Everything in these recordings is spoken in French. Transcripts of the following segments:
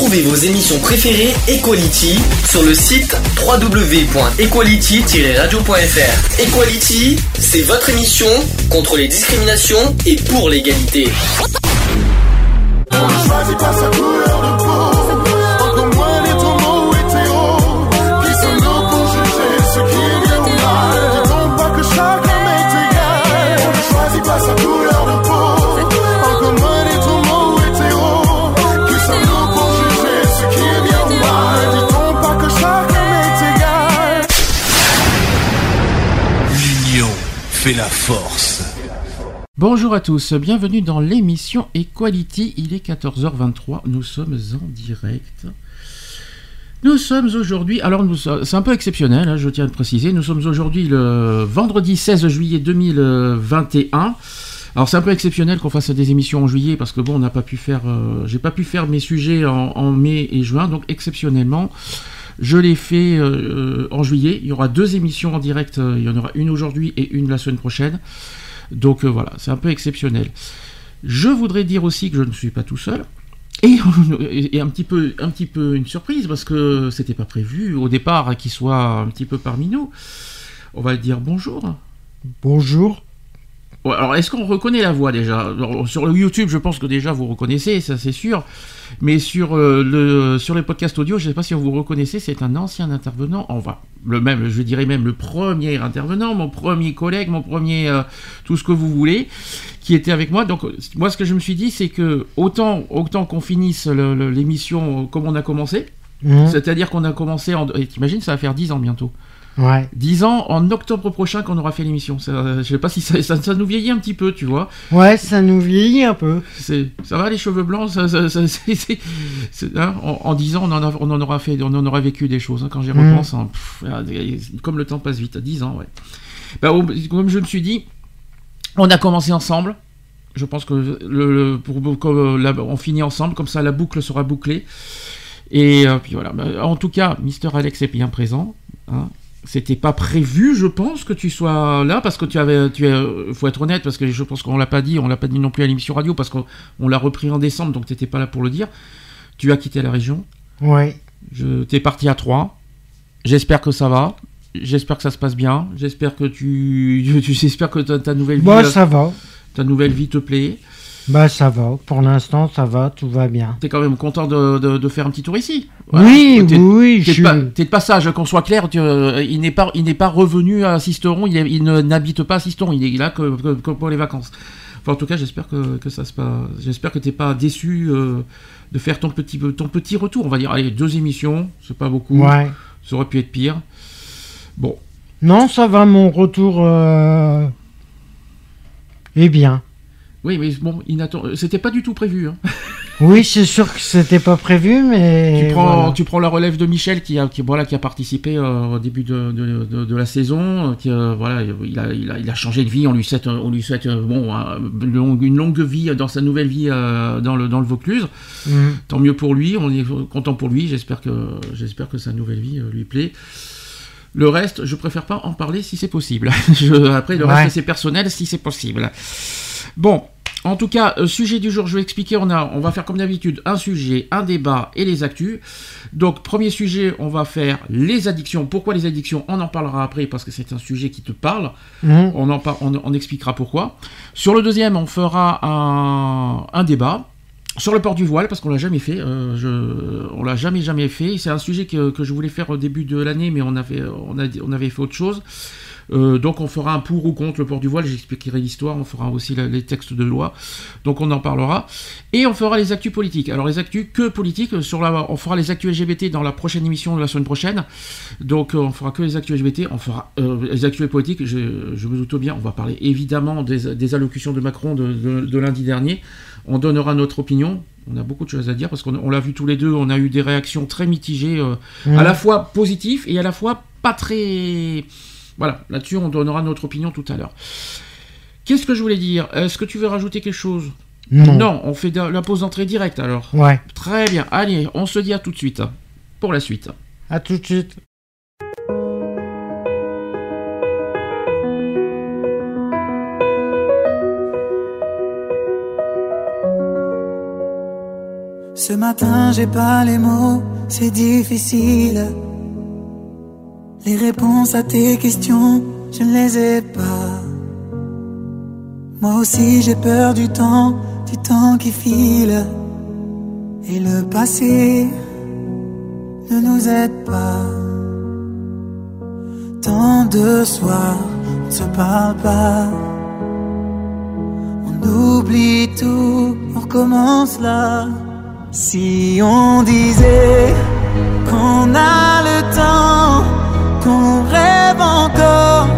Retrouvez vos émissions préférées Equality sur le site www.equality-radio.fr. Equality, c'est votre émission contre les discriminations et pour l'égalité. On ne choisit pas sa couleur. La force. Bonjour à tous, bienvenue dans l'émission Equality. Il est 14h23, nous sommes en direct. Nous sommes aujourd'hui, alors c'est un peu exceptionnel, hein, je tiens à le préciser, nous sommes aujourd'hui le vendredi 16 juillet 2021. Alors c'est un peu exceptionnel qu'on fasse des émissions en juillet parce que bon, on n'a pas pu faire, euh, j'ai pas pu faire mes sujets en mai et juin, donc exceptionnellement, je l'ai fait euh, en juillet. Il y aura deux émissions en direct, euh, il y en aura une aujourd'hui et une la semaine prochaine. Donc euh, voilà, c'est un peu exceptionnel. Je voudrais dire aussi que je ne suis pas tout seul. Et, et un, petit peu, un petit peu une surprise parce que c'était pas prévu au départ qu'il soit un petit peu parmi nous. On va le dire bonjour. Bonjour. Ouais, alors est-ce qu'on reconnaît la voix déjà? Alors, Sur le YouTube, je pense que déjà vous reconnaissez, ça c'est sûr. Mais sur, euh, le, sur les podcasts audio, je ne sais pas si vous reconnaissez, c'est un ancien intervenant, enfin le même, je dirais même le premier intervenant, mon premier collègue, mon premier euh, tout ce que vous voulez, qui était avec moi. Donc moi ce que je me suis dit, c'est que autant, autant qu'on finisse l'émission comme on a commencé, Mmh. c'est-à-dire qu'on a commencé en... T'imagines, ça va faire 10 ans bientôt. Ouais. 10 ans en octobre prochain qu'on aura fait l'émission. Je sais pas si ça, ça, ça nous vieillit un petit peu, tu vois. Ouais, ça nous vieillit un peu. Ça va les cheveux blancs ça, hein, en, en 10 ans, on en, a- on en aura fait, on en aura vécu des choses. hein, quand j'y Mm. repense, hein, pff, ah, comme le temps passe vite, 10 ans, ouais. Bah, comme je me suis dit, on a commencé ensemble. Je pense que le, le- pour, la- on finit ensemble, comme ça la boucle sera bouclée. Et euh, puis voilà. Bah, en tout cas, Mister Alex est bien présent. hein. C'était pas prévu, je pense, que tu sois là parce que tu avais, tu es, faut être honnête parce que je pense qu'on l'a pas dit, on l'a pas dit non plus à l'émission radio parce qu'on on l'a repris en décembre, donc t'étais pas là pour le dire. Tu as quitté la région. Ouais. Je t'es parti à Troyes. J'espère que ça va. J'espère que ça se passe bien. J'espère que tu, tu j'espère que ta, ta nouvelle vie, Bah, euh, ça va. ta nouvelle vie te plaît. Bah, ça va. Pour l'instant, ça va. Tout va bien. T'es quand même content de, de- de faire un petit tour ici? Oui, T'es- oui, oui. T'es Je de, suis... pa- t'es de passage, qu'on soit clair, tu- euh, il n'est pas, il n'est pas revenu à Sisteron, il, il n'habite pas à Sisteron, il est là que, que- que pour les vacances. Enfin, en tout cas, j'espère que, que ça se passe, j'espère que t'es pas déçu euh, de faire ton petit, ton petit retour, on va dire. Allez, deux émissions, c'est pas beaucoup, Ouais. ça aurait pu être pire. Bon, Non, ça va. Mon retour euh... est bien. Oui, mais bon, inattend- c'était pas du tout prévu. hein. Oui, c'est sûr que c'était pas prévu, mais. tu, prends, voilà. tu prends la relève de Michel qui a, qui, voilà, qui a participé euh, au début de, de, de- de la saison. euh, Qui, euh, voilà, il, a, il, a, il a changé de vie. On lui souhaite, on lui souhaite euh, bon, un- une longue- vie dans sa nouvelle vie euh, dans, le, dans le Vaucluse. Mhm. Tant mieux pour lui. On est content pour lui. J'espère que, j'espère que sa nouvelle vie euh, lui plaît. Le reste, je préfère pas en parler si c'est possible. Je- après, le Ouais. reste, c'est personnel si c'est possible. Bon, en tout cas, euh, sujet du jour, je vais expliquer. On, a, on va faire comme d'habitude un sujet, un débat et les actus. Donc, premier sujet, on va faire les addictions. Pourquoi les addictions? On en parlera après parce que c'est un sujet qui te parle. Mhm. On, en par- on, on expliquera pourquoi. Sur le deuxième, on fera un, un débat. Sur le port du voile, parce qu'on l'a jamais fait, euh, je, on l'a jamais jamais fait. C'est un sujet que, que je voulais faire au début de l'année, mais on avait, on, a, on avait fait autre chose. Euh, donc on fera un pour ou contre le port du voile, j'expliquerai l'histoire, on fera aussi la- les textes de loi, donc on en parlera. Et on fera les actus politiques. Alors les actus que politiques, sur la, on fera les actus LGBT dans la prochaine émission de la semaine prochaine. Donc euh, on fera que les actus LGBT, on fera euh, les actus politiques, je, je me doute bien, on va parler évidemment des, des allocutions de Macron de, de- de lundi dernier. On donnera notre opinion. On a beaucoup de choses à dire parce qu'on on l'a vu tous les deux, on a eu des réactions très mitigées, euh, à la fois positives et à la fois pas très... Voilà, là-dessus on donnera notre opinion tout à l'heure. Qu'est-ce que je voulais dire? Est-ce que tu veux rajouter quelque chose? Non. on fait la pause d'entrée directe alors. Ouais. Très bien, allez, on se dit à tout de suite pour la suite. À tout de suite. Ce matin, j'ai pas les mots, c'est difficile. Les réponses à tes questions, je ne les ai pas. Moi aussi, j'ai peur du temps, du temps qui file. Et le passé ne nous aide pas. Tant de soirs, on ne se parle pas. On oublie tout, on recommence là. Si on disait qu'on a le temps, qu'on rêve encore,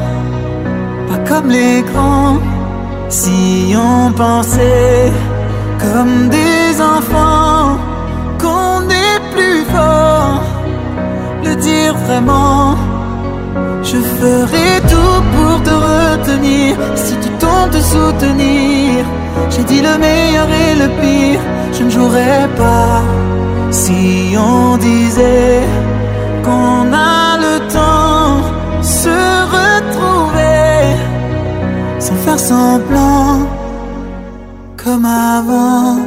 pas comme les grands. Si on pensait comme des enfants, qu'on est plus fort, le dire vraiment. Je ferai tout pour te retenir si tu tentes de soutenir. J'ai dit le meilleur et le pire, je ne jouerai pas. Si on disait qu'on a le temps, se retrouver sans faire semblant comme avant.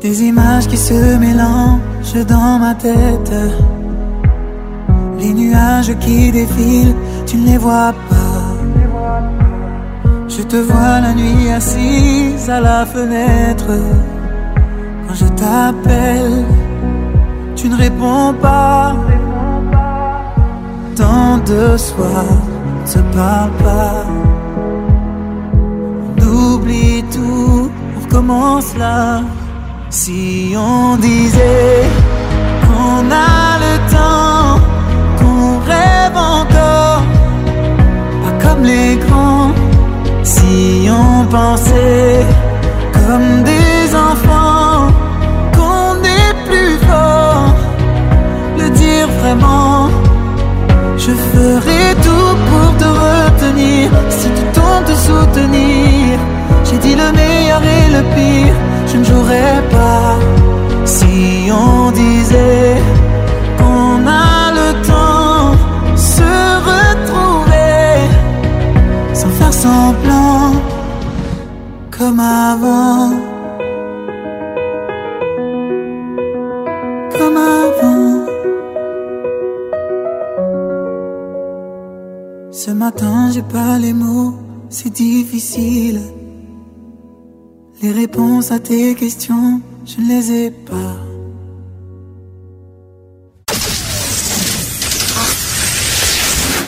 Des images qui se mélangent dans ma tête. Les nuages qui défilent, tu ne les vois pas. Je te vois la nuit assise à la fenêtre. Quand je t'appelle, tu ne réponds pas. Tant de on ne se parle pas. On oublie tout, on recommence là. Si on disait qu'on a le temps, qu'on rêve encore, pas comme les grands. Si on pensait comme des enfants, qu'on est plus fort, le dire vraiment. Je ferai tout pour te retenir, si tu tentes de soutenir. J'ai dit le meilleur et le pire, je ne jouerai pas. Si on disait réponses à tes questions, je ne les ai pas.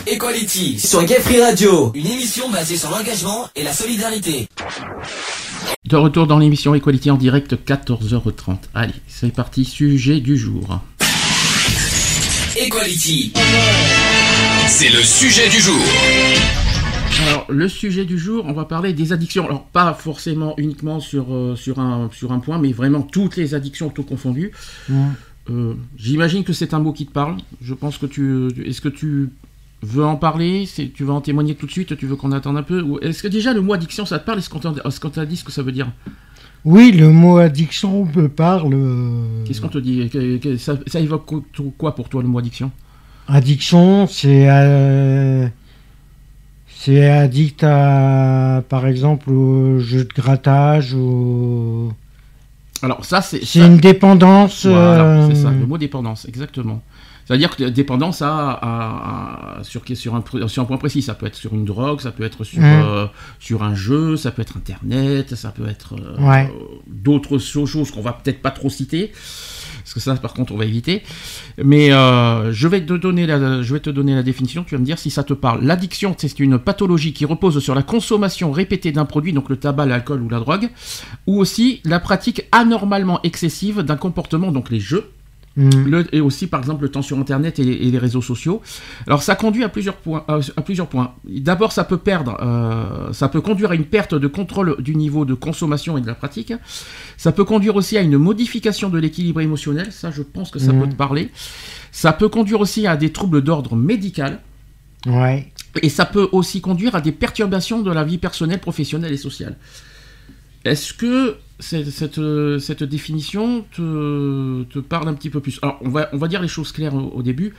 Equality sur Gay Free Radio, une émission basée sur l'engagement et la solidarité. De retour dans l'émission Equality en direct, 14h30. Allez, c'est parti, sujet du jour. Equality, c'est le sujet du jour. Alors, le sujet du jour, on va parler des addictions. Alors, pas forcément uniquement sur, euh, sur, un, sur un point, mais vraiment toutes les addictions, tout confondu. Euh, J'imagine que c'est un mot qui te parle. Je pense que tu. Est-ce que tu veux en parler? Tu veux en témoigner tout de suite? Tu veux qu'on attende un peu? Ou est-ce que déjà le mot addiction, ça te parle? Est-ce qu'on t'a dit ce que ça veut dire? Oui, le mot addiction me parle. euh, Qu'est-ce qu'on te dit? Ça, ça évoque quoi pour toi le mot addiction? Addiction, c'est euh, c'est addict à, par exemple, au jeu de grattage ou. Alors ça, c'est C'est une dépendance. Voilà, euh, c'est ça, le mot dépendance, exactement. C'est-à-dire que dépendance à, à- à- sur, sur, un, pr- sur un point précis, ça peut être sur une drogue, ça peut être sur, Mm. euh, sur un jeu, ça peut être Internet, ça peut être euh, Ouais. euh, d'autres choses qu'on va peut-être pas trop citer, parce que ça par contre on va éviter. Mais euh, je, vais te donner la, je vais te donner la définition, tu vas me dire si ça te parle. L'addiction, c'est une pathologie qui repose sur la consommation répétée d'un produit, donc le tabac, l'alcool ou la drogue, ou aussi la pratique anormalement excessive d'un comportement, donc les jeux, mm, le- et aussi par exemple le temps sur internet et, et les réseaux sociaux. Alors ça conduit à plusieurs points. à- à plusieurs points. D'abord ça peut perdre, euh, ça peut conduire à une perte de contrôle du niveau de consommation et de la pratique. Ça peut conduire aussi à une modification de l'équilibre émotionnel. Ça je pense que ça Mhm. peut te parler. Ça peut conduire aussi à des troubles d'ordre médical. ouais. Et ça peut aussi conduire à des perturbations de la vie personnelle, professionnelle et sociale. Est-ce que cette, cette, euh, cette définition te, te parle un petit peu plus? Alors, on va, on va dire les choses claires au, au début.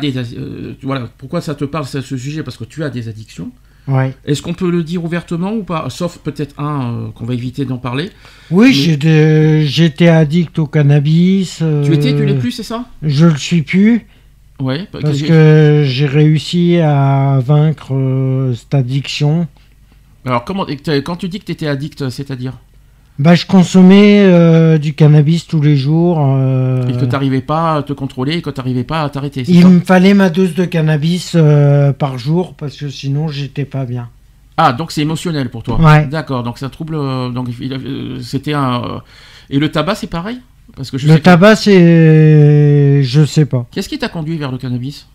des, euh, voilà, pourquoi ça te parle ce ce sujet? Parce que tu as des addictions. Ouais. Est-ce qu'on peut le dire ouvertement ou pas? Sauf peut-être un euh, qu'on va éviter d'en parler. Oui, Mais- j'étais addict au cannabis. Tu étais, tu l'es plus, c'est ça? Je le suis plus Ouais. parce que j'ai réussi à vaincre cette addiction. Alors comment quand tu dis que tu étais addict, c'est-à-dire Bah, je consommais euh, du cannabis tous les jours. euh, et que t'arrivais pas à te contrôler et que t'arrivais pas à t'arrêter. il ça me fallait ma dose de cannabis euh, par jour parce que sinon j'étais pas bien. Ah, donc c'est émotionnel pour toi. Ouais. D'accord. Donc un trouble. euh, donc c'était un. et le tabac, c'est pareil? Parce que je le sais que- tabac, c'est. Je sais pas. Qu'est-ce qui t'a conduit vers le cannabis?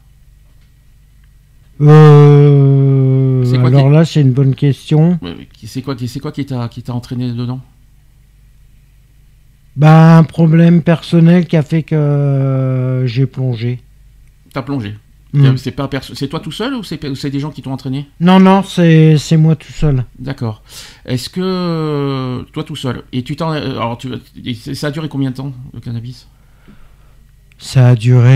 Euh, C'est quoi alors qui- là, c'est une bonne question. C'est quoi, qui- c'est quoi qui t'a qui t'a entraîné dedans? Bah, un problème personnel qui a fait que euh, j'ai plongé. T'as plongé. Hmm. C'est pas perso- c'est toi tout seul ou c'est des gens qui t'ont entraîné? Non, non, c'est c'est moi tout seul. D'accord. Est-ce que toi tout seul et tu t'en euh, alors tu ça a duré combien de temps le cannabis? Ça a duré,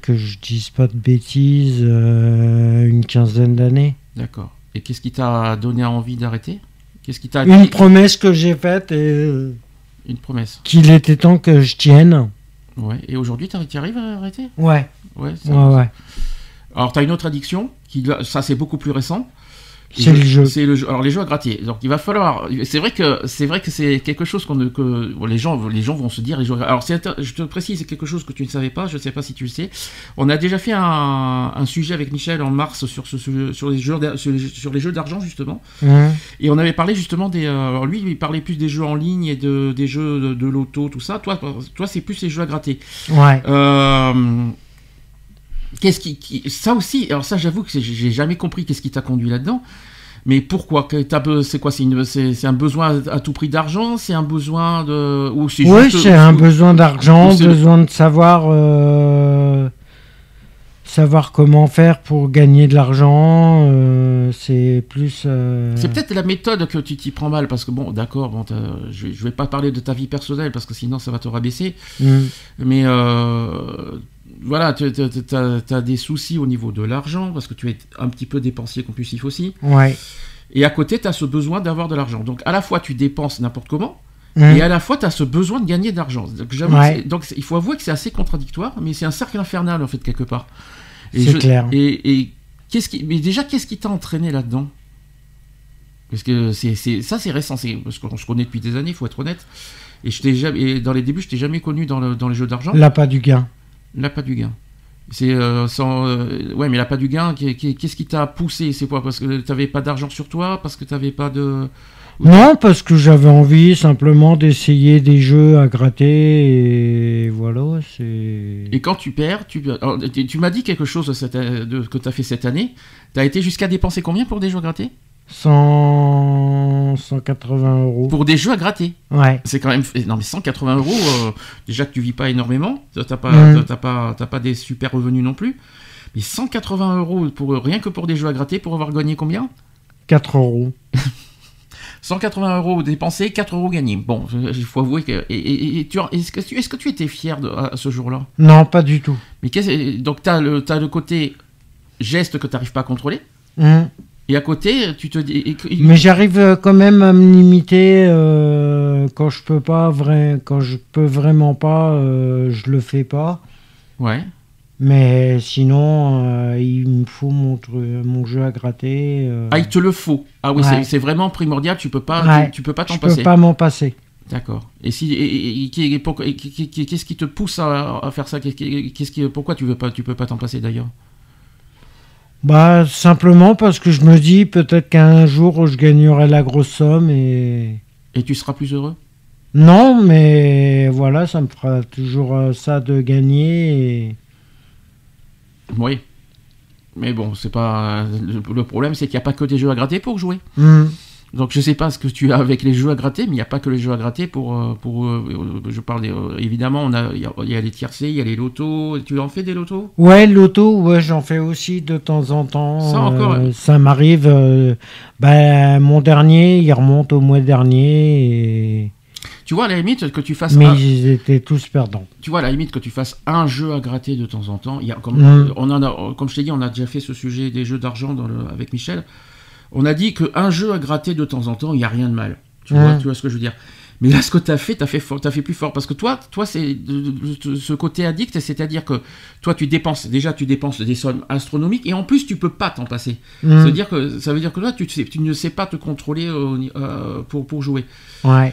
que je dise pas de bêtises, euh, une quinzaine d'années. D'accord. Et qu'est-ce qui t'a donné envie d'arrêter? Qu'est-ce qui t'a Une promesse que j'ai faite et une promesse qu'il était temps que je tienne. Ouais. Et aujourd'hui t'y arrives à arrêter? Ouais, Ouais. ouais, ouais. Alors, tu as une autre addiction, qui, ça c'est beaucoup plus récent. C'est le jeu. C'est le jeu. Alors les jeux à gratter. Donc il va falloir. C'est vrai que c'est vrai que c'est quelque chose qu'on que bon, les gens les gens vont se dire les jeux. à- Alors c'est je te précise c'est quelque chose que tu ne savais pas. Je ne sais pas si tu le sais. On a déjà fait un, un sujet avec Michel en mars sur ce sur les jeux sur les, jeux d'argent justement. Et on avait parlé justement des. euh, alors lui il parlait plus des jeux en ligne et de des jeux de, de loto tout ça. Toi toi c'est plus les jeux à gratter. Ouais. Euh, Qu'est-ce qui, qui- ça aussi alors ça j'avoue que j'ai jamais compris qu'est-ce qui t'a conduit là-dedans mais pourquoi? C'est quoi? C'est un besoin à tout prix d'argent? C'est un besoin de ou c'est Oui, c'est un besoin d'argent, besoin de savoir euh, savoir comment faire pour gagner de l'argent. euh, c'est plus. euh, c'est peut-être la méthode que tu t'y prends mal parce que bon d'accord bon je, je vais pas parler de ta vie personnelle parce que sinon ça va te rabaisser hmm. mais voilà tu as, des soucis au niveau de l'argent parce que tu es un petit peu dépensier compulsif aussi Ouais. Et à côté, tu as ce besoin d'avoir de l'argent. Donc à la fois, tu dépenses n'importe comment, Hmm. et à la fois, tu as ce besoin de gagner de l'argent. Donc, Ouais. il faut avouer que c'est assez contradictoire, mais c'est un cercle infernal, en fait, quelque part. C'est clair. Et, et qu'est-ce qui, mais déjà, qu'est-ce qui t'a entraîné là-dedans? Parce que c'est, ça, c'est récent, c'est, parce qu'on se connaît depuis des années, il faut être honnête. Et, je jamais, et dans les débuts, je t'ai jamais connu dans, le- dans les jeux d'argent. L'appât du gain. L'appât du gain. C'est euh, sans, euh, ouais, mais l'appât du gain, qu'est- qu'est- qu'est-ce qui t'a poussé C'est quoi? Parce que t'avais pas d'argent sur toi? Parce que t'avais pas de. Non, parce que j'avais envie simplement d'essayer des jeux à gratter et voilà, c'est. Et quand tu perds, tu, alors, tu, tu m'as dit quelque chose de cette- de- que t'as fait cette année. T'as été jusqu'à dépenser combien pour des jeux à gratter? 100... 180 euros. Pour des jeux à gratter. Ouais. C'est quand même. Non, mais 180 euros, euh, déjà que tu vis pas énormément. T'as pas, t'as pas, t'as pas des super revenus non plus. Mais 180 euros pour, rien que pour des jeux à gratter pour avoir gagné combien? 4 euros. 180 euros dépensés, 4 euros gagnés. Bon, il faut avouer que. Et, et- et tu, est-ce, que tu, est-ce que tu étais fier de, à ce jour-là? Non, pas du tout. Mais qu'est-ce, donc, tu as le, t'as le côté geste que tu n'arrives pas à contrôler? Hum. Et à côté, tu te dis. Mais j'arrive euh, quand même à me limiter euh, quand je peux pas vrai, quand je peux vraiment pas, euh, je le fais pas. Ouais. Mais sinon, euh, il me faut mon, mon jeu à gratter. Ah, il te le faut. Ah oui, Ouais. c'est, vraiment primordial. Tu peux pas, Ouais. tu, tu peux pas t'en je peux passer. pas m'en passer. D'accord. Et si, et- et- qu'est-ce qui te pousse à, à faire ça? Qu'est- Qu'est-ce qui, pourquoi tu veux pas, tu peux pas t'en passer d'ailleurs? Bah simplement parce que je me dis peut-être qu'un jour je gagnerai la grosse somme et Et tu seras plus heureux? Non, mais voilà, ça me fera toujours euh, ça de gagner. Et... Oui. Mais bon, c'est pas. Le, problème, c'est qu'il n'y a pas que des jeux à gratter pour jouer. Hum. Donc je sais pas ce que tu as avec les jeux à gratter, mais il n'y a pas que les jeux à gratter pour. euh, pour euh, je parle des- euh, évidemment, on a, il y, a- il y a les tiercés, il y a les lotos. Tu en fais des lotos? Ouais, l'auto, ouais, j'en fais aussi de temps en temps. Ça encore, Euh, ça m'arrive. euh, bah, mon dernier, il remonte au mois dernier. Et... Tu vois, à la limite, que tu fasses. Mais un- ils étaient tous perdants. tu vois, à la limite, que tu fasses un jeu à gratter de temps en temps. Il y a, comme, Mm. on en a, comme je t'ai dit, on a déjà fait ce sujet des jeux d'argent avec Michel. On a dit qu'un jeu à gratter de temps en temps, il n'y a rien de mal. Tu, vois, tu vois ce que je veux dire mais là, ce que tu as fait, tu as fait, fort- t'as fait plus fort. Parce que toi, toi c'est ce côté addict, c'est-à-dire que toi, tu dépenses, déjà, tu dépenses des sommes astronomiques et en plus, tu peux pas t'en passer. Mm. Ça, veut dire que, ça veut dire que toi, tu, sais- tu ne sais pas te contrôler euh, euh, pour, pour jouer. Ouais.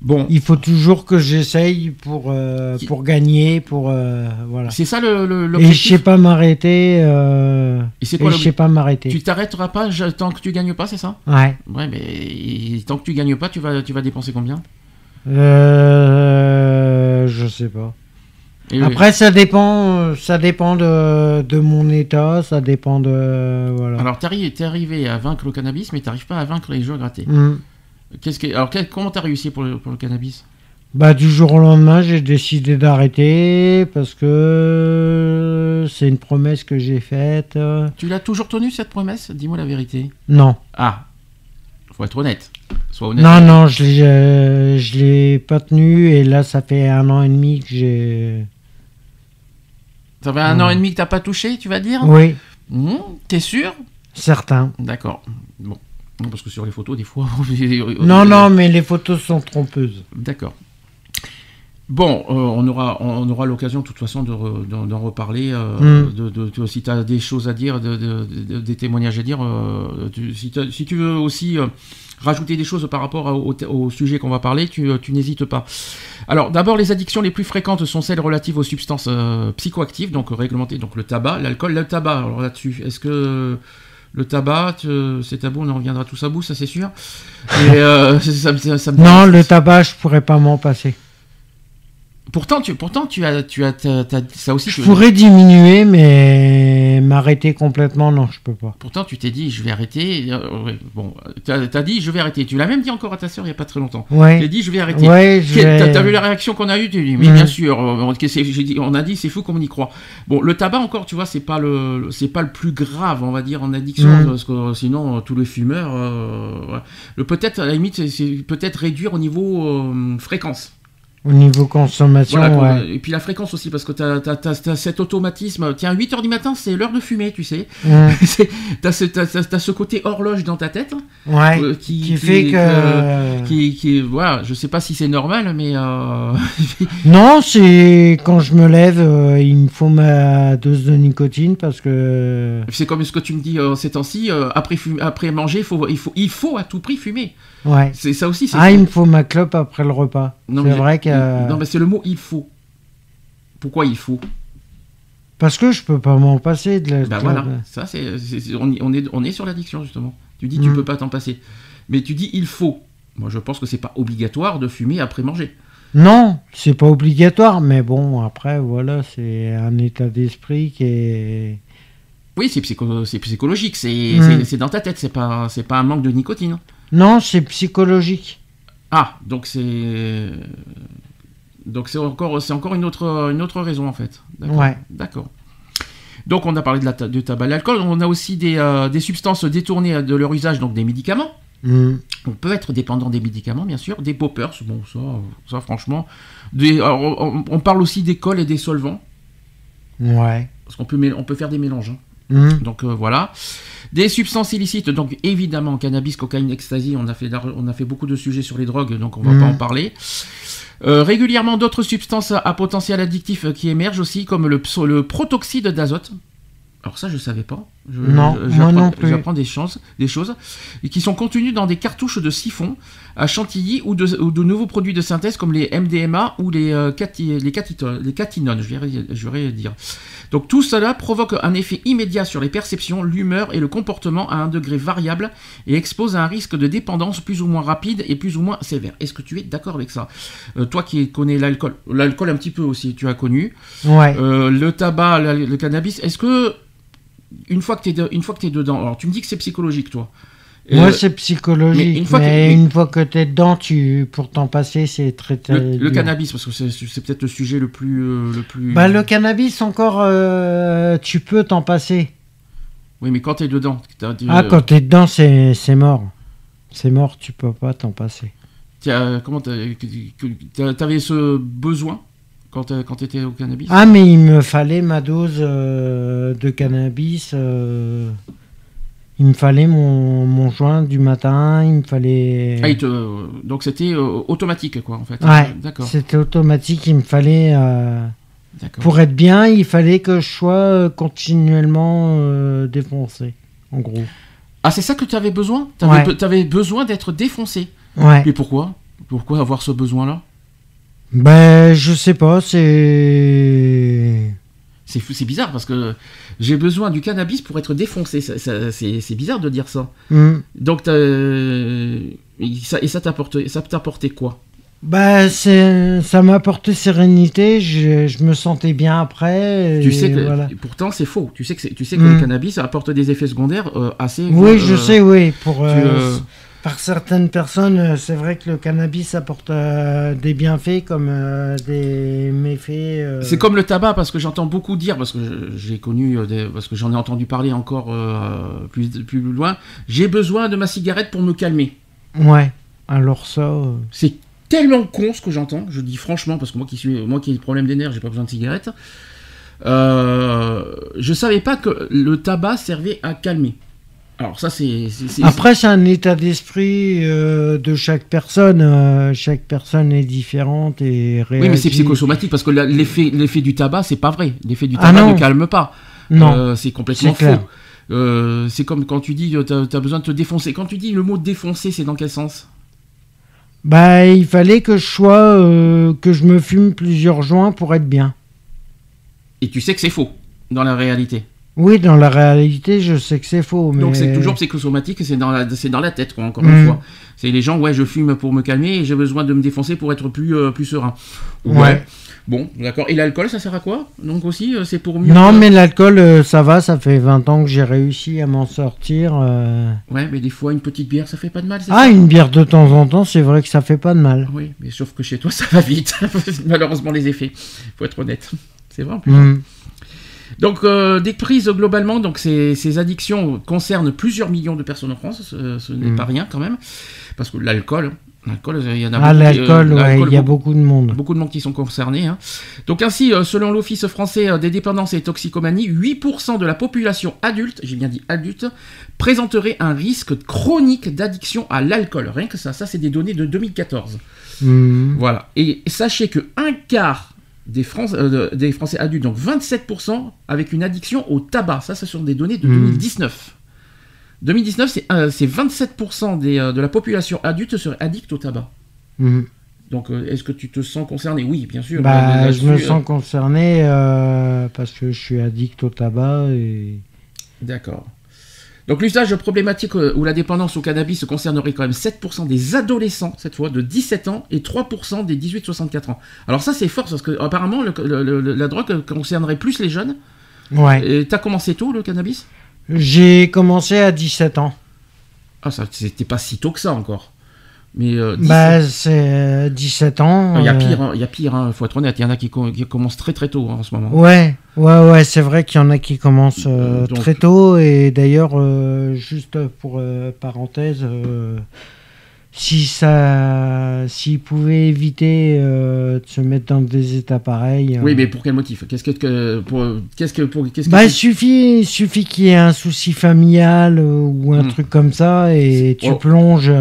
Bon, Il faut toujours que j'essaye pour, euh, pour gagner, pour euh, voilà. c'est ça le- le- Et je sais pas m'arrêter. euh, Et c'est et quoi je sais pas m'arrêter. Tu t'arrêteras pas tant que tu gagnes pas, c'est ça Ouais. Ouais, mais tant que tu gagnes pas, tu vas, tu vas dépenser combien Euh, je sais pas. Et- Après, ça dépend, ça dépend de, de mon état, ça dépend de voilà. Alors, t'es arri- arrivé à vaincre le cannabis, mais t'arrives pas à vaincre les jeux à gratter. Qu'est-ce que, alors, quel- comment t'as réussi pour le, pour le cannabis? Bah, du jour au lendemain, j'ai décidé d'arrêter parce que c'est une promesse que j'ai faite. Tu l'as toujours tenu cette promesse? Dis-moi la vérité. Non, Ah, faut être honnête. Sois honnête. non, non, je l'ai, euh, je l'ai pas tenu et là, ça fait un an et demi que j'ai. Ça fait un an et demi que t'as pas touché, tu vas dire? Oui, Hmm, T'es sûr? Certain. D'accord. Bon. Non, parce que sur les photos, des fois. Non, non, mais les photos sont trompeuses. D'accord. Bon, euh, on aura, on aura l'occasion de toute façon de d'en reparler. euh, Mm. de, de- de- si tu as des choses à dire, de- de- de- des témoignages à dire, euh, tu- si, si tu veux aussi rajouter des choses par rapport au, au sujet qu'on va parler, tu, tu n'hésites pas. Alors, d'abord, les addictions les plus fréquentes sont celles relatives aux substances psychoactives, donc réglementées, donc le tabac, l'alcool, le tabac. Alors là-dessus, est-ce que le tabac, c'est tabou, on en reviendra tous à bout, ça c'est sûr. Et, euh, ça, ça- ça me- Non, le tabac, je pourrais pas m'en passer. Pourtant, tu, pourtant, tu as, tu as, t'as- t'as- ça aussi. Je pourrais diminuer, mais m'arrêter complètement, non, je peux pas. Pourtant, tu t'es dit, je vais arrêter. euh, bon, t'as as dit, je vais arrêter. Tu l'as même dit encore à ta sœur il y a pas très longtemps. As Ouais, dit, je vais arrêter. ouais, T'as vais- t'as vu la réaction qu'on a eue? Tu dis, mais Mhm. bien sûr. on, dit- on a dit, c'est fou comme on y croit. Bon, le tabac encore, tu vois, c'est pas le, c'est pas le plus grave, on va dire, en addiction, Mhm. parce que euh, sinon, euh, tous les fumeurs, euh, ouais. le peut-être à la limite, c'est- c'est peut-être réduire au niveau euh, fréquence. Au niveau consommation, Voilà, quoi. ouais. Et puis la fréquence aussi, parce que t'as as, cet automatisme. Tiens, 8h du matin, c'est l'heure de fumer, tu sais. C'est- T'as ce, côté horloge dans ta tête ouais. euh, qui, Qui fait que. qui, qui- voilà, je sais pas si c'est normal, mais euh, Non, c'est quand je me lève, euh, il me faut ma dose de nicotine parce que. c'est comme ce que tu me dis euh, ces temps-ci. euh, après, après manger, faut, il faut, il faut à tout prix fumer. Ouais. C'est ça aussi. c'est- Ah, il me faut ma clope après le repas. C'est vrai que. Non, mais c'est le mot il faut. Pourquoi il faut? Parce que je peux pas m'en passer de la Ben clope. voilà, ça c'est, on, est, on est sur l'addiction justement. Tu dis tu Mm. peux pas t'en passer, mais tu dis il faut. Moi je pense que c'est pas obligatoire de fumer après manger. Non, c'est pas obligatoire, mais bon, après, voilà, c'est un état d'esprit qui est. Oui, c'est, psycho- c'est psychologique, c'est, Mm. c'est dans ta tête, c'est pas, c'est pas un manque de nicotine. Non, c'est psychologique. Ah, donc c'est. Donc c'est encore, c'est encore une, autre, une autre raison en fait. D'accord. Ouais. D'accord. Donc on a parlé de la, tabac, de l'alcool, on a aussi des, euh, des substances détournées de leur usage, donc des médicaments. Hum, On peut être dépendant des médicaments, bien sûr, des poppers, bon ça, ça franchement. Des, alors, on, on parle aussi des cols et des solvants, Ouais. parce qu'on peut, on peut faire des mélanges. hein. Hum, Donc euh, voilà. Des substances illicites, donc évidemment cannabis, cocaïne, ecstasy, on a fait, lar- on a fait beaucoup de sujets sur les drogues, donc on va Mhm. pas en parler. Euh, régulièrement d'autres substances à, potentiel addictif euh, qui émergent aussi, comme le, le protoxyde d'azote. Alors ça, je savais pas. Je- Non, je- moi non plus. J'apprends des choses, des choses, et qui sont contenues dans des cartouches de siphon à chantilly ou de, ou de nouveaux produits de synthèse comme les MDMA ou les, euh, cati- les, catito- les catinones, je vais, je vais dire. Donc tout cela provoque un effet immédiat sur les perceptions, l'humeur et le comportement à un degré variable et expose à un risque de dépendance plus ou moins rapide et plus ou moins sévère. Est-ce que tu es d'accord avec ça? Euh, Toi qui connais l'alcool, l'alcool un petit peu aussi, tu as connu. Ouais. Euh, le tabac, le cannabis, est-ce que une fois que tu es, une fois que es dedans, alors tu me dis que c'est psychologique toi. Moi, Euh, c'est psychologique. mais Mais une fois que- fois que t'es dedans, tu, pour t'en passer, c'est très, très le, cannabis, parce que c'est c'est peut-être le sujet le plus, euh, le plus. Bah, le cannabis, encore, euh, tu peux t'en passer. Oui, mais quand tu es dedans, tu- Ah, quand t'es dedans, c'est c'est mort. C'est mort, tu peux pas t'en passer. T'as- Comment t'avais ce besoin? Quand t'as- quand t'étais au cannabis Ah, mais il me fallait ma dose euh, de cannabis. euh, il me fallait mon, mon joint du matin. Il me fallait. Ah, il te- donc c'était euh, automatique quoi en fait. Ouais, D'accord. c'était automatique. Il me fallait. euh, D'accord. pour être bien, il fallait que je sois euh, continuellement euh, défoncé. En gros. Ah c'est ça que tu avais besoin Ouais. be- t'avais besoin d'être défoncé? Ouais. Mais pourquoi? Pourquoi avoir ce besoin là Ben, je sais pas, c'est. C'est fou- c'est bizarre parce que j'ai besoin du cannabis pour être défoncé. C'est c'est bizarre de dire ça. Hmm. Donc t'as- et ça, et ça ça t'apportait quoi? Bah, c'est, ça m'a apporté sérénité, je, je me sentais bien après. Tu sais que voilà. pourtant c'est faux. Tu sais que tu sais que Mm. le cannabis apporte des effets secondaires euh, assez. Oui, euh, je sais, oui. Pour, tu, euh, euh, Par certaines personnes, euh, c'est vrai que le cannabis apporte euh, des bienfaits comme euh, des méfaits. euh, C'est comme le tabac parce que j'entends beaucoup dire parce que j'ai connu des- parce que j'en ai entendu parler encore plus plus loin. J'ai besoin de ma cigarette pour me calmer. Ouais, alors ça. C'est tellement con ce que j'entends. Je dis franchement parce que moi qui suis moi qui ai des problèmes des nerfs, j'ai pas besoin de cigarette. Je savais pas que le tabac servait à calmer. Alors ça c'est Après, c'est un état d'esprit euh, de chaque personne. euh, chaque personne est différente et réagit. oui mais c'est psychosomatique parce que l'effet l'effet du tabac c'est pas vrai. L'effet du Ah tabac ne calme pas. Non, Euh, c'est complètement faux. C'est comme quand tu dis t'as as besoin de te défoncer. Quand tu dis le mot défoncer, c'est dans quel sens? Bah, il fallait que je sois, que je me fume plusieurs joints pour être bien. Et tu sais que c'est faux dans la réalité. Oui, dans la réalité, je sais que c'est faux. Mais... Donc c'est toujours psychosomatique, c'est dans la, dans la tête, quoi, encore une fois. C'est les gens, ouais, je fume pour me calmer et j'ai besoin de me défoncer pour être plus, euh, plus serein. Ouais. Bon, d'accord. Et l'alcool, ça sert à quoi? Donc aussi, euh, c'est pour mieux. Non, mais l'alcool, euh, ça va, ça fait 20 ans que j'ai réussi à m'en sortir. euh. Ouais, mais des fois, une petite bière, ça fait pas de mal, Ah, ça? une bière de temps en temps, c'est vrai que ça fait pas de mal. Oui, mais sauf que chez toi, ça va vite. Malheureusement, les effets. Faut être honnête. C'est vrai en plus. Mm. Donc, euh, des prises globalement, donc ces, ces addictions concernent plusieurs millions de personnes en France. Ce, ce n'est Mm. pas rien quand même, parce que l'alcool, l'alcool, il y en a Ah, euh, l'alcool, ouais, l'alcool, il y a beaucoup de monde. Beaucoup de monde qui sont concernés. hein. Donc ainsi, euh, selon l'Office français euh, des dépendances et toxicomanies, 8% de la population adulte, j'ai bien dit adulte, présenterait un risque chronique d'addiction à l'alcool. Rien que ça, ça c'est des données de 2014. Mm. Voilà. Et sachez que un quart des, Français, euh, des Français adultes, donc 27%, avec une addiction au tabac. Ça, ce sont des données de Mm. 2019. 2019, c'est euh, c'est 27% des, euh, de la population adulte serait addict au tabac. Mm. Donc, euh, est-ce que tu te sens concerné? Oui, bien sûr. Bah, Là- je me sens concerné parce que je suis addict au tabac et. D'accord. Donc l'usage problématique euh, ou la dépendance au cannabis concernerait quand même 7% des adolescents, cette fois, de 17 ans, et 3% des 18-64 ans. Alors ça c'est fort, parce que apparemment le- le- le- la drogue concernerait plus les jeunes. Ouais. Et t'as commencé tôt le cannabis? J'ai commencé à 17 ans. Ah ça c'était pas si tôt que ça encore. Mais euh, 17 Bah, c'est 17 ans. il y a euh, pire, hein, il y a pire, hein, faut être honnête, il y en a qui, qui commencent très très tôt hein, en ce moment. Ouais, ouais, ouais, c'est vrai qu'il y en a qui commencent euh, Donc- très tôt et d'ailleurs, euh, juste pour euh, parenthèse, euh, si ça, s'ils pouvaient éviter euh, de se mettre dans des états pareils. Oui, euh, mais pour quel motif? Qu'est-ce que, pour, qu'est-ce que, pour, qu'est-ce que Bah, suffit, suffit qu'il y ait un souci familial euh, ou un Hmm. truc comme ça et tu plonges.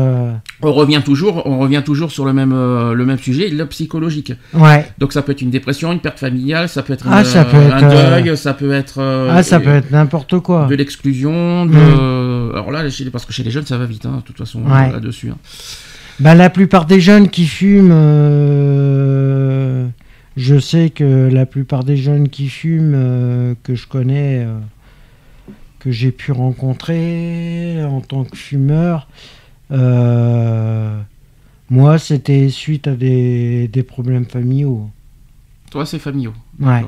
on revient toujours, on revient toujours sur le même, le même sujet, le psychologique. Ouais. Donc ça peut être une dépression, une perte familiale, ça peut être, Ah, un- ça peut un être, deuil, ça peut être ah, ça peut être n'importe quoi. de l'exclusion. De... Mm. Alors là, parce que chez les jeunes, ça va vite, hein, de toute façon, Ouais. là-dessus. hein. Bah, la plupart des jeunes qui fument, euh, je sais que la plupart des jeunes qui fument, euh, que je connais, euh, que j'ai pu rencontrer en tant que fumeur, moi, c'était suite à des, des problèmes familiaux. Toi, c'est familiaux. Ouais.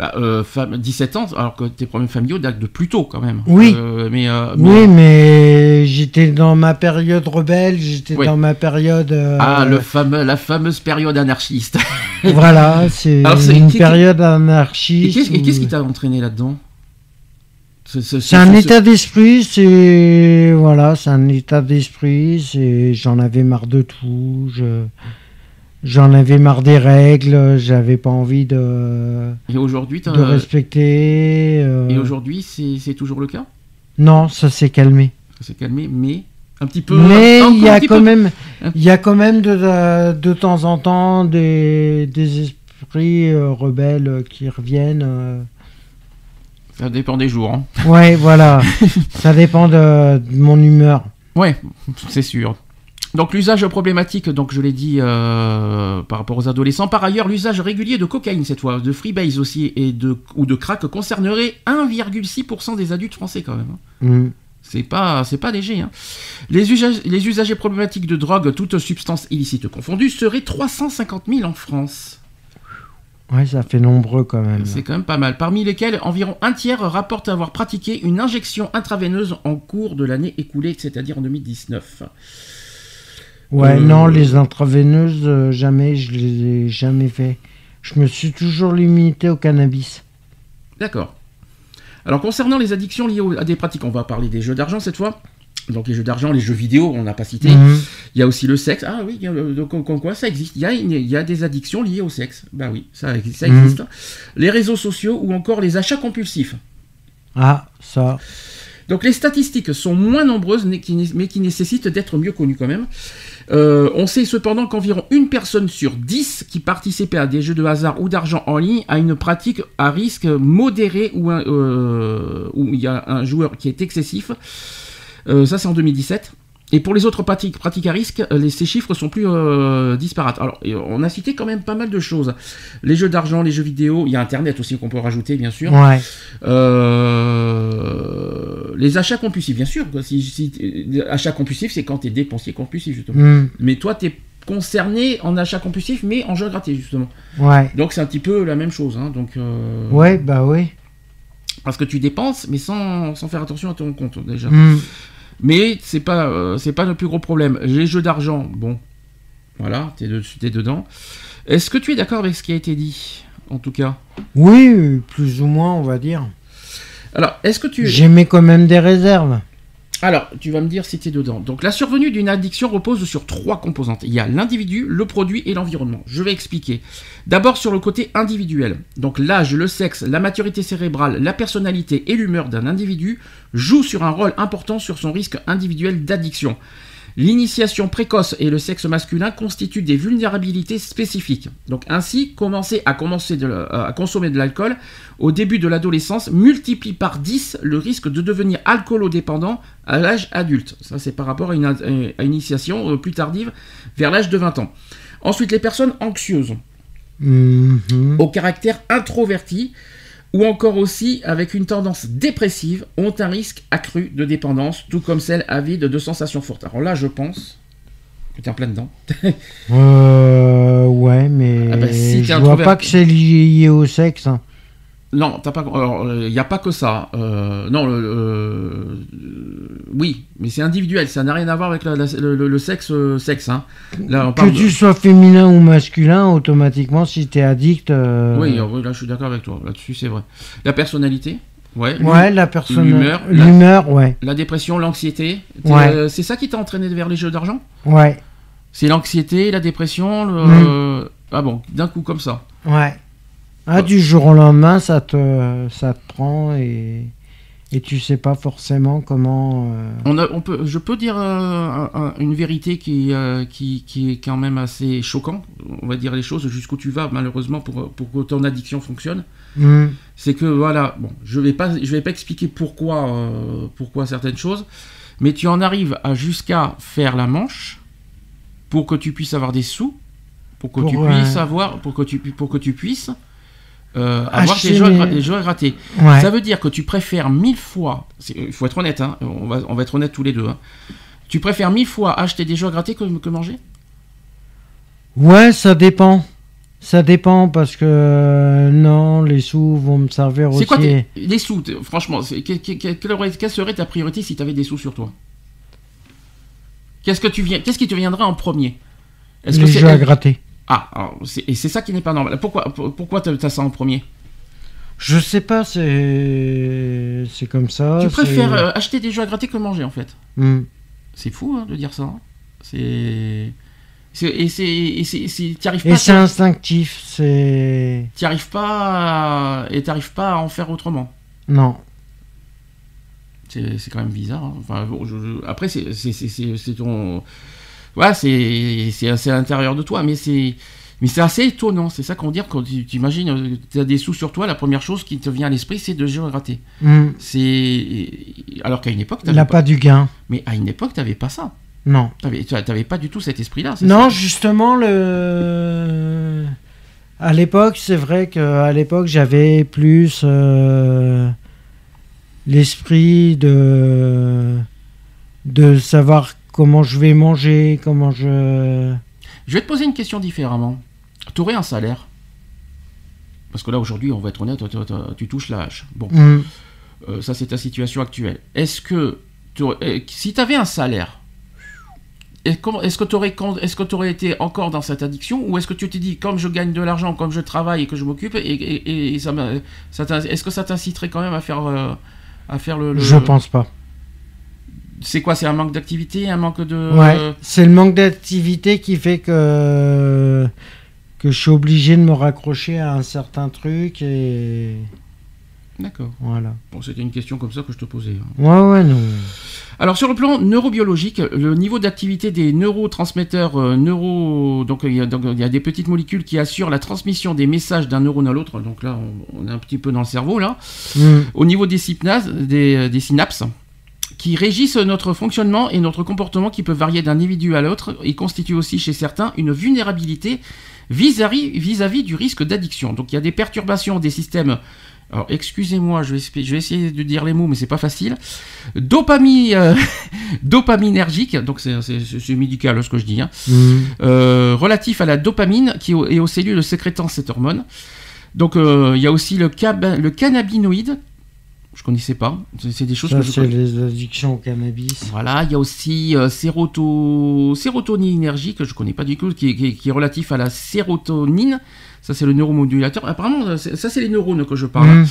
Bah, euh, femme- 17 ans, alors que tes problèmes familiaux datent de plus tôt quand même. Oui. Euh, mais, euh, Oui, mais- j'étais dans ma période rebelle, j'étais Oui. dans ma période. euh, Ah, le fameux, la fameuse période anarchiste. Voilà, c'est une période anarchiste. qu'est-ce et qu'est-ce qui t'a entraîné là-dedans? C'est un c'est- état d'esprit, c'est voilà, c'est un état d'esprit. C'est j'en avais marre de tout. Je j'en avais marre des règles. J'avais pas envie de Et aujourd'hui, t'as- de respecter. euh, et aujourd'hui, c'est c'est toujours le cas? Non, ça s'est calmé. Ça s'est calmé, mais un petit peu. Mais encore il y a quand peu. même, il y a quand même de, de, de temps en temps des, des esprits euh, rebelles qui reviennent. euh. Ça dépend des jours. hein. Ouais, voilà. ça dépend de, de mon humeur. Ouais, c'est sûr. Donc l'usage problématique, donc je l'ai dit euh, par rapport aux adolescents. Par ailleurs, l'usage régulier de cocaïne cette fois, de freebase aussi et de ou de crack concernerait 1,6% des adultes français quand même. hein. Mm. C'est pas c'est pas léger. hein. Les, usages- les usagers problématiques de drogue, toutes substances illicites confondues, seraient 350 000 en France. Ouais, ça fait nombreux quand même. C'est quand même pas mal. Parmi lesquels, environ un tiers rapportent avoir pratiqué une injection intraveineuse en cours de l'année écoulée, c'est-à-dire en 2019. Ouais, Euh, non, les intraveineuses, euh, jamais, je les ai jamais fait. Je me suis toujours limité au cannabis. D'accord. Alors concernant les addictions liées à des pratiques, on va parler des jeux d'argent cette fois. Donc les jeux d'argent, les jeux vidéo, on n'a pas cité. Mhm. Il y a aussi le sexe. Ah oui, donc, comme quoi ça existe. Il y, a une- il y a des addictions liées au sexe. Bah oui, ça, ça Mhm. existe. Les réseaux sociaux ou encore les achats compulsifs. Ah, ça. Donc les statistiques sont moins nombreuses, mais qui nécessitent d'être mieux connues quand même. Euh, on sait cependant qu'environ une personne sur dix qui participait à des jeux de hasard ou d'argent en ligne a une pratique à risque modéré ou euh, où il y a un joueur qui est excessif. Euh, ça c'est en 2017. Et pour les autres pratiques, pratiques à risque, euh, les- ces chiffres sont plus euh, disparates. Alors, on a cité quand même pas mal de choses. Les jeux d'argent, les jeux vidéo, il y a Internet aussi qu'on peut rajouter, bien sûr. Ouais. Euh, les achats compulsifs, bien sûr. Si, si- euh, achat compulsif, c'est quand tu es dépensier compulsif, justement. Mm. Mais toi, tu es concerné en achat compulsif, mais en jeu gratté, justement. Ouais. Donc, c'est un petit peu la même chose. hein. Donc, euh, Ouais, bah oui. Parce que tu dépenses, mais sans, sans faire attention à ton compte, déjà. Mm. Mais c'est pas, euh, c'est pas le plus gros problème. Les jeux d'argent, bon, voilà, t'es, de- t'es dedans. Est-ce que tu es d'accord avec ce qui a été dit, en tout cas? Oui, plus ou moins, on va dire. Alors, est-ce que tu... J'aimais quand même des réserves. Alors, tu vas me dire si tu es dedans. Donc, la survenue d'une addiction repose sur trois composantes. Il y a l'individu, le produit et l'environnement. Je vais expliquer. D'abord sur le côté individuel. Donc, l'âge, le sexe, la maturité cérébrale, la personnalité et l'humeur d'un individu jouent sur un rôle important sur son risque individuel d'addiction. L'initiation précoce et le sexe masculin constituent des vulnérabilités spécifiques. Donc ainsi, commencer à, commencer de la- à consommer de l'alcool au début de l'adolescence multiplie par 10 le risque de devenir alcoolodépendant à l'âge adulte. Ça c'est par rapport à une, à une initiation euh, plus tardive vers l'âge de 20 ans. Ensuite, les personnes anxieuses Mhm. au caractère introverti ou encore aussi avec une tendance dépressive ont un risque accru de dépendance, tout comme celles avides de sensations fortes. Alors là, je pense que tu es en plein dedans. Euh, ouais, mais Ah bah, si je vois pas que c'est lié au sexe. hein. Non, t'as pas. Il n'y a pas que ça. Euh, non, le, euh, oui, mais c'est individuel. Ça n'a rien à voir avec la- la- le, sexe, euh, sexe. Hein. Là, on Que de- tu sois féminin ou masculin, automatiquement, si t'es addict. euh, Oui, euh, là, je suis d'accord avec toi. Là-dessus, c'est vrai. La personnalité. Ouais. Ouais, la personne. L'humeur, la- L'humeur, ouais. La dépression, l'anxiété. Ouais. Euh, c'est ça qui t'a entraîné vers les jeux d'argent? Ouais, C'est l'anxiété, la dépression, le... Mm. Ah bon, d'un coup comme ça. ouais. Ah, Ouais. du jour au lendemain, ça te, ça te prend et, et tu sais pas forcément comment. euh, On a, on peut, je peux dire euh, un- un- une vérité qui, euh, qui, qui est quand même assez choquant. On va dire les choses jusqu'où tu vas, malheureusement, pour, pour que ton addiction fonctionne. hmm, C'est que voilà, bon, je vais pas, je vais pas expliquer pourquoi, pourquoi certaines choses, mais tu en arrives à jusqu'à faire la manche pour que tu puisses avoir des sous, pour que Pour, tu puisses avoir, pour que tu, pour que tu puisses euh, avoir Acheter des jeux, mes- des jeux ratés. Ouais. Ça veut dire que tu préfères mille fois, il faut être honnête, hein, on, va, on va être honnête tous les deux, hein. tu préfères mille fois acheter des jeux à gratter que, que manger? Ouais, ça dépend. Ça dépend parce que euh, non, les sous vont me servir aussi. C'est quoi tes- les sous Franchement, quelle, serait ta priorité si tu avais des sous sur toi? Qu'est-ce que tu viens Qu'est-ce qui te viendrait en premier? Est-ce les que c'est jeux à gratter. Ah, alors, et c'est ça qui n'est pas normal. Pourquoi pour- pourquoi t'as ça en premier Je sais pas, c'est c'est comme ça. tu préfères euh, acheter des jeux à gratter que manger en fait. Hmm. C'est fou hein, de dire ça. hein. C'est. Et c'est. Et arrives Et pas. c'est instinctif, c'est T'y arrives pas. à- Et t'arrives pas à en faire autrement. non. C'est quand même bizarre. hein. Enfin, bon, je- je- Après, c'est ton. Ouais, c'est à l'intérieur de toi, mais c'est. Mais c'est assez étonnant, c'est ça qu'on dit quand tu tu imagines, tu as des sous sur toi, la première chose qui te vient à l'esprit, c'est de jeux à gratter. Hmm. C'est alors qu'à une époque, n'a pas... pas du gain. mais à une époque, t'avais pas ça. Non. T'avais t'avais pas du tout cet esprit-là. Non, ça justement, le... à l'époque, c'est vrai qu'à l'époque, j'avais plus euh, l'esprit de... de savoir comment je vais manger, comment je... Je vais te poser une question différemment. Tu aurais un salaire? Parce que là, aujourd'hui, on va être honnête, tu touches la hache. Bon, Hmm. euh, ça, c'est ta situation actuelle. Est-ce que, euh, si tu avais un salaire, est- est-ce que tu aurais, t'aurais été encore dans cette addiction ou est-ce que tu t'es dit, comme je gagne de l'argent, comme je travaille et que je m'occupe, et, et- et ça, m'a- ça t'in- est-ce que ça t'inciterait quand même à faire, euh, à faire le, le- Je pense pas. C'est quoi C'est un manque d'activité, un manque de. Ouais, c'est le manque d'activité qui fait que que je suis obligé de me raccrocher à un certain truc et D'accord. voilà. Bon, c'était une question comme ça que je te posais. hein. Ouais, ouais, non. Alors sur le plan neurobiologique, le niveau d'activité des neurotransmetteurs euh, neuro, donc il y, a, donc, il y a des petites molécules qui assurent la transmission des messages d'un neurone à l'autre. Donc là, on, on est un petit peu dans le cerveau là. Hmm. Au niveau des synapses, des, des synapses, qui régissent notre fonctionnement et notre comportement, qui peut varier d'un individu à l'autre, et constituent aussi chez certains une vulnérabilité vis-à-vis du risque d'addiction. Donc il y a des perturbations des systèmes. Alors excusez-moi, je vais, expli- je vais essayer de dire les mots, mais c'est pas facile. Dopamine, euh, dopaminergique, donc c'est médical ce que je dis, hein, Hmm. euh, relatif à la dopamine qui est aux cellules sécrétant cette hormone. Donc euh, il y a aussi le, cab- le cannabinoïde, je connaissais pas, c'est des choses Ça, que je connais. les addictions au cannabis. Voilà, il y a aussi euh, séroto... sérotoninergie que je connais pas du tout, qui est, qui est- qui est relatif à la sérotonine. Ça c'est le neuromodulateur. Apparemment, ça c'est les neurones que je parle. Hmm.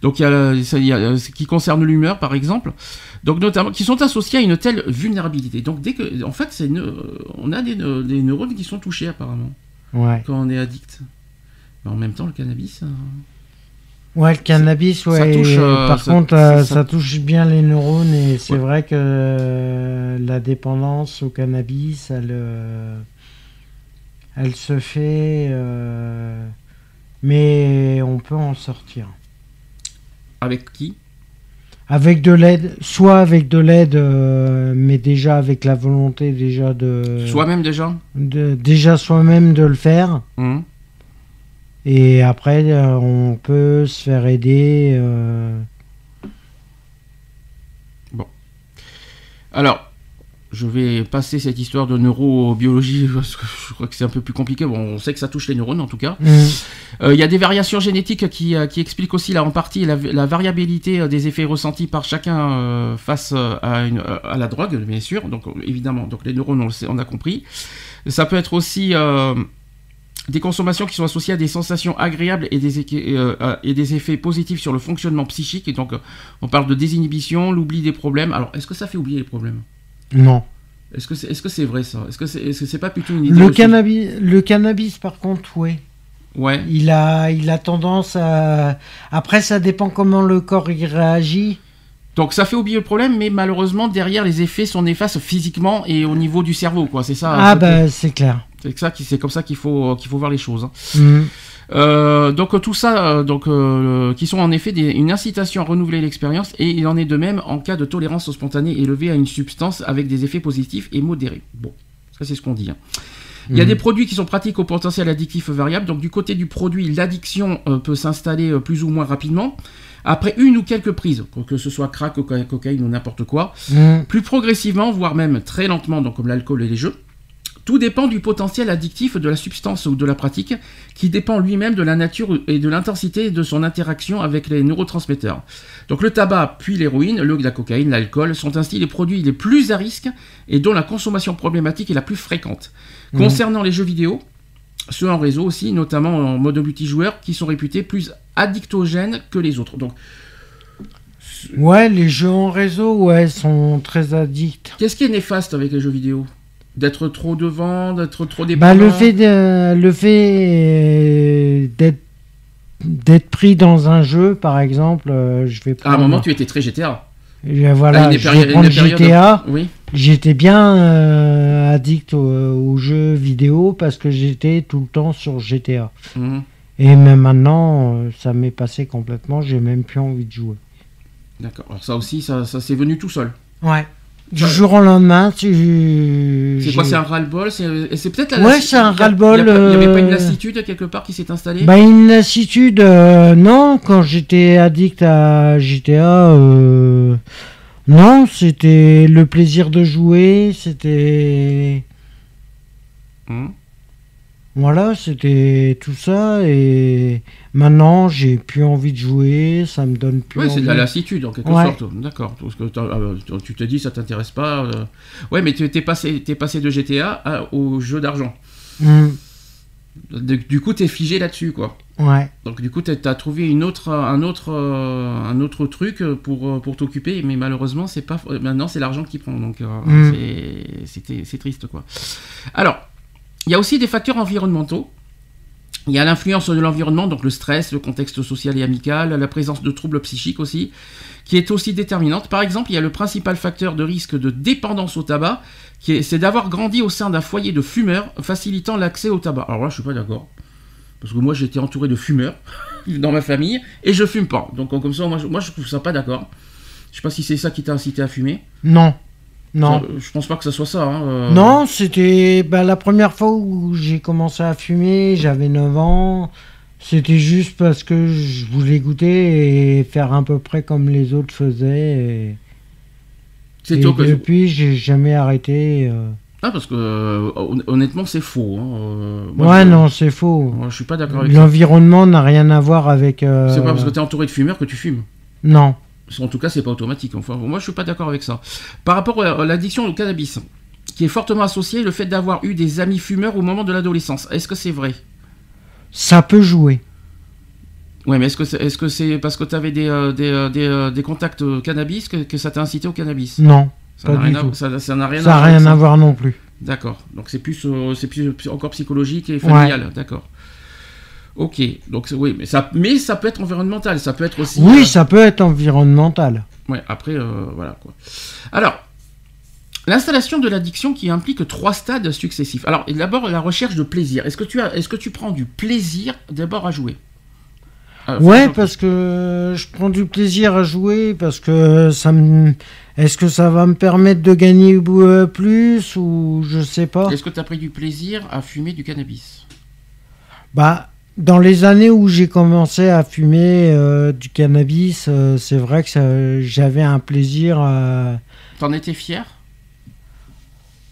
Donc il y a, ça, il y a, ce qui concerne l'humeur par exemple, donc notamment qui sont associés à une telle vulnérabilité. Donc dès que, en fait, c'est on a des, des neurones qui sont touchés apparemment Ouais. quand on est addict. Mais en même temps, le cannabis, euh, Ouais, le cannabis, ça touche, euh, par ça- contre, ça- euh, ça- touche bien les neurones et c'est Ouais. vrai que euh, la dépendance au cannabis, elle, euh, elle se fait, mais on peut en sortir. avec qui? Avec de l'aide, soit avec de l'aide, mais déjà avec la volonté déjà de, Soi-même déjà? de déjà soi-même de le faire. Hum. Et après, euh, on peut se faire aider. euh, Alors, je vais passer cette histoire de neurobiologie parce que je crois que c'est un peu plus compliqué. Bon, on sait que ça touche les neurones en tout cas. mm, Euh, Il y a des variations génétiques qui, qui expliquent aussi là en partie la, la variabilité des effets ressentis par chacun euh, face à, une- à la drogue, bien sûr. Donc évidemment, donc les neurones, on, le sait, on a compris. Ça peut être aussi euh, des consommations qui sont associées à des sensations agréables et des, euh, euh, et des effets positifs sur le fonctionnement psychique. Et donc, euh, on parle de désinhibition, l'oubli des problèmes. Alors, est-ce que ça fait oublier les problèmes? Non. Est-ce que c'est est -ce c'est vrai ça? Est-ce que c'est est -ce c'est pas plutôt une idée Le cannabis, le cannabis, par contre, oui. Ouais. Il a, il a tendance à. Après, ça dépend comment le corps y réagit. Donc ça fait oublier le problème, mais malheureusement derrière les effets sont néfastes physiquement et au niveau du cerveau, quoi. C'est ça. Ah, bah, c'est clair. C'est ça qui- c'est comme ça qu'il faut qu'il faut voir les choses. hein. Mm. Euh, donc tout ça, euh, donc euh, qui sont en effet des- une incitation à renouveler l'expérience et il en est de même en cas de tolérance spontanée élevée à une substance avec des effets positifs et modérés. Bon, ça c'est ce qu'on dit. hein. Il y a Mhm. des produits qui sont pratiques au potentiel addictif variable. Donc du côté du produit, l'addiction euh, peut s'installer euh, plus ou moins rapidement après une ou quelques prises, que ce soit crack, coca- cocaïne ou n'importe quoi. Mm. Plus progressivement, voire même très lentement, donc comme l'alcool et les jeux. Tout dépend du potentiel addictif de la substance ou de la pratique, qui dépend lui-même de la nature et de l'intensité de son interaction avec les neurotransmetteurs. Donc le tabac, puis l'héroïne, le, la cocaïne, l'alcool sont ainsi les produits les plus à risque et dont la consommation problématique est la plus fréquente. Mhm. Concernant les jeux vidéo, ceux en réseau aussi, notamment en mode multijoueur, qui sont réputés plus addictogènes que les autres. Donc, Ouais, les jeux en réseau, ouais, sont très addicts. qu'est-ce qui est néfaste avec les jeux vidéo? D'être trop devant, d'être trop Bah, dépendant le fait de, le fait euh, d'être d'être pris dans un jeu, par exemple, euh, je vais À prendre. un moment, tu étais très GTA. Euh, voilà, À une je vais prendre GTA. Oui. J'étais bien euh, addict aux, aux jeux vidéo parce que j'étais tout le temps sur GTA. Mhm. Et même maintenant, ça m'est passé complètement. J'ai même plus envie de jouer. D'accord. Alors ça aussi, ça, ça c'est venu tout seul. Ouais. Du jour au lendemain, tu. C'est quoi C'est un ras-le-bol C'est et c'est peut-être la Ouais, c'est un il y a- ras-le-bol, Il n'y avait pas une euh, lassitude quelque part qui s'est installée Bah une lassitude, euh, non, quand j'étais addict à GTA, euh, non, c'était le plaisir de jouer, c'était... Mhm. Voilà, c'était tout ça, et maintenant j'ai plus envie de jouer, ça me donne plus Oui, c'est de la lassitude en quelque Ouais. sorte. D'accord. Parce que t'as- euh, tu te dis, ça t'intéresse pas. euh. Ouais, mais tu t'es passé, t'es passé de GTA à- au jeu d'argent. Hmm, Du coup, t'es figé là-dessus, quoi. ouais, Donc du coup, t'as as trouvé une autre, un autre, euh, un autre truc pour pour t'occuper, mais malheureusement, c'est pas maintenant c'est l'argent qui prend, donc euh, Mm. c'est- c'était- c'est triste quoi. Alors, il y a aussi des facteurs environnementaux. Il y a l'influence de l'environnement, donc le stress, le contexte social et amical, la présence de troubles psychiques aussi, qui est aussi déterminante. Par exemple, il y a le principal facteur de risque de dépendance au tabac, qui est, c'est d'avoir grandi au sein d'un foyer de fumeurs, facilitant l'accès au tabac. Alors là, je suis pas d'accord. Parce que moi, j'étais entouré de fumeurs dans ma famille et je fume pas. Donc, comme ça, moi, je, moi, je trouve ça pas d'accord. Je sais pas si c'est ça qui t'a incité à fumer. non, non. Ça, je pense pas que ça soit ça. hein, euh. Non, c'était bah, la première fois où j'ai commencé à fumer, j'avais 9 ans. C'était juste parce que je voulais goûter et faire à peu près comme les autres faisaient. Et, et depuis, j'ai jamais arrêté. euh. Ah, parce que euh, hon- honnêtement, c'est faux. hein, euh, moi, ouais, je, non, c'est faux. moi, je suis pas d'accord avec. L'environnement n'a rien à voir avec. C'est pas parce que t'es entouré de fumeurs que tu fumes. Non. En tout cas, c'est pas automatique. Enfin, moi, je suis pas d'accord avec ça. Par rapport à l'addiction au cannabis, qui est fortement associée le fait d'avoir eu des amis fumeurs au moment de l'adolescence. Est-ce que c'est vrai? Ça peut jouer. Ouais, mais est-ce que c'est est -ce que c'est parce que tu avais des, euh, des, euh, des, euh, des contacts cannabis que, que ça t'a incité au cannabis? Non. Ça n'a rien, à- tout. ça- ça n'a rien Ça n'a à voir avec rien ça. à voir non plus. D'accord. Donc c'est plus, c'est plus, plus encore psychologique et familial. D'accord. Ok. Donc oui, mais ça, mais ça peut être environnemental. Ça peut être aussi. Oui, euh, ça peut être environnemental. Ouais. Après, euh, voilà quoi. Alors. L'installation de l'addiction qui implique trois stades successifs. Alors, d'abord, la recherche de plaisir. Est-ce que tu as, est-ce que tu prends du plaisir d'abord à jouer? Euh, Ouais, parce que je prends du plaisir à jouer, parce que ça me. Est-ce que ça va me permettre de gagner euh, plus ou je sais pas Est-ce que tu as pris du plaisir à fumer du cannabis? Bah, dans les années où j'ai commencé à fumer euh, du cannabis, euh, c'est vrai que j'avais un plaisir. à- T'en étais fier?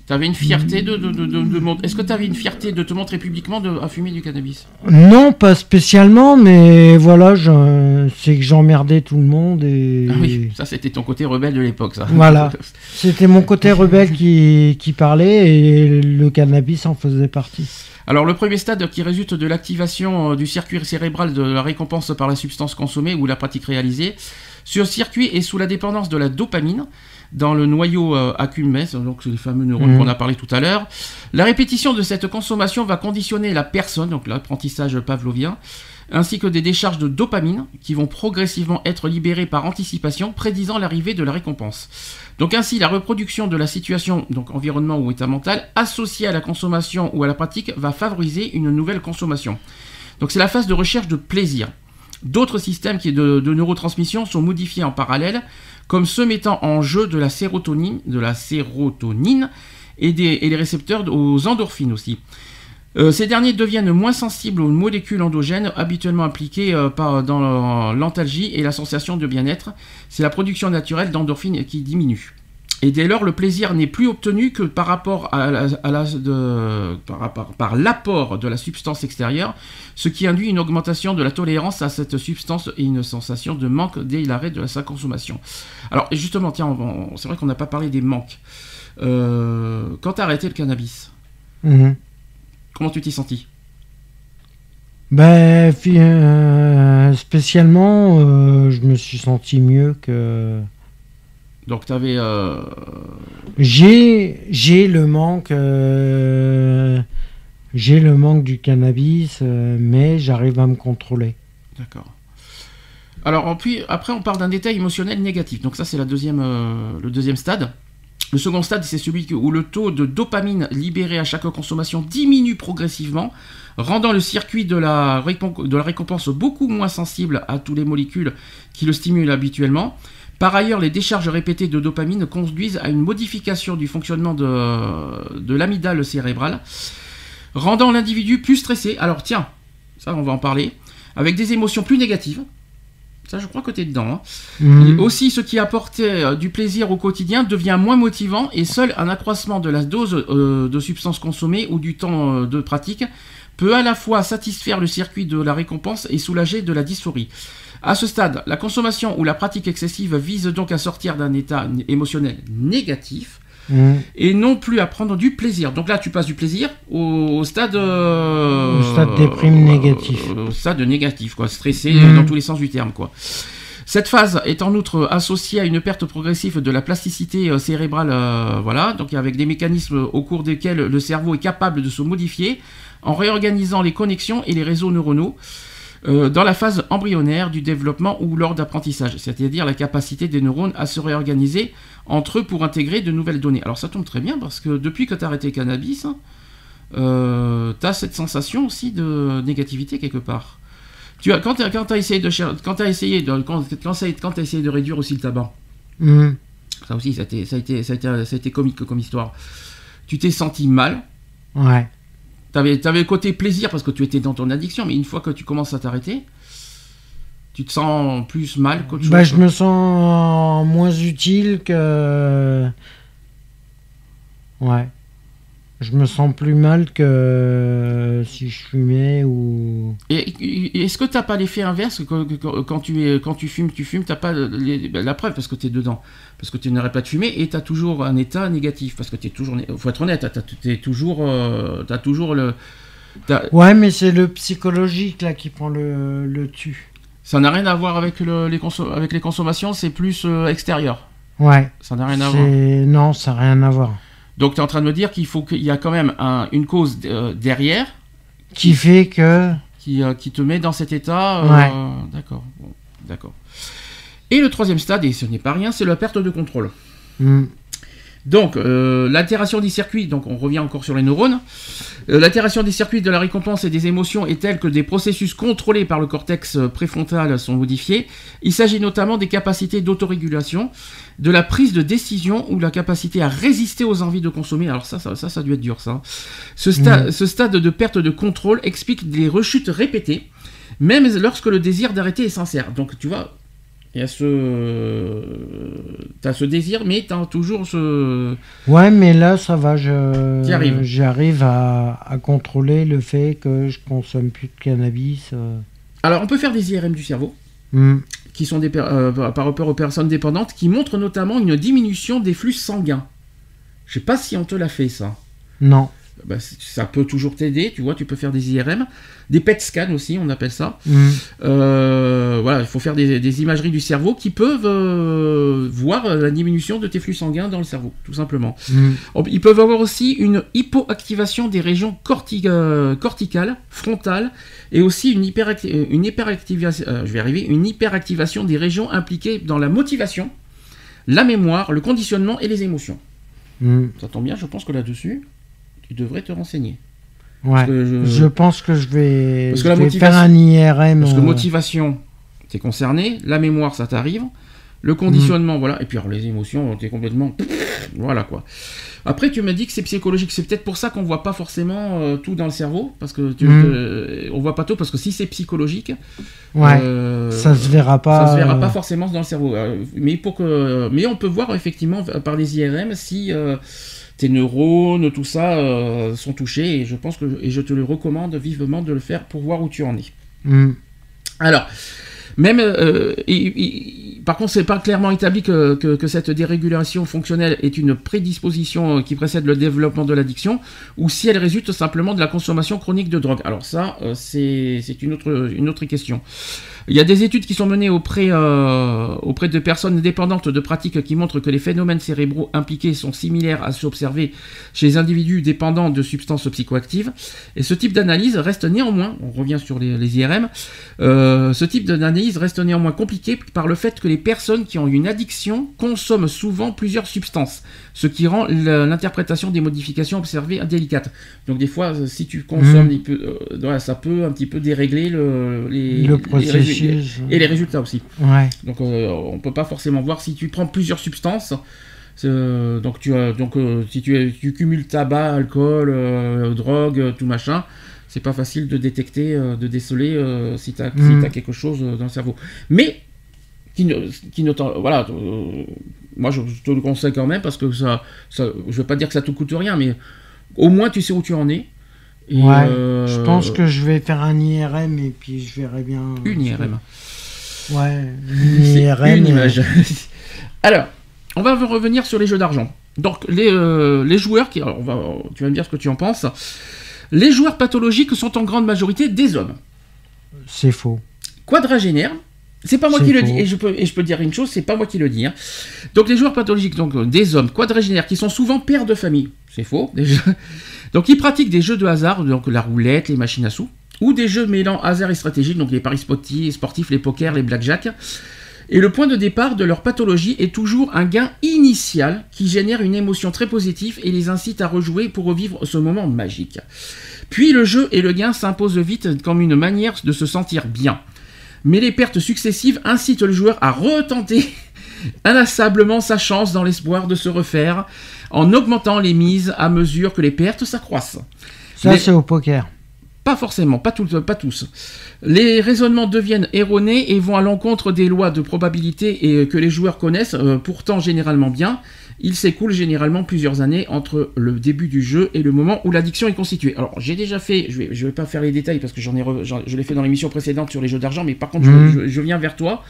T'avais une fierté de, de, de, Est-ce que t'avais une fierté de te montrer publiquement de, à fumer du cannabis? Non, pas spécialement, mais voilà, c'est que j'emmerdais tout le monde et. Ah oui, ça c'était ton côté rebelle de l'époque, ça. Voilà. C'était mon côté rebelle qui, qui parlait et le cannabis en faisait partie. Alors le premier stade qui résulte de l'activation euh, du circuit cérébral de la récompense par la substance consommée ou la pratique réalisée, ce circuit est sous la dépendance de la dopamine dans le noyau euh, accumbens, donc c'est les fameux neurones Mhm. qu'on a parlé tout à l'heure. La répétition de cette consommation va conditionner la personne, donc l'apprentissage pavlovien, ainsi que des décharges de dopamine qui vont progressivement être libérées par anticipation, prédisant l'arrivée de la récompense. Donc ainsi, la reproduction de la situation, donc environnement ou état mental, associée à la consommation ou à la pratique, va favoriser une nouvelle consommation. Donc c'est la phase de recherche de plaisir. D'autres systèmes qui de, neurotransmission sont modifiés en parallèle, comme ceux mettant en jeu de la sérotonine, de la sérotonine et, des, et les récepteurs aux endorphines aussi. Euh, ces derniers deviennent moins sensibles aux molécules endogènes habituellement impliquées euh, dans l'antalgie et la sensation de bien-être. C'est la production naturelle d'endorphines qui diminue. Et dès lors, le plaisir n'est plus obtenu que par rapport à la, par, l'apport de la substance extérieure, ce qui induit une augmentation de la tolérance à cette substance et une sensation de manque dès l'arrêt de sa consommation. Alors, justement, tiens, c'est vrai qu'on n'a pas parlé des manques. Euh, quand tu as arrêté le cannabis, Mhm. Comment tu t'es senti Ben, euh, spécialement, euh, je me suis senti mieux que. Donc tu avais... J'ai, j'ai le manque, euh, j'ai le manque du cannabis, euh, mais j'arrive à me contrôler. D'accord. Alors en puis, après on parle d'un détail émotionnel négatif. Donc ça c'est la deuxième, euh, le deuxième stade. Le second stade c'est celui où le taux de dopamine libéré à chaque consommation diminue progressivement, rendant le circuit de la, récomp- de la récompense beaucoup moins sensible à toutes les molécules qui le stimulent habituellement. Par ailleurs, les décharges répétées de dopamine conduisent à une modification du fonctionnement de, de l'amygdale cérébrale, rendant l'individu plus stressé. Alors tiens, ça on va en parler, avec des émotions plus négatives. Ça, je crois que tu es dedans. hein. Mhm. Et aussi, ce qui apportait euh, du plaisir au quotidien devient moins motivant et seul un accroissement de la dose euh, de substances consommées ou du temps euh, de pratique peut à la fois satisfaire le circuit de la récompense et soulager de la dysphorie. À ce stade, la consommation ou la pratique excessive vise donc à sortir d'un état émotionnel négatif Mhm. et non plus à prendre du plaisir. Donc là, tu passes du plaisir au, au stade. euh, Au stade déprime négatif. euh, Au stade négatif, quoi. Stressé Mhm. dans tous les sens du terme, quoi. Cette phase est en outre associée à une perte progressive de la plasticité euh, cérébrale, euh, voilà, donc avec des mécanismes au cours desquels le cerveau est capable de se modifier en réorganisant les connexions et les réseaux neuronaux euh, dans la phase embryonnaire du développement ou lors d'apprentissage, c'est-à-dire la capacité des neurones à se réorganiser entre eux pour intégrer de nouvelles données. Alors ça tombe très bien parce que depuis que tu as arrêté le cannabis, tu as cette sensation aussi de négativité quelque part. Tu as, quand tu as, essayé de quand t'as essayé de quand, quand, essayé de réduire aussi le tabac, Mhm. ça aussi ça a été, ça a été, ça a été, ça a été comique comme histoire. Tu t'es senti mal, Ouais. T'avais avais le côté plaisir parce que tu étais dans ton addiction, mais une fois que tu commences à t'arrêter, tu te sens plus mal qu'autre chose. Bah, je me sens moins utile que. Ouais. Je me sens plus mal que si je fumais ou. Et, est-ce que t'as pas l'effet inverse quand tu es, quand tu fumes, tu fumes, t'as pas les- ben, la preuve parce que t'es dedans, parce que tu n'arrêtes pas de fumer et t'as toujours un état négatif parce que t'es toujours, né- faut être honnête, t'as, t'es toujours, euh, t'as toujours le, Ouais, mais c'est le psychologique là qui prend le, le tu. Ça n'a rien à voir avec le- les conso- avec les consommations, c'est plus euh, extérieur. Ouais. Ça n'a rien à voir. Non, ça n'a rien à voir. Donc tu es en train de me dire qu'il faut qu'il y a quand même un- une cause euh, derrière Qui fait que. qui, euh, qui te met dans cet état. Ouais. D'accord. Bon, d'accord. Et le troisième stade, et ce n'est pas rien, c'est la perte de contrôle. Hmm. Donc, euh, l'altération des circuits, donc on revient encore sur les neurones. Euh, l'altération des circuits de la récompense et des émotions est telle que des processus contrôlés par le cortex préfrontal sont modifiés. Il s'agit notamment des capacités d'autorégulation, de la prise de décision ou la capacité à résister aux envies de consommer. Alors ça, ça, ça, ça a dû être dur, ça. Ce, sta- Mhm. ce stade de perte de contrôle explique des rechutes répétées, même lorsque le désir d'arrêter est sincère. Donc, tu vois, il y a ce... T'as ce désir, mais t'as toujours ce... Ouais, mais là, ça va. Je... J'arrive à, à contrôler le fait que je consomme plus de cannabis. euh. Alors, on peut faire des IRM du cerveau, Hmm. qui sont des per- euh, par rapport aux personnes dépendantes, qui montrent notamment une diminution des flux sanguins. Je sais pas si on te l'a fait, ça. Non. Bah, c- ça peut toujours t'aider, tu vois, tu peux faire des IRM, des PET scans aussi, on appelle ça. Hmm. Euh, voilà, il faut faire des, des imageries du cerveau qui peuvent euh, voir la diminution de tes flux sanguins dans le cerveau, tout simplement. Oh, Ils peuvent avoir aussi une hypoactivation des régions corti- euh, corticales, frontales, et aussi une, hyperacti- euh, une hyperactivation, euh, je vais arriver, une hyperactivation des régions impliquées dans la motivation, la mémoire, le conditionnement et les émotions. Hmm. Ça tombe bien, je pense que là-dessus, tu devrais te renseigner. Ouais. je- je... pense que je vais, Parce je que la vais motivation- faire un IRM. Parce que euh, motivation, t'es concerné, la mémoire, ça t'arrive, le conditionnement, voilà, et puis alors les émotions, t'es complètement... Voilà quoi. Après, tu m'as dit que c'est psychologique, c'est peut-être pour ça qu'on voit pas forcément euh, tout dans le cerveau, parce que tu, euh, on voit pas tout, parce que si c'est psychologique, Ouais. euh, ça se verra pas. ça se verra pas forcément dans le cerveau. Mais, pour que, mais on peut voir effectivement par les IRM si tes neurones, tout ça euh, sont touchés, et je pense que et je te le recommande vivement de le faire pour voir où tu en es. hmm. Alors, même euh, par contre, c'est pas clairement établi que, que, cette dérégulation fonctionnelle est une prédisposition euh, qui précède le développement de l'addiction, ou si elle résulte simplement de la consommation chronique de drogue. Alors ça, euh, c'est une autre, une autre question. Il y a des études qui sont menées auprès, euh, auprès de personnes dépendantes de pratiques qui montrent que les phénomènes cérébraux impliqués sont similaires à ceux observés chez les individus dépendants de substances psychoactives. Et ce type d'analyse reste néanmoins, on revient sur les, IRM, ce type d'analyse reste néanmoins compliqué par le fait que les personnes qui ont une addiction consomment souvent plusieurs substances, ce qui rend l'interprétation des modifications observées délicate. Donc des fois, euh, si tu consommes, Mhm. il peut- euh, voilà, ça peut un petit peu dérégler le, les, Le les processus. et les résultats aussi. Ouais. Donc euh, on peut pas forcément voir si tu prends plusieurs substances. euh, donc tu as donc si tu, tu cumules tabac, alcool, drogue, tout machin, c'est pas facile de détecter, de déceler si tu as, Mm. quelque chose dans le cerveau. Mais qui ne, qui ne voilà, euh, moi je, je te le conseille quand même parce que ça, ça, je veux pas dire que ça te coûte rien, mais au moins tu sais où tu en es. Et, Ouais, euh, Je pense que je vais faire un IRM et puis je verrai bien. une IRM. Ouais, une IRM. une image. Alors, on va revenir sur les jeux d'argent. Donc, les, euh, les joueurs, qui, alors, on va, tu vas me dire ce que tu en penses. Les joueurs pathologiques sont en grande majorité des hommes. C'est faux. Quadragénaires, c'est pas moi qui le dis, et je, peux, et je peux dire une chose, c'est pas moi qui le dis. hein. Donc, les joueurs pathologiques, donc euh, des hommes quadragénaires qui sont souvent pères de famille, c'est faux déjà. Donc, ils pratiquent des jeux de hasard, donc la roulette, les machines à sous, ou des jeux mêlant hasard et stratégie, donc les paris sportifs, sportifs les pokers, les blackjack. Et le point de départ de leur pathologie est toujours un gain initial qui génère une émotion très positive et les incite à rejouer pour revivre ce moment magique. Puis le jeu et le gain s'imposent vite comme une manière de se sentir bien. Mais les pertes successives incitent le joueur à retenter inlassablement sa chance dans l'espoir de se refaire en augmentant les mises à mesure que les pertes s'accroissent. Ça, c'est au poker. Pas forcément, pas, tout- pas tous. Les raisonnements deviennent erronés et vont à l'encontre des lois de probabilité et que les joueurs connaissent euh, pourtant généralement bien. Il s'écoule généralement plusieurs années entre le début du jeu et le moment où l'addiction est constituée. Alors j'ai déjà fait, je vais, je vais pas faire les détails parce que j'en ai, re- je l'ai fait dans l'émission précédente sur les jeux d'argent, mais par contre je- Mhm. je, je viens vers toi.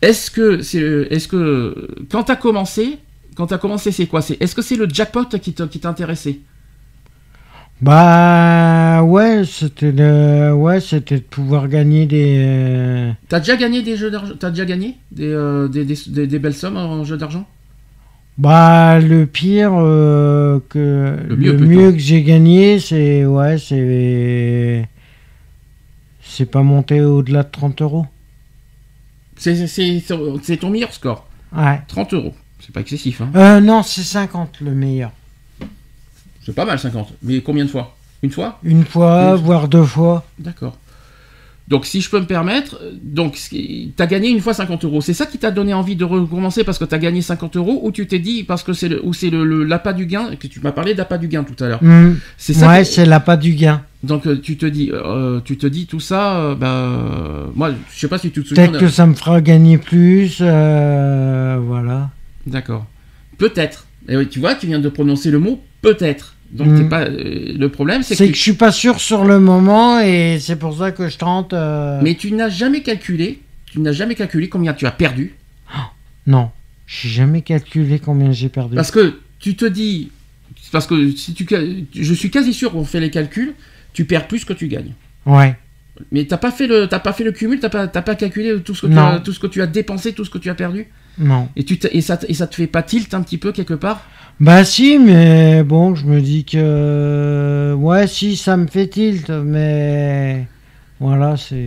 Est-ce que c'est, est-ce que quand t'as commencé, quand t'as commencé c'est quoi? C'est est-ce que c'est le jackpot qui t'a- qui t'intéressait? Bah ouais, c'était de... ouais, c'était de pouvoir gagner des. euh, T'as déjà gagné des jeux d'argent? T'as déjà gagné des, euh, des, des- des- des belles sommes en jeu d'argent? Bah le pire euh, que Le le mieux, que j'ai gagné, c'est ouais, c'est c'est pas monté au-delà de 30 euros. C'est c'est- c'est- c'est ton meilleur score. Ouais. 30 euros. C'est pas excessif, hein. Euh, non, c'est 50 le meilleur. C'est pas mal 50. Mais combien de fois? Une fois Une fois, voire deux fois. D'accord. Donc si je peux me permettre, euh, donc t'as gagné une fois 50 euros. C'est ça qui t'a donné envie de recommencer parce que t'as gagné 50 euros ou tu t'es dit parce que c'est le ou c'est le, l'appât du gain que tu m'as parlé d'appât du gain tout à l'heure. Hmm. C'est ça. Ouais, que- c'est l'appât du gain. Donc euh, tu te dis, euh, tu te dis tout ça. euh, bah, moi je sais pas si tu te souviens. Peut-être que ça me fera gagner plus. euh, voilà. D'accord. Peut-être. Et oui, tu vois, tu viens de prononcer le mot peut-être. Donc Mm. pas. euh, le problème, c'est C'est que. que je suis pas sûr sur le moment et c'est pour ça que je tente. euh, Mais tu n'as jamais calculé. Tu n'as jamais calculé combien tu as perdu. Non, j'ai jamais calculé combien j'ai perdu. Parce que tu te dis. Parce que si tu. Je suis quasi sûr qu'on fait les calculs. Tu perds plus que tu gagnes. Ouais. Mais t'as pas fait le, t'as pas fait le cumul, t'as pas, pas calculé tout ce que tu Non. as, tout ce que tu as dépensé, tout ce que tu as perdu. Non. Et tu, et ça, et ça te fait pas tilt un petit peu quelque part? Bah si, mais bon, je me dis que ouais, si ça me fait tilt, mais voilà, c'est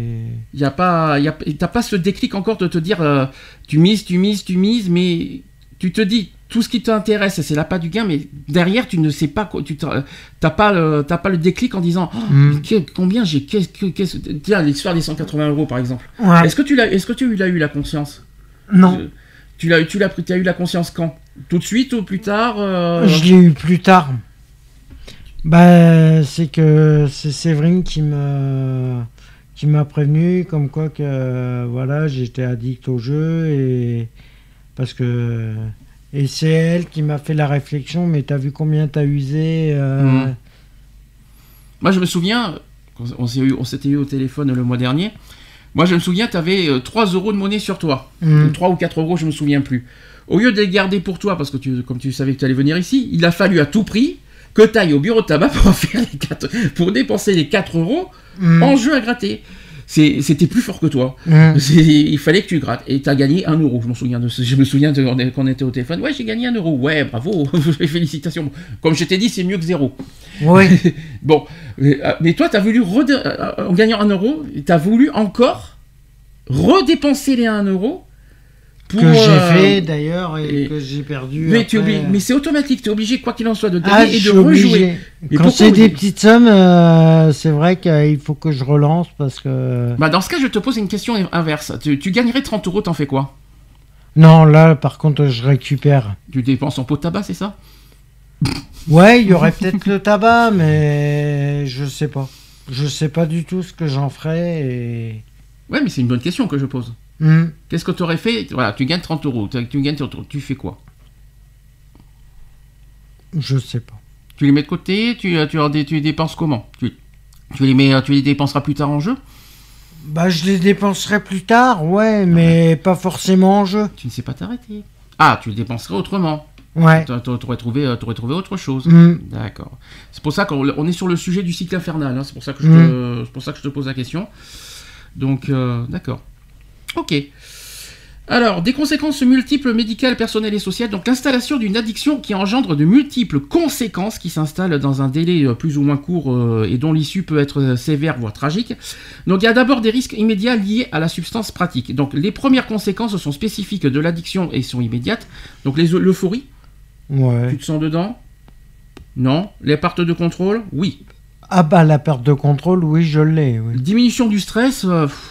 Y a pas, y a, t'as pas ce déclic encore de te dire, euh, tu mises, tu mises, tu mises, mais tu te dis tout ce qui t'intéresse, c'est l'appât du gain, mais derrière tu ne sais pas quoi, tu t'as pas le, pas le déclic en disant Oh, que- combien j'ai, qu'est-ce que, qu'est-ce- tiens l'histoire des 180 euros par exemple. Ouais. Est-ce que tu l'as, est-ce que tu l'as eu la conscience? Non. Euh, Tu l'as, tu l'as, tu as eu la conscience quand? Tout de suite ou plus tard euh, Je l'ai eu plus tard. Bah, c'est que c'est Séverine qui me qui m'a prévenu comme quoi que voilà, j'étais addict au jeu et parce que et c'est elle qui m'a fait la réflexion mais t'as vu combien t'as usé euh, Mhm. Moi, je me souviens, eu- on s'était eu au téléphone le mois dernier. Moi, je me souviens, tu avais 3 euros de monnaie sur toi. Mm. 3 ou 4 euros, je me souviens plus. Au lieu de les garder pour toi, parce que tu, comme tu savais que tu allais venir ici, il a fallu à tout prix que tu ailles au bureau de tabac pour, faire les quatre- pour dépenser les 4 euros Mm. en jeu à gratter. C'était plus fort que toi. Mm. Il fallait que tu grattes. Et tu as gagné 1 euro. Je me souviens de ce- Je me souviens de, quand on est- quand on était au téléphone. Ouais, j'ai gagné 1 euro. Ouais, bravo. Félicitations. Comme je t'ai dit, c'est mieux que zéro. Oui. Bon, mais, euh, mais toi, tu as voulu, rede- euh, en gagnant 1 euro, tu as voulu encore redépenser les 1 euro pour. que j'ai euh, fait d'ailleurs et, et- que j'ai perdu. Mais, tu mais c'est automatique, tu es obligé, quoi qu'il en soit, de gagner Ah, et de rejouer. Mais Quand c'est des petites sommes, euh, c'est vrai qu'il faut que je relance parce que. Bah, dans ce cas, je te pose une question inverse. Tu, tu gagnerais 30 euros, t'en fais quoi? Non, là, par contre, je récupère. Tu dépenses en pot de tabac, c'est ça? Ouais, il y aurait peut-être le tabac, mais je sais pas. Je sais pas du tout ce que j'en ferai et. Ouais, mais c'est une bonne question que je pose. Hmm. Qu'est-ce que tu aurais fait? Voilà, tu gagnes 30 euros. Tu, tu gagnes 30 euros. Tu fais quoi? Je sais pas. Tu les mets de côté? Tu, tu, les- tu les dépenses comment? Tu, tu les mets, tu les dépenseras plus tard en jeu? Bah, je les dépenserai plus tard, ouais, mais pas forcément en jeu. Tu ne sais pas t'arrêter. Ah, tu les dépenserais autrement. Ouais. T'a- T'aurais trouvé, euh, trouvé autre chose. Hmm. D'accord. C'est pour ça qu'on on est sur le sujet du cycle infernal. hein. C'est pour ça que je Mm. te, pour ça que je te pose la question. Donc, euh, d'accord. Ok. Alors, des conséquences multiples médicales, personnelles et sociales. Donc, l'installation d'une addiction qui engendre de multiples conséquences qui s'installent dans un délai euh, plus ou moins court euh, et dont l'issue peut être euh, sévère, voire tragique. Donc, il y a d'abord des risques immédiats liés à la substance pratique. Donc, les premières conséquences sont spécifiques de l'addiction et sont immédiates. Donc, l'euphorie, tu Ouais. te sens dedans Non. Les pertes de contrôle Oui. Ah bah, la perte de contrôle, oui, je l'ai. oui. Diminution du stress euh, pff,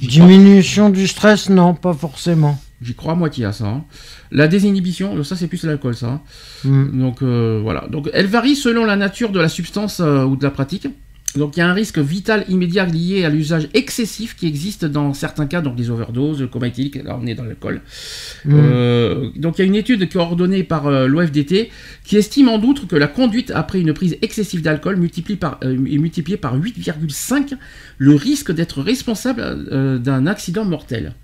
Diminution du stress, non, pas forcément. J'y crois à moitié à ça. hein. La désinhibition, ça c'est plus l'alcool ça. hein. Hmm. Donc euh, voilà. Donc elle varie selon la nature de la substance euh, ou de la pratique. Donc il y a un risque vital immédiat lié à l'usage excessif qui existe dans certains cas, donc des overdoses, le coma éthylique, là on est dans l'alcool. Hmm. Euh, donc il y a une étude coordonnée par euh, l'OFDT qui estime en outre que la conduite après une prise excessive d'alcool multiplie par, euh, est multipliée par 8,5 le risque d'être responsable d'un accident mortel.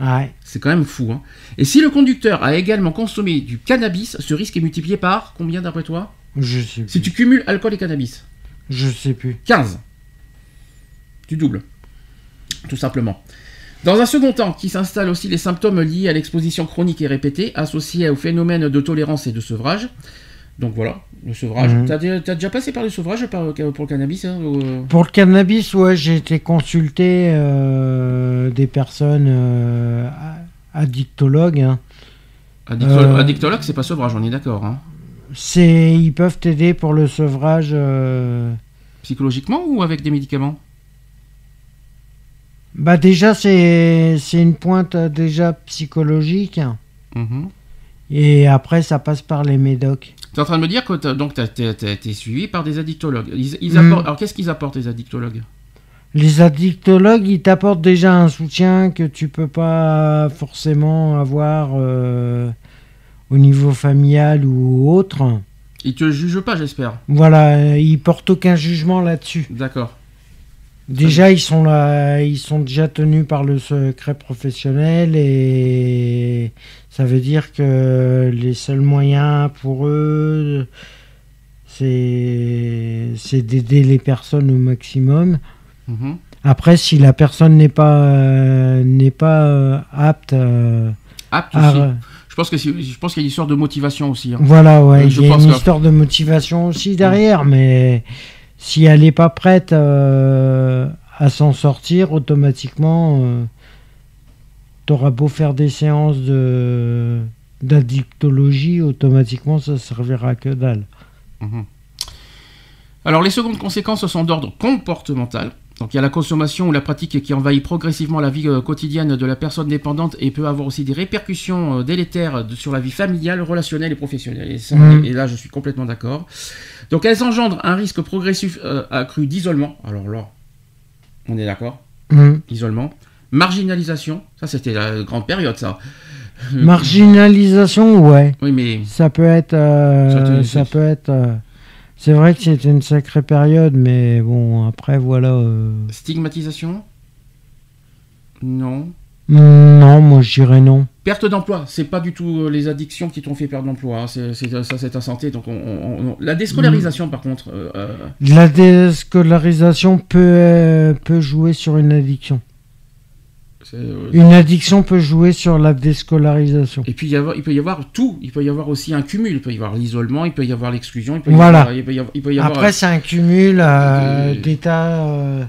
Ouais. C'est quand même fou. Hein. Et si le conducteur a également consommé du cannabis, ce risque est multiplié par combien d'après toi? Je sais plus. Si tu cumules alcool et cannabis Je sais plus. 15. Tu doubles. Tout simplement. Dans un second temps, qui s'installent aussi les symptômes liés à l'exposition chronique et répétée, associés au phénomène de tolérance et de sevrage. Donc voilà, le sevrage. Mhm. T'as dé- t'as déjà passé par le sevrage pour le cannabis hein, ou, euh, Pour le cannabis, ouais, j'ai été consulté euh, des personnes euh, addictologues. hein. addicto- Euh. Addictologue, c'est pas sevrage, on est d'accord. hein. C'est, ils peuvent t'aider pour le sevrage. euh, Psychologiquement ou avec des médicaments? Bah déjà, c'est, c'est une pointe euh, déjà psychologique. Mhm. Et après, ça passe par les médocs. Tu es en train de me dire que t'as- donc t'as t'as- t'as été suivi par des addictologues. Ils, ils Mhm. apportent- Alors qu'est-ce qu'ils apportent les addictologues? Les addictologues, ils t'apportent déjà un soutien que tu peux pas forcément avoir euh, au niveau familial ou autre. Ils te jugent pas, j'espère. Voilà, ils portent aucun jugement là-dessus. D'accord. Déjà, ils sont là, ils sont déjà tenus par le secret professionnel et ça veut dire que les seuls moyens pour eux, c'est c'est d'aider les personnes au maximum. Mhm. Après, si la personne n'est pas euh, n'est pas euh, apte, euh, Apte à- aussi. Je pense que je pense qu'il y a une histoire de motivation aussi. hein. voilà, ouais, Euh, il y a une que- histoire de motivation aussi derrière, mais si elle n'est pas prête euh, à s'en sortir, automatiquement, euh, t'auras beau faire des séances de d'addictologie, automatiquement, ça servira que dalle. Mhm. Alors les secondes conséquences sont d'ordre comportemental. Donc il y a la consommation ou la pratique qui envahit progressivement la vie euh, quotidienne de la personne dépendante et peut avoir aussi des répercussions euh, délétères de- sur la vie familiale, relationnelle et professionnelle. Et, ça, Mhm. et là je suis complètement d'accord. Donc elles engendrent un risque progressif euh, accru d'isolement. Alors là, on est d'accord Hum. Isolement. Marginalisation, ça c'était la grande période ça. Marginalisation, ouais. Oui mais Ça peut être. euh, Ça peut être. euh, c'est vrai que c'était une sacrée période, mais bon, après, voilà. euh, stigmatisation? Non. Non, moi je dirais non. Perte d'emploi, c'est pas du tout euh, les addictions qui t'ont fait perdre l'emploi. hein. C'est, c'est- ça, c'est ta santé. Donc, on- on- on- la déscolarisation, par contre, euh, euh, La déscolarisation peut, euh, peut jouer sur une addiction. Euh, Une addiction peut jouer sur la déscolarisation. Et puis il, y avoir- il peut y avoir tout. Il peut y avoir aussi un cumul. Il peut y avoir l'isolement, il peut y avoir l'exclusion. Il peut y Voilà. avoir, il peut y avoir, il peut y avoir, Après, c'est un cumul euh, d'états. euh,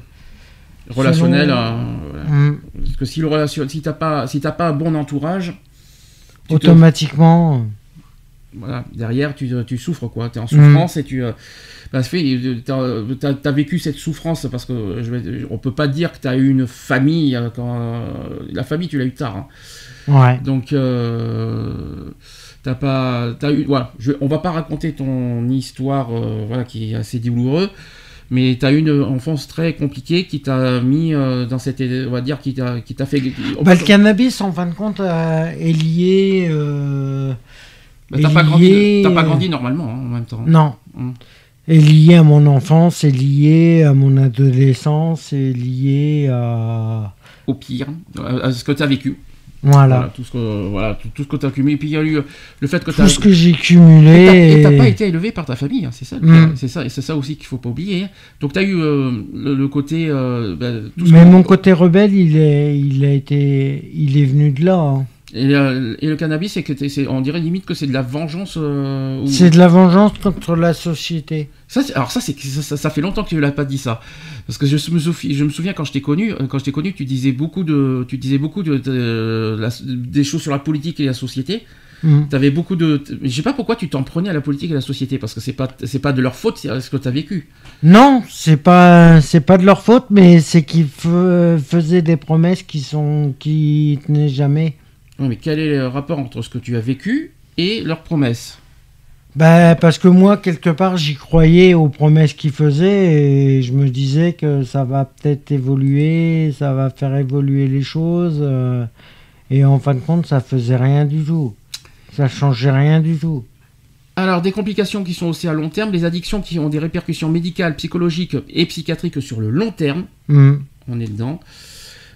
relationnel. voilà. hum, Parce que si le relation, si t'as pas, si t'as pas un bon entourage, te- automatiquement. voilà, derrière tu, tu souffres quoi. T'es en Mm. souffrance et tu, t'as, t'as vécu cette souffrance parce que je vais, on peut pas dire que t'as eu une famille euh, quand euh, la famille tu l'as eu tard. hein. Ouais. Donc, euh, t'as pas, t'as eu, voilà, je, on va pas raconter ton histoire, euh, voilà, qui est assez douloureuse, mais t'as eu une enfance très compliquée qui t'a mis euh, dans cette, on va dire, qui t'a, qui t'a fait. Bah, le cannabis, en fin de compte, est lié. bah, t'as pas grandi, pas grandi normalement hein, en même temps. Non. Hum. Est lié à mon enfance, est lié à mon adolescence, est lié à. Au pire, à, ce que t'as vécu. Voilà. Voilà, tout ce que, voilà, tout, tout ce que t'as accumulé. Et puis il y a eu euh, le fait que Tout ce que j'ai cumulé. Et t'as pas été élevé par ta famille, hein, c'est ça, Mm. pire. c'est ça, et c'est ça aussi qu'il faut pas oublier. hein. Donc t'as eu euh, le, le côté, euh, tout ce Mais que- mon côté rebelle, il est, il a été, il est venu de là. hein. Et, euh, et le cannabis, c'est que c'est, on dirait limite que c'est de la vengeance. euh, ou- C'est de la vengeance contre la société. Ça, alors ça, c'est ça, fait longtemps que tu l'as pas dit ça, parce que je me souviens, je me souviens quand je t'ai connu, euh, quand je t'ai connu, tu disais beaucoup de, tu disais beaucoup de, de- la- des choses sur la politique et la société. Mm. T'avais beaucoup de, je sais pas pourquoi tu t'en prenais à la politique et à la société, parce que c'est pas, c'est pas de leur faute, c'est ce que t'as vécu. Non, c'est pas, c'est pas de leur faute, mais c'est qu'ils faisaient des promesses qui sont, qui tenaient jamais. Mais quel est le rapport entre ce que tu as vécu et leurs promesses? Bah, parce que moi, quelque part, j'y croyais aux promesses qu'ils faisaient et je me disais que ça va peut-être évoluer, ça va faire évoluer les choses. euh, et en fin de compte, ça faisait rien du tout. Ça changeait rien du tout. Alors, des complications qui sont aussi à long terme, les addictions qui ont des répercussions médicales, psychologiques et psychiatriques sur le long terme, Hmm. on est dedans.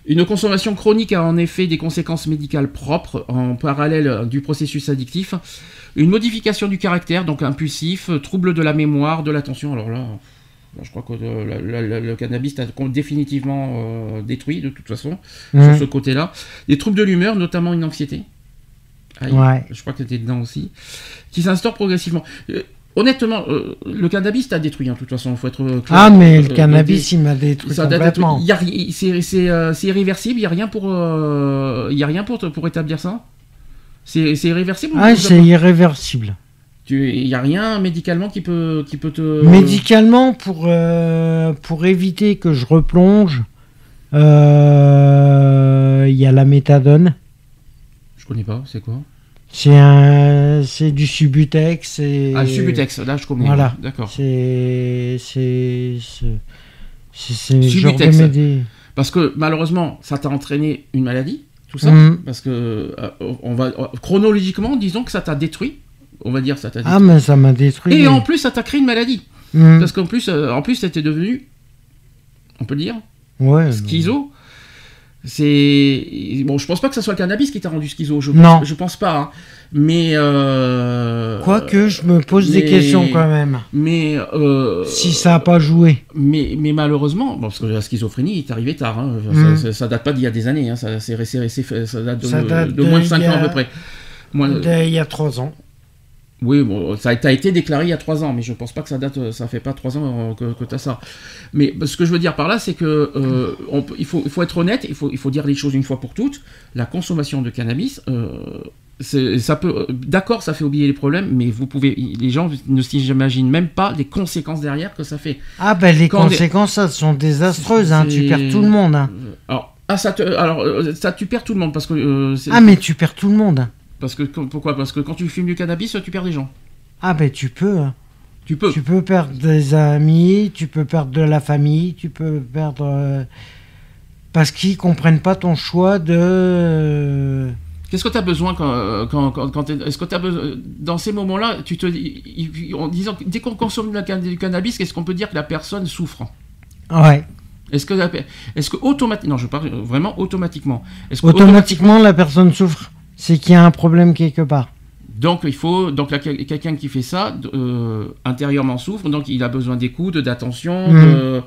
Une consommation chronique a en effet des conséquences médicales propres en parallèle du processus addictif. Une modification du caractère, donc impulsif, trouble de la mémoire, de l'attention. Alors là, je crois que euh, le cannabis t'a définitivement euh, détruit de toute façon sur ce côté-là. Des troubles de l'humeur, notamment une anxiété. Aïe, Ouais. Je crois que tu étais dedans aussi. Qui s'instaure progressivement. Euh, honnêtement, euh, le cannabis t'a détruit, hein, de toute façon. Il faut être euh, clair. Ah, mais Euh, le euh, cannabis, il m'a détruit ça complètement. c'est irréversible, il n'y a rien pour, il y a rien pour, pour établir ça? C'est irréversible Ah, c'est irréversible. tu- Il n'y a rien médicalement qui peut, qui peut te... Médicalement, pour, pour éviter que je replonge, il y a la méthadone. Je connais pas, c'est quoi? C'est un, c'est du Subutex. et- Ah, Subutex, là je connais. Voilà. D'accord. C'est, c'est, c'est, Subutex. Parce que malheureusement, ça t'a entraîné une maladie, tout ça. Mhm. Parce que, euh, on va, chronologiquement, disons que ça t'a détruit. On va dire ça t'a. Ah, mais ça m'a détruit. Et en plus, ça t'a créé une maladie. Mhm. Parce qu'en plus, euh, en plus, t'étais devenu, on peut le dire, Ouais. schizo. C'est bon, je pense pas que ça soit le cannabis qui t'a rendu schizo. Je pense, Non. je pense pas. hein. Mais euh, Quoique, je me pose des questions quand même. Mais euh, Si ça a pas joué. Mais, mais malheureusement, bon, parce que la schizophrénie est arrivée tard. hein. Mm. Ça, ça- date pas d'il y a des années. hein. Ça, c'est, ça date de, Ça date de de moins de il 5 y ans à peu près. Moins de- Il y a trois ans. Oui, bon, ça a, été déclaré il y a 3 ans, mais je pense pas que ça date, ça fait pas 3 ans euh, que, que tu as ça. Mais ce que je veux dire par là, c'est que euh, on il, faut, il faut être honnête, il faut, il faut dire les choses une fois pour toutes. La consommation de cannabis, euh, ça peut, d'accord, ça fait oublier les problèmes, mais vous pouvez, les gens ne s'imaginent même pas les conséquences derrière que ça fait. Ah, ben les Quand conséquences, elles sont désastreuses. Hein. Tu perds tout le monde. hein. Alors, ah, ça, te- alors ça, tu perds tout le monde parce que. euh, Ah, mais tu perds tout le monde. Parce que pourquoi? Parce que quand tu fumes du cannabis, tu perds des gens. Ah, ben tu peux. hein. Tu peux. Tu peux perdre des amis, tu peux perdre de la famille, tu peux perdre. euh, Parce qu'ils comprennent pas ton choix de. euh, Qu'est-ce que tu as besoin quand, quand, quand, est-ce que tu as besoin dans ces moments-là, tu te en disant que dès qu'on consomme du cannabis, qu'est-ce qu'on peut dire que la personne souffre? Ouais. Est-ce que, est-ce que automatiquement, non, je parle vraiment automatiquement. Est-ce que Automatiquement, la personne souffre. C'est qu'il y a un problème quelque part. Donc il faut donc quelqu'un qui fait ça euh, intérieurement souffre, donc il a besoin d'écoute, d'attention, de-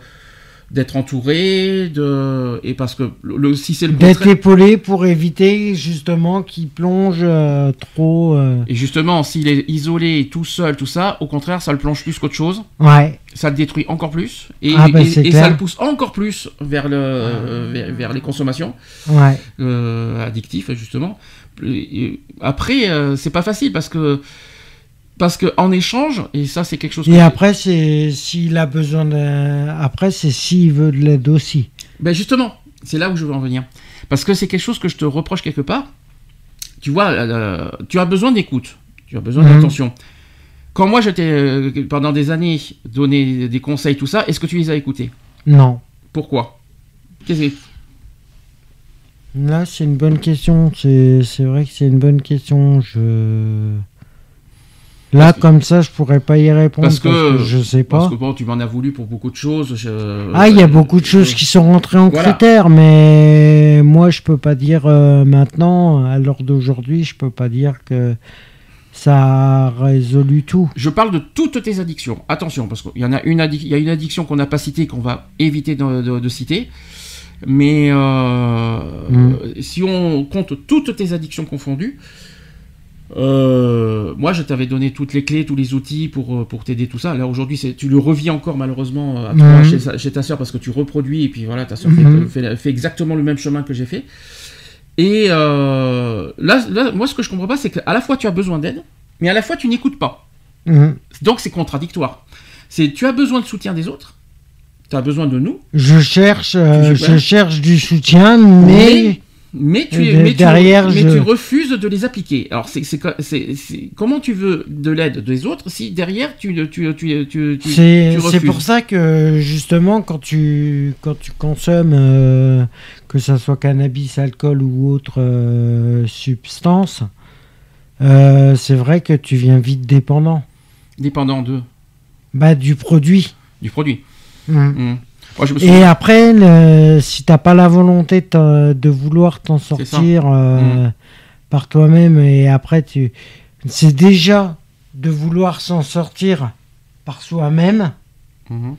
d'être entouré, de et parce que le, si c'est le D'être épaulé pour éviter justement qu'il plonge euh, trop. euh, Et justement, s'il est isolé, tout seul, tout ça, au contraire, ça le plonge plus qu'autre chose. Ouais. Ça le détruit encore plus. Et, Ah bah, et- c'est et clair. ça le pousse encore plus vers, le, vers, vers les consommations Ouais. addictives, justement. Après, euh, c'est pas facile parce que. Parce que en échange, et ça c'est quelque chose. Et que- après, c'est s'il a besoin d'un. Après, c'est s'il veut de l'aide aussi. Ben justement, c'est là où je veux en venir. Parce que c'est quelque chose que je te reproche quelque part. Tu vois, euh, tu as besoin d'écoute, tu as besoin Mhm. d'attention. Quand moi, je t'ai, euh, pendant des années, donné des conseils, tout ça, est-ce que tu les as écoutés? Non. Pourquoi? Qu'est-ce que- Là, c'est une bonne question. C'est vrai que c'est une bonne question. Je. Là, que- comme ça, je pourrais pas y répondre Parce parce que- je sais pas. Parce que bon, tu m'en as voulu pour beaucoup de choses. je- Ah, il y a beaucoup de euh, choses qui sont rentrées en voilà. critères, mais moi, je peux pas dire euh, maintenant, à l'heure d'aujourd'hui, je peux pas dire que ça a résolu tout. Je parle de toutes tes addictions. Attention, parce qu'il y en a une, y a une addiction qu'on n'a pas citée, qu'on va éviter de, de- de citer. Mais euh, Mm. si on compte toutes tes addictions confondues, euh, moi je t'avais donné toutes les clés, tous les outils pour, euh, pour t'aider tout ça. Là aujourd'hui, tu le revis encore malheureusement à toi, Mhm. chez, ta soeur parce que tu reproduis et puis voilà, ta soeur Mhm. fait, fait- fait exactement le même chemin que j'ai fait. Et euh, là, là, moi ce que je comprends pas, c'est qu'à la fois tu as besoin d'aide, mais à la fois tu n'écoutes pas. Mhm. Donc c'est contradictoire. C'est tu as besoin de soutien des autres, tu as besoin de nous, Je cherche, euh, je cherche du soutien, mais mais tu, mais tu- derrière, mais tu refuses de les appliquer. Alors c'est c'est co- c'est- c'est- comment tu veux de l'aide des autres si derrière tu tu tu tu, tu, tu- c'est refuses pour ça que justement, quand tu, quand tu consommes, euh, que ça soit cannabis, alcool ou autre euh, substance, c'est vrai que tu viens vite dépendant dépendant de bah, du produit. du produit. Moi je me souviens- Et après, le- si t'as pas la volonté de, vouloir t'en sortir euh, Mm. par toi-même, et après tu, c'est déjà de vouloir s'en sortir par soi-même. Mhm.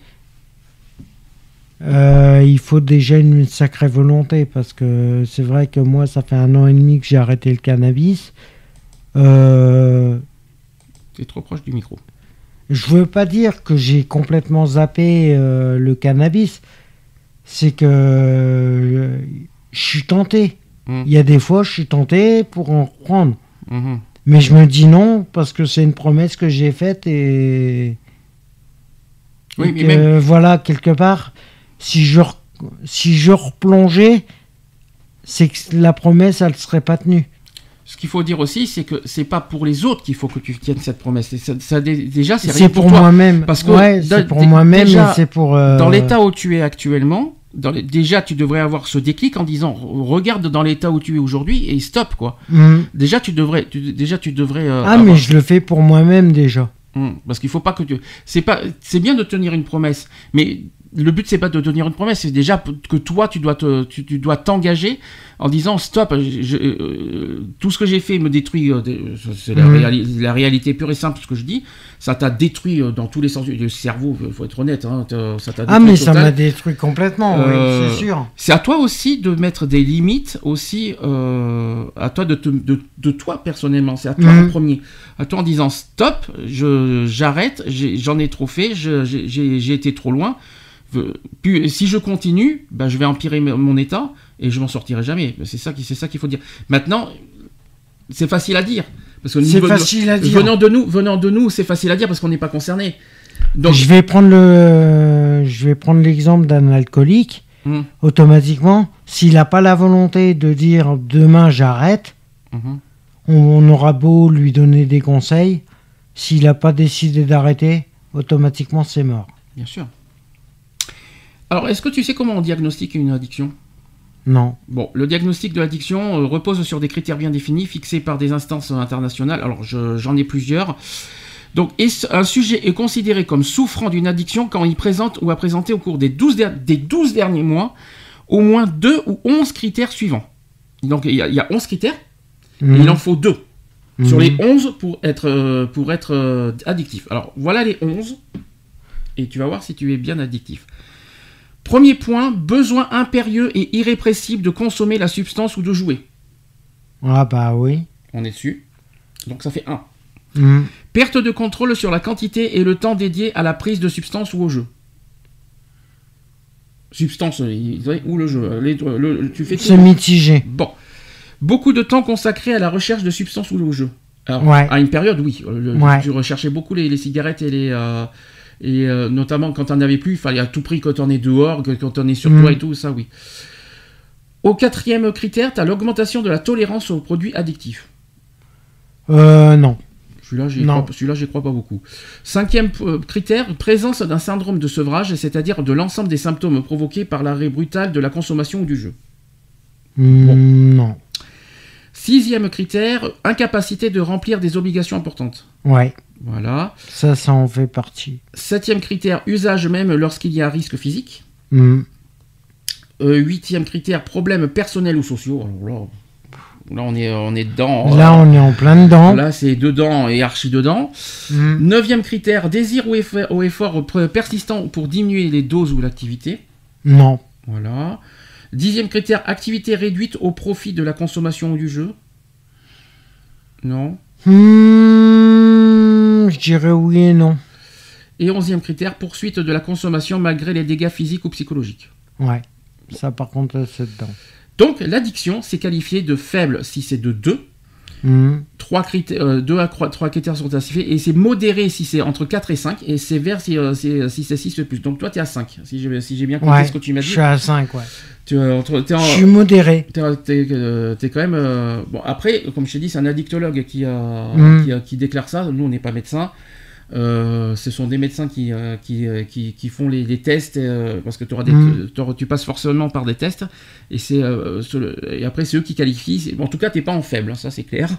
euh, il faut déjà une sacrée volonté parce que c'est vrai que moi, ça fait un an et demi que j'ai arrêté le cannabis. Euh, T'es trop proche du micro. Je veux pas dire que j'ai complètement zappé euh, le cannabis. C'est que euh, je suis tenté. Mm. Il y a des fois, je suis tenté pour en reprendre. Mhm. Mais je me dis non parce que c'est une promesse que j'ai faite et, Oui, et mais que, même- voilà quelque part, si je si je replongeais, c'est que la promesse elle serait pas tenue. Ce qu'il faut dire aussi, c'est que c'est pas pour les autres qu'il faut que tu tiennes cette promesse. Ça, ça, dé- déjà, c'est rien pour, pour moi-même. Parce que ouais, c'est pour moi-même c'est pour. euh, Dans l'état où tu es actuellement, dans les- déjà tu devrais avoir ce déclic en disant regarde dans l'état où tu es aujourd'hui et stop quoi. hmm. Déjà tu devrais, tu- déjà tu devrais. euh, Ah avoir- mais je le fais pour moi-même déjà. Hum, parce qu'il faut pas que tu. C'est pas. C'est bien de tenir une promesse, mais le but c'est pas de tenir une promesse, c'est déjà que toi tu dois te, tu, tu dois t'engager en disant stop. je- euh, tout ce que j'ai fait me détruit. euh, des- c'est la, Mhm. réali- la réalité pure et simple ce que je dis. Ça t'a détruit euh, dans tous les sens du cerveau. Faut être honnête. Hein, ça t'a Ah mais ça m'a détruit complètement, Euh, oui, c'est sûr. C'est à toi aussi de mettre des limites aussi, euh, à toi de, te- de, de toi personnellement, c'est à toi Mhm. en premier. À toi en disant stop, je, j'arrête, j'en ai trop fait, j'ai été trop loin. Puis, si je continue, bah, je vais empirer mon état et je m'en sortirai jamais. C'est ça, qui, c'est ça qu'il faut dire. Maintenant, c'est facile à dire. Parce que C'est niveau de- facile à dire. Venant de nous, venant de nous, c'est facile à dire parce qu'on n'est pas concerné. Donc, Je vais prendre le, je vais prendre l'exemple d'un alcoolique. Mhm. Automatiquement, s'il n'a pas la volonté de dire demain j'arrête, Mhm. on, on aura beau lui donner des conseils, s'il n'a pas décidé d'arrêter, automatiquement c'est mort. Bien sûr. Alors, est-ce que tu sais comment on diagnostique une addiction? Non. Bon, le diagnostic de l'addiction euh, repose sur des critères bien définis, fixés par des instances internationales. Alors, je- j'en ai plusieurs. Donc, un sujet est considéré comme souffrant d'une addiction quand il présente ou a présenté au cours des 12, der- des 12 derniers mois au moins 2 ou 11 critères suivants. Donc, il y, a- il y a 11 critères, et Mhm. il en faut 2 sur Mhm. les 11 pour être, euh, pour être euh, addictif. Alors, voilà les 11, et tu vas voir si tu es bien addictif. Premier point, besoin impérieux et irrépressible de consommer la substance ou de jouer. Ah bah oui. On est dessus. Donc ça fait 1. Mhm. Perte de contrôle sur la quantité et le temps dédié à la prise de substance ou au jeu. Substance il- ou le jeu. les- le- tu fais. C'est mitigé. Bon. Beaucoup de temps consacré à la recherche de substances ou au jeu. Alors, Ouais. à une période, oui. Euh, le- Ouais. Tu recherchais beaucoup les, les cigarettes et les. euh, et euh, notamment quand on avait plus, il fallait à tout prix quand on est dehors, que quand on est sur Mm. toi et tout, ça oui. Au quatrième critère, tu as l'augmentation de la tolérance aux produits addictifs. Euh, non. Celui-là, j'y crois, crois pas beaucoup. Cinquième euh, critère, présence d'un syndrome de sevrage, c'est-à-dire de l'ensemble des symptômes provoqués par l'arrêt brutal de la consommation ou du jeu. Mm, Non. Sixième critère, incapacité de remplir des obligations importantes. Ouais. Voilà. Ça, ça en fait partie. Septième critère, usage même lorsqu'il y a risque physique. Mhm. Euh, huitième critère, problèmes personnels ou sociaux. Alors là, là, on est, on est dedans. Là, on est en plein dedans. Là, c'est dedans et archi dedans. Mhm. Neuvième critère, désir ou effort, ou effort pre- persistant pour diminuer les doses ou l'activité. Non. Voilà. Dixième critère, activité réduite au profit de la consommation ou du jeu. Non. Je dirais oui et non. Et onzième critère, poursuite de la consommation malgré les dégâts physiques ou psychologiques. Ouais. Ça, par contre, c'est dedans. Donc, l'addiction, c'est qualifié de faible si c'est de 2. Mhm. 3 critères, euh, deux à 3, critères sont classifiés. Et c'est modéré si c'est entre 4 et 5. Et sévère si, euh, c'est- si c'est 6 et plus. Donc, toi, tu es à 5. Si j'ai si bien compris Ouais. ce que tu m'as Je dit. suis à 5, ouais. Tu es entre- t'es en- Je suis modéré. T'es, t'es- euh, t'es quand même. euh, Bon, après, comme je t'ai dit, c'est un addictologue qui, a, Mm. qui, a- qui déclare ça. Nous, on n'est pas médecin. Euh, ce sont des médecins qui, euh, qui, euh, qui, qui font les, les tests euh, parce que t'auras des, Mm. tu passes forcément par des tests et c'est euh, après c'est eux qui qualifient. Bon, en tout cas, t'es pas en faible, hein, ça c'est clair.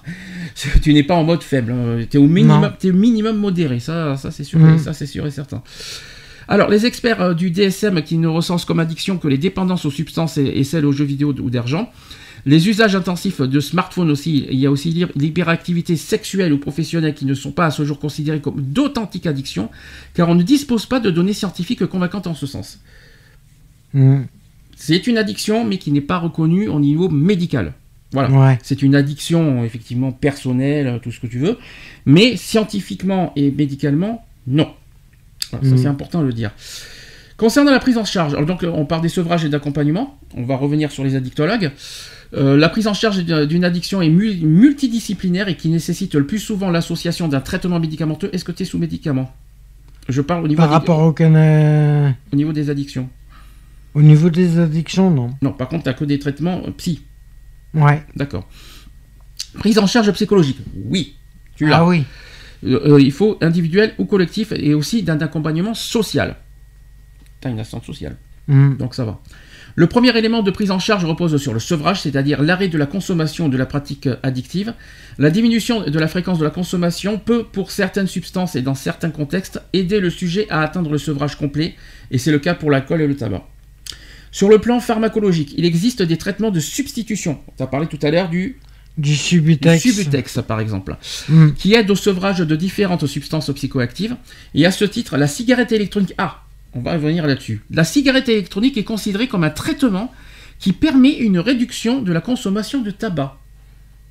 tu n'es pas en mode faible. hein. T'es au minimum, au minimum modéré. Ça, ça c'est sûr, Mm. ça c'est sûr et certain. Alors, les experts euh, du DSM qui ne recensent comme addiction que les dépendances aux substances et, et celles aux jeux vidéo ou d'argent, les usages intensifs de smartphones aussi, il y a aussi l'hyper- l'hyperactivité sexuelle ou professionnelle qui ne sont pas à ce jour considérées comme d'authentiques addictions, car on ne dispose pas de données scientifiques convaincantes en ce sens. Mhm. C'est une addiction, mais qui n'est pas reconnue au niveau médical. Voilà. Ouais. C'est une addiction effectivement personnelle, tout ce que tu veux, mais scientifiquement et médicalement, non. Voilà, Ça c'est important de le dire. Concernant la prise en charge, alors donc on parle des sevrages et d'accompagnement, on va revenir sur les addictologues. Euh, la prise en charge d'une addiction est mul- multidisciplinaire et qui nécessite le plus souvent l'association d'un traitement médicamenteux. Est-ce que tu es sous médicament Je parle au niveau, Par rapport au, cana- au niveau des addictions. au niveau des addictions, non. Non, par contre, tu que des traitements euh, psy. Ouais. D'accord. Prise en charge psychologique. Oui. Tu l'as. Ah oui. Euh, euh, il faut individuel ou collectif et aussi d'un accompagnement social. T'as une assistance sociale, Mhm. donc ça va. Le premier élément de prise en charge repose sur le sevrage, c'est-à-dire l'arrêt de la consommation de la pratique euh, addictive. La diminution de la fréquence de la consommation peut, pour certaines substances et dans certains contextes, aider le sujet à atteindre le sevrage complet, et c'est le cas pour l'alcool et le tabac. Sur le plan pharmacologique, il existe des traitements de substitution. Tu as parlé tout à l'heure du, Du du Subutex. Subutex, par exemple Mhm. qui aide au sevrage de différentes substances psychoactives. Et à ce titre, la cigarette électronique. Ah, on va revenir là-dessus. La cigarette électronique est considérée comme un traitement qui permet une réduction de la consommation de tabac.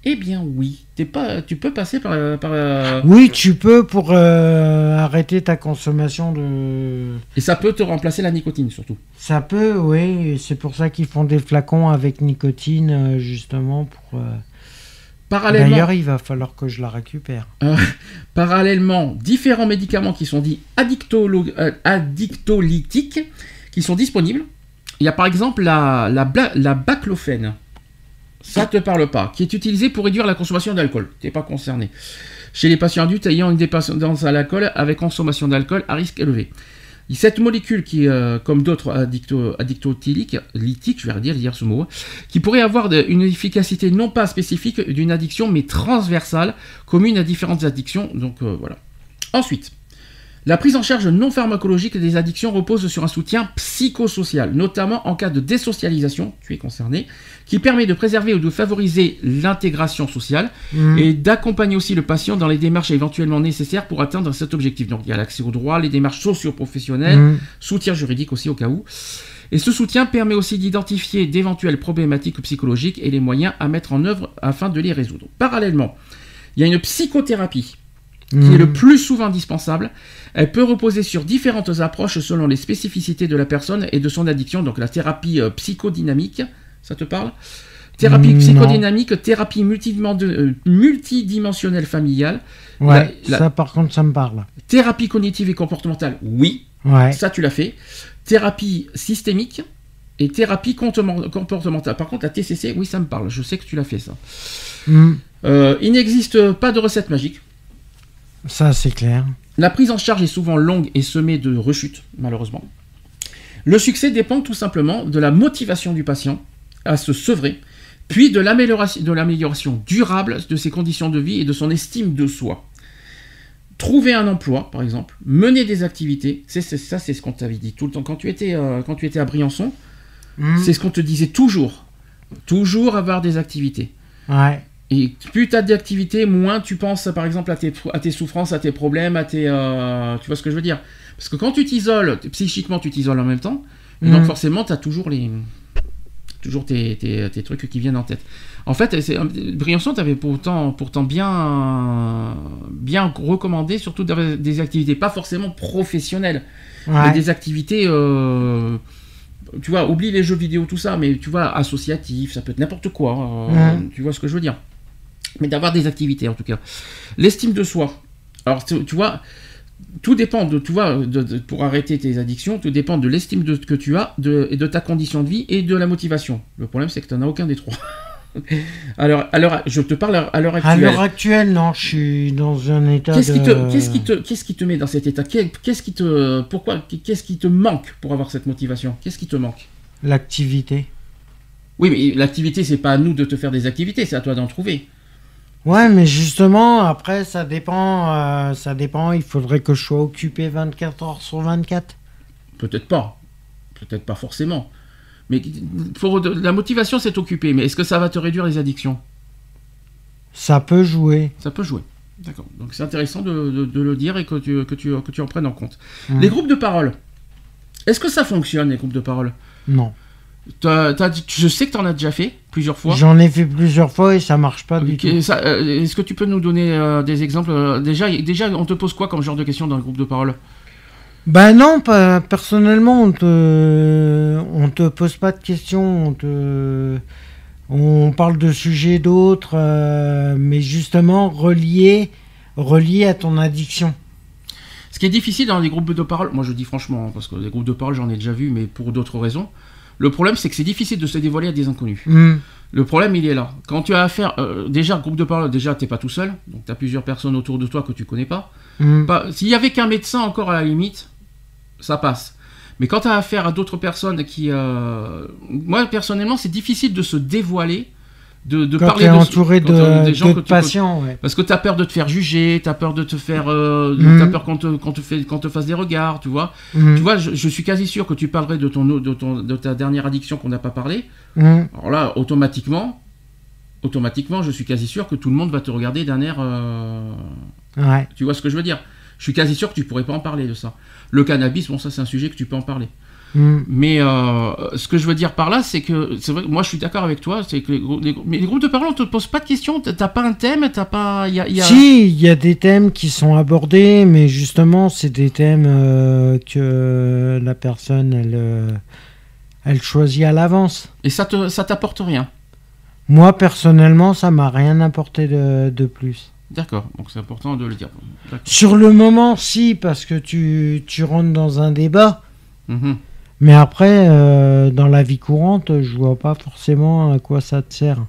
Eh bien oui, pas, tu peux passer par... par, euh, Oui, tu peux pour euh, arrêter ta consommation de. Et ça peut te remplacer la nicotine surtout. Ça peut, oui. C'est pour ça qu'ils font des flacons avec nicotine, euh, justement. Pour. euh, Parallèlement, D'ailleurs, il va falloir que je la récupère. parallèlement, différents médicaments qui sont dits addictolo- euh, addictolytiques qui sont disponibles. Il y a par exemple la, la, bla- la baclofène. Ça te parle pas. Qui est utilisée pour réduire la consommation d'alcool. T'es pas concerné. Chez les patients adultes ayant une dépendance à l'alcool avec consommation d'alcool à risque élevé. Cette molécule qui, euh, comme d'autres addicto, lithiques, je vais redire dire ce mot, qui pourrait avoir une efficacité non pas spécifique d'une addiction, mais transversale, commune à différentes addictions. Donc euh, voilà. Ensuite, la prise en charge non pharmacologique des addictions repose sur un soutien psychosocial, notamment en cas de désocialisation, tu es concerné, qui permet de préserver ou de favoriser l'intégration sociale Mhm. et d'accompagner aussi le patient dans les démarches éventuellement nécessaires pour atteindre cet objectif. Donc il y a l'accès au droit, les démarches socio-professionnelles, Mhm. soutien juridique aussi au cas où. Et ce soutien permet aussi d'identifier d'éventuelles problématiques psychologiques et les moyens à mettre en œuvre afin de les résoudre. Parallèlement, il y a une psychothérapie qui est Mhm. le plus souvent indispensable. Elle peut reposer sur différentes approches selon les spécificités de la personne et de son addiction. Donc la thérapie euh, psychodynamique, ça te parle? Thérapie psychodynamique, thérapie euh, multidimensionnelle familiale, Ouais, la- la- ça par contre, ça me parle. thérapie cognitive et comportementale, oui, Ouais. ça tu l'as fait. Thérapie systémique et thérapie comportement- comportementale. Par contre, la TCC, oui, ça me parle. Je sais que tu l'as fait ça. Mhm. Euh, il n'existe pas de recette magique. Ça, c'est clair. La prise en charge est souvent longue et semée de rechutes, malheureusement. Le succès dépend tout simplement de la motivation du patient à se sevrer, puis de l'amélioration, durable de ses conditions de vie et de son estime de soi. Trouver un emploi, par exemple, mener des activités, c'est, ça c'est ce qu'on t'avait dit tout le temps. Quand tu étais, euh, quand tu étais à Briançon, Mhm. c'est ce qu'on te disait toujours. Toujours avoir des activités. Ouais. Et plus tu as d'activités, moins tu penses par exemple à tes, à tes souffrances, à tes problèmes, à tes. euh, tu vois ce que je veux dire? Parce que quand tu t'isoles, psychiquement tu t'isoles en même temps, et donc Mhm. forcément tu as toujours les. Toujours tes, tes- tes trucs qui viennent en tête. En fait, c'est- Briançon t'avais pourtant, pourtant bien, bien recommandé, surtout des activités, pas forcément professionnelles, mais des activités. euh, tu vois, oublie les jeux vidéo, tout ça, mais tu vois, associatif, ça peut être n'importe quoi. euh, Ouais. Tu vois ce que je veux dire? Mais d'avoir des activités, en tout cas. L'estime de soi. Alors, tu, tu vois, tout dépend de, tu vois, de- de- pour arrêter tes addictions, tout dépend de l'estime de, que tu as, de, et de ta condition de vie et de la motivation. Le problème, c'est que tu n'en as aucun des trois. alors, alors, je te parle à l'heure À actuelle. l'heure actuelle, non, je suis dans un état Qu'est-ce qui, de... te, qu'est-ce, qui te, qu'est-ce qui te met dans cet état? Qu'est- Qu'est-ce qui te, pourquoi, qu'est-ce qui te manque pour avoir cette motivation? Qu'est-ce qui te manque? L'activité. Oui, mais l'activité, c'est pas à nous de te faire des activités, c'est à toi d'en trouver. Ouais, mais justement, après, ça dépend, euh, ça dépend, il faudrait que je sois occupé 24 heures sur 24. Peut-être pas. Peut-être pas forcément. Mais pour de- la motivation, c'est occupé. Mais est-ce que ça va te réduire les addictions? Ça peut jouer. Ça peut jouer. D'accord. Donc c'est intéressant de, de- de le dire et que tu, que, tu, que tu en prennes en compte. Mm. Les groupes de parole. Est-ce que ça fonctionne, les groupes de parole? Non. Dit- Je sais que tu en as déjà fait plusieurs fois. J'en ai fait plusieurs fois et ça marche pas du tout. euh, Est-ce que tu peux nous donner euh, des exemples euh, déjà, déjà, on te pose quoi comme genre de questions dans le groupe de parole? Bah non, pas, personnellement, on te, on te pose pas de questions, on te, on parle de sujets d'autres, euh, mais justement reliés, reliés à ton addiction. Ce qui est difficile dans les groupes de parole, moi je dis franchement, hein, parce que les groupes de parole j'en ai déjà vu, mais pour d'autres raisons. Le problème c'est que c'est difficile de se dévoiler à des inconnus. Hmm. Le problème il est là. Quand tu as affaire, euh, déjà groupe de parole, déjà t'es pas tout seul, donc tu as plusieurs personnes autour de toi que tu connais pas. Hmm. Pas- S'il y avait qu'un médecin encore à la limite, ça passe. Mais quand tu as affaire à d'autres personnes qui... euh, Moi personnellement c'est difficile de se dévoiler, de, de Quand parler es de... entouré de, des gens de que tu patients, ouais. parce que t'as peur de te faire juger, t'as peur de te faire, euh, Mhm. t'as peur qu'on te, qu'on te fait, qu'on te fasse des regards, tu vois. Hmm. Tu vois, je, je suis quasi sûr que tu parlerais de ton, de ton, de ta dernière addiction qu'on n'a pas parlé. Hmm. Alors là, automatiquement, automatiquement, je suis quasi sûr que tout le monde va te regarder d'un air. euh, Ouais. Tu vois ce que je veux dire? Je suis quasi sûr que tu pourrais pas en parler de ça. Le cannabis, bon, ça c'est un sujet que tu peux en parler. Hmm. Mais euh, ce que je veux dire par là, c'est que c'est vrai. que Moi, je suis d'accord avec toi. C'est que les, mais les groupes de parole, on te pose pas de questions. T'as pas un thème, t'as pas. il Y a, il y a- Si, il y a des thèmes qui sont abordés, mais justement, c'est des thèmes euh, que la personne, elle, euh, elle choisit à l'avance. Et ça te, ça t'apporte rien? Moi, personnellement, ça m'a rien apporté de, de plus. D'accord. Donc c'est important de le dire. Sur le moment, si, parce que tu, tu rentres dans un débat, Mhm. Mais après, euh, dans la vie courante, je vois pas forcément à quoi ça te sert.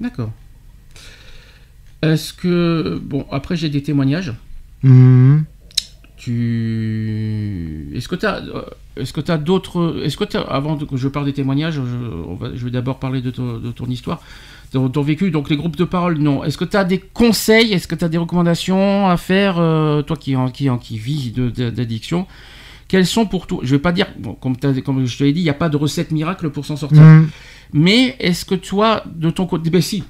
D'accord. Est-ce que bon après j'ai des témoignages. Mhm. Tu est-ce que tu as, est-ce que tu as d'autres, est-ce que t'as- avant que je parle des témoignages, je, on va- je vais d'abord parler de, ton- de ton histoire, de ton vécu. Donc les groupes de parole, non. Est-ce que tu as des conseils, est-ce que tu as des recommandations à faire, euh, toi qui en qui en qui vis de- de- Quelles sont pour toi Je vais pas dire, bon, comme, comme je te l'ai dit, il n'y a pas de recette miracle pour s'en sortir. Mm. Mais est-ce que toi, de ton côté, ben si,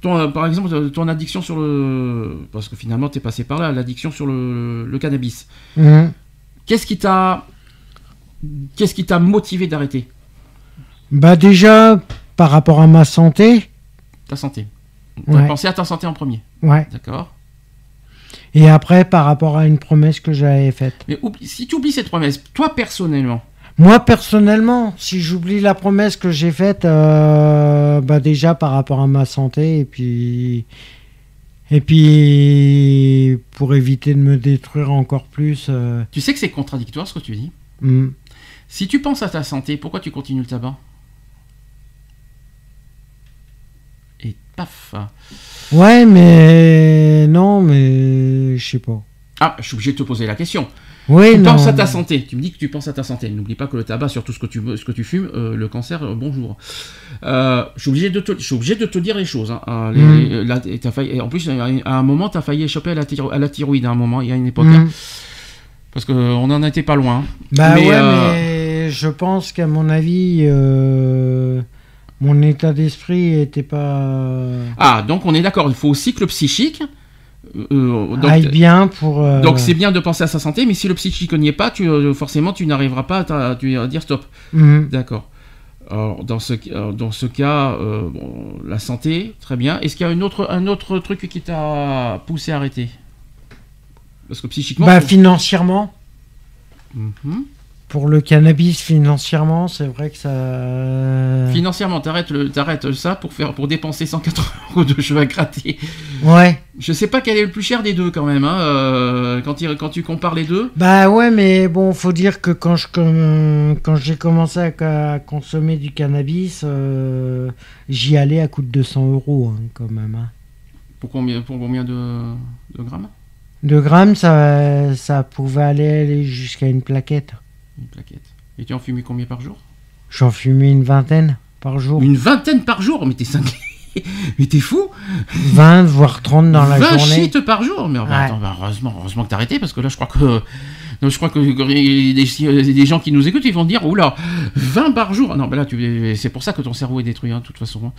ton, euh, par exemple, ton addiction sur le, parce que finalement tu es passé par là, l'addiction sur le, le cannabis. Mm. Qu'est-ce qui t'a, qu'est-ce qui t'a motivé d'arrêter? Bah déjà, par rapport à ma santé, Ta santé. T'as Ouais. pensé à ta santé en premier, ouais. d'accord Et après, par rapport à une promesse que j'avais faite. Mais oublie- si tu oublies cette promesse, toi personnellement, Moi, personnellement, si j'oublie la promesse que j'ai faite, euh, bah déjà par rapport à ma santé, et puis... Et puis, pour éviter de me détruire encore plus... euh, tu sais que c'est contradictoire ce que tu dis? mm. Si tu penses à ta santé, pourquoi tu continues le tabac Et paf Ouais, mais... Non, mais... Je sais pas. Ah, je suis obligé de te poser la question. Oui, tu non. penses à ta santé. Tu me dis que tu penses à ta santé. N'oublie pas que le tabac, surtout ce que tu, ce que tu fumes, euh, le cancer, euh, bonjour. Euh, je, suis obligé de te, je suis obligé de te dire les choses. hein. Les- Mm. la- failli- en plus, à un moment, tu as failli échapper à la, thyro- à la thyroïde. À un moment, il y a une époque. Mm. hein. parce qu'on n'en était pas loin. Bah Mais, ouais, mais je pense qu'à mon avis, mon état d'esprit était pas... Ah, donc on est d'accord. Il faut aussi que le psychique. euh, donc, aille bien pour... euh, donc c'est bien de penser à sa santé, mais si le psychique n'y est pas, tu, euh, forcément, tu n'arriveras pas à, dire stop. mhm. D'accord. Alors, dans ce, dans ce cas, euh, bon, la santé, très bien. Est-ce qu'il y a une autre, un autre truc qui t'a poussé à arrêter? Parce que psychiquement. Bah financièrement, Mhm. Pour le cannabis financièrement, c'est vrai que ça... Financièrement, t'arrêtes, le, t'arrêtes ça pour, faire, pour dépenser 180 euros de cheveux à gratter. Ouais. Je sais pas quel est le plus cher des deux quand même, hein, euh, quand, il- quand tu compares les deux. Bah ouais, mais bon, faut dire que quand je com- quand j'ai commencé à, à consommer du cannabis, euh, j'y allais à coût de 200 euros hein, quand même. hein. Pour combien, pour combien de, de grammes? De grammes, ça, ça pouvait aller jusqu'à une plaquette. Une plaquette. Et tu en fumes combien par jour? J'en fumais une vingtaine par jour. Une vingtaine par jour? Mais t'es cinglé Mais t'es fou 20 voire 30 dans la 20 journée. shit par jour Mais Ouais. attends, bah, heureusement, heureusement que t'as arrêté, parce que là, je crois que... non, je crois que des, gens qui nous écoutent, ils vont dire, oula, 20 par jour Non, mais là, c'est pour ça que ton cerveau est détruit, hein, de toute façon. hein.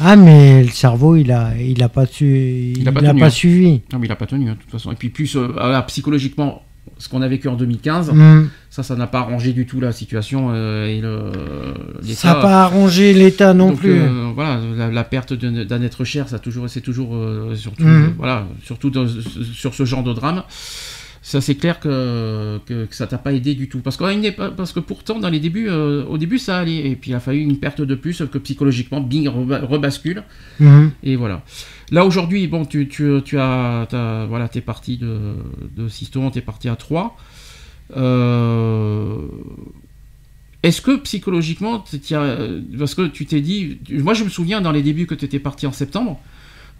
Ah mais le cerveau, il a, il a pas su, il, a pas a tenu, pas hein. suivi. Non, mais il a pas tenu, hein, de toute façon. Et puis, plus, euh, voilà, psychologiquement, ce qu'on a vécu en 2015, Hmm. ça, ça n'a pas arrangé du tout la situation euh, et le... Ça n'a pas arrangé l'état non Donc, plus. euh, voilà, la, la perte d'un être cher, ça a toujours, c'est toujours, euh, surtout, Mhm. euh, voilà, surtout dans- sur ce genre de drame. Ça, c'est clair que, que, que ça t'a pas aidé du tout. Parce, parce que pourtant, dans les débuts, euh, au début, ça allait. Et puis, il a fallu une perte de plus, que psychologiquement, bing, reba- rebascule. Mhm. Et voilà. Là, aujourd'hui, bon, tu, tu, tu as, t'as- voilà, t'es parti de, de Siston, t'es parti à 3. Est-ce que psychologiquement, as- parce que tu t'es dit, moi je me souviens dans les débuts que tu étais parti en septembre,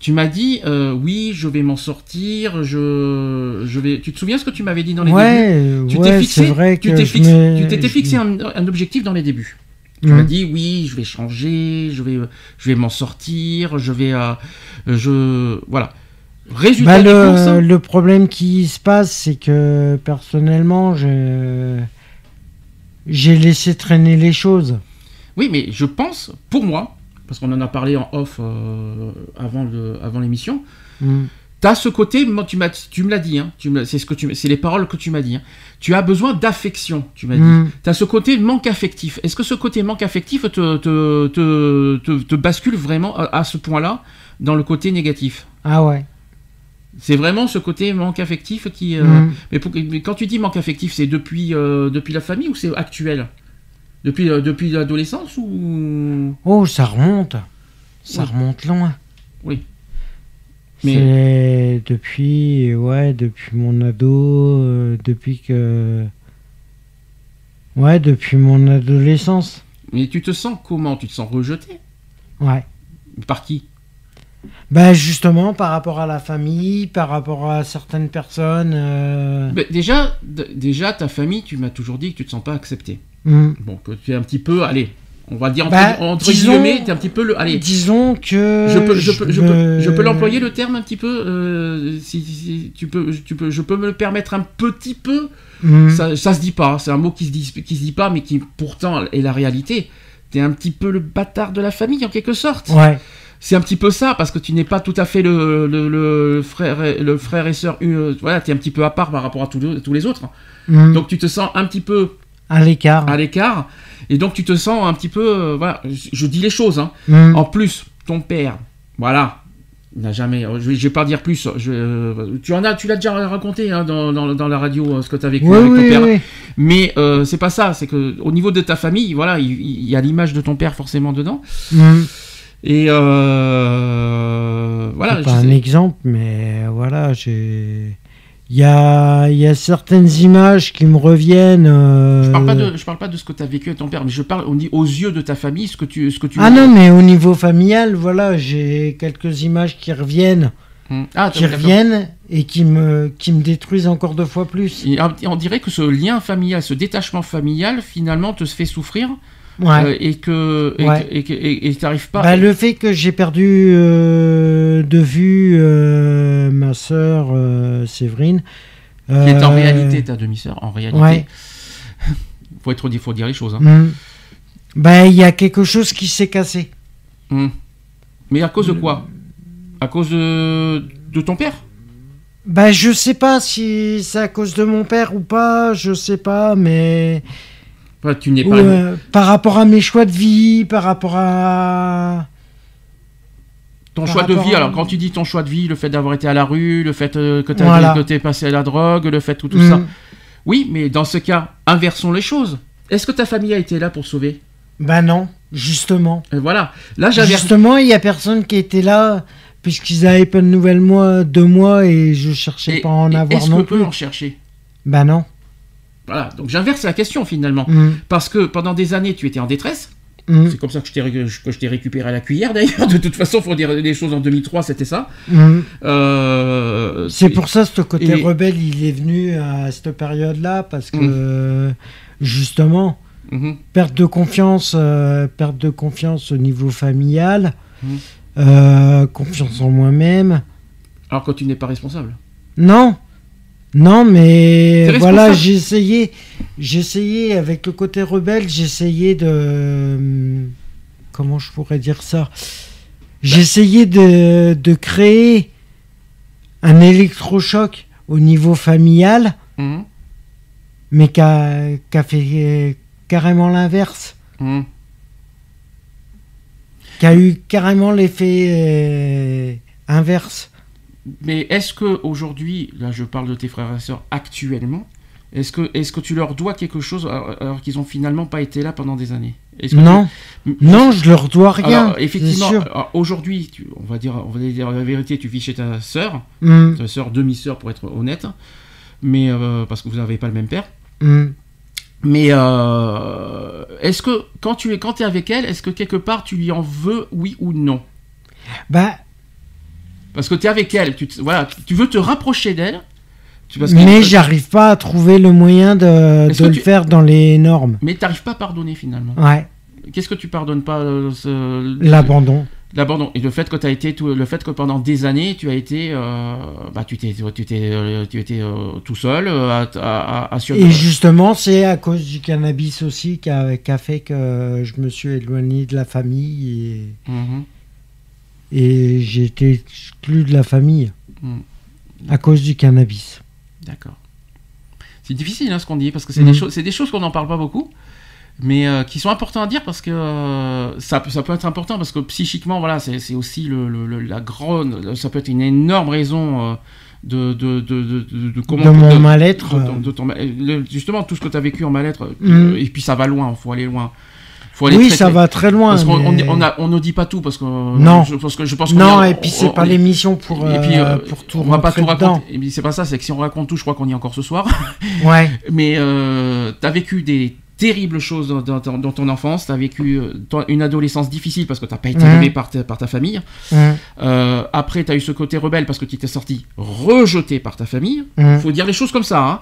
tu m'as dit, euh, oui, je vais m'en sortir, je, je vais. Tu te souviens ce que tu m'avais dit dans les débuts? Ouais, Tu ouais, t'es fixé, c'est vrai tu que t'es je fixé, tu t'étais fixé un, un objectif dans les débuts. Tu m'as dit oui, je vais changer, je vais, je vais m'en sortir, je vais, euh, je, voilà. Résultat Bah, le, le problème qui se passe, c'est que personnellement, je- j'ai laissé traîner les choses. Oui, mais je pense, pour moi, parce qu'on en a parlé en off euh, avant le, avant l'émission, Mm. T'as ce côté, moi, tu, m'as, tu me l'as dit, hein, tu c'est, ce que tu, c'est les paroles que tu m'as dit. hein. Tu as besoin d'affection, tu m'as dit. Mm. Tu as ce côté manque affectif. Est-ce que ce côté manque affectif te, te, te, te- te bascule vraiment à, à ce point-là dans le côté négatif? Ah ouais. C'est vraiment ce côté manque affectif qui. euh, Mm. mais, pour- mais quand tu dis manque affectif, c'est depuis, euh, depuis la famille ou c'est actuel? Depuis, euh, depuis l'adolescence ou? Oh, ça remonte. Ça remonte loin. Oui. Mais- C'est depuis, ouais, depuis mon ado, euh, depuis que. Ouais, depuis mon adolescence. Mais tu te sens comment? Tu te sens rejeté? Ouais. Par qui? Ben justement, par rapport à la famille, par rapport à certaines personnes. euh, Ben, déjà, déjà, ta famille, tu m'as toujours dit que tu te sens pas accepté. hmm. Bon, que tu es un petit peu, allez, on va dire entre, Bah, entre disons- guillemets, t'es un petit peu le, allez, Disons que. je peux, je peux, je me- peux, je peux l'employer le terme un petit peu, euh, si, si- si tu peux, tu peux, je peux me le permettre un petit peu. Hmm. Ça, ça se dit pas, c'est un mot qui se dit, qui se dit pas, mais qui pourtant est la réalité. T'es un petit peu le bâtard de la famille en quelque sorte. Ouais. C'est un petit peu ça parce que tu n'es pas tout à fait le, le, le frère, et- le frère et sœur. euh, voilà, t'es un petit peu à part par rapport à tous les, tous les autres. Hmm. Donc tu te sens un petit peu à l'écart. à l'écart et donc tu te sens un petit peu. euh, voilà, je, je dis les choses. Hein. Hmm. En plus, ton père, voilà, il n'a jamais. Je vais, je vais pas dire plus. Je, euh, tu en as, tu l'as déjà raconté hein, dans, dans, dans la radio euh, ce que tu as vécu Oui, avec ton oui, père. oui. Mais euh, c'est pas ça. C'est que au niveau de ta famille, voilà, il, il y a l'image de ton père forcément dedans. Hmm. Et euh, voilà. C'est pas un exemple, mais voilà, j'ai. Il y a, il y a certaines images qui me reviennent. euh, Je parle pas de, je parle pas de ce que tu as vécu avec ton père, mais je parle au ni- aux yeux de ta famille, ce que tu, ce que tu. Ah non, mais au niveau familial, voilà, j'ai quelques images qui reviennent, Hum. Ah, qui reviennent et qui me, qui me détruisent encore deux fois plus. Et on on dirait que ce lien familial, ce détachement familial, finalement, te fait souffrir Ouais. euh, et que et Ouais. que- et et- et t'arrives pas. Bah, le fait que j'ai perdu euh, de vue euh, ma sœur Séverine. qui est en réalité ta demi-sœur, en réalité. Ouais. faut être, faut dire les choses. Hein. hmm. Bah, il y a quelque chose qui s'est cassé. Hum. Mais à cause de quoi? À cause de, de ton père? Bah, je sais pas si c'est à cause de mon père ou pas, je sais pas, mais Tu n'es pas. euh, par rapport à mes choix de vie, par rapport à Ton par choix de vie, à- alors quand tu dis ton choix de vie, le fait d'avoir été à la rue, le fait euh, que tu Voilà. es passé à la drogue, le fait tout, tout ça. Oui, mais dans ce cas, inversons les choses. Est-ce que ta famille a été là pour sauver? Bah non, justement. Et Voilà. Là. Justement, il y a personne qui était là puisqu'ils avaient pas de nouvelles moi de moi et je cherchais Et- pas à en avoir Est-ce non qu'on peut plus. en chercher? Bah non. Voilà. Donc j'inverse la question finalement. Hmm. Parce que pendant des années, tu étais en détresse. Hmm. C'est comme ça que je t'ai ré- que je t'ai récupéré à la cuillère d'ailleurs. De toute façon, faut dire les choses en 2003, c'était ça. Hmm. Euh, C'est pour ça ce côté et- rebelle, il est venu à cette période-là parce que Mm. justement Mhm. perte de confiance, euh, perte de confiance au niveau familial, Mm. euh, confiance en moi-même. Alors que tu n'es pas responsable. Non, non, mais voilà, j'ai essayé, avec le côté rebelle, j'ai essayé de, comment je pourrais dire ça, j'ai essayé de, de créer un électrochoc au niveau familial, Mhm. mais qui a, fait carrément l'inverse, Mhm. qui a eu carrément l'effet euh, inverse. Mais est-ce que aujourd'hui, là je parle de tes frères et sœurs actuellement, est-ce que, est-ce que tu leur dois quelque chose alors, alors qu'ils ont finalement pas été là pendant des années? Que Non, tu- non, je leur dois rien. Alors, effectivement, aujourd'hui, on va dire, on va dire la vérité, tu vis chez ta sœur, Hum, ta sœur demi-sœur pour être honnête, mais euh, parce que vous n'avez pas le même père. hum. Mais euh, est-ce que quand tu es quand es avec elle, est-ce que quelque part tu lui en veux, oui ou non? Bah, Parce que tu es avec elle, tu, te- voilà, tu veux te rapprocher d'elle. mais j'arrive pas à trouver le moyen de, le tu- faire dans les normes. Mais t'arrives pas à pardonner finalement. Ouais, Qu'est-ce que tu pardonnes pas euh, ce- l'abandon. L'abandon et le fait que tu as été tout, le fait que pendant des années tu as été euh, bah tu t'es tu t'es euh, tu étais tout seul à, à, sur- Et justement, c'est à cause du cannabis aussi qui a, qui a fait que je me suis éloigné de la famille et, et j'ai été exclu de la famille Mm. à cause du cannabis. D'accord. C'est difficile hein, ce qu'on dit parce que c'est Mhm. des choses c'est des choses qu'on n'en parle pas beaucoup mais euh, qui sont importantes à dire parce que euh, ça, peut- ça peut être important parce que psychiquement voilà c'est aussi le, le- le- la grande ça peut être une énorme raison euh, de, de, de, de, comment de mon mal-être. le- justement tout ce que tu as vécu en mal-être euh, et puis ça va loin faut aller loin faut aller oui, très, ça très- va très loin. parce qu'on mais- on, on a- on ne dit pas tout parce que Non. je pense que je pense qu'on Non, a- et puis c'est pas on- l'émission pour, et puis, euh, euh, pour tout on va pas tout raconter. Et puis, c'est pas ça, c'est que si on raconte tout, je crois qu'on y est encore ce soir. Ouais. Mais euh, t'as vécu des terribles choses dans, dans- dans- dans ton enfance, tu as vécu euh, une adolescence difficile parce que tu n'as pas été Mhm. élevé par ta, par ta famille. Hum, Euh, après, tu as eu ce côté rebelle parce que tu t'es sorti rejeté par ta famille. hum. faut dire les choses comme ça. hein.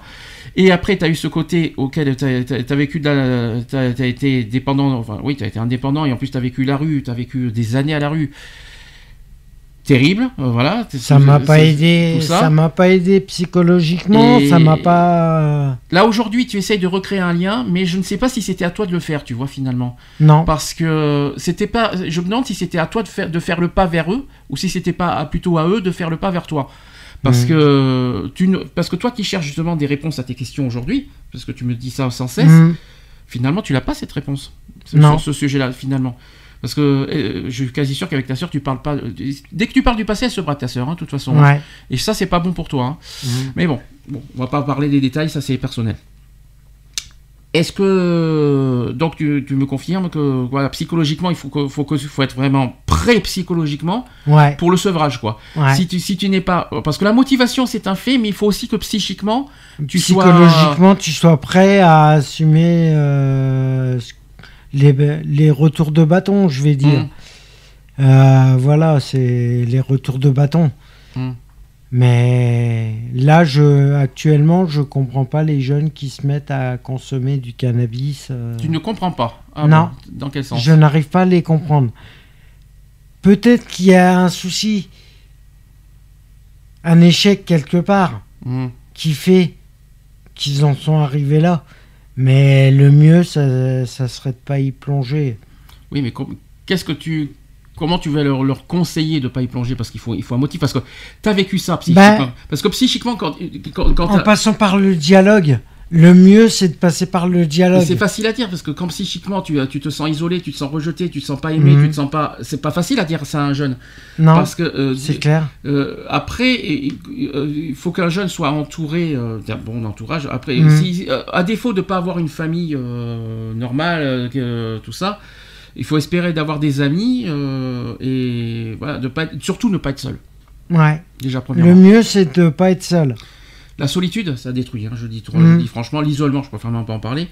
Et après, tu as eu ce côté auquel tu as, vécu, tu as, été dépendant, enfin oui, tu as été indépendant et en plus tu as vécu la rue, tu as vécu des années à la rue. Terrible, euh, voilà. Ça m'a pas aidé, ça, m'a pas aidé psychologiquement, Et- ça m'a pas. Là aujourd'hui, tu essayes de recréer un lien, mais je ne sais pas si c'était à toi de le faire, tu vois finalement, Non. parce que c'était pas. Je me demande si c'était à toi de faire de faire le pas vers eux ou si c'était pas plutôt à eux de faire le pas vers toi. Parce Mhm. que tu ne, parce que toi qui cherches justement des réponses à tes questions aujourd'hui, parce que tu me dis ça sans cesse, Hum, finalement tu l'as pas cette réponse Non. sur ce sujet-là finalement. Parce que euh, je suis quasi sûr qu'avec ta sœur tu parles pas. Dès que tu parles du passé, elle se braque ta sœur, hein, de toute façon. Ouais. Et ça c'est pas bon pour toi. hein. Hum. Mais bon, bon, on va pas parler des détails, ça c'est personnel. Est-ce que donc tu, tu me confirmes que voilà psychologiquement il faut que, faut que faut être vraiment prêt psychologiquement Ouais. pour le sevrage quoi. ouais. Si tu si tu n'es pas parce que la motivation c'est un fait mais il faut aussi que psychiquement tu sois- Psychologiquement, tu sois prêt à assumer euh, les, les retours de bâton, je vais dire. Mm. Euh, voilà, c'est les retours de bâton. Mm. Mais là, je, actuellement, je comprends pas les jeunes qui se mettent à consommer du cannabis. euh, tu ne comprends pas. Ah Non. bon, dans quel sens? Je n'arrive pas à les comprendre. Peut-être qu'il y a un souci, un échec quelque part Mm. qui fait qu'ils en sont arrivés là. Mais le mieux, ça, ça serait de pas y plonger. Oui, mais qu'est-ce que tu comment tu vas leur, leur conseiller de pas y plonger parce qu'il faut il faut un motif parce que tu as vécu ça psychiquement Ben- parce que psychiquement quand quand, quand En passant par le dialogue, le mieux, c'est de passer par le dialogue. C'est facile à dire parce que quand psychiquement tu, tu te sens isolé, tu te sens rejeté, tu te sens pas aimé, Mhm. tu te sens pas. C'est pas facile à dire ça à un jeune. Non, parce que euh, c'est clair. euh, après, euh, il faut qu'un jeune soit entouré euh, d'un bon entourage. Après, Mhm. si, à défaut de pas avoir une famille normale, tout ça, il faut espérer d'avoir des amis euh, et voilà, de pas surtout ne pas être seul. Ouais. Déjà Le premièrement. mieux, c'est de pas être seul. La solitude, ça détruit. hein, je, dis, je Mhm. dis franchement, l'isolement, je préfère même pas en parler.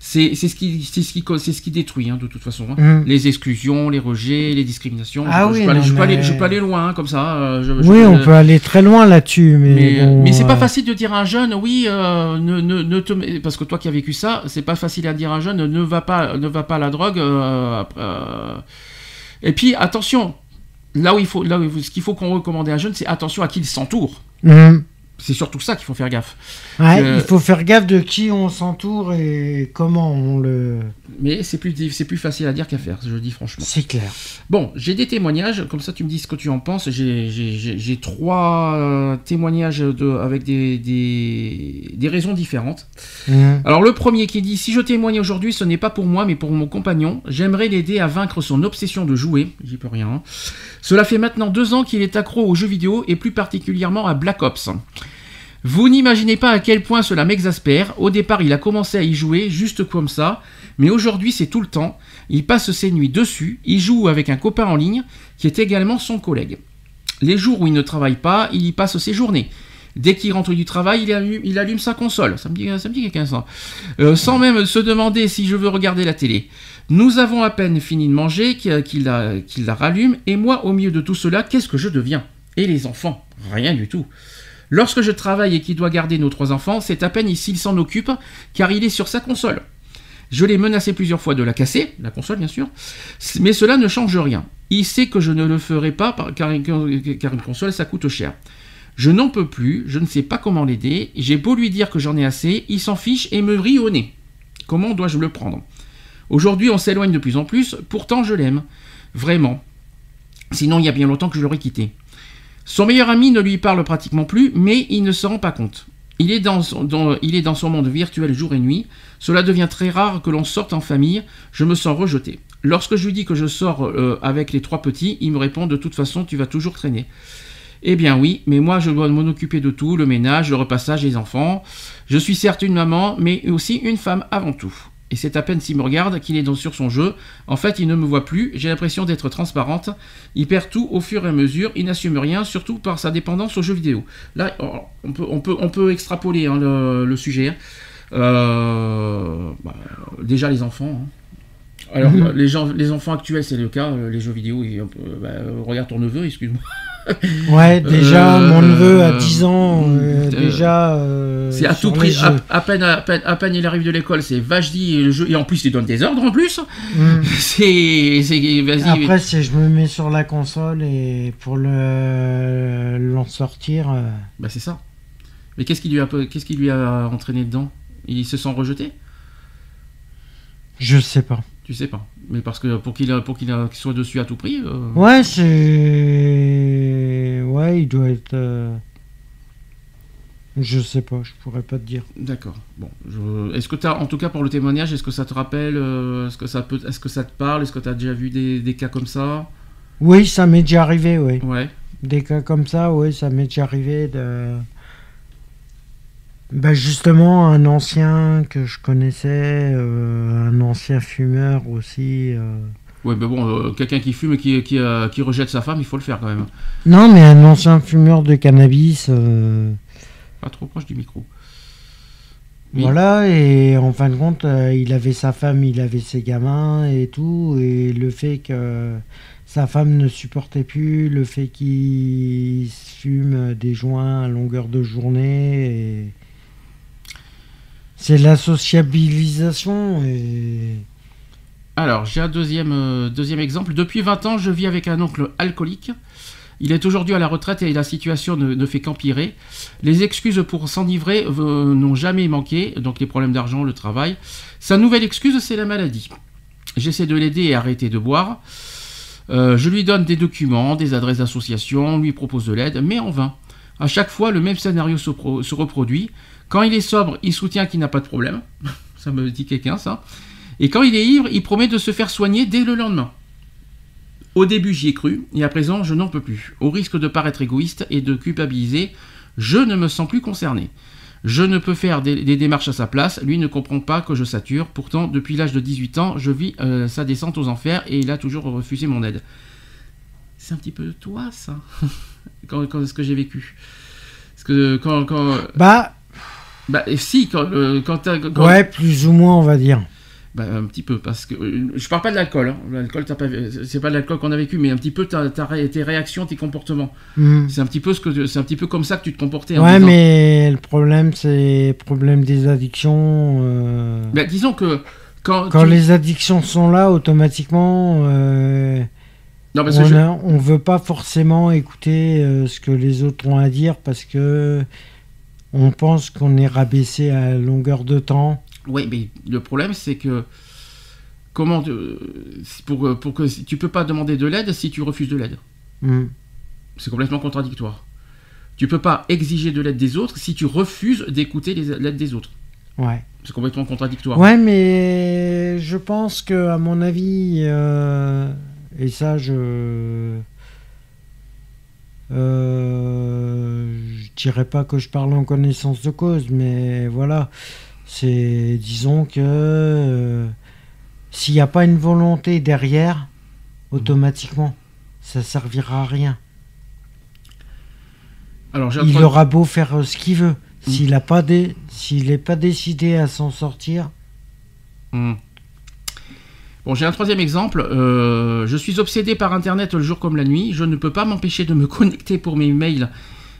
C'est ce qui, c'est ce qui, c'est ce qui détruit hein, de toute façon. hein. Mhm. Les exclusions, les rejets, les discriminations. Ah je, oui, je peux aller, non, je peux aller- mais- je peux aller loin hein, comme ça. euh, je- Oui, on peut aller très loin là-dessus, mais, Mais, bon, mais c'est pas euh, facile de dire à un jeune, oui, euh, ne, ne, ne te parce que toi qui as vécu ça, c'est pas facile à dire à un jeune, ne va pas, ne va pas à la drogue. euh, euh. Et puis attention, là où il faut, là où ce qu'il faut qu'on recommande à un jeune, c'est attention à qui il s'entoure. mhm. C'est surtout ça qu'il faut faire gaffe. Ouais, Il faut faire gaffe de qui on s'entoure et comment on le. Mais c'est plus, c'est plus facile à dire qu'à faire, je le dis franchement. C'est clair. Bon, j'ai des témoignages, comme ça tu me dis ce que tu en penses. J'ai- trois euh, témoignages de, avec des, des, des raisons différentes. Mhm. Alors le premier qui dit Si je témoigne aujourd'hui, ce n'est pas pour moi, mais pour mon compagnon. J'aimerais l'aider à vaincre son obsession de jouer. J'y peux rien. hein. Cela fait maintenant deux ans qu'il est accro aux jeux vidéo et plus particulièrement à Black Ops. Vous n'imaginez pas à quel point cela m'exaspère. Au départ, il a commencé à y jouer juste comme ça, mais aujourd'hui, c'est tout le temps. Il passe ses nuits dessus. Il joue avec un copain en ligne qui est également son collègue. Les jours où il ne travaille pas, il y passe ses journées. Dès qu'il rentre du travail, il allume, sa console. Ça me dit, ça quelqu'un. Euh, sans même se demander si je veux regarder la télé. Nous avons à peine fini de manger qu'il la rallume, et moi, au milieu de tout cela, qu'est-ce que je deviens? Et les enfants? Rien du tout. Lorsque je travaille et qu'il doit garder nos trois enfants, c'est à peine s'il s'en occupe, car il est sur sa console. Je l'ai menacé plusieurs fois de la casser, la console bien sûr, mais cela ne change rien. Il sait que je ne le ferai pas car une console ça coûte cher. Je n'en peux plus, je ne sais pas comment l'aider, j'ai beau lui dire que j'en ai assez, il s'en fiche et me rit au nez. Comment dois-je le prendre? Aujourd'hui on s'éloigne de plus en plus, pourtant je l'aime. Vraiment. Sinon il y a bien longtemps que je l'aurais quitté. Son meilleur ami ne lui parle pratiquement plus, mais il ne se rend pas compte. Il est dans son, monde virtuel jour et nuit. Cela devient très rare que l'on sorte en famille. Je me sens rejeté. Lorsque je lui dis que je sors euh, avec les trois petits, il me répond de toute façon tu vas toujours traîner. Eh bien oui, mais moi je dois m'en occuper de tout, le ménage, le repassage, les enfants. Je suis certes une maman, mais aussi une femme avant tout. Et c'est à peine s'il me regarde qu'il est dans sur son jeu. En fait, il ne me voit plus, j'ai l'impression d'être transparente. Il perd tout au fur et à mesure, il n'assume rien, surtout par sa dépendance aux jeux vidéo. Là, oh, on peut, on peut, on peut extrapoler hein, le, le sujet. hein. Euh, bah, déjà les enfants. hein. Alors Mhm. les, gens, les enfants actuels c'est le cas, euh, les jeux vidéo, ils, euh, bah, regarde ton neveu, excuse-moi. Ouais, déjà, Euh, mon neveu à euh, 10 ans, euh, euh, déjà. euh, C'est à tout prix, à, peine, à, peine, à peine il arrive de l'école, c'est vache dit et le jeu, et en plus il donne des ordres en plus. Mm. C'est, vas-y. Après, si je me mets sur la console et pour le l'en sortir, Bah c'est ça. Mais qu'est-ce qui lui a, qu'est-ce qui lui a entraîné dedans? Il se sent rejeté? Je sais pas. Tu sais pas. Mais parce que pour qu'il, pour qu'il, soit dessus à tout prix. Ouais, c'est. Ouais, il doit être. euh, Je sais pas, je pourrais pas te dire. D'accord. Bon, je- est-ce que tu as, en tout cas pour le témoignage, est-ce que ça te rappelle, euh, est-ce que ça peut, est-ce que ça te parle, est-ce que tu as déjà vu des, des cas comme ça? Oui, ça m'est déjà arrivé, oui. Ouais. Des cas comme ça, oui, ça m'est déjà arrivé de. Bah justement, un ancien que je connaissais, euh, un ancien fumeur aussi. euh. Ouais, mais bon, euh, quelqu'un qui fume et qui, qui, euh, qui rejette sa femme, il faut le faire quand même. Non, mais un ancien fumeur de cannabis. euh, Pas trop proche du micro. Oui. Voilà, et en fin de compte, euh, il avait sa femme, il avait ses gamins et tout, et le fait que sa femme ne supportait plus, le fait qu'il fume des joints à longueur de journée, et... c'est la sociabilisation, et... Alors, j'ai un deuxième, euh, exemple. Depuis 20 ans, je vis avec un oncle alcoolique. Il est aujourd'hui à la retraite et la situation ne, fait qu'empirer. Les excuses pour s'enivrer euh, n'ont jamais manqué, donc les problèmes d'argent, le travail. Sa nouvelle excuse, c'est la maladie. J'essaie de l'aider à arrêter de boire. Euh, je lui donne des documents, des adresses d'associations, lui propose de l'aide, mais en vain. À chaque fois, le même scénario se reproduit. Quand il est sobre, il soutient qu'il n'a pas de problème. ça me dit quelqu'un, ça. Et quand il est ivre, il promet de se faire soigner dès le lendemain. Au début, j'y ai cru, et à présent, je n'en peux plus. Au risque de paraître égoïste et de culpabiliser, je ne me sens plus concerné. Je ne peux faire des, des démarches à sa place, lui ne comprend pas que je sature. Pourtant, depuis l'âge de 18 ans, je vis euh, sa descente aux enfers et il a toujours refusé mon aide. C'est un petit peu toi, ça, quand, quand- ce que j'ai vécu? Parce que quand. quand Bah, bah, si, quand, euh, quand quand- ouais, plus ou moins, on va dire. Bah, un petit peu, parce que euh, je parle pas de l'alcool. hein. L'alcool, t'as pas, c'est pas de l'alcool qu'on a vécu, mais un petit peu ta ré- tes réactions, tes comportements. Hmm. C'est un petit peu ce que, c'est un petit peu comme ça que tu te comportais. Ouais, disant- mais le problème, c'est le problème des addictions. euh, Bah, disons que quand, Quand tu- les addictions sont là, automatiquement, euh, non, parce que on, je- a- on veut pas forcément écouter euh, ce que les autres ont à dire parce que on pense qu'on est rabaissé à longueur de temps. Oui, mais le problème, c'est que comment te- pour, pour que tu peux pas demander de l'aide si tu refuses de l'aide. Hmm. C'est complètement contradictoire. Tu peux pas exiger de l'aide des autres si tu refuses d'écouter l'aide des autres. Ouais. C'est complètement contradictoire. Ouais, mais je pense que, à mon avis, euh, et ça, je. Euh, je dirais pas que je parle en connaissance de cause, mais voilà. C'est. Disons que. euh, S'il n'y a pas une volonté derrière, automatiquement, ça servira à rien. Alors, Il aura beau faire euh, ce qu'il veut. S'il n'a pas, dé- s'il n'est pas décidé à s'en sortir, Hmm. Bon, j'ai un troisième exemple. Euh, je suis obsédé par Internet le jour comme la nuit. Je ne peux pas m'empêcher de me connecter pour mes mails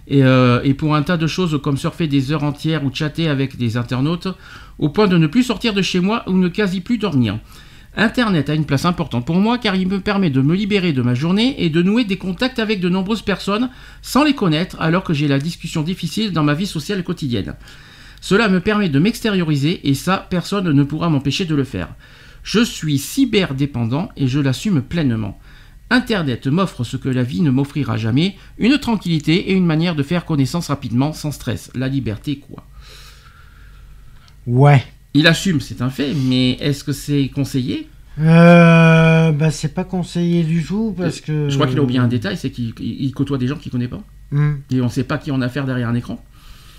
et, euh, et pour un tas de choses comme surfer des heures entières ou chatter avec des internautes, au point de ne plus sortir de chez moi ou ne quasi plus dormir. Internet a une place importante pour moi car il me permet de me libérer de ma journée et de nouer des contacts avec de nombreuses personnes sans les connaître alors que j'ai la discussion difficile dans ma vie sociale quotidienne. Cela me permet de m'extérioriser et ça, personne ne pourra m'empêcher de le faire. Je suis cyberdépendant et je l'assume pleinement. Internet m'offre ce que la vie ne m'offrira jamais, une tranquillité et une manière de faire connaissance rapidement, sans stress. La liberté, quoi. ouais. Il assume, c'est un fait, mais est-ce que c'est conseillé? Euh, bah, c'est pas conseillé du tout parce que. Je crois qu'il a oublié un détail, c'est qu'il il- il côtoie des gens qu'il connaît pas. Hmm. Et on ne sait pas qui on a affaire derrière un écran.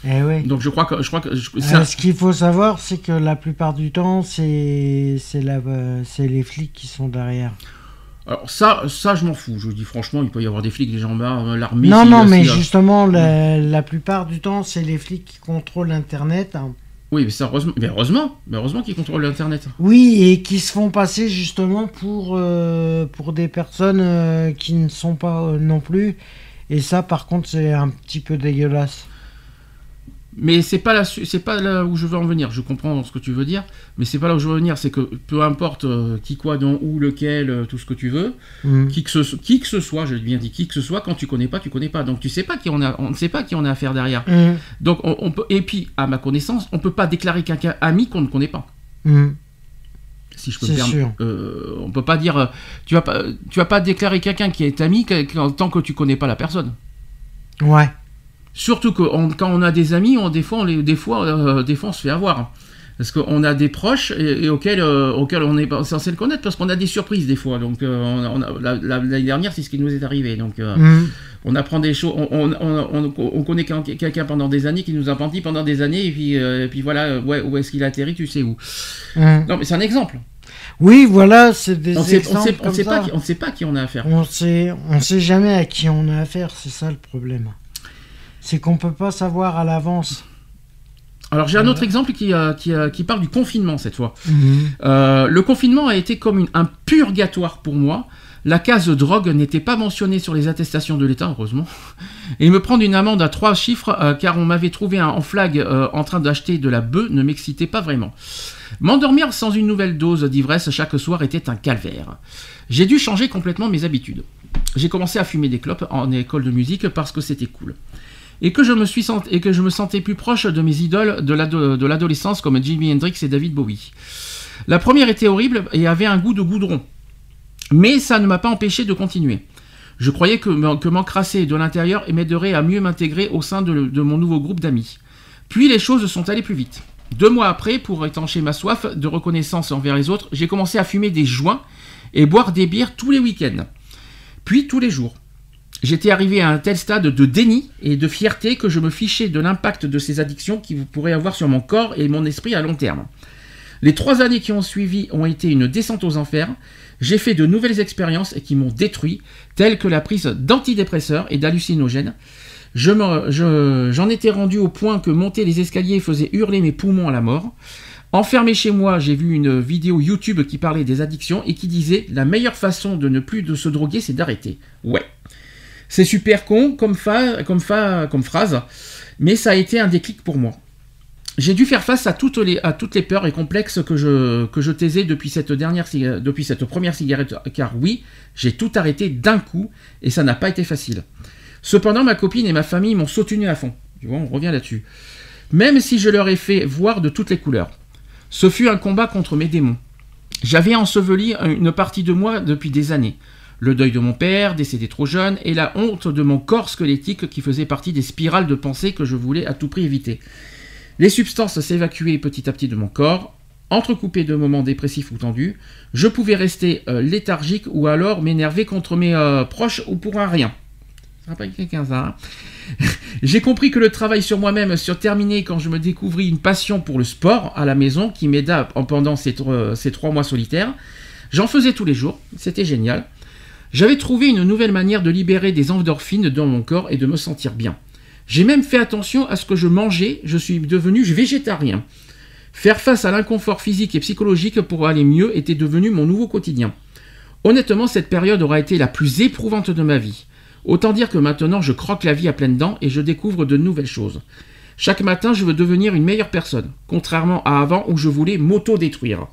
Eh ouais. Donc je crois que... Je crois que je- Euh, un- ce qu'il faut savoir, c'est que la plupart du temps, c'est c'est euh, c'est les flics qui sont derrière. Alors ça, ça je m'en fous. Je dis franchement, il peut y avoir des flics, des gendarmes, l'armée... non, non, mais justement, la, la plupart du temps, c'est les flics qui contrôlent Internet. hein. Oui, mais ça, heureusement, mais heureusement, mais heureusement qu'ils contrôlent l'Internet. Oui, et qui se font passer justement pour, euh, pour des personnes euh, qui ne sont pas euh, non plus. Et ça, par contre, c'est un petit peu dégueulasse. Mais c'est pas là, c'est pas là où je veux en venir. Je comprends ce que tu veux dire, mais c'est pas là où je veux en venir. C'est que peu importe euh, qui, quoi, dont, où, lequel, euh, tout ce que tu veux, Mhm. qui que, ce, qui que ce soit, j'ai bien dit qui que ce soit, quand tu connais pas, tu connais pas. Donc tu sais pas qui on a, on ne sait pas qui on a affaire derrière. Mhm. Donc on, on peut, et puis à ma connaissance, on peut pas déclarer quelqu'un ami qu'on ne connaît pas. Mhm. Si je peux me permettre. Euh, on peut pas dire, tu vas pas, tu vas pas déclarer quelqu'un qui est ami tant que tu connais pas la personne. Ouais. Surtout que on- quand on a des amis, on, des fois, on les, des fois, euh, des fois, on se fait avoir. Parce qu'on a des proches et, et auxquels, euh, auxquels on est pas censé le connaître parce qu'on a des surprises des fois. Donc, euh, on a- on a- la- la- l'année dernière, c'est ce qui nous est arrivé. Donc, Mhm. on apprend des choses. On, on- on- on- on connaît quel- quelqu'un pendant des années qui nous a menti pendant des années et puis, et puis voilà, ouais, où est-ce qu'il a atterri, tu sais où. Mhm. Non, mais c'est un exemple. Oui, voilà, c'est des On sait, on sait, on sait pas, qui- on sait pas qui on a affaire. On sait, on sait jamais à qui on a affaire, c'est ça le problème. C'est qu'on peut pas savoir à l'avance. Alors j'ai un autre exemple qui, euh, qui, euh, qui parle du confinement cette fois. Mhm. Euh, le confinement a été comme une- un purgatoire pour moi. La case drogue n'était pas mentionnée sur les attestations de l'État, heureusement. Et me prendre une amende à trois chiffres, euh, car on m'avait trouvé un- en flag euh, en train d'acheter de la bœuf, ne m'excitait pas vraiment. M'endormir sans une nouvelle dose d'ivresse chaque soir était un calvaire. J'ai dû changer complètement mes habitudes. J'ai commencé à fumer des clopes en école de musique parce que c'était cool. Et que, je me sentais plus proche de mes idoles de l'ado- de l'adolescence comme Jimi Hendrix et David Bowie. La première était horrible et avait un goût de goudron. Mais ça ne m'a pas empêché de continuer. Je croyais que m'encrasser de l'intérieur m'aiderait à mieux m'intégrer au sein de, de mon nouveau groupe d'amis. Puis les choses sont allées plus vite. Deux mois après, pour étancher ma soif de reconnaissance envers les autres, j'ai commencé à fumer des joints et boire des bières tous les week-ends. Puis tous les jours. J'étais arrivé à un tel stade de déni et de fierté que je me fichais de l'impact de ces addictions qui pourraient avoir sur mon corps et mon esprit à long terme. Les trois années qui ont suivi ont été une descente aux enfers. J'ai fait de nouvelles expériences qui m'ont détruit, telles que la prise d'antidépresseurs et d'hallucinogènes. J'en étais rendu au point que monter les escaliers faisait hurler mes poumons à la mort. Enfermé chez moi, j'ai vu une vidéo YouTube qui parlait des addictions et qui disait la meilleure façon de ne plus de se droguer, c'est d'arrêter. Ouais. C'est super con comme, fa- comme, fa- comme phrase, mais ça a été un déclic pour moi. J'ai dû faire face à toutes les, peurs et complexes que je, taisais depuis cette première cigarette, car oui, j'ai tout arrêté d'un coup et ça n'a pas été facile. Cependant, ma copine et ma famille m'ont soutenu à fond. Tu vois, on revient là-dessus. Même si je leur ai fait voir de toutes les couleurs. Ce fut un combat contre mes démons. J'avais enseveli une partie de moi depuis des années. Le deuil de mon père, décédé trop jeune, et la honte de mon corps squelettique qui faisait partie des spirales de pensée que je voulais à tout prix éviter. Les substances s'évacuaient petit à petit de mon corps, entrecoupées de moments dépressifs ou tendus. Je pouvais rester euh, léthargique ou alors m'énerver contre mes euh, proches ou pour un rien. Ça rappelle quelqu'un ça hein J'ai compris que le travail sur moi-même se terminait quand je me découvris une passion pour le sport à la maison qui m'aida pendant ces, ces trois mois solitaires. J'en faisais tous les jours, c'était génial. J'avais trouvé une nouvelle manière de libérer des endorphines dans mon corps et de me sentir bien. J'ai même fait attention à ce que je mangeais, je suis devenu végétarien. Faire face à l'inconfort physique et psychologique pour aller mieux était devenu mon nouveau quotidien. Honnêtement, cette période aura été la plus éprouvante de ma vie. Autant dire que maintenant je croque la vie à pleines dents et je découvre de nouvelles choses. Chaque matin, je veux devenir une meilleure personne, contrairement à avant où je voulais m'auto-détruire.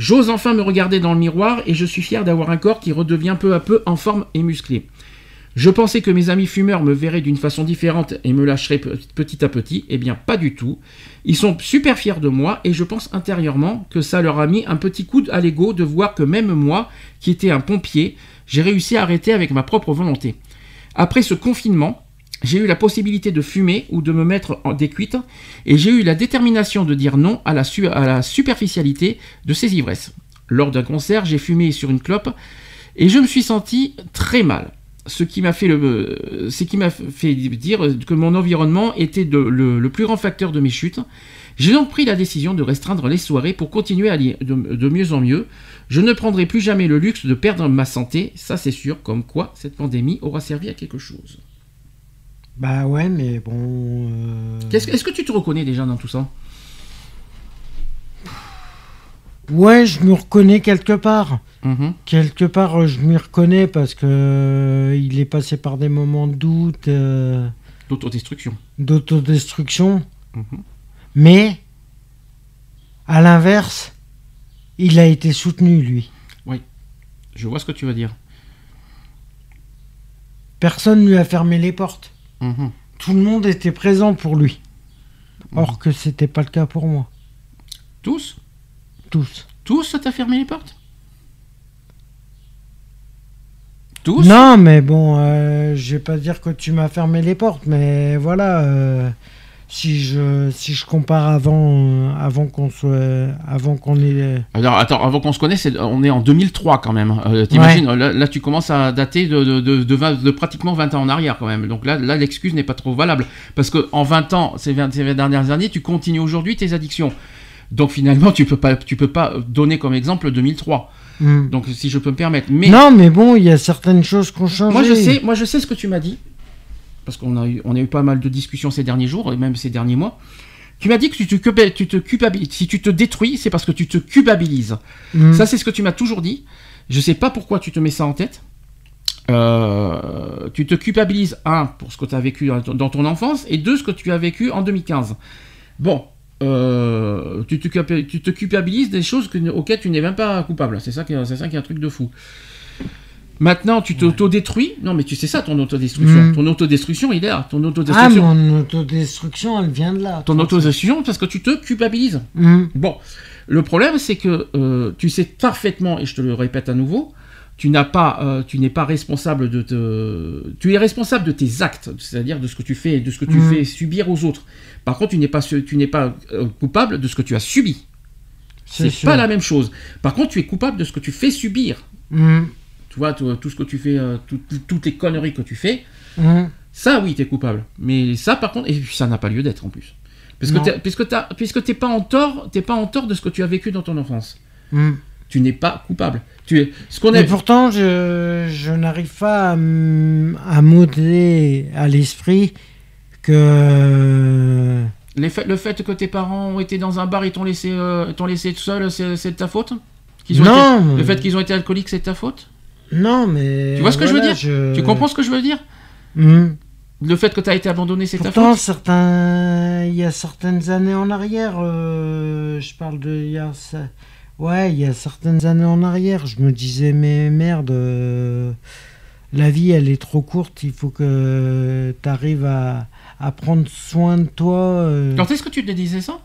J'ose enfin me regarder dans le miroir et je suis fier d'avoir un corps qui redevient peu à peu en forme et musclé. Je pensais que mes amis fumeurs me verraient d'une façon différente et me lâcheraient pe- petit à petit. Eh bien, pas du tout. Ils sont super fiers de moi et je pense intérieurement que ça leur a mis un petit coup à l'ego de voir que même moi, qui étais un pompier, j'ai réussi à arrêter avec ma propre volonté. Après ce confinement, j'ai eu la possibilité de fumer ou de me mettre en décuite et j'ai eu la détermination de dire non à la, superficialité de ces ivresses. Lors d'un concert, j'ai fumé sur une clope et je me suis senti très mal. Ce qui m'a fait, fait dire que mon environnement était le, plus grand facteur de mes chutes. J'ai donc pris la décision de restreindre les soirées pour continuer à aller de mieux en mieux. Je ne prendrai plus jamais le luxe de perdre ma santé, ça c'est sûr, comme quoi cette pandémie aura servi à quelque chose. Bah ouais, mais bon. euh, Est-ce que tu te reconnais déjà dans tout ça? Ouais, je me reconnais quelque part. Mhm. Quelque part, je m'y reconnais parce que euh, il est passé par des moments de doute, euh, D'autodestruction. d'autodestruction. Mhm. Mais, à l'inverse, il a été soutenu, lui. Je vois ce que tu veux dire. Personne lui a fermé les portes. Mhm. Tout le monde était présent pour lui. Mhm. Or que c'était pas le cas pour moi. Tous Tous. Tous, t'as fermé les portes? Tous? Non, mais bon, euh, je vais pas dire que tu m'as fermé les portes, mais voilà. euh, si je si je compare avant euh, avant qu'on soit avant qu'on ait Alors attends, avant qu'on se connaisse, on est en 2003 quand même. Euh, T'imagines, là, là, tu commences à dater de, de, de, de vingt- de pratiquement 20 ans en arrière quand même. Donc là, là l'excuse n'est pas trop valable. Parce que en 20 ans, ces 20, ces 20 dernières années, tu continues aujourd'hui tes addictions. Donc finalement, tu peux pas, tu peux pas donner comme exemple 2003. Hmm. Donc si je peux me permettre. Mais Non, mais bon, il y a certaines choses qui ont changé. moi je sais, moi je sais ce que tu m'as dit. Parce qu'on a eu, on a eu pas mal de discussions ces derniers jours et même ces derniers mois. Tu m'as dit que tu te, culpa- tu te culpabilises. Si tu te détruis, c'est parce que tu te culpabilises. Hmm. Ça, c'est ce que tu m'as toujours dit. Je sais pas pourquoi tu te mets ça en tête. Euh, tu te culpabilises, un, pour ce que tu as vécu dans ton- enfance, et deux, ce que tu as vécu en 2015. Bon, euh, tu, te, tu te culpabilises des choses que- auxquelles tu n'es même pas coupable. C'est ça, qui c'est ça qui est un truc de fou. Maintenant, tu t'auto-détruis. Non, mais tu sais ça, ton autodestruction. Mm. Ton autodestruction, il est là. Ton Ah, autodestruction. mon autodestruction, elle vient de là. ton autodestruction, parce que tu te culpabilises. Hmm. Bon, le problème c'est que euh, tu sais parfaitement, et je te le répète à nouveau, tu n'as pas, euh, tu n'es pas responsable de te, tu es responsable de tes actes, c'est-à-dire de ce que tu fais, de ce que tu Mhm. fais subir aux autres. Par contre, tu n'es pas, tu n'es pas euh, coupable de ce que tu as subi. C'est pas la même chose. Par contre, tu es coupable de ce que tu fais subir. Tu vois, tout, tout ce que tu fais, euh, tout- tout- toutes les conneries que tu fais, Hmm. ça, oui, t'es coupable. Mais ça, par contre, et puis ça n'a pas lieu d'être en plus. Parce que Non. t'es- puisque puisque pas en tort, t'es pas en tort de ce que tu as vécu dans ton enfance. Hmm. Tu n'es pas coupable. Tu es ce qu'on Mais est. pourtant, je, je n'arrive pas à, à modeler à l'esprit que. Les faits- le fait que tes parents ont été dans un bar et t'ont laissé, euh, t'ont laissé tout seul, c'est de ta faute? Ont Non, été- Le fait qu'ils ont été alcooliques, c'est de ta faute? Non, mais. Tu vois ce que je veux dire Tu comprends ce que je veux dire Hmm. Le fait que tu as été abandonné, c'est ta faute certains, il y a certaines années en arrière, euh, je parle de, il y a, ouais, il y a certaines années en arrière, je me disais mais merde, euh, la vie elle est trop courte, il faut que tu arrives à, à prendre soin de toi. euh. Quand est-ce que tu te disais ça?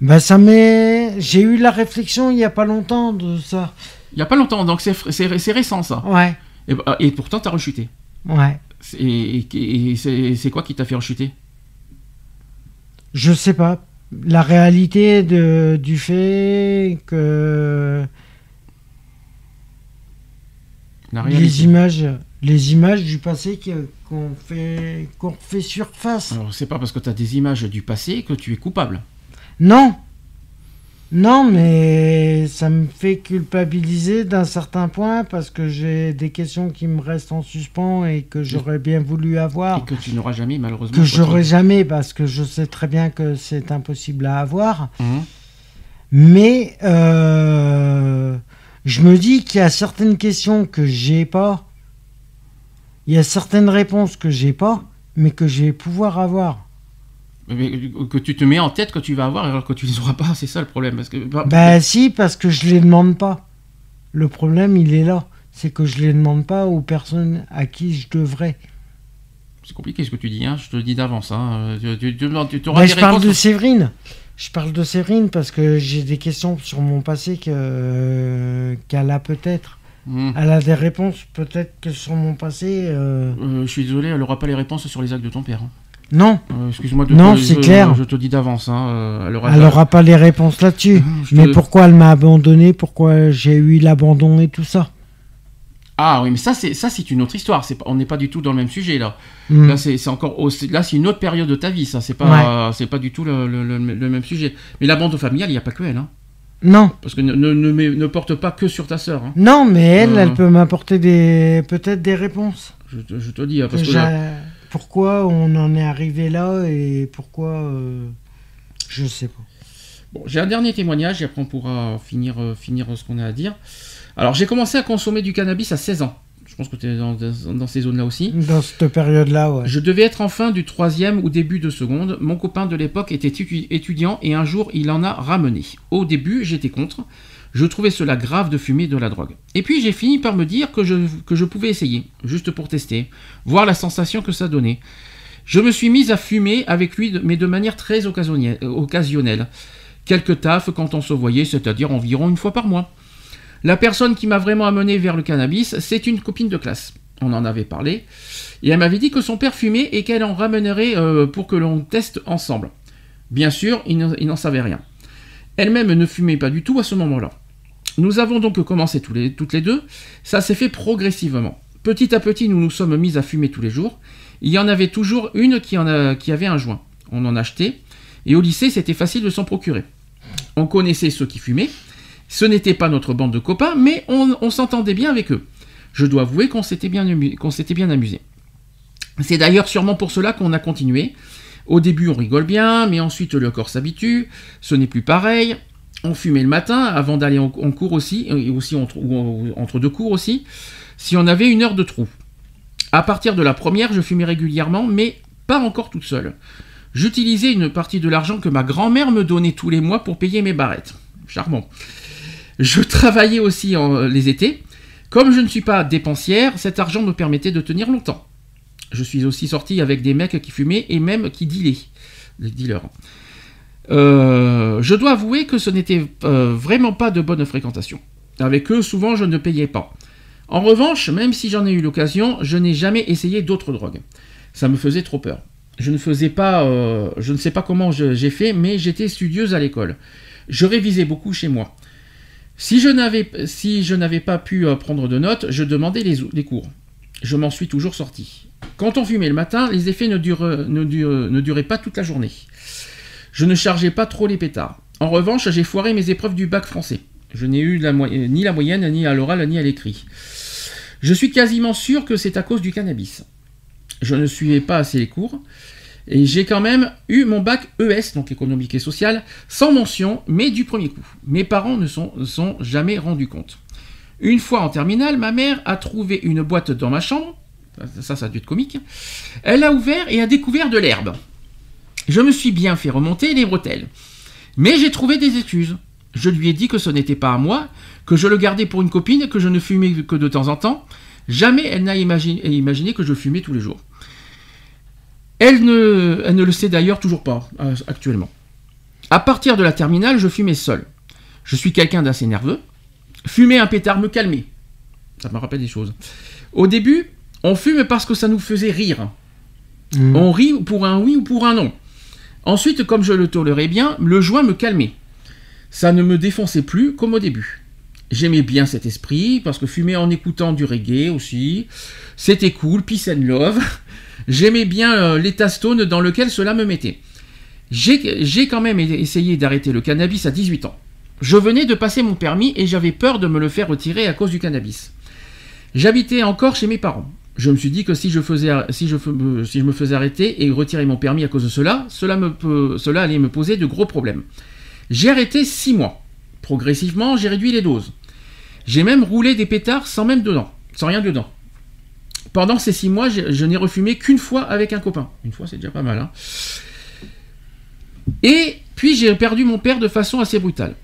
Bah ça m'est, j'ai eu la réflexion il y a pas longtemps de ça. Il y a pas longtemps, donc c'est récent ça. Ouais, Et, bah, et pourtant, tu as rechuté. ouais. C'est- Et, c'est quoi qui t'a fait rechuter? Je sais pas. La réalité de, du fait que La les images, les images du passé qu'on fait, qu'on fait surface. Alors, c'est pas parce que tu as des images du passé que tu es coupable. Non, non, mais ça me fait culpabiliser d'un certain point parce que j'ai des questions qui me restent en suspens et que j'aurais bien voulu avoir, Et que tu n'auras jamais, malheureusement. que retrouvé. jamais parce que je sais très bien que c'est impossible à avoir. Mhm. Mais euh, je me dis qu'il y a certaines questions que j'ai pas. Il y a certaines réponses que j'ai pas, mais que je vais pouvoir avoir. Mais que tu te mets en tête que tu vas avoir alors que tu les auras pas, c'est ça le problème. Parce que, bah, Ben si, parce que je les demande pas. Le problème, il est là. C'est que je les demande pas aux personnes à qui je devrais. c'est compliqué ce que tu dis, hein, je te le dis d'avance. Hein. Tu, tu, tu, auras des je parle de Séverine. Je parle de Séverine parce que j'ai des questions sur mon passé que qu'elle a peut-être. Mhm. Elle a des réponses peut-être que sur mon passé. euh, Euh, je suis désolé, elle aura pas les réponses sur les actes de ton père. hein. Non, Euh, Excuse-moi de Non, te- c'est je- clair. Je te dis d'avance. Hein. euh, Elle aura elle pas- n'aura pas les réponses là-dessus. Je Mais pourquoi elle m'a abandonné? Pourquoi j'ai eu l'abandon et tout ça? Ah oui, mais ça c'est ça c'est une autre histoire. C'est pas, on n'est pas du tout dans le même sujet là. Hmm. Là c'est c'est encore c'est- là c'est une autre période de ta vie. Ça c'est pas c'est pas du tout le, le- le- le même sujet. Mais l'abandon familial, il n'y a pas que elle. Hein. Non, Parce que ne, ne, ne, mets- ne porte pas que sur ta sœur. Hein. non, mais elle, Euh. elle peut m'apporter des peut-être des réponses. Je, te- je te dis. hein, parce que pourquoi on en est arrivé là et pourquoi euh, je sais pas. Bon, j'ai un dernier témoignage et après on pourra finir, euh, finir ce qu'on a à dire. Alors, j'ai commencé à consommer du cannabis à 16 ans. Je pense que tu es dans, ces zones-là aussi. Dans cette période-là, ouais. Je devais être en fin du troisième ou début de seconde. Mon copain de l'époque était étu- étudiant et un jour il en a ramené. Au début, j'étais contre. Je trouvais cela grave de fumer de la drogue. Et puis j'ai fini par me dire que je, que je pouvais essayer, juste pour tester, voir la sensation que ça donnait. Je me suis mise à fumer avec lui, mais de manière très occasionnelle. euh, occasionnelle. Quelques tafs quand on se voyait, c'est-à-dire environ une fois par mois. La personne qui m'a vraiment amené vers le cannabis, c'est une copine de classe. On en avait parlé. Et elle m'avait dit que son père fumait et qu'elle en ramènerait euh, pour que l'on teste ensemble. Bien sûr, il n'en savait rien. Elle-même ne fumait pas du tout à ce moment-là. Nous avons donc commencé toutes les deux. Ça s'est fait progressivement. Petit à petit, nous nous sommes mis à fumer tous les jours. Il y en avait toujours une qui, avait un joint. On en achetait. Et au lycée, c'était facile de s'en procurer. On connaissait ceux qui fumaient. Ce n'était pas notre bande de copains, mais on, s'entendait bien avec eux. Je dois avouer qu'on s'était bien, qu'on bien amusé. C'est d'ailleurs sûrement pour cela qu'on a continué. Au début, on rigole bien, mais ensuite le corps s'habitue. Ce n'est plus pareil. On fumait le matin avant d'aller en, cours aussi, et aussi entre, ou en- entre deux cours aussi, si on avait une heure de trou. À partir de la première, je fumais régulièrement, mais pas encore toute seule. J'utilisais une partie de l'argent que ma grand-mère me donnait tous les mois pour payer mes barrettes. Charmant. Je travaillais aussi les étés. Comme je ne suis pas dépensière, cet argent me permettait de tenir longtemps. Je suis aussi sorti avec des mecs qui fumaient et même qui dealaient. Les. Euh, je dois avouer que ce n'était euh, vraiment pas de bonne fréquentation. Avec eux, souvent, je ne payais pas. En revanche, même si j'en ai eu l'occasion, je n'ai jamais essayé d'autres drogues. Ça me faisait trop peur. Je ne faisais pas, euh, je ne sais pas comment j'ai fait, mais j'étais studieuse à l'école. Je révisais beaucoup chez moi. Si je n'avais, si pas pu prendre de notes, je demandais les, cours. Je m'en suis toujours sorti. Quand on fumait le matin, les effets ne, durent- ne ne duraient pas toute la journée. Je ne chargeais pas trop les pétards. En revanche, j'ai foiré mes épreuves du bac français. Je n'ai eu ni la moyenne, ni à l'oral, ni à l'écrit. Je suis quasiment sûr que c'est à cause du cannabis. Je ne suivais pas assez les cours. Et j'ai quand même eu mon bac ES, donc économique et social, sans mention, mais du premier coup. Mes parents ne sont, sont jamais rendus compte. Une fois en terminale, ma mère a trouvé une boîte dans ma chambre. Ça, ça a dû être comique. Elle a ouvert et a découvert de l'herbe. Je me suis bien fait remonter les bretelles. Mais j'ai trouvé des excuses. Je lui ai dit que ce n'était pas à moi, que je le gardais pour une copine, que je ne fumais que de temps en temps. Jamais elle n'a imaginé, imaginé que je fumais tous les jours. Elle ne, elle ne le sait d'ailleurs toujours pas euh, actuellement. À partir de la terminale, je fumais seul. Je suis quelqu'un d'assez nerveux. Fumer un pétard me calmait. Ça me rappelle des choses. Au début, on fume parce que ça nous faisait rire. Mhm. On rit pour un oui ou pour un non. Ensuite, comme je le tolérais bien, le joint me calmait. Ça ne me défonçait plus comme au début. J'aimais bien cet esprit, parce que fumer en écoutant du reggae aussi, c'était cool, peace and love. J'aimais bien euh, l'état stone dans lequel cela me mettait. J'ai j'ai quand même essayé d'arrêter le cannabis à 18 ans. Je venais de passer mon permis et j'avais peur de me le faire retirer à cause du cannabis. J'habitais encore chez mes parents. Je me suis dit que si je, faisais, si, je, me faisais arrêter et retirer mon permis à cause de cela, cela, allait me poser de gros problèmes. J'ai arrêté 6 mois. Progressivement, j'ai réduit les doses. J'ai même roulé des pétards sans même dedans, sans rien dedans. Pendant ces 6 mois, je n'ai refumé qu'une fois avec un copain. Une fois, c'est déjà pas mal. Hein. Et puis j'ai perdu mon père de façon assez brutale.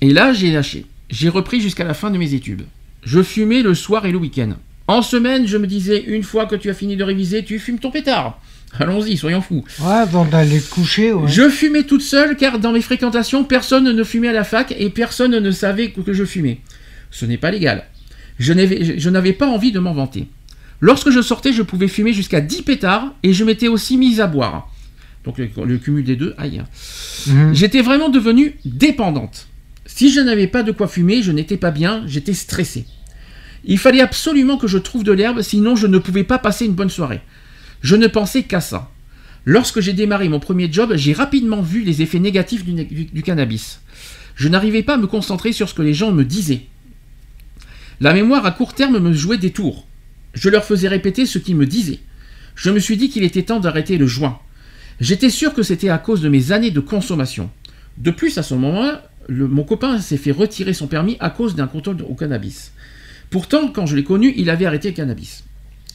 Et là, j'ai lâché. J'ai repris jusqu'à la fin de mes études. Je fumais le soir et le week-end. En semaine, je me disais, une fois que tu as fini de réviser, tu fumes ton pétard. Allons-y, soyons fous. Ouais, avant d'aller coucher, ouais. Je fumais toute seule car dans mes fréquentations, personne ne fumait à la fac et personne ne savait que je fumais. Ce n'est pas légal. Je n'avais pas envie de m'en vanter. Lorsque je sortais, je pouvais fumer jusqu'à 10 pétards et je m'étais aussi mise à boire. Donc le, le cumul des deux, aïe. hein. Mhm. J'étais vraiment devenue dépendante. Si je n'avais pas de quoi fumer, je n'étais pas bien, j'étais stressé. Il fallait absolument que je trouve de l'herbe, sinon je ne pouvais pas passer une bonne soirée. Je ne pensais qu'à ça. Lorsque j'ai démarré mon premier job, j'ai rapidement vu les effets négatifs du, cannabis. Je n'arrivais pas à me concentrer sur ce que les gens me disaient. La mémoire à court terme me jouait des tours. Je leur faisais répéter ce qu'ils me disaient. Je me suis dit qu'il était temps d'arrêter le joint. J'étais sûr que c'était à cause de mes années de consommation. De plus, à ce moment-là, mon copain s'est fait retirer son permis à cause d'un contrôle au cannabis. Pourtant, quand je l'ai connu, il avait arrêté le cannabis.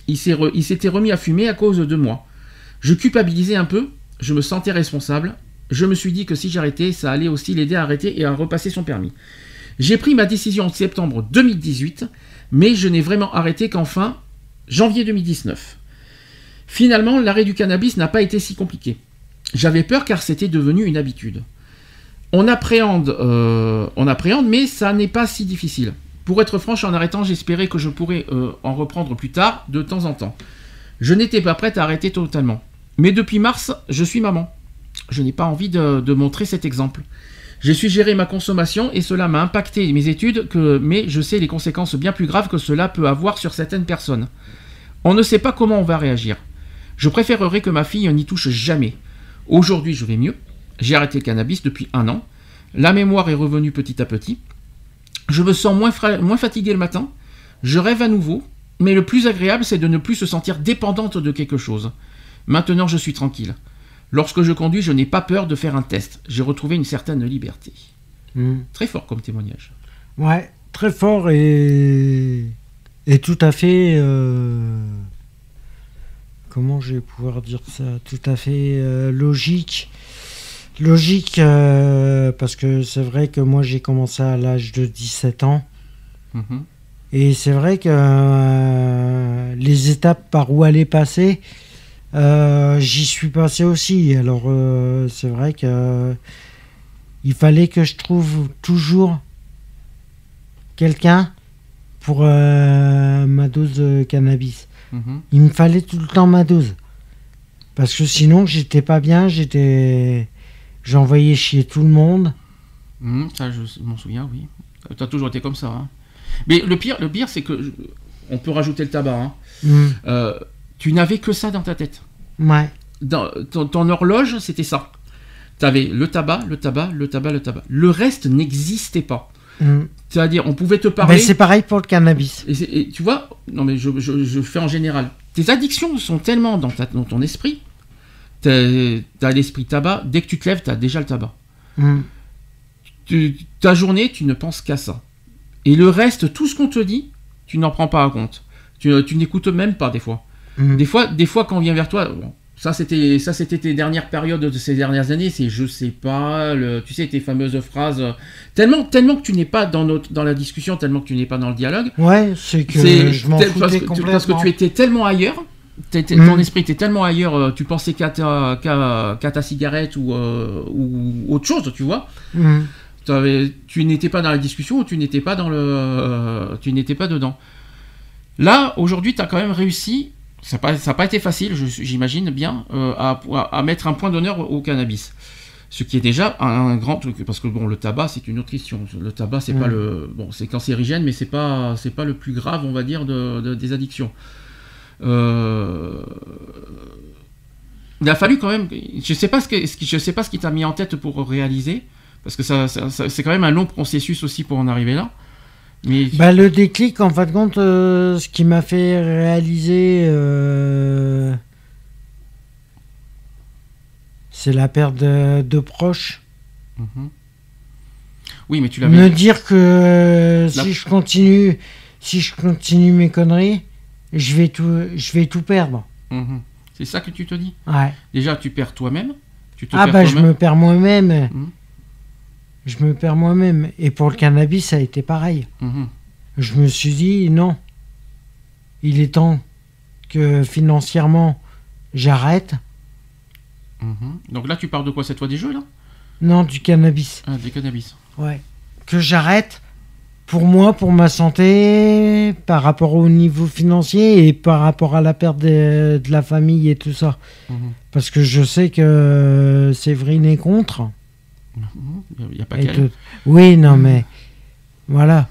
Il s'était remis à fumer à cause de moi. Je culpabilisais un peu, je me sentais responsable. Je me suis dit que si j'arrêtais, ça allait aussi l'aider à arrêter et à repasser son permis. J'ai pris ma décision en septembre 2018, mais je n'ai vraiment arrêté qu'en fin janvier 2019. Finalement, l'arrêt du cannabis n'a pas été si compliqué. J'avais peur car c'était devenu une habitude. On appréhende, euh, on appréhende, mais ça n'est pas si difficile. Pour être franche, en arrêtant, j'espérais que je pourrais euh, en reprendre plus tard, de temps en temps. Je n'étais pas prête à arrêter totalement. Mais depuis mars, je suis maman. Je n'ai pas envie de, montrer cet exemple. J'ai su gérer ma consommation et cela m'a impacté mes études, mais je sais les conséquences bien plus graves que cela peut avoir sur certaines personnes. On ne sait pas comment on va réagir. Je préférerais que ma fille n'y touche jamais. Aujourd'hui, je vais mieux. J'ai arrêté le cannabis depuis un an. La mémoire est revenue petit à petit. Je me sens moins, fra- moins fatigué le matin. Je rêve à nouveau. Mais le plus agréable, c'est de ne plus se sentir dépendante de quelque chose. Maintenant, je suis tranquille. Lorsque je conduis, je n'ai pas peur de faire un test. J'ai retrouvé une certaine liberté. Mm. Très fort comme témoignage. Ouais, très fort et, et tout à fait. euh, Comment je vais pouvoir dire ça? Tout à fait euh, logique. Logique, euh, parce que c'est vrai que moi j'ai commencé à l'âge de 17 ans. Mhm. Et c'est vrai que euh, les étapes par où aller passer, euh, j'y suis passé aussi. Alors c'est vrai que il fallait que je trouve toujours quelqu'un pour ma dose de cannabis. Mhm. Il me fallait tout le temps ma dose. Parce que sinon j'étais pas bien, j'étais j'envoyais chier tout le monde. Mhm, ça, je m'en souviens, oui. Tu as toujours été comme ça. hein. Mais le pire, le pire c'est que je- on peut rajouter le tabac. hein. Mm. Euh, tu n'avais que ça dans ta tête. Ouais. Dans, ton, ton horloge, c'était ça. Tu avais le tabac, le tabac, le tabac, le tabac. Le reste n'existait pas. Mm. C'est-à-dire, on pouvait te Ben, parler. c'est pareil pour le cannabis. et, tu vois, non mais je, je- je fais en général. Tes addictions sont tellement dans, ta- dans ton esprit. Tu as l'esprit tabac. Dès que tu te lèves, tu as déjà le tabac. Mm. Tu- ta journée, tu ne penses qu'à ça. Et le reste, tout ce qu'on te dit, tu n'en prends pas en compte. Tu, tu n'écoutes même pas des fois. Mm. Des fois, des fois quand on vient vers toi, bon, ça c'était ça c'était tes dernières périodes de ces dernières années, c'est je sais pas, le, tu sais tes fameuses phrases, euh, tellement tellement que tu n'es pas dans notre dans la discussion, tellement que tu n'es pas dans le dialogue. Ouais, c'est que je m'en parce, foutais que, complètement. parce que tu étais tellement ailleurs, t'étais- Mm. ton esprit était tellement ailleurs, euh, tu pensais qu'à ta, cigarette ou, euh, ou autre chose, tu vois. Mm. Tu n'étais pas dans la discussion ou tu n'étais pas dans le euh, tu n'étais pas dedans là aujourd'hui tu as quand même réussi ça n'a pas, été facile j'imagine bien euh, à, mettre un point d'honneur au cannabis ce qui est déjà un, un grand truc parce que bon le tabac c'est une autre question le tabac c'est pas Mm. le bon c'est cancérigène mais c'est pas c'est pas le plus grave on va dire de, de- des addictions Euh, il a fallu quand même je sais pas ce que je sais pas ce qui t'a mis en tête pour réaliser parce que ça, ça- ça- c'est quand même un long processus aussi pour en arriver là mais Bah, le déclic, en fin de compte, euh, ce qui m'a fait réaliser, euh, c'est la perte de, de proches. Mhm. oui mais tu l'avais Me dire que euh, La- si je continue, si je continue mes conneries, je vais tout, je vais tout perdre. Mhm. c'est ça que tu te dis Ouais. déjà tu perds toi-même tu te Ah perds bah je me perds moi-même. Mhm. Je me perds moi-même. Et pour le cannabis, ça a été pareil. Mhm. Je me suis dit non. Il est temps que financièrement j'arrête. Mhm. donc là tu parles de quoi cette fois des jeux là? Non, du cannabis. ah, des cannabis Ouais. Que j'arrête pour moi, pour ma santé, par rapport au niveau financier et par rapport à la perte de, de la famille et tout ça. Mhm. Parce que je sais que Séverine est contre. il n'y a pas qu'elle Oui, non, mais voilà.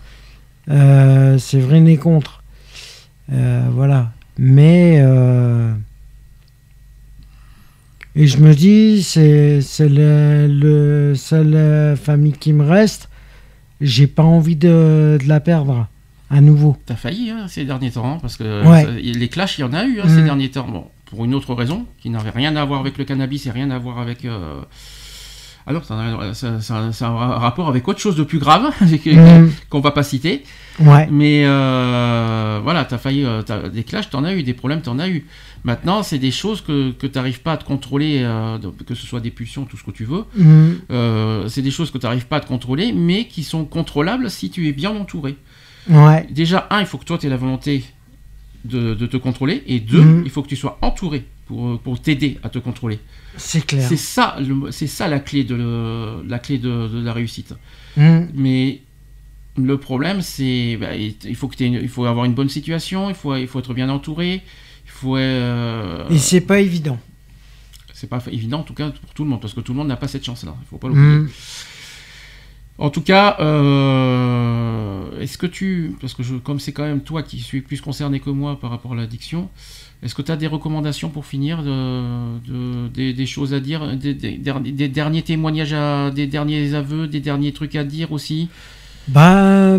Euh, Séverine est contre. Euh, voilà. Mais. euh, Et je me dis, c'est c'est le, le seul euh, famille qui me reste. J'ai pas envie de, de la perdre à nouveau. T'as failli hein, ces derniers temps, hein, parce que Ouais. ça- les clashs, il y en a eu hein, ces Mm. derniers temps. Bon, pour une autre raison, qui n'avait rien à voir avec le cannabis et rien à voir avec, euh, Alors, ça, a- ça- ça- ça a un rapport avec autre chose de plus grave Mhm. qu'on va pas citer. Ouais. Mais euh, voilà, t'as failli, euh, t'as- des clashs, t'en as eu, des problèmes, t'en as eu. Maintenant, c'est des choses que, que t'arrives pas à te contrôler, euh, que ce soit des pulsions, tout ce que tu veux. Euh, c'est des choses que t'arrives pas à te contrôler, mais qui sont contrôlables si tu es bien entouré. Ouais. Déjà, un, il faut que toi, tu aies la volonté de, de te contrôler, et deux, Mhm. il faut que tu sois entouré pour, pour t'aider à te contrôler. C'est clair. C'est ça, c'est ça la clé de, le- la clé de, de la réussite. Mhm. Mais le problème, c'est bah, il faut que une- il faut avoir une bonne situation, il faut, il faut être bien entouré, il faut. euh, Et c'est pas évident. c'est pas évident en tout cas pour tout le monde parce que tout le monde n'a pas cette chance-là. Il faut pas l'oublier. Mhm. En tout cas, euh, est-ce que tu, parce que je, comme c'est quand même toi qui suis plus concerné que moi par rapport à l'addiction, est-ce que tu as des recommandations pour finir, de, de- des, choses à dire, des, derniers témoignages, des derniers aveux, des derniers trucs à dire aussi? Bah,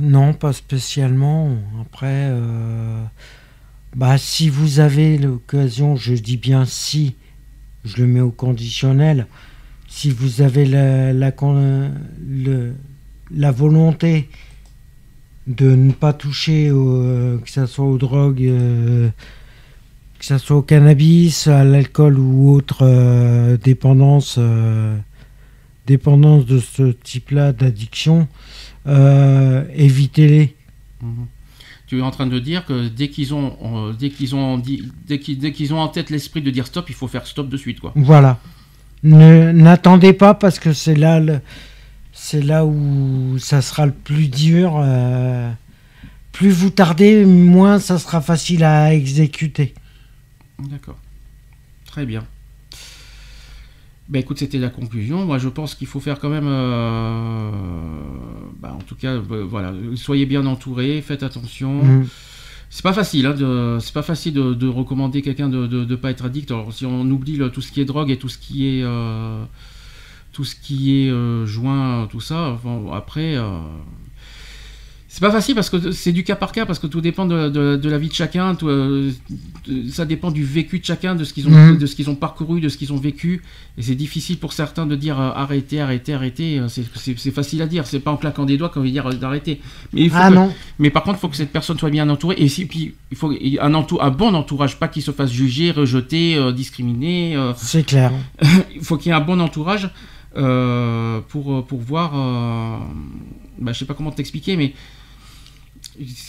non, pas spécialement. Après, euh, bah, si vous avez l'occasion, je dis bien si, je le mets au conditionnel, si vous avez la, la volonté de ne pas toucher, au- que ce soit aux drogues, euh, que ce soit au cannabis, à l'alcool ou autre euh, dépendance, euh, dépendance de ce type-là d'addiction, euh, évitez-les. Tu es en train de dire que dès qu'ils ont, euh, dès qu'ils ont, dit- dès qu'ils, dès qu'ils ont en tête l'esprit de dire stop, il faut faire stop de suite, quoi. Voilà. Ne- N'attendez pas parce que c'est là, le- c'est là où ça sera le plus dur. euh, plus vous tardez, moins ça sera facile à exécuter. D'accord. Très bien. Ben écoute, c'était la conclusion. Moi, je pense qu'il faut faire quand même, euh, bah, en tout cas, euh, voilà, soyez bien entourés, faites attention. Mhm. C'est pas facile, hein, de, c'est pas facile de, de recommander quelqu'un de, de pas être addict. Alors, si on oublie le- tout ce qui est drogue et tout ce qui est, euh, tout ce qui est euh, joint, tout ça, enfin, après, euh, c'est pas facile parce que c'est du cas par cas, parce que tout dépend de, de- de la vie de chacun, tout, euh, ça dépend du vécu de chacun, de ce qu'ils ont, Mhm. de ce qu'ils ont parcouru, de ce qu'ils ont vécu. Et c'est difficile pour certains de dire arrêtez, arrêtez, arrêtez. C'est, facile à dire, c'est pas en claquant des doigts qu'on veut dire d'arrêter. Mais il faut Ah que- non, mais par contre, il faut que cette personne soit bien entourée. Et si, puis, il faut un, entou- un bon entourage, pas qu'il se fasse juger, rejeter, discriminer. c'est clair. il faut qu'il y ait un bon entourage euh, pour, pour voir. Euh, bah, je sais pas comment t'expliquer, mais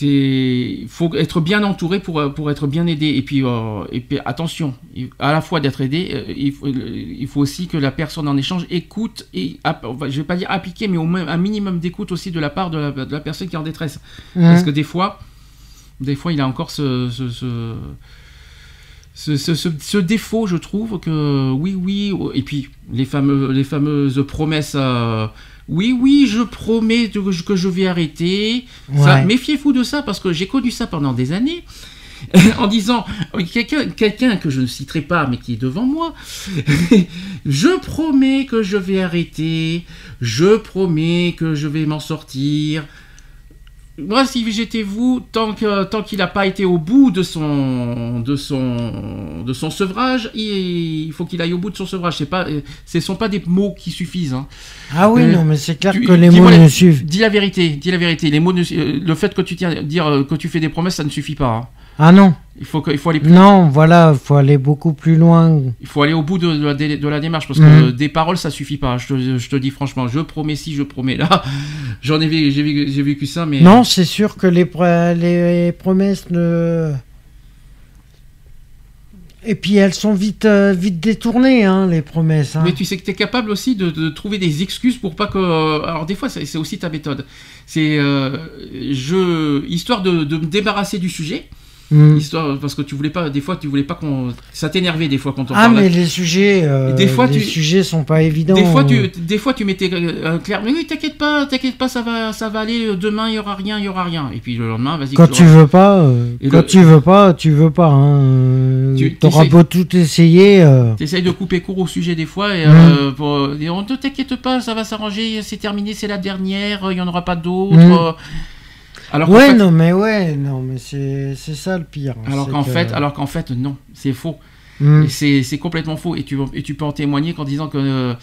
il faut être bien entouré pour, euh, pour être bien aidé. Et puis, euh, et puis attention, à la fois d'être aidé, euh, il faut, il faut aussi que la personne en échange écoute et je vais pas dire appliquer, mais au moins un minimum d'écoute aussi de la part de la, de la personne qui est en détresse. Parce Mhm. que des fois, des fois, il a encore ce, ce, ce, ce, ce- ce- ce défaut, je trouve, que oui, oui, et puis les, fameux, les fameuses promesses, euh, oui, oui, je promets que je, que je vais arrêter. Ouais. Méfiez-vous de ça, parce que j'ai connu ça pendant des années. en disant, quelqu'un quelqu'un que je ne citerai pas, mais qui est devant moi, je promets que je vais arrêter, je promets que je vais m'en sortir. Moi, si j'étais vous, tant que tant qu'il n'a pas été au bout de son de son de son sevrage, il, il faut qu'il aille au bout de son sevrage. C'est pas, ce sont pas des mots qui suffisent. hein. Ah oui, Euh, non, mais c'est clair tu- que les mots ne suivent. Dis la vérité, dis la vérité. Les mots, ne- euh, le fait que tu tiens, dire euh, que tu fais des promesses, ça ne suffit pas. hein. Ah non, Il faut que- il faut aller plus non, voilà, faut aller beaucoup plus loin. Il faut aller au bout de, de la, dé- de la démarche parce Mhm. que euh, des paroles ça suffit pas. Je te, je te dis franchement, je promets ci, je promets là. J'en ai vécu, j'ai vécu, j'ai vécu ça, mais Non, c'est sûr que les, les promesses ne. Et puis elles sont vite, euh, vite détournées, hein, les promesses. hein. Mais tu sais que tu es capable aussi de, de trouver des excuses pour pas que. Alors, des fois, c'est c'est aussi ta méthode. C'est. euh, je. Histoire de, de me débarrasser du sujet. Hmm. Histoire. Parce que tu voulais pas. Des fois, tu voulais pas qu'on. Ça t'énervait, des fois, quand on Ah, parlait. mais les sujets, euh, Des fois, les tu- sujets sont pas évidents. Des fois, tu, des fois, tu mettais euh, clair. Mais oui, t'inquiète pas, t'inquiète pas, ça va, ça va aller. Demain, il y aura rien, il y aura rien. Et puis le lendemain, vas-y. Quand tu veux pas, euh, quand le- tu veux pas, tu veux pas. Hein. Euh, Tu- t'essayes- beau tout essayer. euh, T'essayes de couper court au sujet des fois et euh, pour dire on ne t'inquiète pas, ça va s'arranger, c'est terminé, c'est la dernière, il y en aura pas d'autres. Mhm. Alors Ouais, fait, non, mais ouais, non, mais c'est ça le pire. alors c'est qu'en que- fait, alors qu'en fait, non, c'est faux. Hmm. C'est complètement faux et tu, et tu peux en témoigner qu'en disant que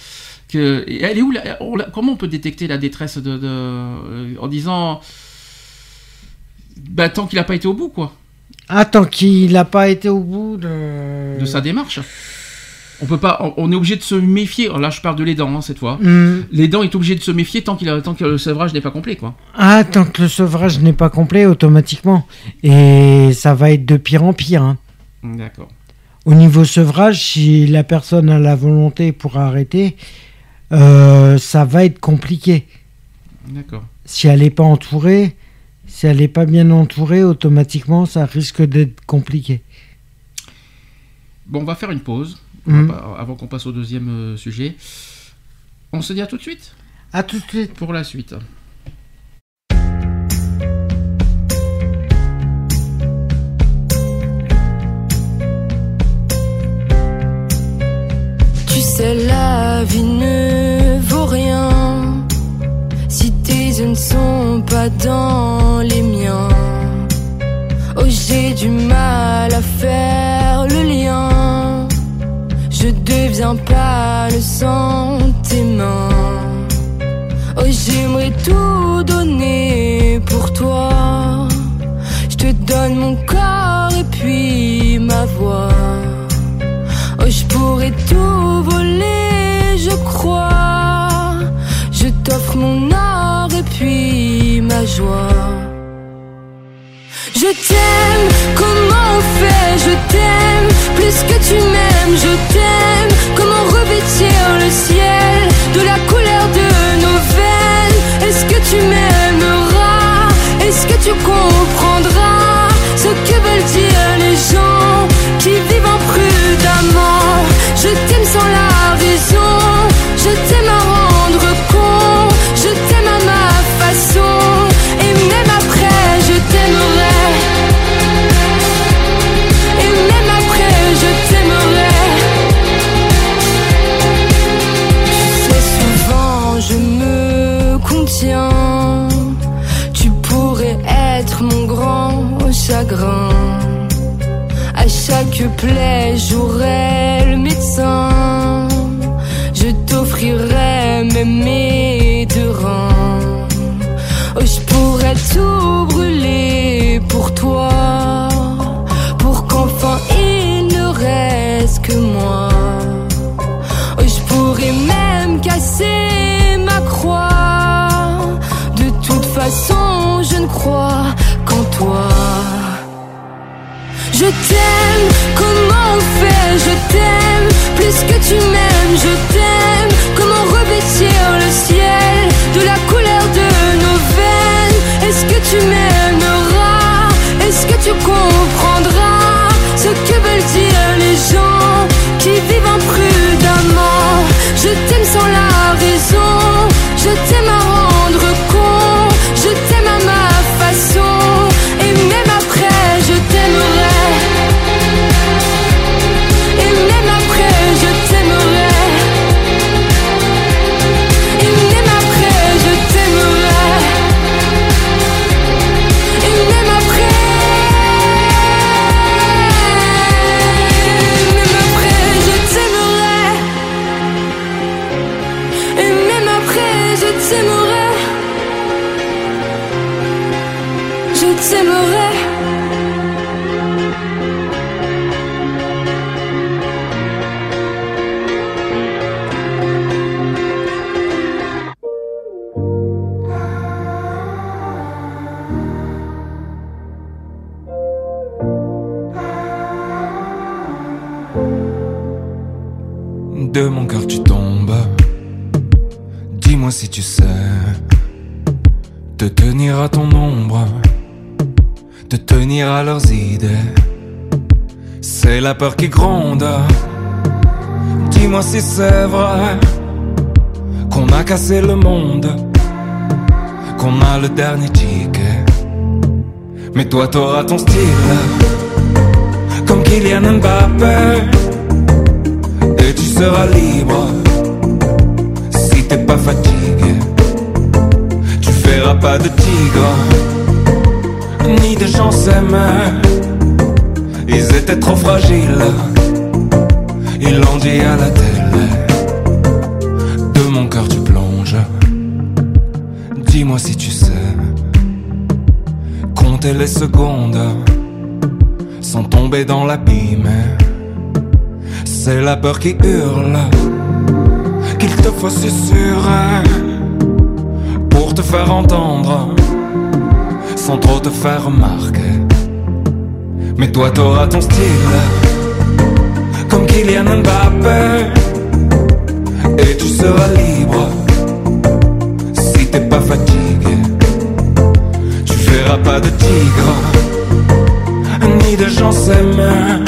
que, elle est où la- on la- Comment on peut détecter la détresse de, de- en disant, bah, tant qu'il n'a pas été au bout, quoi, Ah, tant qu'il n'a pas été au bout de... de sa démarche. On peut pas, on- on est obligé de se méfier. Là, je parle de les dents hein, cette fois. Hmm. Les dents est obligé de se méfier tant qu'il tant que le sevrage n'est pas complet, quoi. Ah, tant que le sevrage n'est pas complet, automatiquement. Et ça va être de pire en pire. hein. D'accord. Au niveau sevrage, si la personne a la volonté pour arrêter, euh, ça va être compliqué. D'accord. Si elle n'est pas entourée, si elle n'est pas bien entourée, automatiquement, ça risque d'être compliqué. Bon, on va faire une pause Va pas- avant qu'on passe au deuxième euh, sujet. On se dit à tout de suite À tout de suite. pour la suite. Tu sais, la vie ne vaut rien si tes yeux ne sont pas dans les miens. Oh, j'ai du mal à faire le lien. Je deviens pas le sang tes mains. Oh, j'aimerais tout donner pour toi. Je te donne mon corps et puis ma voix. Oh, je pourrais tout voler, je crois. Je t'offre mon or et puis ma joie. Je t'aime, comment on fait? Je t'aime, plus que tu m'aimes, je t'aime. Comment revêtir le ciel de la couleur de nos veines? Est-ce que tu m'aimeras? Est-ce que tu comprendras? J'aurai le médecin. Je t'offrirai même mes deux. Oh, je pourrais tout brûler pour toi. Pour qu'enfin il ne reste que moi. Oh, je pourrais même casser ma croix. De toute façon, je ne crois qu'en toi. Comment on fait Je t'aime, plus que tu m'aimes, je t'aime. Ton ombre, te tenir à leurs idées. C'est la peur qui gronde. Dis-moi si c'est vrai qu'on a cassé le monde, qu'on a le dernier ticket. Mais toi t'auras ton style, comme Kylian Mbappé. Et tu seras libre si t'es pas fatigué verra pas de tigre, ni de gens s'aiment. Ils étaient trop fragiles, ils l'ont dit à la telle. De mon cœur tu plonges, dis-moi si tu sais. Comptez les secondes sans tomber dans l'abîme. C'est la peur qui hurle qu'il te faut susurrer faire entendre sans trop te faire remarquer. Mais toi t'auras ton style comme Kylian Mbappé et tu seras libre si t'es pas fatigué. Tu verras pas de tigre ni de gens s'aimer.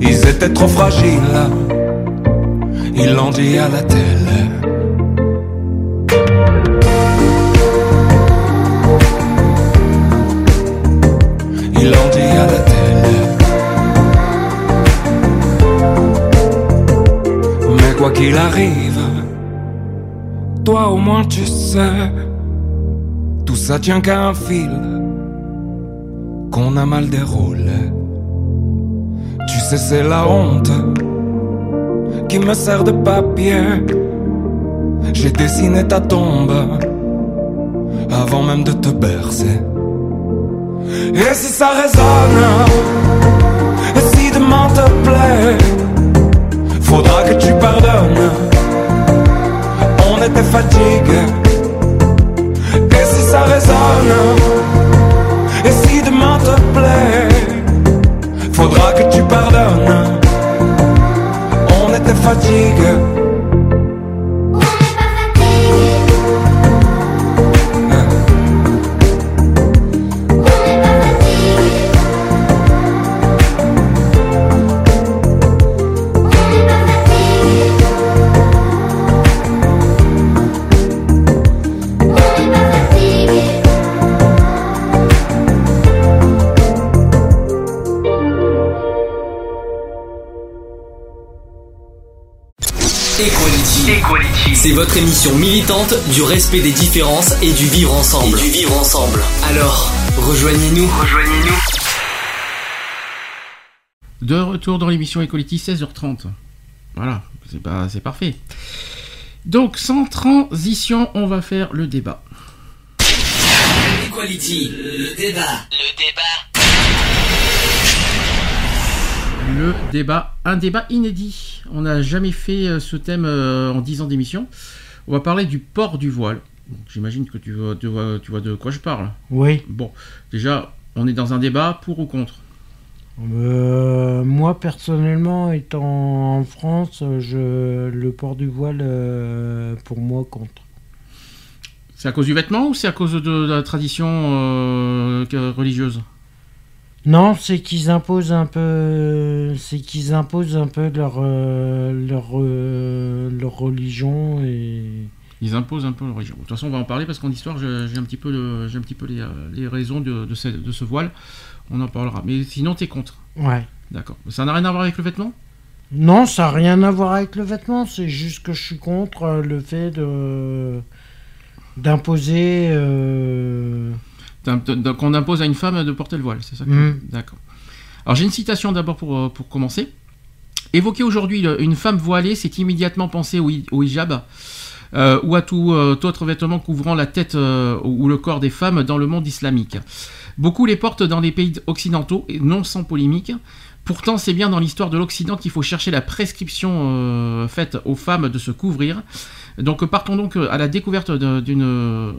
Ils étaient trop fragiles, ils l'ont dit à la télé. Qu'il arrive, toi au moins tu sais, tout ça tient qu'à un fil. Qu'on a mal déroulé. Tu sais, c'est la honte. Qui me sert de papier. J'ai dessiné ta tombe. Avant même de te bercer. Et si ça résonne, et si demain te plaît, faudra que tu pardonnes. On était fatigué. Et si ça résonne, et si demain te plaît, faudra que tu pardonnes. On était fatigué. Militante du respect des différences et du vivre ensemble. Et du vivre ensemble. Alors, rejoignez-nous. Rejoignez-nous. De retour dans l'émission Equality 16h30. Voilà, c'est pas, c'est parfait. Donc sans transition, on va faire le débat. Equality. Le débat. Le débat. Le débat, un débat inédit. On n'a jamais fait euh, ce thème euh, en 10 ans d'émission. On va parler du port du voile. J'imagine que tu vois, tu, vois, tu vois de quoi je parle. Oui. Bon, déjà, on est dans un débat pour ou contre? Euh, moi, personnellement, étant en France, je, le port du voile, euh, pour moi, compte. C'est à cause du vêtement ou c'est à cause de la tradition euh, religieuse? Non, c'est qu'ils imposent un peu, c'est qu'ils imposent un peu leur euh, leur euh, leur religion et Ils imposent un peu la religion. De toute façon, on va en parler parce qu'en histoire, j'ai un petit peu, le- j'ai un petit peu les, les raisons de, de ce, de ce voile. On en parlera. Mais sinon, t'es contre. ouais. D'accord. Ça n'a rien à voir avec le vêtement? Non, ça n'a rien à voir avec le vêtement. C'est juste que je suis contre euh, le fait de d'imposer. euh, D'un- Qu'on impose à une femme de porter le voile, c'est ça que- Mm. D'accord. Alors j'ai une citation d'abord pour, euh, pour commencer. Évoquer aujourd'hui une femme voilée, c'est immédiatement penser au, hi- au hijab euh, ou à tout euh, autre vêtement couvrant la tête euh, ou le corps des femmes dans le monde islamique. Beaucoup les portent dans les pays occidentaux, et non sans polémique. Pourtant, c'est bien dans l'histoire de l'Occident qu'il faut chercher la prescription faite aux femmes de se couvrir. Donc partons donc à la découverte d'une euh,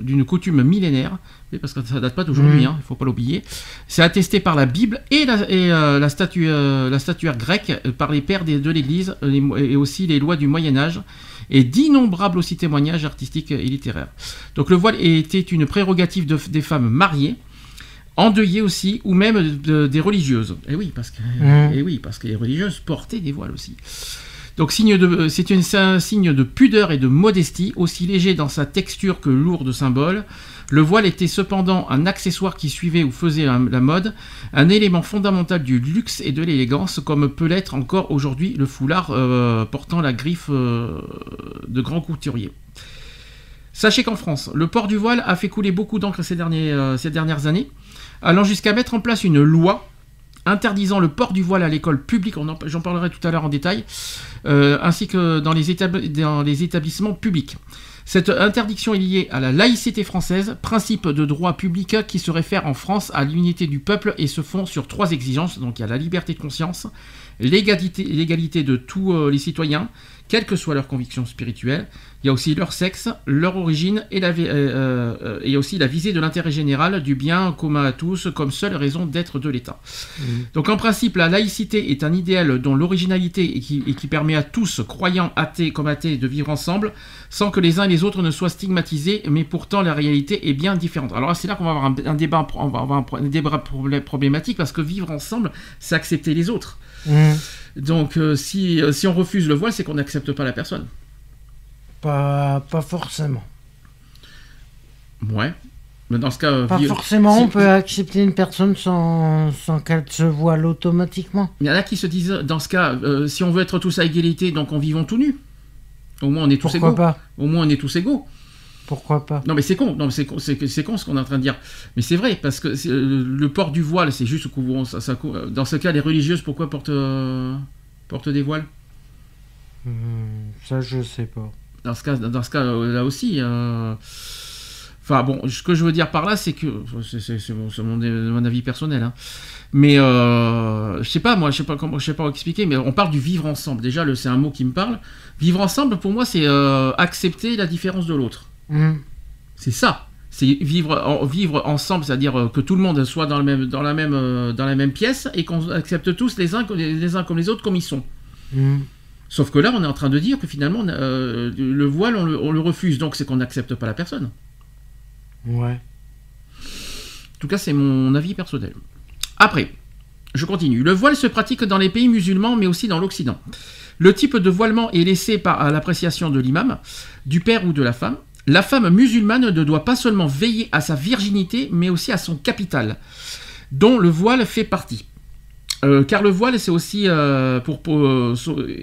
d'une coutume millénaire, parce que ça date pas d'aujourd'hui, Mhm. hein, il faut pas l'oublier. C'est attesté par la Bible et la, et, euh, la, statue, euh, la statuaire grecque euh, par les pères de l'Église euh, et aussi les lois du Moyen Âge et d'innombrables aussi témoignages artistiques et littéraires. Donc le voile était une prérogative de- des femmes mariées, endeuillées aussi, ou même de- des religieuses. Et oui, parce que, Mhm. et oui, parce que les religieuses portaient des voiles aussi. Donc de, c'est un signe de pudeur et de modestie, aussi léger dans sa texture que lourd de symboles. Le voile était cependant un accessoire qui suivait ou faisait la, mode, un élément fondamental du luxe et de l'élégance, comme peut l'être encore aujourd'hui le foulard euh, portant la griffe euh, de grand couturier. Sachez qu'en France, le port du voile a fait couler beaucoup d'encre euh, ces dernières années, allant jusqu'à mettre en place une loi interdisant le port du voile à l'école publique, j'en parlerai tout à l'heure en détail, euh, ainsi que dans les, établissements publics. Cette interdiction est liée à la laïcité française, principe de droit public qui se réfère en France à l'unité du peuple et se fond sur trois exigences. Donc il y a la liberté de conscience, l'égalité, l'égalité de tous euh, les citoyens, quelles que soient leurs convictions spirituelles. Il y a aussi leur sexe, leur origine et, la, vi- euh, euh, et aussi la visée de l'intérêt général, du bien commun à tous, comme seule raison d'être de l'État. Donc en principe, la laïcité est un idéal dont l'originalité et qui, et qui permet à tous, croyants, athées comme athées, de vivre ensemble, sans que les uns et les autres ne soient stigmatisés, mais pourtant la réalité est bien différente. Alors c'est là qu'on va avoir un, un débat, on va avoir un, débat problé- problématique, parce que vivre ensemble, c'est accepter les autres. Mmh. Donc euh, si, euh, si on refuse le voile, c'est qu'on n'accepte pas la personne. Pas, pas forcément. Ouais. Mais dans ce cas, Pas forcément, on peut accepter une personne sans, sans qu'elle se voile automatiquement. Il y en a qui se disent, dans ce cas, euh, si on veut être tous à égalité, donc on vivons tout nus. Au moins on est tous Pourquoi égaux. pas? Au moins on est tous égaux. Pourquoi pas Non mais c'est con, non mais c'est con, c'est, c'est con ce qu'on est en train de dire. Mais c'est vrai parce que c'est, euh, le port du voile, c'est juste couvrons ça, ça cou- Dans ce cas, les religieuses, pourquoi portent euh, portent des voiles? Hmm, Ça, je sais pas. Dans ce cas, dans ce cas euh, là aussi. euh, Enfin bon, ce que je veux dire par là, c'est que c'est, mon, c'est mon- mon avis personnel. hein. Mais euh, je sais pas, moi, je sais pas comment, je sais pas expliquer. Mais on parle du vivre ensemble. Déjà, le, c'est un mot qui me parle. Vivre ensemble, pour moi, c'est euh, accepter la différence de l'autre. Hmm. C'est ça. C'est vivre, en- vivre ensemble, c'est-à-dire euh, que tout le monde soit dans, le même, dans, la même, euh, dans la même pièce et qu'on accepte tous les uns, les, les uns comme les autres comme ils sont. Hmm. Sauf que là, on est en train de dire que finalement, euh, le voile, on le, on le refuse, donc c'est qu'on n'accepte pas la personne. Ouais. En tout cas, c'est mon avis personnel. Après, je continue. Le voile se pratique dans les pays musulmans, mais aussi dans l'Occident. Le type de voilement est laissé par, à l'appréciation de l'imam, du père ou de la femme. La femme musulmane ne doit pas seulement veiller à sa virginité, mais aussi à son capital, dont le voile fait partie. Euh, car le voile c'est aussi, euh, pour, pour, euh,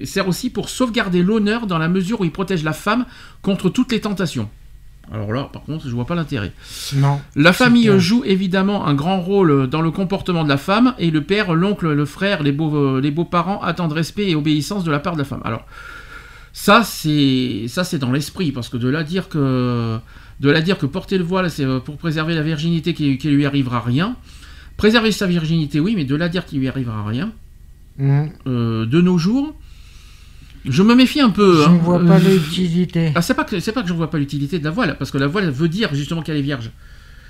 sert aussi pour sauvegarder l'honneur dans la mesure où il protège la femme contre toutes les tentations. Alors là, par contre, je vois pas l'intérêt. Non. La famille clair. joue évidemment un grand rôle dans le comportement de la femme et le père, l'oncle, le frère, les beaux, euh, les beaux-parents attendent respect et obéissance de la part de la femme. Alors, ça c'est ça c'est dans l'esprit parce que de là dire que de là dire que porter le voile c'est euh, pour préserver la virginité qui, qui lui arrivera rien. Préserver sa virginité oui, mais de là dire qu'il lui arrivera rien. Hmm. euh, de nos jours, je me méfie un peu. Je hein. ne vois pas Euh, l'utilité. ah, c'est pas que c'est pas que je vois pas l'utilité de la voile parce que la voile veut dire justement qu'elle est vierge.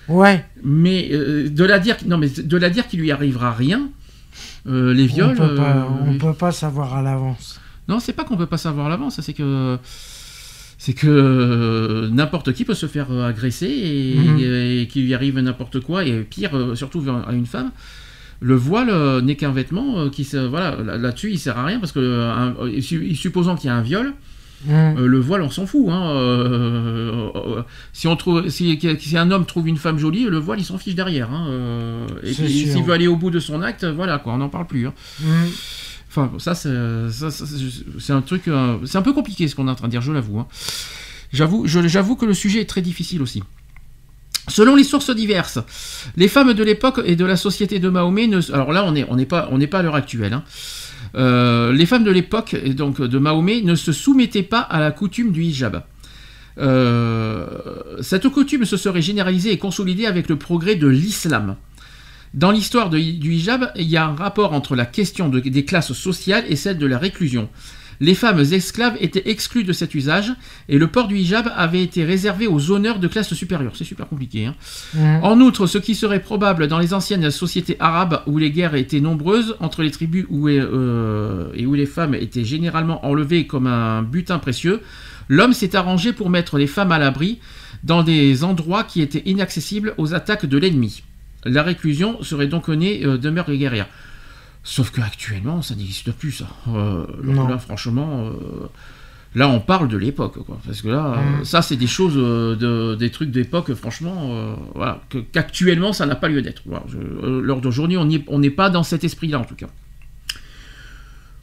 Ouais. Mais euh, de la dire, non mais de la dire qu'il lui arrivera rien, les viols. on peut pas, on peut pas savoir à l'avance. Non, c'est pas qu'on peut pas savoir à l'avance, c'est que c'est que n'importe qui peut se faire euh, agresser et, Mhm. et qu'il lui arrive n'importe quoi et pire euh, surtout à une femme. Le voile euh, n'est qu'un vêtement qui voilà là- là-dessus il sert à rien parce que un- su- supposons qu'il y a un viol, euh, le voile, on s'en fout. Hein. euh, euh, si, on trouve, si, si un homme trouve une femme jolie, le voile, il s'en fiche derrière. hein, euh, et s'il veut aller au bout de son acte, voilà, quoi, on n'en parle plus. hein. Hmm. Enfin, ça, c'est c'est un truc. euh, c'est un peu compliqué ce qu'on est en train de dire, je l'avoue. hein. J'avoue, que le sujet est très difficile aussi. Selon les sources diverses, les femmes de l'époque et de la société de Mahomet ne. Alors là, on n'est pas, à l'heure actuelle. hein. Euh, les femmes de l'époque, et donc de Mahomet, ne se soumettaient pas à la coutume du hijab. Euh, cette coutume se serait généralisée et consolidée avec le progrès de l'islam. Dans l'histoire du hijab, il y a un rapport entre la question de- des classes sociales et celle de la réclusion. Les femmes esclaves étaient exclues de cet usage et le port du hijab avait été réservé aux honneurs de classe supérieure. C'est super compliqué. hein. En outre, ce qui serait probable dans les anciennes sociétés arabes où les guerres étaient nombreuses entre les tribus où, euh, et où les femmes étaient généralement enlevées comme un butin précieux, l'homme s'est arrangé pour mettre les femmes à l'abri dans des endroits qui étaient inaccessibles aux attaques de l'ennemi. La réclusion serait donc née euh, de mœurs guerrières. Sauf qu'actuellement, ça n'existe plus, ça. Euh, Non. Là, franchement, euh, là, on parle de l'époque, quoi. Parce que là, euh, Mm. ça, c'est des choses, de, des trucs d'époque, franchement, voilà, qu'actuellement, ça n'a pas lieu d'être. Voilà, Lors d'aujourd'hui, on n'est pas dans cet esprit-là, en tout cas.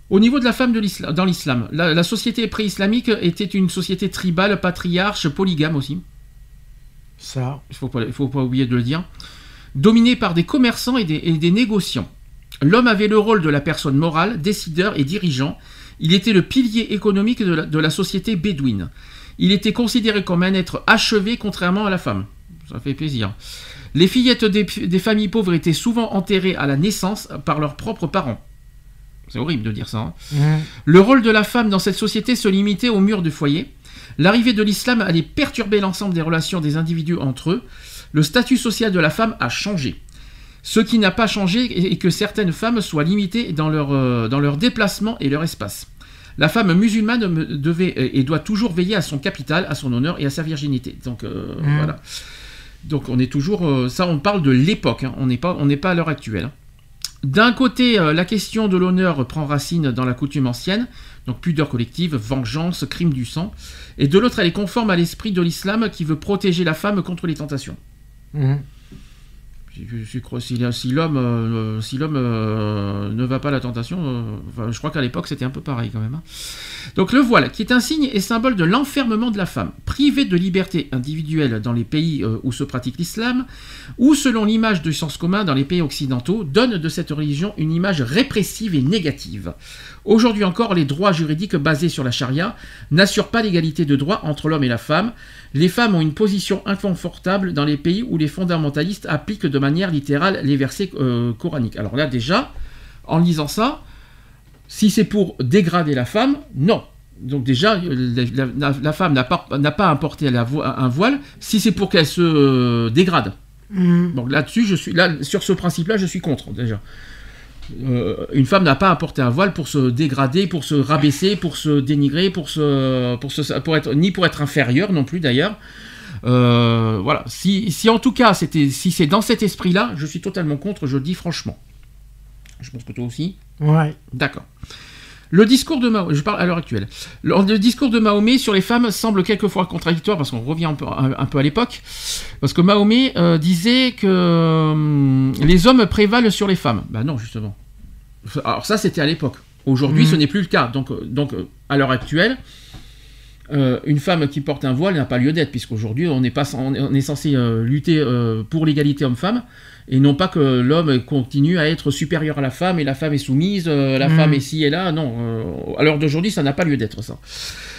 Au niveau de la femme de l'islam, dans l'islam, la, la société pré-islamique était une société tribale, patriarche, polygame aussi. Ça. Il il faut pas oublier de le dire. Dominée par des commerçants et des, et des négociants. L'homme avait le rôle de la personne morale, décideur et dirigeant. Il était le pilier économique de la, de la société bédouine. Il était considéré comme un être achevé contrairement à la femme. Ça fait plaisir. Les fillettes des, des familles pauvres étaient souvent enterrées à la naissance par leurs propres parents. C'est horrible de dire ça. hein. Mhm. Le rôle de la femme dans cette société se limitait au mur du foyer. L'arrivée de l'islam allait perturber l'ensemble des relations des individus entre eux. Le statut social de la femme a changé. Ce qui n'a pas changé est que certaines femmes soient limitées dans leur, euh, dans leur déplacement et leur espace. La femme musulmane devait euh, et doit toujours veiller à son capital, à son honneur et à sa virginité. Donc euh, Mhm. voilà. Donc on est toujours, euh, ça on parle de l'époque, hein. on n'est pas, on n'est pas à l'heure actuelle. hein. D'un côté, la question de l'honneur prend racine dans la coutume ancienne, donc pudeur collective, vengeance, crime du sang, et de l'autre, elle est conforme à l'esprit de l'islam qui veut protéger la femme contre les tentations. Mhm. Si, l'homme euh, euh, ne va pas à la tentation, euh, je crois qu'à l'époque c'était un peu pareil quand même. hein. Donc le voile, qui est un signe et symbole de l'enfermement de la femme, privée de liberté individuelle dans les pays où se pratique l'islam, ou selon l'image du sens commun dans les pays occidentaux, donne de cette religion une image répressive et négative. Aujourd'hui encore, les droits juridiques basés sur la charia n'assurent pas l'égalité de droits entre l'homme et la femme. Les femmes ont une position inconfortable dans les pays où les fondamentalistes appliquent de manière littérale les versets euh, coraniques. Alors là déjà, en lisant ça, si c'est pour dégrader la femme, non. Donc déjà, euh, la, la- la femme n'a pas, à porter vo- un voile si c'est pour qu'elle se euh, dégrade. Mhm. Donc là-dessus, je suis là sur ce principe-là, je suis contre déjà. Euh, une femme n'a pas à porter un voile pour se dégrader, pour se rabaisser, pour se dénigrer, pour se, pour se, pour être ni pour être inférieure non plus d'ailleurs. Euh, voilà. Si, si en tout cas c'était, si c'est dans cet esprit-là, je suis totalement contre. Je le dis franchement. Je pense que toi aussi. Ouais. D'accord. Le discours de Mahomet, je parle à l'heure actuelle. Le, le discours de Mahomet sur les femmes semble quelquefois contradictoire parce qu'on revient un peu, un, un peu à l'époque. Parce que Mahomet euh, disait que hum, les hommes prévalent sur les femmes. Ben non, justement. Alors ça, c'était à l'époque. Aujourd'hui, ce n'est plus le cas. Donc, euh, donc euh, à l'heure actuelle, euh, une femme qui porte un voile n'a pas lieu d'être, puisqu'aujourd'hui, on est, pas, on est- on est censé euh, lutter euh, pour l'égalité homme-femme, et non pas que l'homme continue à être supérieur à la femme, et la femme est soumise, euh, la Mhm. femme est ci et là. Non, euh, à l'heure d'aujourd'hui, ça n'a pas lieu d'être, ça.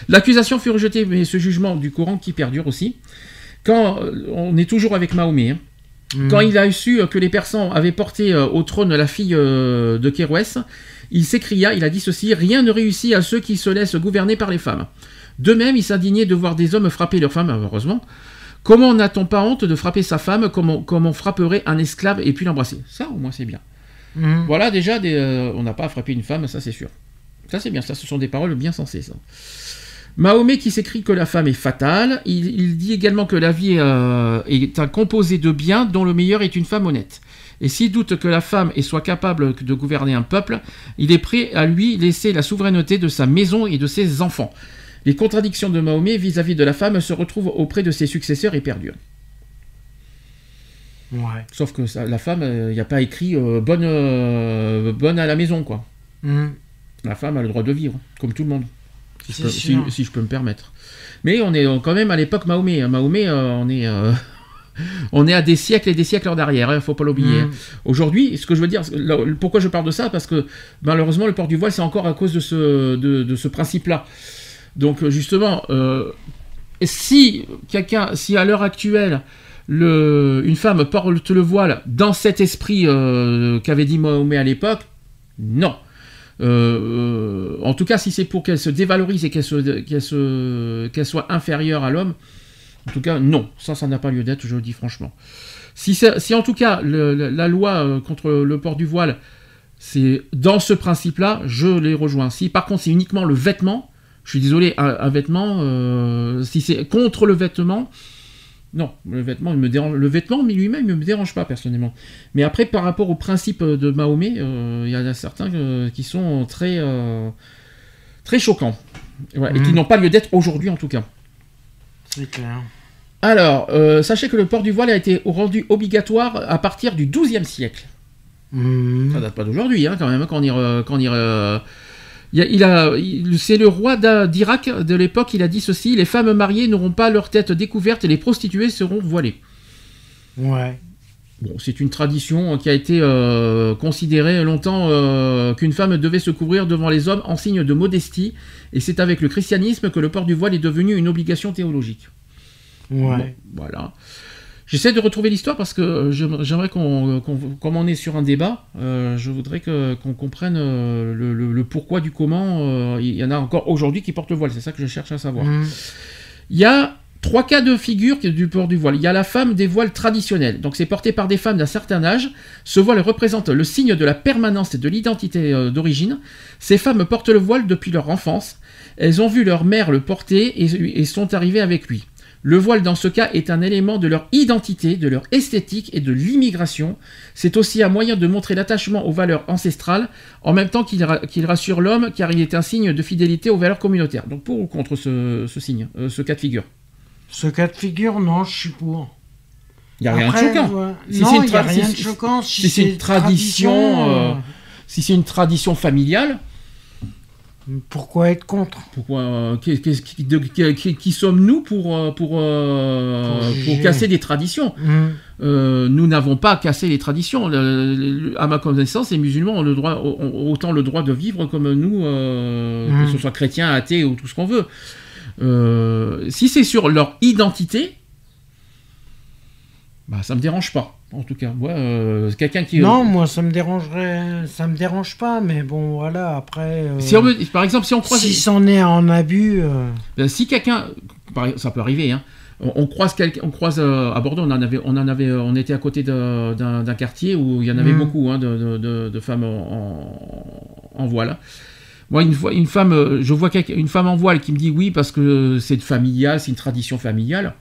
L'accusation fut rejetée, mais ce jugement du Coran qui perdure aussi. Quand euh, on est toujours avec Mahomet, hein. Mhm. quand il a su que les Persans avaient porté au trône la fille de Kérouès, il s'écria, il a dit ceci Rien ne réussit à ceux qui se laissent gouverner par les femmes. De même, il s'indignait de voir des hommes frapper leurs femmes, heureusement. Comment n'a-t-on pas honte de frapper sa femme comme on, comme on frapperait un esclave et puis l'embrasser? Ça, au moins, c'est bien. Mhm. Voilà, déjà, des, euh, on n'a pas à frapper une femme, ça c'est sûr. Ça c'est bien, ça ce sont des paroles bien sensées, ça. Mahomet qui s'écrit que la femme est fatale, il, il dit également que la vie euh, est un composé de biens dont le meilleur est une femme honnête. Et s'il doute que la femme soit capable de gouverner un peuple, il est prêt à lui laisser la souveraineté de sa maison et de ses enfants. Les contradictions de Mahomet vis-à-vis de la femme se retrouvent auprès de ses successeurs et perdurent. Ouais. Sauf que ça- la femme, il n'y a pas écrit euh, bonne, euh, bonne à la maison, quoi. Mhm. La femme a le droit de vivre, comme tout le monde. Si, je peux, sûr. si- si je peux me permettre. Mais on est euh, quand même à l'époque Mahomet. hein. Mahomet, euh, on est. euh, On est à des siècles et des siècles en arrière, il faut pas l'oublier. Mhm. Aujourd'hui, ce que je veux dire, là, pourquoi je parle de ça? Parce que malheureusement, le port du voile, c'est encore à cause de ce, de, de ce principe-là. Donc, euh, justement, euh, si quelqu'un, si à l'heure actuelle, le, une femme porte le voile dans cet esprit euh, qu'avait dit Mahomet à l'époque, non. En tout cas, si c'est pour qu'elle se dévalorise et qu'elle se, qu'elle soit inférieure à l'homme, en tout cas, non. Ça, ça n'a pas lieu d'être, je le dis franchement. Si, en tout cas, la, loi contre le port du voile, c'est dans ce principe-là, je les rejoins. Si par contre, c'est uniquement le vêtement, je suis désolé, un, un vêtement, euh, si c'est contre le vêtement, non, le vêtement, il me dérange. Le vêtement, mais lui-même, il me dérange pas personnellement. Mais après, par rapport au principe de Mahomet, euh, il y en a certains euh, qui sont très, euh, très choquants. Ouais, Et qui Mhm. n'ont pas lieu d'être aujourd'hui, en tout cas. C'est clair. Alors, sachez que le port du voile a été rendu obligatoire à partir du XIIe siècle. Mhm. Ça date pas d'aujourd'hui, hein, quand même, quand on y, re- quand on y re- il a- il a- il- c'est le roi d'Irak de l'époque, il a dit ceci les femmes mariées n'auront pas leur tête découverte et les prostituées seront voilées. Ouais. Bon, c'est une tradition qui a été euh, considérée longtemps euh, qu'une femme devait se couvrir devant les hommes en signe de modestie, et c'est avec le christianisme que le port du voile est devenu une obligation théologique. Ouais. Bon, voilà. J'essaie de retrouver l'histoire parce que euh, j'aimerais qu'on, comme on est sur un débat, euh, je voudrais qu'on comprenne euh, le, le- le pourquoi du comment. Il y en a encore aujourd'hui qui portent le voile, c'est ça que je cherche à savoir. Mhm. Il y a trois cas de figure du port du voile. Il y a la femme des voiles traditionnels. Donc c'est porté par des femmes d'un certain âge. Ce voile représente le signe de la permanence et de l'identité d'origine. Ces femmes portent le voile depuis leur enfance. Elles ont vu leur mère le porter et, et sont arrivées avec lui. Le voile dans ce cas est un élément de leur identité, de leur esthétique et de l'immigration. C'est aussi un moyen de montrer l'attachement aux valeurs ancestrales, en même temps qu'il ra- qu'il rassure l'homme, car il est un signe de fidélité aux valeurs communautaires. Donc pour ou contre ce, ce signe, euh, ce cas de figure? Ce cas de figure, non, je suis pour. Il n'y a rien de choquant. c'est une tradition, euh, si c'est une tradition familiale, Pourquoi être contre? Pourquoi euh, qui, de- qui- qui- qui sommes-nous pour euh, pour euh, Pour pour casser des traditions? Euh, Nous n'avons pas cassé les traditions. Le- le- à ma connaissance, les musulmans ont le droit ont autant le droit de vivre comme nous, que ce soit chrétien, athée ou tout ce qu'on veut. Si c'est sur leur identité, bah ça me dérange pas. En tout cas, moi, euh, quelqu'un qui Non, moi ça me dérangerait, ça me dérange pas, mais bon voilà après. euh, Si on me- par exemple, si on croise, si c'en est en abus, euh, Ben, si quelqu'un, ça peut arriver, hein, on, on croise quelqu'un, on croise euh, à Bordeaux, on en avait, on en avait, euh, on était à côté d'un quartier où il y en avait Mhm. beaucoup hein, de, de- de- de femmes en, en, en voile. Moi, une fois, une femme, euh, je vois une femme en voile qui me dit oui parce que c'est familial, c'est une tradition familiale.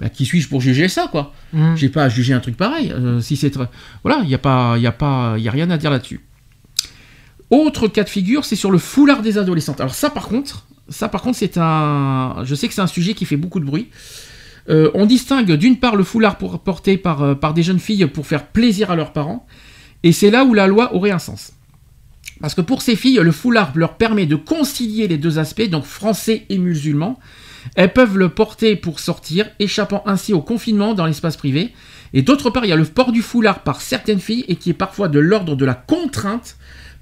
Ben, qui suis-je pour juger ça, quoi? Mhm. J'ai pas à juger un truc pareil. Euh, si c'est, voilà, il n'y a pas, il y a pas, il y a rien à dire là-dessus. Autre cas de figure, c'est sur le foulard des adolescentes. Alors ça, par contre, ça, par contre, c'est un, je sais que c'est un sujet qui fait beaucoup de bruit. Euh, on distingue d'une part le foulard pour, porté par, euh, par des jeunes filles pour faire plaisir à leurs parents, et c'est là où la loi aurait un sens. Parce que pour ces filles, le foulard leur permet de concilier les deux aspects, donc français et musulman. Elles peuvent le porter pour sortir, échappant ainsi au confinement dans l'espace privé. Et d'autre part, il y a le port du foulard par certaines filles et qui est parfois de l'ordre de la contrainte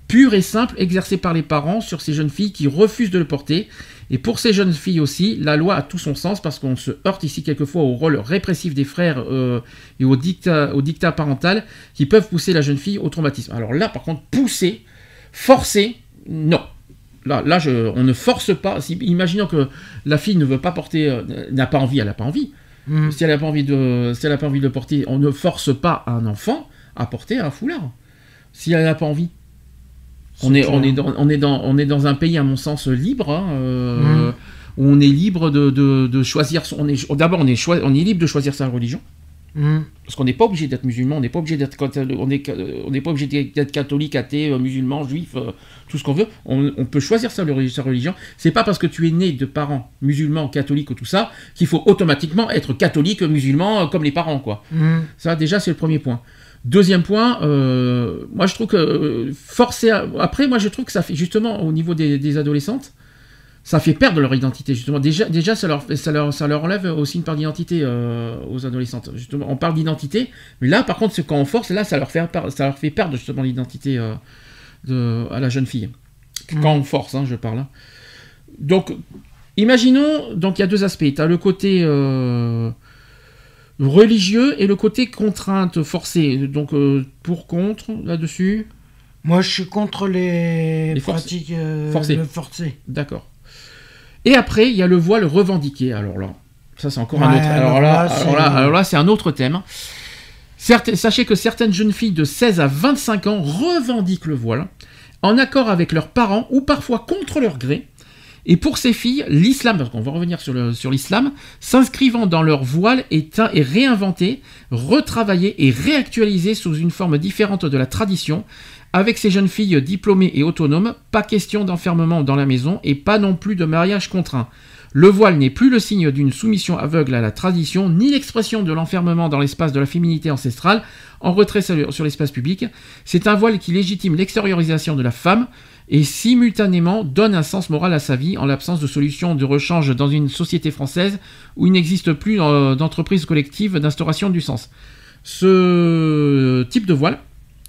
pure et simple exercée par les parents sur ces jeunes filles qui refusent de le porter. Et pour ces jeunes filles aussi, la loi a tout son sens parce qu'on se heurte ici quelquefois au rôle répressif des frères euh, et au dictat, au dictat parental qui peuvent pousser la jeune fille au traumatisme. Alors là, par contre, pousser, forcer, non. Là, là je, on ne force pas. Si, imaginons que la fille ne veut pas porter, euh, n'a pas envie, elle n'a pas envie. mhm. Si elle n'a pas envie de, si elle a pas envie de le porter, on ne force pas un enfant à porter un foulard. Si elle n'a pas envie. On est, on, clair. est dans, on, est dans, on est dans un pays, à mon sens, libre, hein, euh, où on est libre de, de- de choisir. son- On est, D'abord, on, est choi- on est libre de choisir sa religion, Mhm. parce qu'on n'est pas obligé d'être musulman, on n'est pas obligé d'être, on est, on n'est pas obligé d'être catholique, athée, musulman, juif, euh, tout ce qu'on veut. On, on peut choisir sa, religion. C'est pas parce que tu es né de parents musulmans, catholiques ou tout ça qu'il faut automatiquement être catholique, musulman, euh, comme les parents, quoi. Mhm. Ça, déjà, c'est le premier point. Deuxième point, euh, moi je trouve que euh, forcer. à- Après, moi je trouve que ça fait justement au niveau des, des adolescentes, ça fait perdre leur identité justement. Déjà, déjà ça, leur, ça, leur, ça leur enlève aussi une part d'identité euh, aux adolescentes. Justement, on parle d'identité, mais là par contre, quand on force, là ça leur fait, ça leur fait perdre justement l'identité de- à la jeune fille. Quand on force, hein, je parle. hein. Donc, imaginons, donc il y a deux aspects. Tu as le côté euh, religieux et le côté contrainte forcée. Donc, euh, pour, contre, là-dessus? Moi je suis contre les, pratiques euh, forcées. D'accord. Et après, il y a le voile revendiqué. Alors là, ça c'est encore un autre. alors là, alors là, c'est un autre thème. Sachez que certaines jeunes filles de 16 à 25 ans revendiquent le voile, en accord avec leurs parents ou parfois contre leur gré. Et pour ces filles, l'islam, qu'on va revenir sur l'islam, s'inscrivant dans leur voile est réinventé, retravaillé et réactualisé sous une forme différente de la tradition. Avec ces jeunes filles diplômées et autonomes, pas question d'enfermement dans la maison et pas non plus de mariage contraint. Le voile n'est plus le signe d'une soumission aveugle à la tradition, ni l'expression de l'enfermement dans l'espace de la féminité ancestrale, en retrait sur l'espace public. C'est un voile qui légitime l'extériorisation de la femme et simultanément donne un sens moral à sa vie en l'absence de solution de rechange dans une société française où il n'existe plus euh, d'entreprise collective d'instauration du sens. Ce type de voile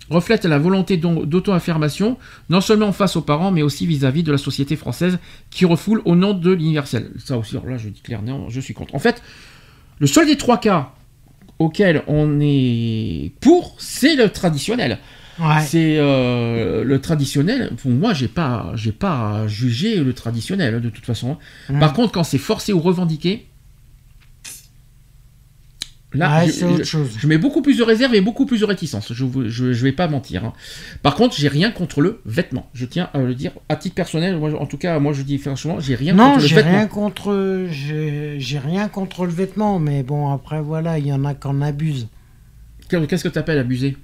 reflète la volonté d'auto-affirmation, non seulement face aux parents, mais aussi vis-à-vis de la société française qui refoule au nom de l'universel. Ça aussi, alors là, je dis clairement, je suis contre. En fait, le seul des trois cas auxquels on est pour, c'est le traditionnel. Ouais. C'est euh, le traditionnel. Pour moi, j'ai pas, j'ai pas jugé le traditionnel de toute façon. Par contre, quand c'est forcé ou revendiqué, là, je, c'est autre je- chose. je mets beaucoup plus de réserve et beaucoup plus de réticence. Je, je vais pas mentir. hein. Par contre, j'ai rien contre le vêtement. Je tiens à le dire à titre personnel. Moi, en tout cas, moi, je dis franchement, j'ai rien Non, contre le j'ai vêtement. rien contre, j'ai j'ai rien contre le vêtement, mais bon après voilà, il y en a qui en abusent. Qu'est-ce que tu appelles abuser?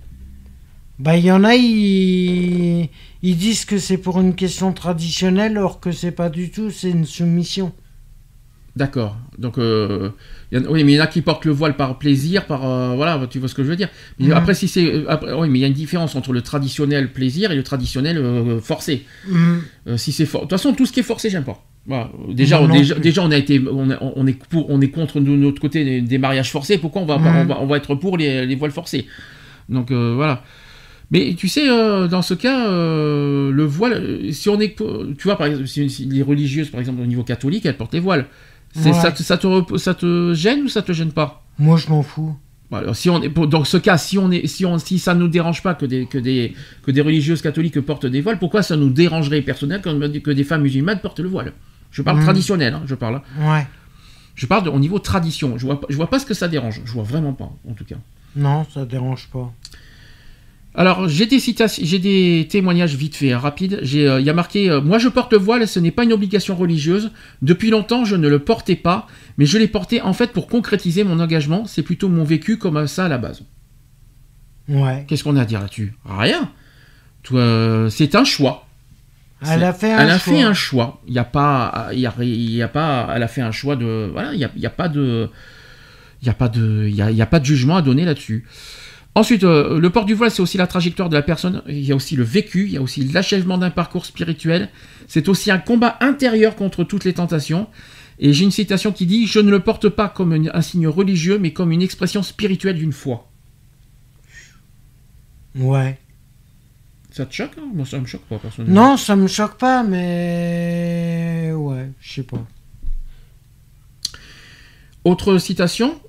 Bah il y en a, ils, ils disent que c'est pour une question traditionnelle, or que c'est pas du tout, c'est une soumission. D'accord. Donc, euh, y oui, mais il y en a qui portent le voile par plaisir, par euh, voilà, tu vois ce que je veux dire. Mais Mhm. après, si c'est, euh, oui, mais il y a une différence entre le traditionnel plaisir et le traditionnel euh, forcé. Mhm. Euh, si c'est for- de toute façon, tout ce qui est forcé, j'aime pas. Voilà. Déjà, on, non déjà, on a été, on, a- on est pour, on est contre de notre côté des, des mariages forcés. Pourquoi on va, Mhm. on va, on va être pour les, les voiles forcés Donc voilà. Mais tu sais, euh, dans ce cas, euh, le voile, si on est, tu vois, par exemple, si, si les religieuses, par exemple, au niveau catholique, elles portent les voiles. C'est- Ouais. ça, te, ça, te, rep- ça te gêne ou ça te gêne pas? Moi je m'en fous. Alors, si on est, dans ce cas, si, on est, si, on, si ça nous dérange pas que des, que, des, que des religieuses catholiques portent des voiles, pourquoi ça nous dérangerait personnel que, que des femmes musulmanes portent le voile? Je parle Mhm. traditionnel, hein, je parle. hein. Ouais. Je parle de- au niveau tradition. Je vois, je vois pas ce que ça dérange. Je vois vraiment pas, en tout cas. Non, ça dérange pas. Alors, j'ai des citations, j'ai des témoignages vite fait, hein, rapides. Euh, Il y a marqué euh, Moi, je porte le voile, ce n'est pas une obligation religieuse. Depuis longtemps, je ne le portais pas, mais je l'ai porté en fait pour concrétiser mon engagement. C'est plutôt mon vécu comme ça à la base. Ouais. Qu'est-ce qu'on a à dire là-dessus? Rien. Euh, c'est un choix. Elle a fait un elle a choix. fait un choix. Il y a pas, il y a, il y a pas, elle a fait un choix de, voilà, il y a, il y a pas de, il y a pas de, il y a, il y a pas de jugement à donner là-dessus. Ensuite, euh, le port du voile, c'est aussi la trajectoire de la personne. Il y a aussi le vécu, il y a aussi l'achèvement d'un parcours spirituel. C'est aussi un combat intérieur contre toutes les tentations. Et j'ai une citation qui dit Je ne le porte pas comme une- un signe religieux, mais comme une expression spirituelle d'une foi. Ouais. Ça te choque hein? Moi, ça me choque pas, personnellement. Non, ça me choque pas, mais ouais, je sais pas. Autre citation.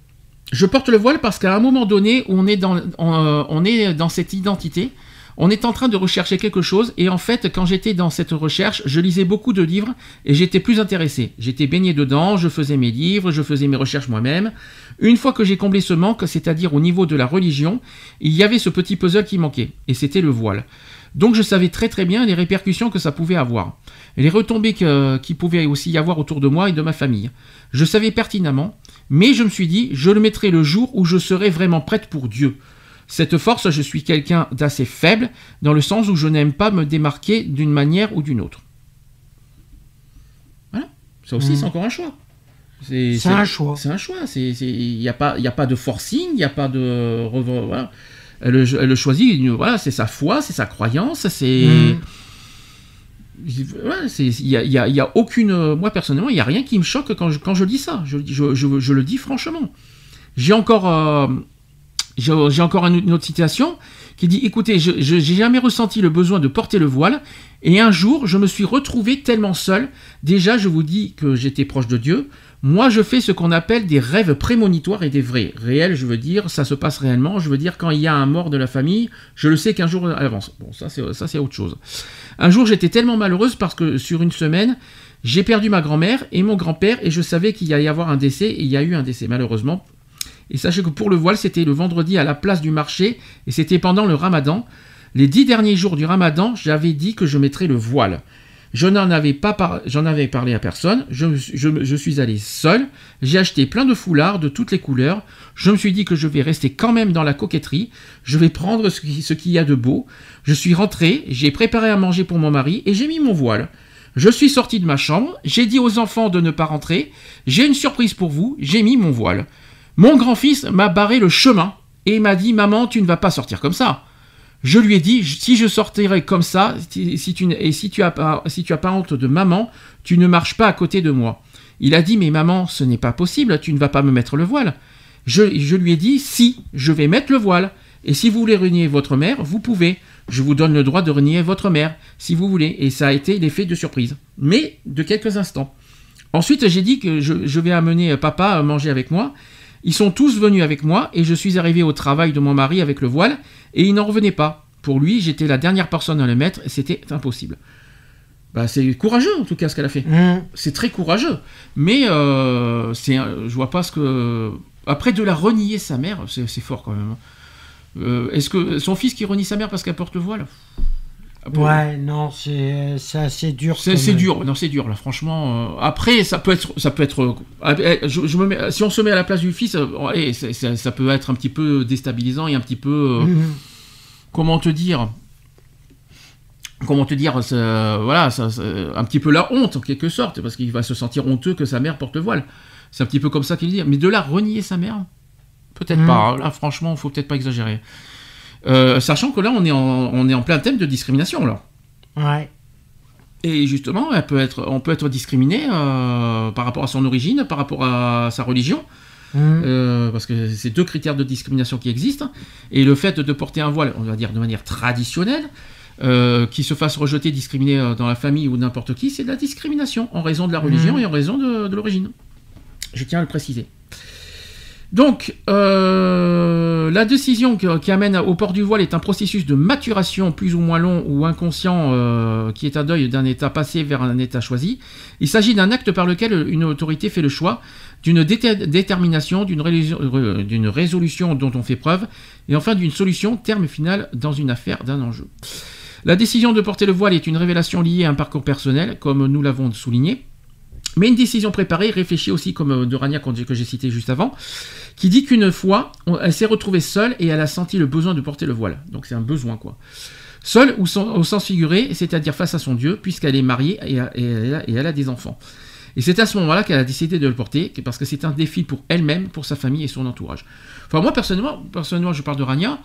Je porte le voile parce qu'à un moment donné, on est dans, euh, on est dans cette identité, on est en train de rechercher quelque chose, et en fait, quand j'étais dans cette recherche, je lisais beaucoup de livres et j'étais plus intéressé. J'étais baigné dedans, je faisais mes livres, je faisais mes recherches moi-même. Une fois que j'ai comblé ce manque, c'est-à-dire au niveau de la religion, il y avait ce petit puzzle qui manquait, et c'était le voile. Donc je savais très très bien les répercussions que ça pouvait avoir, les retombées que- qui pouvaient aussi y avoir autour de moi et de ma famille. Je savais pertinemment, mais je me suis dit, je le mettrai le jour où je serai vraiment prête pour Dieu. Cette force, je suis quelqu'un d'assez faible, dans le sens où je n'aime pas me démarquer d'une manière ou d'une autre. Voilà. Ça aussi, c'est encore un choix. C'est un choix. C'est un choix. Il n'y a, pas- il y a pas de forcing, il n'y a pas de. Voilà. Elle, le- elle le choisit, voilà, c'est sa foi, c'est sa croyance, c'est. Mhm. Ouais, il y a, il y a- il aucune. Moi, personnellement, il n'y a rien qui me choque quand je, quand je dis ça. Je, je- le dis franchement. J'ai encore. euh, j'ai encore une autre citation qui dit Écoutez, je n'ai jamais ressenti le besoin de porter le voile, et un jour, je me suis retrouvé tellement seul. Déjà, je vous dis que j'étais proche de Dieu. Moi, je fais ce qu'on appelle des rêves prémonitoires et des vrais. Réels, je veux dire, ça se passe réellement. Je veux dire, quand il y a un mort de la famille, je le sais qu'un jour à l'avance. Bon, ça, c'est autre chose. Un jour, j'étais tellement malheureuse parce que sur une semaine, j'ai perdu ma grand-mère et mon grand-père, et je savais qu'il y allait y avoir un décès, et il y a eu un décès, malheureusement. Et sachez que pour le voile, c'était le vendredi à la place du marché, et c'était pendant le ramadan. Les dix derniers jours du ramadan, j'avais dit que je mettrais le voile. Je n'en avais pas j'en avais parlé à personne, je, suis- allé seul, j'ai acheté plein de foulards de toutes les couleurs, je me suis dit que je vais rester quand même dans la coquetterie, je vais prendre ce qu'il y a de beau, je suis rentré, j'ai préparé à manger pour mon mari et j'ai mis mon voile. Je suis sorti de ma chambre, j'ai dit aux enfants de ne pas rentrer, j'ai une surprise pour vous, j'ai mis mon voile. Mon grand-fils m'a barré le chemin et m'a dit Maman, tu ne vas pas sortir comme ça. Je lui ai dit Si je sortirais comme ça, si, tu, et si tu, as pas, honte de maman, tu ne marches pas à côté de moi. Il a dit Mais maman, ce n'est pas possible, tu ne vas pas me mettre le voile. Je, lui ai dit, si, je vais mettre le voile. Et si vous voulez renier votre mère, vous pouvez. Je vous donne le droit de renier votre mère, si vous voulez. Et ça a été l'effet de surprise. Mais de quelques instants. Ensuite, j'ai dit que je vais amener papa à manger avec moi. Ils sont tous venus avec moi et je suis arrivé au travail de mon mari avec le voile et il n'en revenait pas. Pour lui, j'étais la dernière personne à le mettre et c'était impossible. Bah, c'est courageux en tout cas ce qu'elle a fait. Mmh. C'est très courageux. Mais euh, c'est, je vois pas ce que. Après de la renier sa mère, c'est, c'est fort quand même. hein. Euh, est-ce que son fils qui renie sa mère parce qu'elle porte le voile? Ouais, non, c'est c'est assez dur. c'est, même. dur, non c'est dur là, franchement. euh, après, ça peut être, ça peut être. euh, euh, je, je me mets- si on se met à la place du fils, euh, c'est- ça peut être un petit peu déstabilisant et un petit peu, euh, Mhm. comment te dire, comment te dire, ça- voilà, ça, ça- un petit peu la honte en quelque sorte, parce qu'il va se sentir honteux que sa mère porte le voile. C'est un petit peu comme ça qu'il dit. Mais de là renier sa mère, peut-être Mhm. pas. hein. Là, franchement, faut peut-être pas exagérer. Euh, sachant que là, on est en, on est en plein thème de discrimination là. Ouais. Et justement, elle peut être, on peut être discriminé euh, par rapport à son origine, par rapport à sa religion, Mhm. euh, parce que c'est deux critères de discrimination qui existent. Et le fait de porter un voile, on va dire de manière traditionnelle, euh, qui se fasse rejeter, discriminer dans la famille ou n'importe qui, c'est de la discrimination en raison de la religion Mhm. et en raison de, de l'origine. Je tiens à le préciser. Donc, euh, la décision qui amène au port du voile est un processus de maturation plus ou moins long ou inconscient euh, qui est un deuil d'un état passé vers un état choisi. Il s'agit d'un acte par lequel une autorité fait le choix d'une déter- détermination, d'une résolution dont on fait preuve, et enfin d'une solution, terme final, dans une affaire, d'un enjeu. La décision de porter le voile est une révélation liée à un parcours personnel, comme nous l'avons souligné. Mais une décision préparée, réfléchie aussi comme euh, de Rania qu'on- que j'ai cité juste avant, qui dit qu'une fois, elle s'est retrouvée seule et elle a senti le besoin de porter le voile. Donc c'est un besoin quoi. Seule ou au sens figuré, c'est-à-dire face à son Dieu, puisqu'elle est mariée et, elle a, des enfants. Et c'est à ce moment-là qu'elle a décidé de le porter, parce que c'est un défi pour elle-même, pour sa famille et son entourage. Enfin moi personnellement, personnellement je parle de Rania.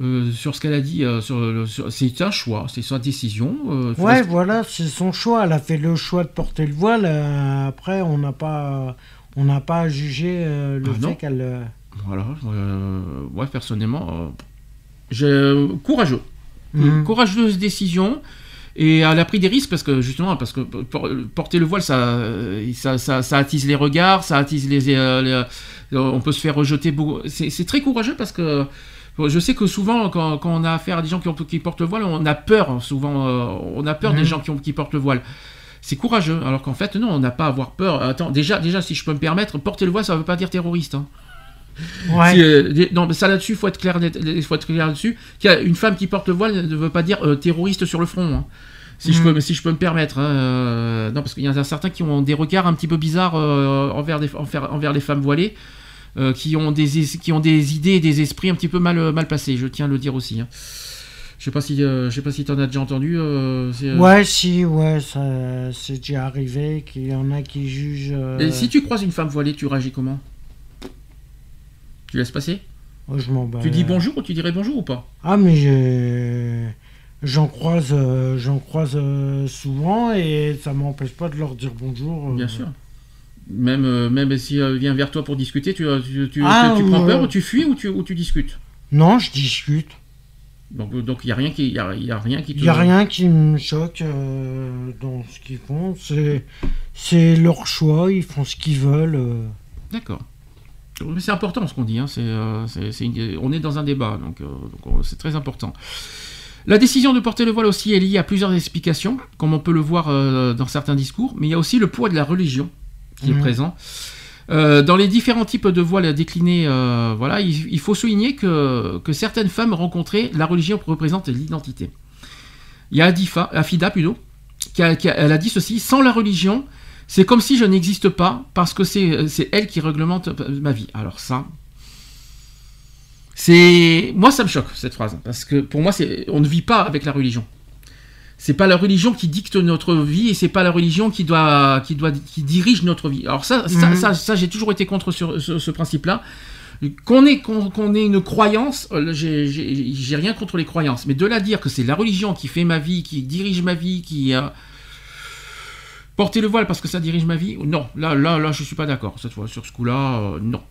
Euh, sur ce qu'elle a dit, euh, sur le- sur- c'est un choix, c'est sa décision. euh, Ouais, voilà, c'est son choix. Elle a fait le choix de porter le voile. euh, après, on n'a pas, on n'a pas euh, le Ah, fait qu'elle. Voilà, ouais, personnellement, j'ai courageux. Mhm. Courageuse décision. Et elle a pris des risques parce que justement, parce que por- porter le voile, ça, ça, ça, ça attise les regards, ça attise les, les- on peut se faire rejeter beaucoup. C'est très courageux parce que je sais que souvent, quand, quand on a affaire à des gens qui, ont- qui portent le voile, on a peur. hein, Souvent, euh, on a peur Mhm. des gens qui, ont- qui portent le voile. C'est courageux, alors qu'en fait, non, on n'a pas à avoir peur. Attends, déjà, déjà, si je peux me permettre, porter le voile, ça ne veut pas dire terroriste. hein. Ouais. Euh, non, mais ça là-dessus, faut être clair, faut être clair là-dessus. Une femme qui porte le voile ne veut pas dire euh, terroriste sur le front. hein. Si, je Mhm. peux, si je peux me permettre. hein, non, parce qu'il y en a certains qui ont des regards un petit peu bizarres envers, des- envers, envers les femmes voilées, euh, qui, ont des, es- qui ont des idées et des esprits un petit peu mal, mal placés. Je tiens à le dire aussi. hein. Je sais pas si, euh, je sais pas si t'en as déjà entendu. euh, euh, Ouais, si, ouais, ça, c'est déjà arrivé qu'il y en a qui jugent. euh, Et si tu croises une femme voilée, tu réagis comment? Tu laisses passer? Oh, je m'en bats. Tu dis bonjour ou tu dirais bonjour ou pas? Ah, mais je- j'en croise, euh, j'en croise euh, souvent et ça m'empêche pas de leur dire bonjour. euh. Bien sûr. Même, euh, même si elle vient vers toi pour discuter, tu, euh, tu, tu, Ah, tu- prends peur ou tu fuis ou tu, ou tu discutes Non, je discute. Donc il donc, n'y a, rien qui- y a, y a rien qui te... N'y a rien qui me choque euh, dans ce qu'ils font. C'est, leur choix, ils font ce qu'ils veulent. euh. D'accord. Mais c'est important ce qu'on dit. hein, euh, une- on est dans un débat, donc, euh, donc, on- c'est très important. La décision de porter le voile aussi est liée à plusieurs explications, comme on peut le voir euh, dans certains discours, mais il y a aussi le poids de la religion qui est Mhm. présent. Euh, dans les différents types de voiles déclinés, euh, voilà, il, il faut souligner que, que certaines femmes rencontrées, la religion représente l'identité. Il y a Adifa, Afida plutôt, qui a, qui a- elle a dit ceci sans la religion, c'est comme si je n'existe pas parce que c'est c'est elle qui réglemente ma vie. Alors ça, c'est moi ça me choque cette phrase parce que pour moi c'est on ne vit pas avec la religion. C'est pas la religion qui dicte notre vie et c'est pas la religion qui doit qui doit qui dirige notre vie. Alors ça ça Mhm. ça, ça, j'ai toujours été contre sur ce, ce principe-là. Qu'on ait, qu'on, ait une croyance, euh, j'ai, rien contre les croyances, mais de là dire que c'est la religion qui fait ma vie, qui dirige ma vie, qui euh, porter le voile parce que ça dirige ma vie, non, là, là, là, je suis pas d'accord cette fois sur ce coup-là, euh, non.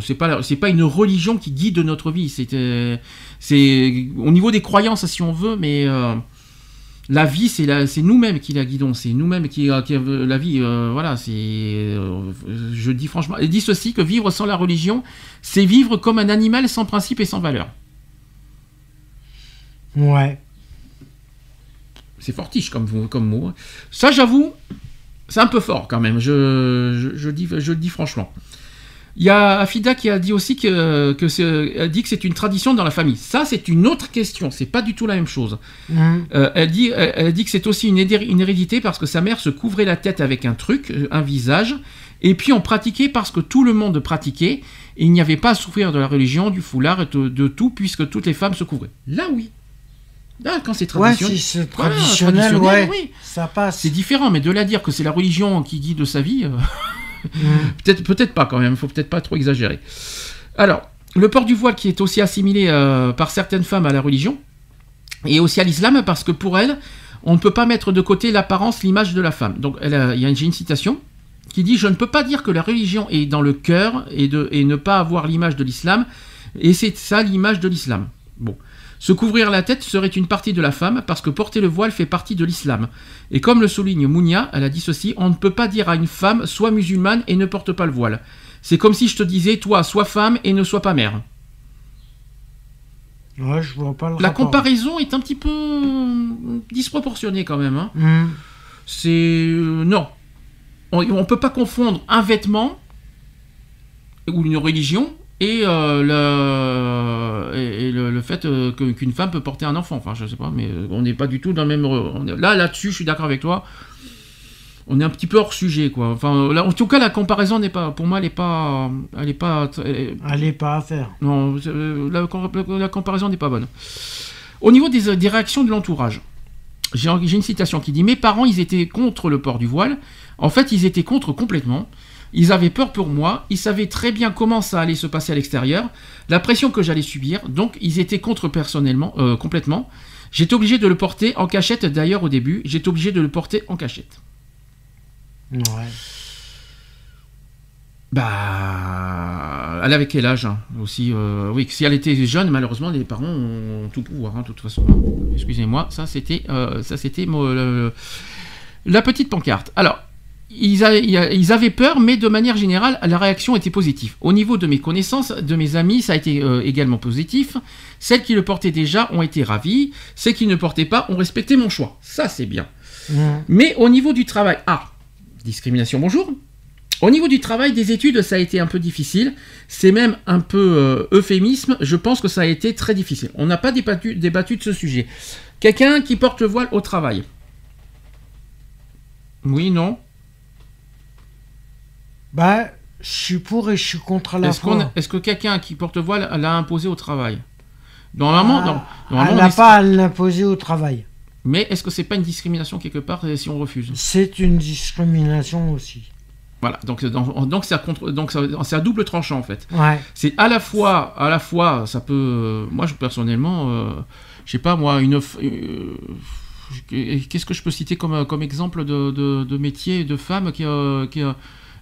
C'est pas c'est pas une religion qui guide notre vie. C'est euh, c'est au niveau des croyances si on veut, mais euh, la vie c'est nous-mêmes qui la guidons. C'est nous-mêmes qui, qui la vie. euh, voilà, c'est euh, je dis franchement. Ils disent aussi que vivre sans la religion, c'est vivre comme un animal sans principe et sans valeur. Ouais. C'est fortiche comme, comme mot. hein. Ça, j'avoue, c'est un peu fort quand même. Je, je, je dis, je le dis franchement. Il y a Afida qui a dit aussi que, que c'est, dit que c'est une tradition dans la famille. Ça, c'est une autre question. C'est pas du tout la même chose. Mhm. Euh, elle, dit, elle, elle dit que c'est aussi une, hérédité parce que sa mère se couvrait la tête avec un truc, euh, un visage, et puis on pratiquait parce que tout le monde pratiquait, et il n'y avait pas à souffrir de la religion, du foulard et de, de tout, puisque toutes les femmes se couvraient. Là, oui. Là, quand c'est Ouais, traditionnel. si c'est Voilà, traditionnel, traditionnel, ouais. oui. Ça passe. C'est différent, mais de là à dire que c'est la religion qui guide sa vie, euh. peut-être peut-être pas quand même, faut peut-être pas trop exagérer. Alors, le port du voile qui est aussi assimilé euh, par certaines femmes à la religion, et aussi à l'islam, parce que pour elles, on ne peut pas mettre de côté l'apparence, l'image de la femme. Donc, il y a une, une citation qui dit Je ne peux pas dire que la religion est dans le cœur et, de, et ne pas avoir l'image de l'islam, et c'est ça l'image de l'islam. Bon. Se couvrir la tête serait une partie de la femme parce que porter le voile fait partie de l'islam. Et comme le souligne Mounia, elle a dit ceci on ne peut pas dire à une femme sois musulmane et ne porte pas le voile. C'est comme si je te disais toi sois femme et ne sois pas mère. Ouais, je vois pas le La rapport. comparaison est un petit peu disproportionnée quand même. hein. Mhm. C'est euh, non. On ne peut pas confondre un vêtement ou une religion et, euh, le, et, et le, le fait euh, qu'une femme peut porter un enfant. Enfin, je sais pas, mais euh, on n'est pas du tout dans le même. on est- là, là-dessus, je suis d'accord avec toi. On est un petit peu hors sujet, quoi. Enfin, là, en tout cas, la comparaison n'est pas, pour moi, elle n'est pas, elle est pas. elle est- pas à faire. non, euh, la, la- la comparaison n'est pas bonne. Au niveau des, des réactions de l'entourage, j'ai une citation qui dit Mes parents, ils étaient contre le port du voile. En fait, ils étaient contre complètement. Ils avaient peur pour moi. Ils savaient très bien comment ça allait se passer à l'extérieur, la pression que j'allais subir. Donc, ils étaient contre personnellement, euh, complètement. J'étais obligé de le porter en cachette d'ailleurs au début. J'étais obligé de le porter en cachette. Ouais. Bah, elle avait quel âge hein, aussi euh, Oui, si elle était jeune, malheureusement, les parents ont tout pouvoir, hein, de toute façon. Excusez-moi, ça c'était, euh, ça c'était la petite pancarte. Alors, ils, a- ils avaient peur, mais de manière générale, la réaction était positive. Au niveau de mes connaissances, de mes amis, ça a été euh, également positif. Celles qui le portaient déjà ont été ravies. Celles qui ne portaient pas ont respecté mon choix. Ça, c'est bien. Mhm. Mais au niveau du travail, ah, discrimination, bonjour. Au niveau du travail, des études, ça a été un peu difficile. C'est même un peu euh, euphémisme. Je pense que ça a été très difficile. On n'a pas débattu, débattu de ce sujet. Quelqu'un qui porte le voile au travail? Oui, non. Bah, je suis pour et je suis contre à la Est-ce, fois. est-ce que quelqu'un qui porte le voile l'a imposé au travail? Normalement, Ah, non. Elle n'a pas à l'imposer au travail. Mais est-ce que c'est pas une discrimination quelque part euh, si on refuse? C'est une discrimination aussi. Voilà. Donc, dans- donc, c'est à contre- donc ça- c'est à double tranchant en fait. Ouais. C'est à la fois, à la fois, ça peut. euh, moi, je personnellement, euh, je sais pas moi, une. euh, Qu'est-ce que je peux citer comme, comme exemple de, de, de métier de femme qui, euh, qui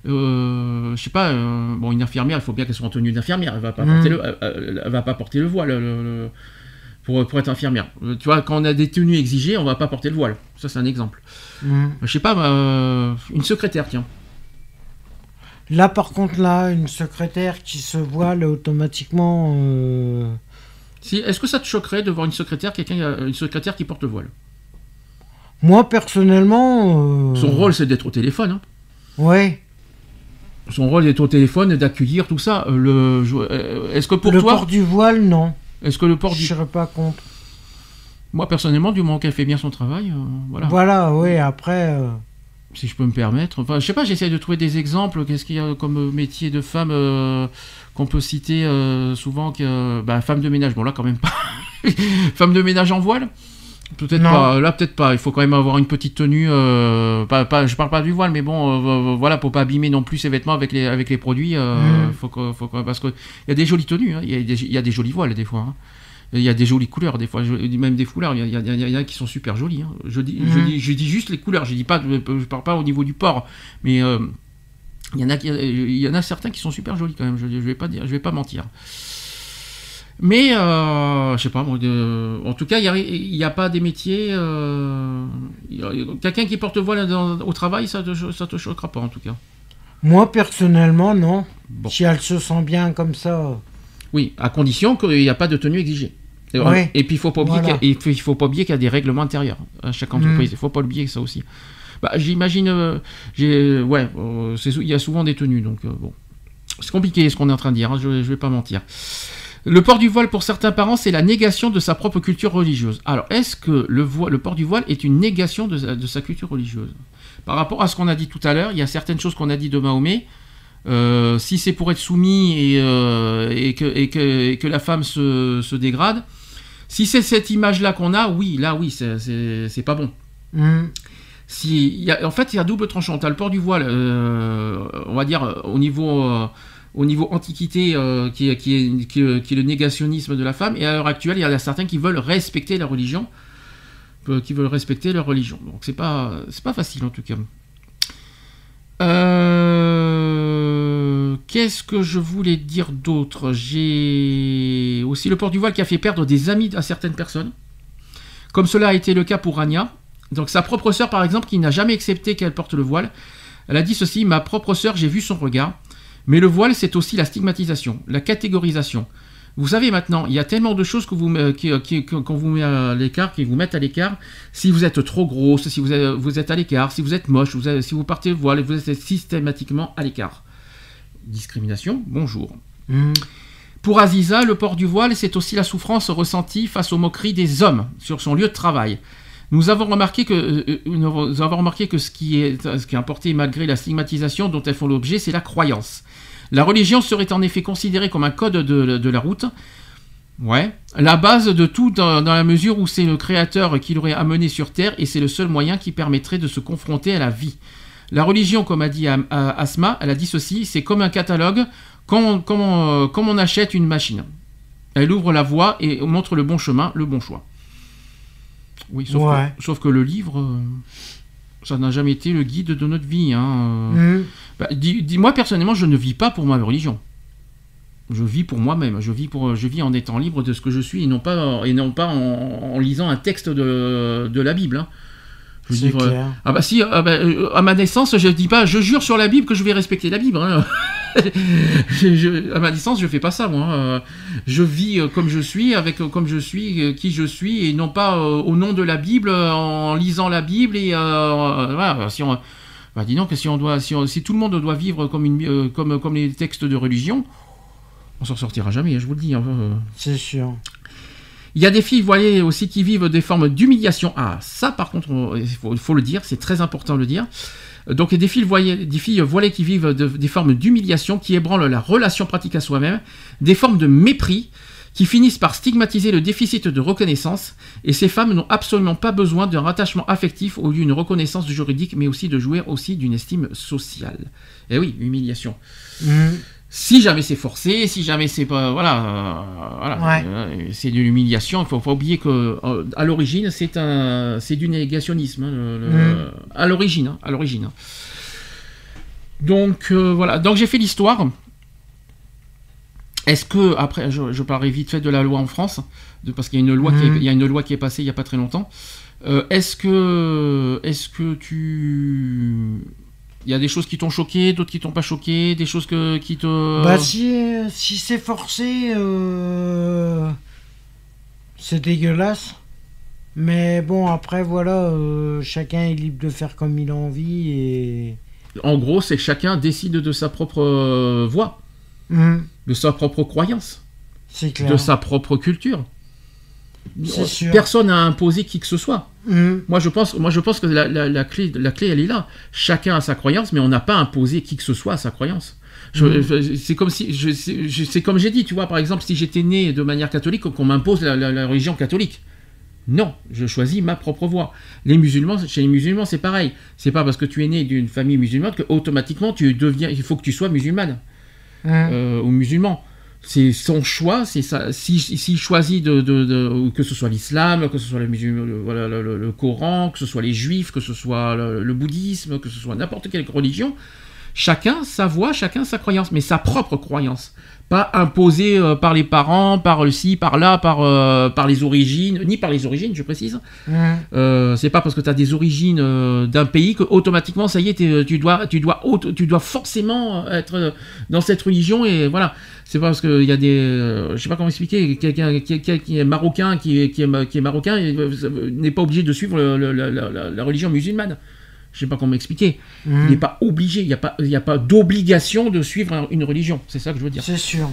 euh, je sais pas, euh, bon, une infirmière, il faut bien qu'elle soit en tenue d'infirmière, elle va pas Mhm. porter le, elle- elle, va pas porter le voile le- le- pour, pour être infirmière. Euh, Tu vois, quand on a des tenues exigées, on va pas porter le voile. Ça, c'est un exemple. Mhm. Je sais pas, euh, une secrétaire, tiens. Là, par contre, là, une secrétaire qui se voile automatiquement. euh, Si, est-ce que ça te choquerait de voir une secrétaire, quelqu'un, une secrétaire qui porte le voile? Moi, personnellement. euh, Son rôle, c'est d'être au téléphone. hein. Ouais. Son rôle d'être au téléphone, d'accueillir tout ça. Euh, Le, euh, est-ce que pour le toi, port du voile, non. est-ce que le port Je du, serais pas contre. moi personnellement, du moment qu'elle fait bien son travail, euh, voilà. Voilà, oui, après. euh, Si je peux me permettre. Enfin, je sais pas, j'essaie de trouver des exemples. Qu'est-ce qu'il y a comme métier de femme euh, qu'on peut citer souvent que, bah, femme de ménage. Bon là, quand même pas. femme de ménage en voile? Peut-être pas. Là, peut-être pas. Il faut quand même avoir une petite tenue. euh, pas, pas, je parle pas du voile, mais bon, euh, voilà, pour pas abîmer non plus ses vêtements avec les, avec les produits. euh, Mhm. faut que, faut que- parce que il y a des jolies tenues. hein. Il y, a des- il y a des jolis voiles des fois. hein. Il y a des jolies couleurs des fois, même des foulards. Il y, a- y a- y en a qui sont super jolis. hein. Je dis, je Mhm. dis, je dis juste les couleurs. Je dis pas, je parle pas au niveau du port, mais euh, Il y en a, y en a certains qui sont super jolis quand même. Je, je vais pas dire, je vais pas mentir. Mais euh, je sais pas, en tout cas, il n'y a, a pas des métiers. euh, Quelqu'un qui porte voile dans- au travail, ça te, cho- ça te choquera pas en tout cas. Moi, personnellement, non. Bon. Si elle se sent bien comme ça. Oui, à condition qu'il n'y a pas de tenue exigée. Et, Ouais. et puis il faut pas oublier Voilà. qu'il y a- il faut, pas oublier qu'il y a des règlements intérieurs à chaque entreprise. Mm. Il faut pas oublier ça aussi. Bah, j'imagine, euh, ouais, euh, sou- il y a souvent des tenues, donc bon, c'est compliqué ce qu'on est en train de dire. hein, je, je vais pas mentir. Le port du voile pour certains parents, c'est la négation de sa propre culture religieuse. Alors, est-ce que le, voile- le port du voile est une négation de, sa- de sa culture religieuse? Par rapport à ce qu'on a dit tout à l'heure, il y a certaines choses qu'on a dit de Mahomet. Euh, si c'est pour être soumis et, euh, et, que, et, que, et que la femme se, se dégrade, si c'est cette image-là qu'on a, oui, là, oui, c'est- pas bon. Hmm. Si, il y a- en fait, il y a double tranchant. Tu as le port du voile, euh, on va dire, au niveau, au niveau antiquité, euh, qui, est, le négationnisme de la femme, et à l'heure actuelle, il y en a certains qui veulent respecter la religion, euh, qui veulent respecter leur religion. Donc c'est pas, pas facile en tout cas. Euh, Qu'est-ce que je voulais dire d'autre? J'ai aussi le port du voile qui a fait perdre des amis à certaines personnes, comme cela a été le cas pour Rania. Donc sa propre sœur, par exemple, qui n'a jamais accepté qu'elle porte le voile, elle a dit ceci ma propre sœur, j'ai vu son regard. Mais le voile, c'est aussi la stigmatisation, la catégorisation. Vous savez maintenant, il y a tellement de choses que vous, qui, qui- qu'on vous met à l'écart, qui vous mettent à l'écart. Si vous êtes trop grosse, si vous êtes, vous êtes à l'écart, si vous êtes moche, vous si vous partez le voile, vous êtes systématiquement à l'écart. Discrimination, bonjour. Hmm. Pour Aziza, le port du voile, c'est aussi la souffrance ressentie face aux moqueries des hommes sur son lieu de travail. Nous avons remarqué que, euh, nous avons remarqué que ce, qui est, ce qui est importé malgré la stigmatisation dont elles font l'objet, c'est la croyance. La religion serait en effet considérée comme un code de, de la route. Ouais. La base de tout dans, dans la mesure où c'est le créateur qui l'aurait amené sur Terre et c'est le seul moyen qui permettrait de se confronter à la vie. La religion, comme a dit euh, Asma, elle a dit ceci, c'est comme un catalogue, comme on, comme on, euh, comme on achète une machine. Elle ouvre la voie et montre le bon chemin, le bon choix. Oui, sauf, Ouais. que, sauf que le livre, euh, ça n'a jamais été le guide de notre vie. Hein. euh. Hmm. Bah, dis- dis- moi personnellement, je ne vis pas pour ma religion. Je vis pour moi-même. Je vis pour, je vis en étant libre de ce que je suis et non pas, et non pas en, en lisant un texte de, de la Bible. hein. Je veux dire, euh, clair. ah bah si, ah bah, euh, à ma naissance, je dis pas, je jure sur la Bible que je vais respecter la Bible. hein. Je- je- à ma naissance, je fais pas ça, moi. hein. Je vis euh, comme je suis, avec euh, comme je suis, qui je suis, et non pas euh, au nom de la Bible, en lisant la Bible et voilà. Si on, bah, dis donc, si on doit, si, on- si tout le monde doit vivre comme une, comme comme les textes de religion, on s'en sortira jamais. hein, je vous le dis. hein. C'est sûr. Il y a des filles voilées aussi qui vivent des formes d'humiliation. Ah, ça par contre, on- il faut, le dire, c'est très important de le dire. Donc des filles, voilées, des filles voilées qui vivent de- des formes d'humiliation, qui ébranlent la relation pratique à soi-même, des formes de mépris, qui finissent par stigmatiser le déficit de reconnaissance, et ces femmes n'ont absolument pas besoin d'un rattachement affectif ou d'une reconnaissance juridique, mais aussi de jouir aussi d'une estime sociale. Et oui, humiliation. Hmm. Si jamais c'est forcé, si jamais c'est pas, voilà, euh, voilà, Ouais. euh, c'est de l'humiliation. Il faut pas oublier que euh, à l'origine c'est un, c'est du négationnisme, hein, le- le- Mm. à l'origine, hein, à l'origine. hein. Donc euh, voilà, donc j'ai fait l'histoire. Est-ce que après, je, je parlerai vite fait de la loi en France, de- parce qu'il y a une loi qui est, Mhm. il y a une loi qui est passée il y a pas très longtemps. Est-ce que, est-ce que tu, il y a des choses qui t'ont choqué, d'autres qui t'ont pas choqué, des choses que, qui te. Bah si, si c'est forcé, euh, c'est dégueulasse. Mais bon, après voilà, euh, chacun est libre de faire comme il a envie et... En gros, c'est chacun décide de sa propre euh, voie, Hmm, de sa propre croyance, clair. de sa propre culture. Personne n'a imposé qui que ce soit. Hmm, Moi, je pense, moi, je pense que la, la- la clé, la clé, elle est là. Chacun a sa croyance, mais on n'a pas imposé qui que ce soit à sa croyance. Je- c'est comme si, je- c'est comme j'ai dit, tu vois, par exemple, si j'étais né de manière catholique, qu'on m'impose la, religion catholique. Non, je choisis ma propre voie. Les musulmans, chez les musulmans, c'est pareil. C'est pas parce que tu es né d'une famille musulmane que automatiquement tu deviens, il faut que tu sois musulmane hmm. euh, aux musulmans. C'est son choix, c'est ça. Si- S'il choisit que ce soit l'islam, que ce soit le, le- Coran, que ce soit les juifs, que ce soit le bouddhisme, que ce soit n'importe quelle religion, Chacun sa voix, chacun sa croyance, mais sa propre croyance. Pas imposée euh, par les parents, par le ci, par là, par, euh, par les origines, ni par les origines, je précise. Euh, c'est pas parce que tu as des origines euh, d'un pays que automatiquement, ça y est, tu dois, tu, dois, tu dois forcément être dans cette religion et voilà. C'est pas parce qu'il y a des. je sais pas comment expliquer. Quelqu'un qui, est marocain, qui est, qui est, ma- qui est marocain, n'est pas obligé de suivre le- le- la, la- la- la religion musulmane. Je sais pas comment expliquer. Mhm. Il n'est pas obligé. Il n'y a pas, il y a pas d'obligation de suivre un- une religion. C'est ça que je veux dire. C'est sûr.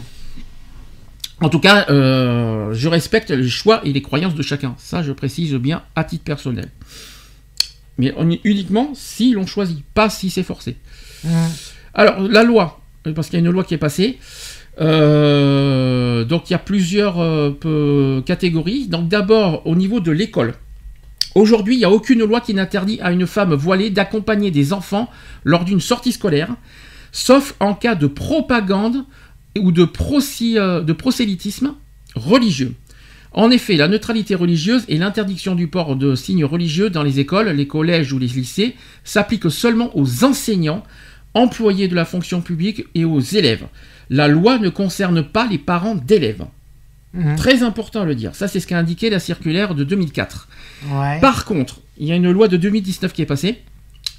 En tout cas, euh, je respecte les choix et les croyances de chacun. Ça, je précise bien à titre personnel. Mais on uniquement s'ils l'ont choisi, pas si c'est forcé. Alors, la loi, euh, parce qu'il y a une loi qui est passée. euh, donc, il y a plusieurs euh, peu- catégories. Donc, d'abord, au niveau de l'école. Aujourd'hui, il n'y a aucune loi qui n'interdit à une femme voilée d'accompagner des enfants lors d'une sortie scolaire, sauf en cas de propagande ou de, euh, de prosélytisme religieux. En effet, la neutralité religieuse et l'interdiction du port de signes religieux dans les écoles, les collèges ou les lycées s'appliquent seulement aux enseignants, employés de la fonction publique et aux élèves. La loi ne concerne pas les parents d'élèves. Mhm. Très important à le dire. Ça, c'est ce qu'a indiqué la circulaire de 2004. Ouais. Par contre, il y a une loi de 2019 qui est passée.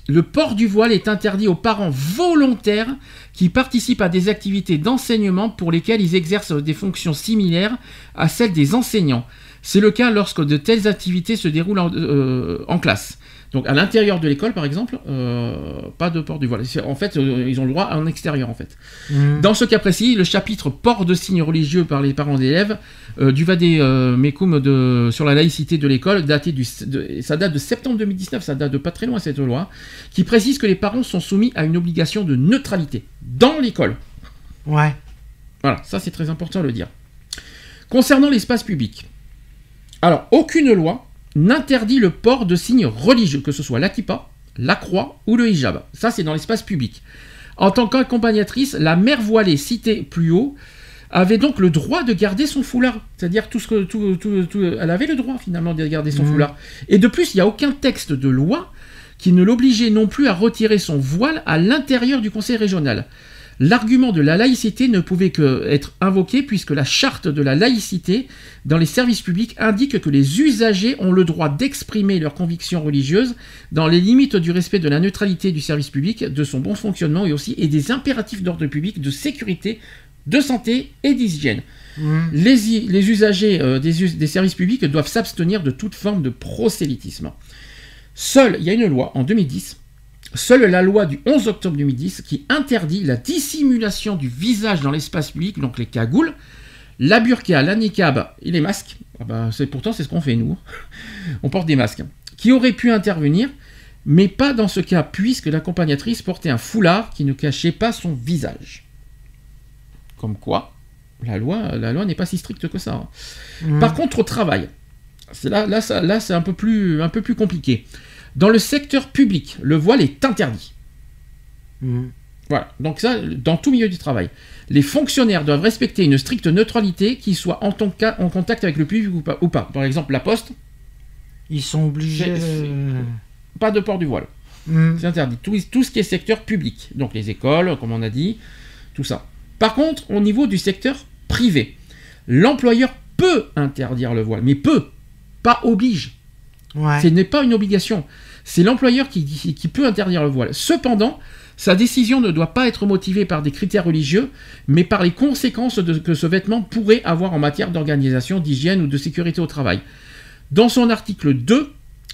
Le port du voile est interdit aux parents volontaires qui participent à des activités d'enseignement pour lesquelles ils exercent des fonctions similaires à celles des enseignants. C'est le cas lorsque de telles activités se déroulent en, euh, en classe. Donc à l'intérieur de l'école, par exemple, euh, pas de port du voile. En fait, euh, ils ont le droit en extérieur, en fait. Mhm. Dans ce cas précis, le chapitre port de signes religieux par les parents d'élèves euh, du Vadé euh, Mekoum de, sur la laïcité de l'école, daté du, de- ça date de septembre 2019, ça date de pas très loin cette loi, qui précise que les parents sont soumis à une obligation de neutralité dans l'école. Ouais. Voilà, ça c'est très important à le dire. Concernant l'espace public, alors aucune loi n'interdit le port de signes religieux, que ce soit la kippa, la croix ou le hijab. Ça c'est dans l'espace public. En tant qu'accompagnatrice, la mère voilée citée plus haut avait donc le droit de garder son foulard. C'est-à-dire tout ce que tout, tout- tout- elle avait le droit finalement de garder son Mhm. foulard. Et de plus, il n'y a aucun texte de loi qui ne l'obligeait non plus à retirer son voile à l'intérieur du conseil régional. L'argument de la laïcité ne pouvait que être invoqué puisque la charte de la laïcité dans les services publics indique que les usagers ont le droit d'exprimer leurs convictions religieuses dans les limites du respect de la neutralité du service public, de son bon fonctionnement et aussi et des impératifs d'ordre public, de sécurité, de santé et d'hygiène. Mhm. Les, usagers euh, des services publics doivent s'abstenir de toute forme de prosélytisme. Seule, il y a une loi en 2010, seule la loi du 11 octobre 2010 qui interdit la dissimulation du visage dans l'espace public, donc les cagoules, la burqa, la niqab et les masques. Ah bah, c'est, pourtant, c'est ce qu'on fait nous. On porte des masques. Qui auraient pu intervenir, mais pas dans ce cas, puisque l'accompagnatrice portait un foulard qui ne cachait pas son visage. Comme quoi, la loi, la loi n'est pas si stricte que ça. hein. Mhm. Par contre, au travail, c'est là, là, ça- là, c'est un peu plus, un peu plus compliqué. Dans le secteur public, le voile est interdit. Mhm. Voilà. Donc ça, dans tout milieu du travail, les fonctionnaires doivent respecter une stricte neutralité, qu'ils soient en, ton cas, en contact avec le public ou pas. ou pas. Par exemple, la poste, Ils sont obligés. Pas de port du voile. Mhm. C'est interdit. Tout, tout ce qui est secteur public, donc les écoles, comme on a dit, tout ça. Par contre, au niveau du secteur privé, l'employeur peut interdire le voile, mais peut, pas oblige. Ce n'est pas une obligation. C'est l'employeur qui, peut interdire le voile. Cependant, sa décision ne doit pas être motivée par des critères religieux, mais par les conséquences que ce vêtement pourrait avoir en matière d'organisation, d'hygiène ou de sécurité au travail. Dans son article 2,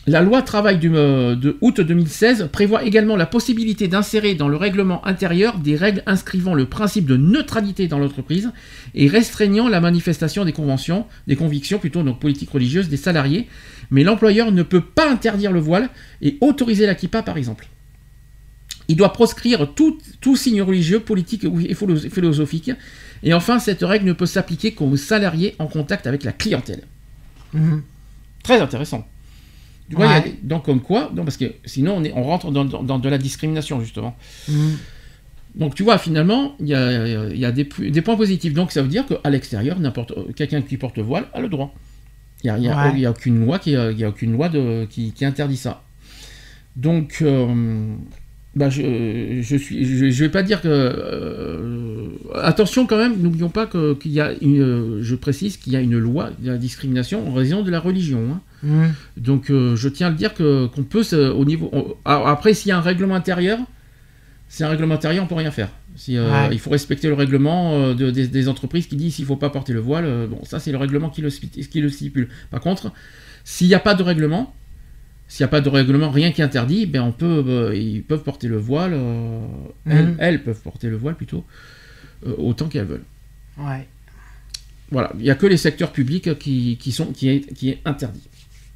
la loi travail du, euh, de août 2016 prévoit également la possibilité d'insérer dans le règlement intérieur des règles inscrivant le principe de neutralité dans l'entreprise et restreignant la manifestation des des convictions plutôt donc politiques religieuses des salariés, mais l'employeur ne peut pas interdire le voile et autoriser la kippa par exemple. Il doit proscrire tout, tout signe religieux, politique ou et philo- philosophique. Et enfin, cette règle ne peut s'appliquer qu'aux salariés en contact avec la clientèle. Mhm. Très intéressant. Tu vois, il y a Ouais. des- donc comme quoi non, Parce que sinon, on, est- on rentre dans, dans- dans de la discrimination, justement. Mhm. Donc tu vois, finalement, il y a, il y a des, points positifs. Donc ça veut dire qu'à l'extérieur, n'importe quelqu'un qui porte voile a le droit. Il n'y a, y a- Ouais. il y a aucune loi, qui, il y a aucune loi de, qui, qui interdit ça. Donc, euh, bah, je, je suis, je, je vais pas dire que. euh, attention quand même, n'oublions pas que- qu'il y a une. euh, Je précise qu'il y a une loi de la discrimination en raison de la religion. hein. Mmh. Donc euh, je tiens à le dire que qu'on peut au niveau. on- après, s'il y a un règlement intérieur, c'est un règlement intérieur, on peut rien faire. Si, euh, Ouais. Il faut respecter le règlement euh, de- des, des entreprises qui dit s'il faut pas porter le voile. euh, bon, ça c'est le règlement qui le, spi- qui le stipule. Par contre, s'il n'y a pas de règlement, s'il n'y a pas de règlement, rien qui interdit, ben on peut, ils peuvent porter le voile. elles, Mhm. elles peuvent porter le voile plutôt autant qu'elles veulent. Ouais. Voilà, il n'y a que les secteurs publics qui, qui sont qui est, qui est interdit.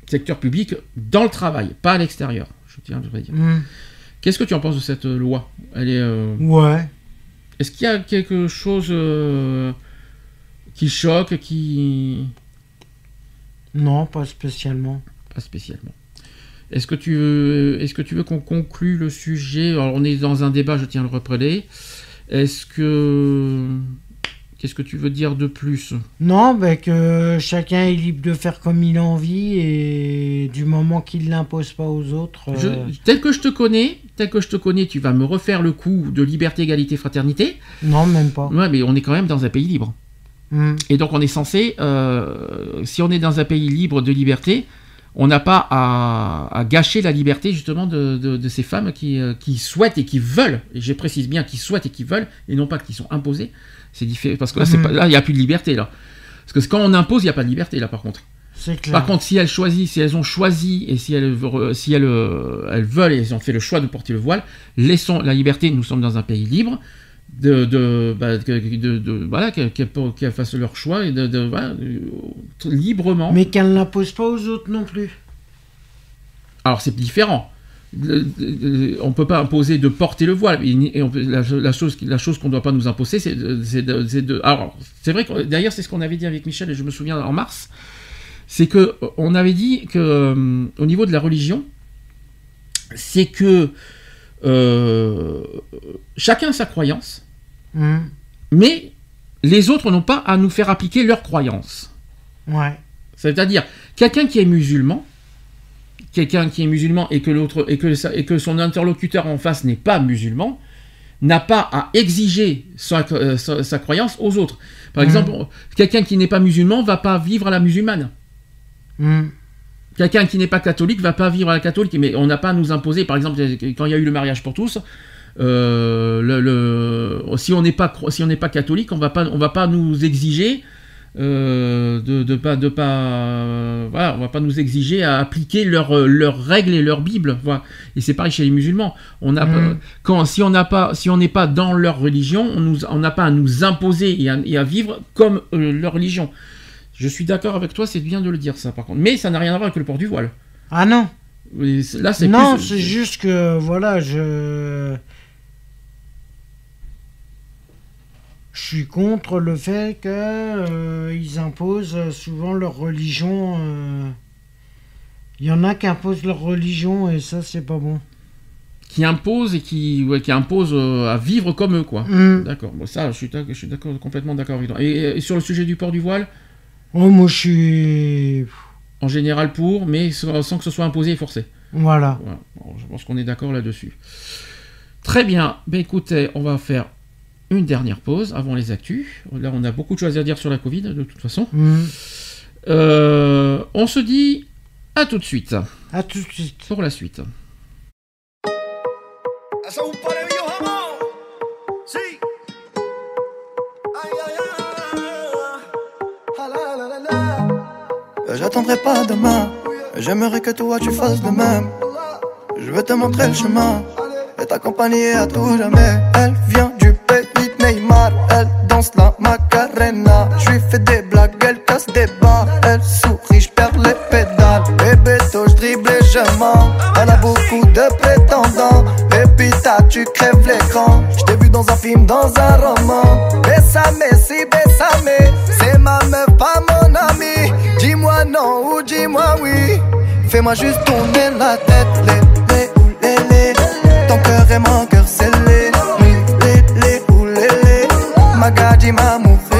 Secteur public dans le travail, pas à l'extérieur. Je tiens à le dire. Mmh. Qu'est-ce que tu en penses de cette loi? Elle est. Ouais. Est-ce qu'il y a quelque chose euh, qui choque, qui Non, pas spécialement. pas spécialement Est-ce que tu veux, est-ce que tu veux qu'on conclue le sujet? Alors on est dans un débat, je tiens à le reprêler. Est-ce que qu'est-ce que tu veux dire de plus? Non, ben que chacun est libre de faire comme il a envie et du moment qu'il l'impose pas aux autres. Je- euh, tel que je te connais, tel que je te connais, tu vas me refaire le coup de liberté, égalité, fraternité. Non, même pas. Ouais, mais on est quand même dans un pays libre. Mmh. Et donc on est censé, euh, si on est dans un pays libre de liberté, on n'a pas à, à gâcher la liberté justement de, de- de ces femmes qui, euh, qui souhaitent et qui veulent, et je précise bien qui souhaitent et qui veulent, et non pas qui sont imposées. C'est différent, parce que là, Mhm. là, il n'y a plus de liberté là. Parce que quand on impose, il n'y a pas de liberté là par contre. Clair. Par contre, si elles choisissent, si elles ont choisi et si elles, veulent- si elles, euh, elles veulent et elles ont fait le choix de porter le voile, laissons la liberté. Nous sommes dans un pays libre. De, de, bah, que- de- de- voilà, qu'elles qu'elles- qu'elles fassent leur choix et de, voilà, euh, librement. Mais qu'elle ne l'impose pas aux autres non plus. Alors c'est différent. Le- le- on peut pas imposer de porter le voile. Et on la, la chose, la chose qu'on ne doit pas nous imposer, c'est de, de- Alors c'est vrai que d'ailleurs c'est ce qu'on avait dit avec Michel et je me souviens en mars, c'est que euh, on avait dit que euh, au niveau de la religion, c'est que euh, chacun a sa croyance, Mmh. mais les autres n'ont pas à nous faire appliquer leur croyance. Ouais. C'est-à-dire, quelqu'un qui est musulman, quelqu'un qui est musulman et que l'autre et que, sa- et que son interlocuteur en face n'est pas musulman, n'a pas à exiger sa, euh, sa- sa croyance aux autres. Par Mhm. exemple, quelqu'un qui n'est pas musulman va pas vivre à la musulmane. Mmh. Quelqu'un qui n'est pas catholique va pas vivre à la catholique, mais on n'a pas à nous imposer. Par exemple, quand il y a eu le mariage pour tous, euh, le, le- si on n'est pas si on n'est pas catholique, on va pas on va pas nous exiger euh, de, de pas de pas voilà, on va pas nous exiger à appliquer leurs leurs règles et leur bible. Voilà. Et c'est pareil chez les musulmans. On a Mhm. quand si on n'a pas si on n'est pas dans leur religion, on nous on n'a pas à nous imposer et à, et à vivre comme euh, leur religion. Je suis d'accord avec toi, c'est bien de le dire ça par contre. Mais ça n'a rien à voir avec le port du voile. Ah non. Et Là, c'est Non, plus- c'est juste que voilà, je. Je suis contre le fait que euh, imposent souvent leur religion. euh, Il y en a qui imposent leur religion et ça c'est pas bon. qui impose et qui, ouais, qui impose euh, à vivre comme eux, quoi. Mm. D'accord. Bon, ça, je suis, je suis d'accord, complètement d'accord avec toi. Et, et sur le sujet du port du voile, Oh, moi je suis. en général pour, mais sans, sans que ce soit imposé et forcé. Voilà. Voilà. Bon, je pense qu'on est d'accord là-dessus. Très bien. Ben écoutez, on va faire une dernière pause avant les actus. Là, on a beaucoup de choses à dire sur la Covid, de toute façon. Mm. Euh, on se dit à tout de suite À tout de suite. pour la suite. J'attendrai pas demain. J'aimerais que toi tu fasses de même. Je veux te montrer le chemin et t'accompagner à tout jamais. Elle vient Elle danse la Macarena. Je lui fais des blagues, elle casse des barres. Elle sourit, je perds les pédales. Bébé, je dribble et je mens. Elle a beaucoup de prétendants. Pépita, tu crèves l'écran. Je t'ai vu dans un film, dans un roman. Bessame, si bessame. C'est ma meuf, pas mon ami. Dis-moi non ou dis-moi oui. Fais-moi juste tourner la tête. Les, les, les, les. Ton cœur est mon cœur scellé. Les. Magadji m'a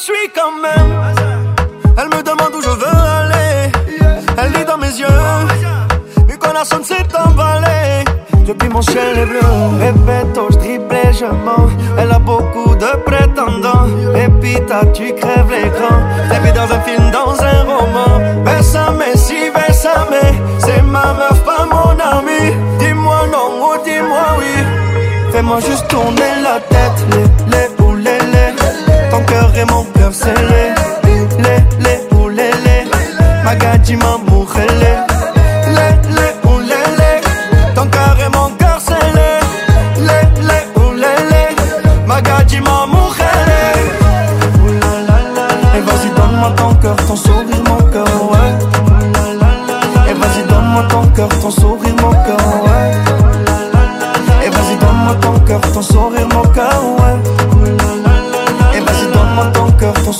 suis quand même. Elle me demande où je veux aller, elle lit dans mes yeux. Mi corazon s'est emballé. Depuis mon ciel est bleu, répète, je dribble et je mens. Elle a beaucoup de prétendants. Et toi, tu crèves l'écran. T'es dans un film, dans un roman. Bésame, si, bésame. C'est ma meuf, pas mon ami. Dis-moi non ou dis-moi oui. Fais-moi juste tourner la tête. Ton cœur et mon cœur, c'est les. Les, les ou les, les. Magadji, ma mourelle. Les, les ou les, les. Ton cœur et mon cœur, c'est les. Les, les ou les, les. Magadji, ma mourelle. Et vas-y, donne-moi ton cœur, ton sourire, mon cœur, ouais. Et vas-y, donne-moi ton cœur, ton sourire, mon cœur, ouais. Et vas-y, donne-moi ton cœur, ton sourire, mon cœur, ouais.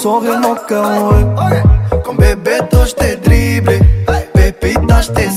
Et vas-y, donne-moi ton cœur, ton sourire, mon cœur, ouais. Con bebeto je te dribble, pepita je te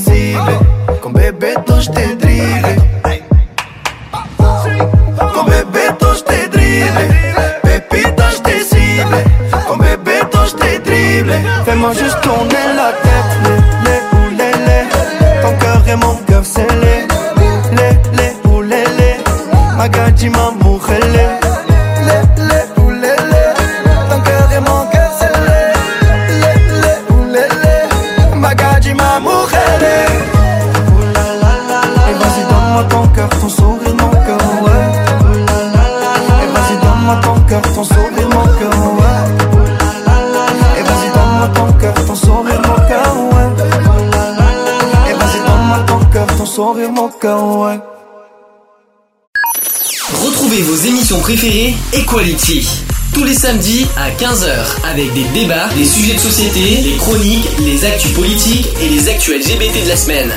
Equality. Tous les samedis à 15h avec des débats, des sujets de société, les chroniques, les actus politiques et les actus LGBT de la semaine.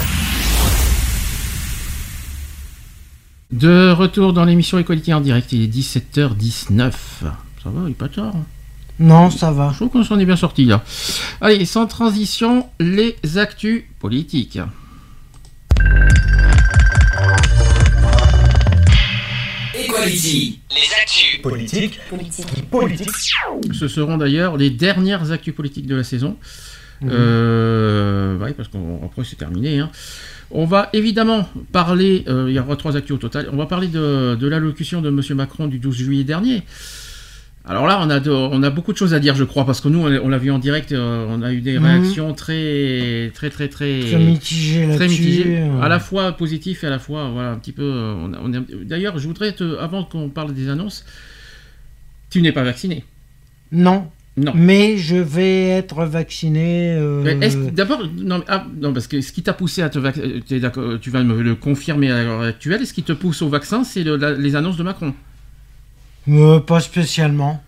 De retour dans l'émission Equality en direct, il est 17h19. Ça va, il est pas tard. hein. Non, ça va. Je trouve qu'on s'en est bien sorti là. Allez, sans transition, les actus politiques. Equality. Politique. Politique. Politique. Ce seront d'ailleurs les dernières actus politiques de la saison. Euh, ouais, parce qu'après c'est terminé. hein. On va évidemment parler, euh, il y aura trois actus au total, on va parler de, de l'allocution de M. Macron du 12 juillet dernier. Alors là, on a, de- on a beaucoup de choses à dire, je crois, parce que nous, on l'a- vu en direct, euh, on a eu des Mhm. réactions très, très, très, très, Très mitigé très mitigées, à la fois positif et à la fois, voilà, un petit peu. euh, on on D'ailleurs, je voudrais te, avant qu'on parle des annonces, tu n'es pas vacciné. Non. Non. Mais je vais être vacciné. euh, D'abord, non, ah, non, parce que ce qui t'a poussé à te vacciner, tu vas me le confirmer à l'heure actuelle, ce qui te pousse au vaccin, c'est le- les annonces de Macron. Euh, pas spécialement.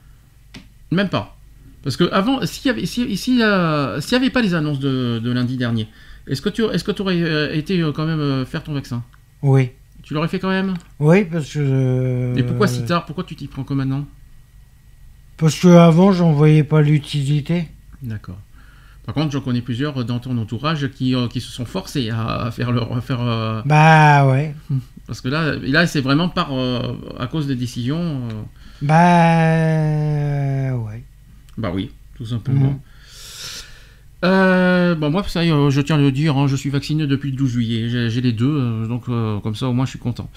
Même pas. Parce que avant, s'il y avait, si, si, euh, s'il y avait pas les annonces de, de lundi dernier, est-ce que tu, est-ce que tu aurais euh, été euh, quand même faire ton vaccin? Oui. Tu l'aurais fait quand même? Oui, parce que. Et pourquoi si tard? Pourquoi tu t'y prends que maintenant? Parce que avant, j'en voyais pas l'utilité. D'accord. Par contre, j'en connais plusieurs dans ton entourage qui, qui se sont forcés à, à faire leur, à faire. euh, Bah ouais. Parce que là, là, c'est vraiment par euh, à cause des décisions. euh, Bah ouais. Bah oui, tout simplement. Mhm. Euh, bon, moi, ça y est, euh, je tiens à le dire, hein, je suis vacciné depuis le 12 juillet. J'ai les deux, euh, donc euh, comme ça, au moins, je suis content.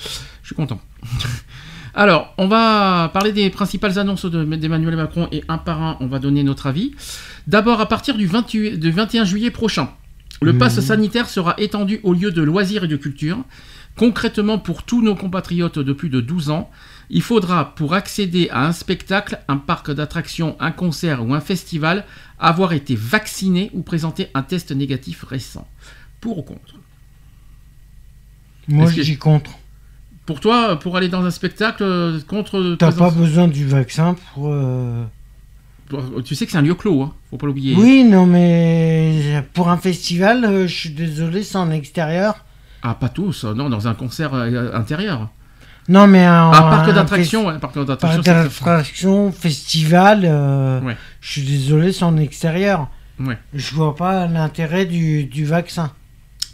Je suis content. Alors, on va parler des principales annonces de- d'Emmanuel Macron et un par un, on va donner notre avis. D'abord, à partir du, 28 du 21 juillet prochain, le Mhm. pass sanitaire sera étendu aux lieux de loisirs et de culture. Concrètement, pour tous nos compatriotes de plus de 12 ans, il faudra, pour accéder à un spectacle, un parc d'attractions, un concert ou un festival, avoir été vacciné ou présenter un test négatif récent. Pour ou contre? Moi, j'y contre. Pour toi, pour aller dans un spectacle, euh, contre... T'as pas besoin du vaccin pour. euh, Tu sais que c'est un lieu clos, hein, faut pas l'oublier. Oui, non, mais pour un festival, euh, je suis désolé, c'est en extérieur. Ah, pas tous, non, dans un concert euh, intérieur. Non, mais un, Un parc un d'attractions, fes- ouais, parc d'attractions, festival. euh, Ouais. Je suis désolé, c'est en extérieur. Ouais. Je vois pas l'intérêt du, du vaccin.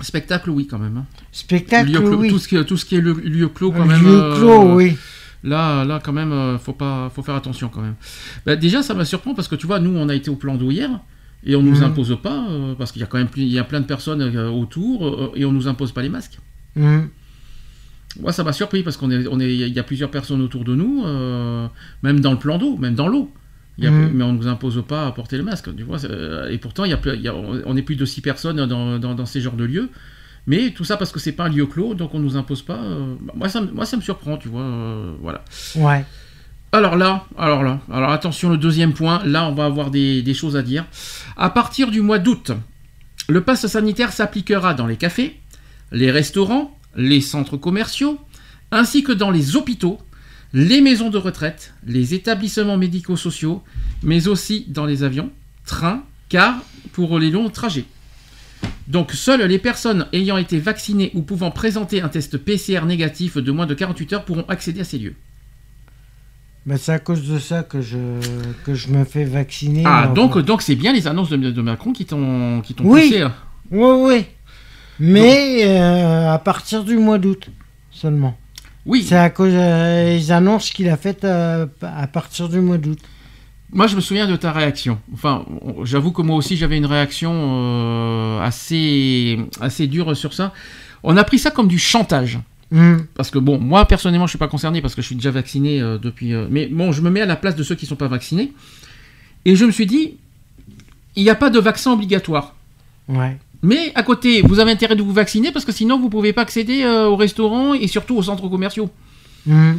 Spectacle, oui, quand même. hein. Spectacle, Lieu clos- oui. tout, ce qui, est- tout ce qui est le lieu clos, quand même. lieu euh, oui. Là, là, quand même, euh, faut pas, faut faire attention quand même. Bah, déjà, ça me surprend parce que tu vois, nous, on a été au plan d'eau hier et on nous Mhm. impose pas euh, parce qu'il y a quand même, il y a plein de personnes euh, autour euh, et on nous impose pas les masques. Mhm. Moi, ça m'a surpris parce qu'on est, on est, il y a plusieurs personnes autour de nous, même dans le plan d'eau, même dans l'eau. Mhm. Mais on ne nous impose pas à porter le masque. Tu vois, et pourtant, il y a, il y a- on est plus de six personnes dans, dans, dans ces genres de lieux. Mais tout ça parce que c'est pas un lieu clos, donc on nous impose pas. moi, ça, me- moi, ça me surprend, tu vois. voilà. Ouais. Alors là, alors là, attention, le deuxième point, là on va avoir des, des choses à dire. À partir du mois d'août, le pass sanitaire s'appliquera dans les cafés, les restaurants, les centres commerciaux, ainsi que dans les hôpitaux, les maisons de retraite, les établissements médico-sociaux, mais aussi dans les avions, trains, cars pour les longs trajets. Donc seules les personnes ayant été vaccinées ou pouvant présenter un test PCR négatif de moins de 48 heures pourront accéder à ces lieux. Bah, c'est à cause de ça que je, que je me fais vacciner. Ah, donc donc c'est bien les annonces de, de Macron qui t'ont Oui. poussé. là. Oui, oui. Mais euh, à partir du mois d'août seulement. Oui. C'est à cause euh, des annonces qu'il a faites euh, à partir du mois d'août. Moi, je me souviens de ta réaction. Enfin, j'avoue que moi aussi, j'avais une réaction assez, assez dure sur ça. On a pris ça comme du chantage. Hmm. Parce que bon, moi personnellement, je suis pas concerné parce que je suis déjà vacciné euh, depuis. euh, mais bon, je me mets à la place de ceux qui sont pas vaccinés. Et je me suis dit, il n'y a pas de vaccin obligatoire. Ouais. Mais à côté, vous avez intérêt de vous vacciner parce que sinon, vous pouvez pas accéder euh, aux restaurants et surtout aux centres commerciaux. Hmm.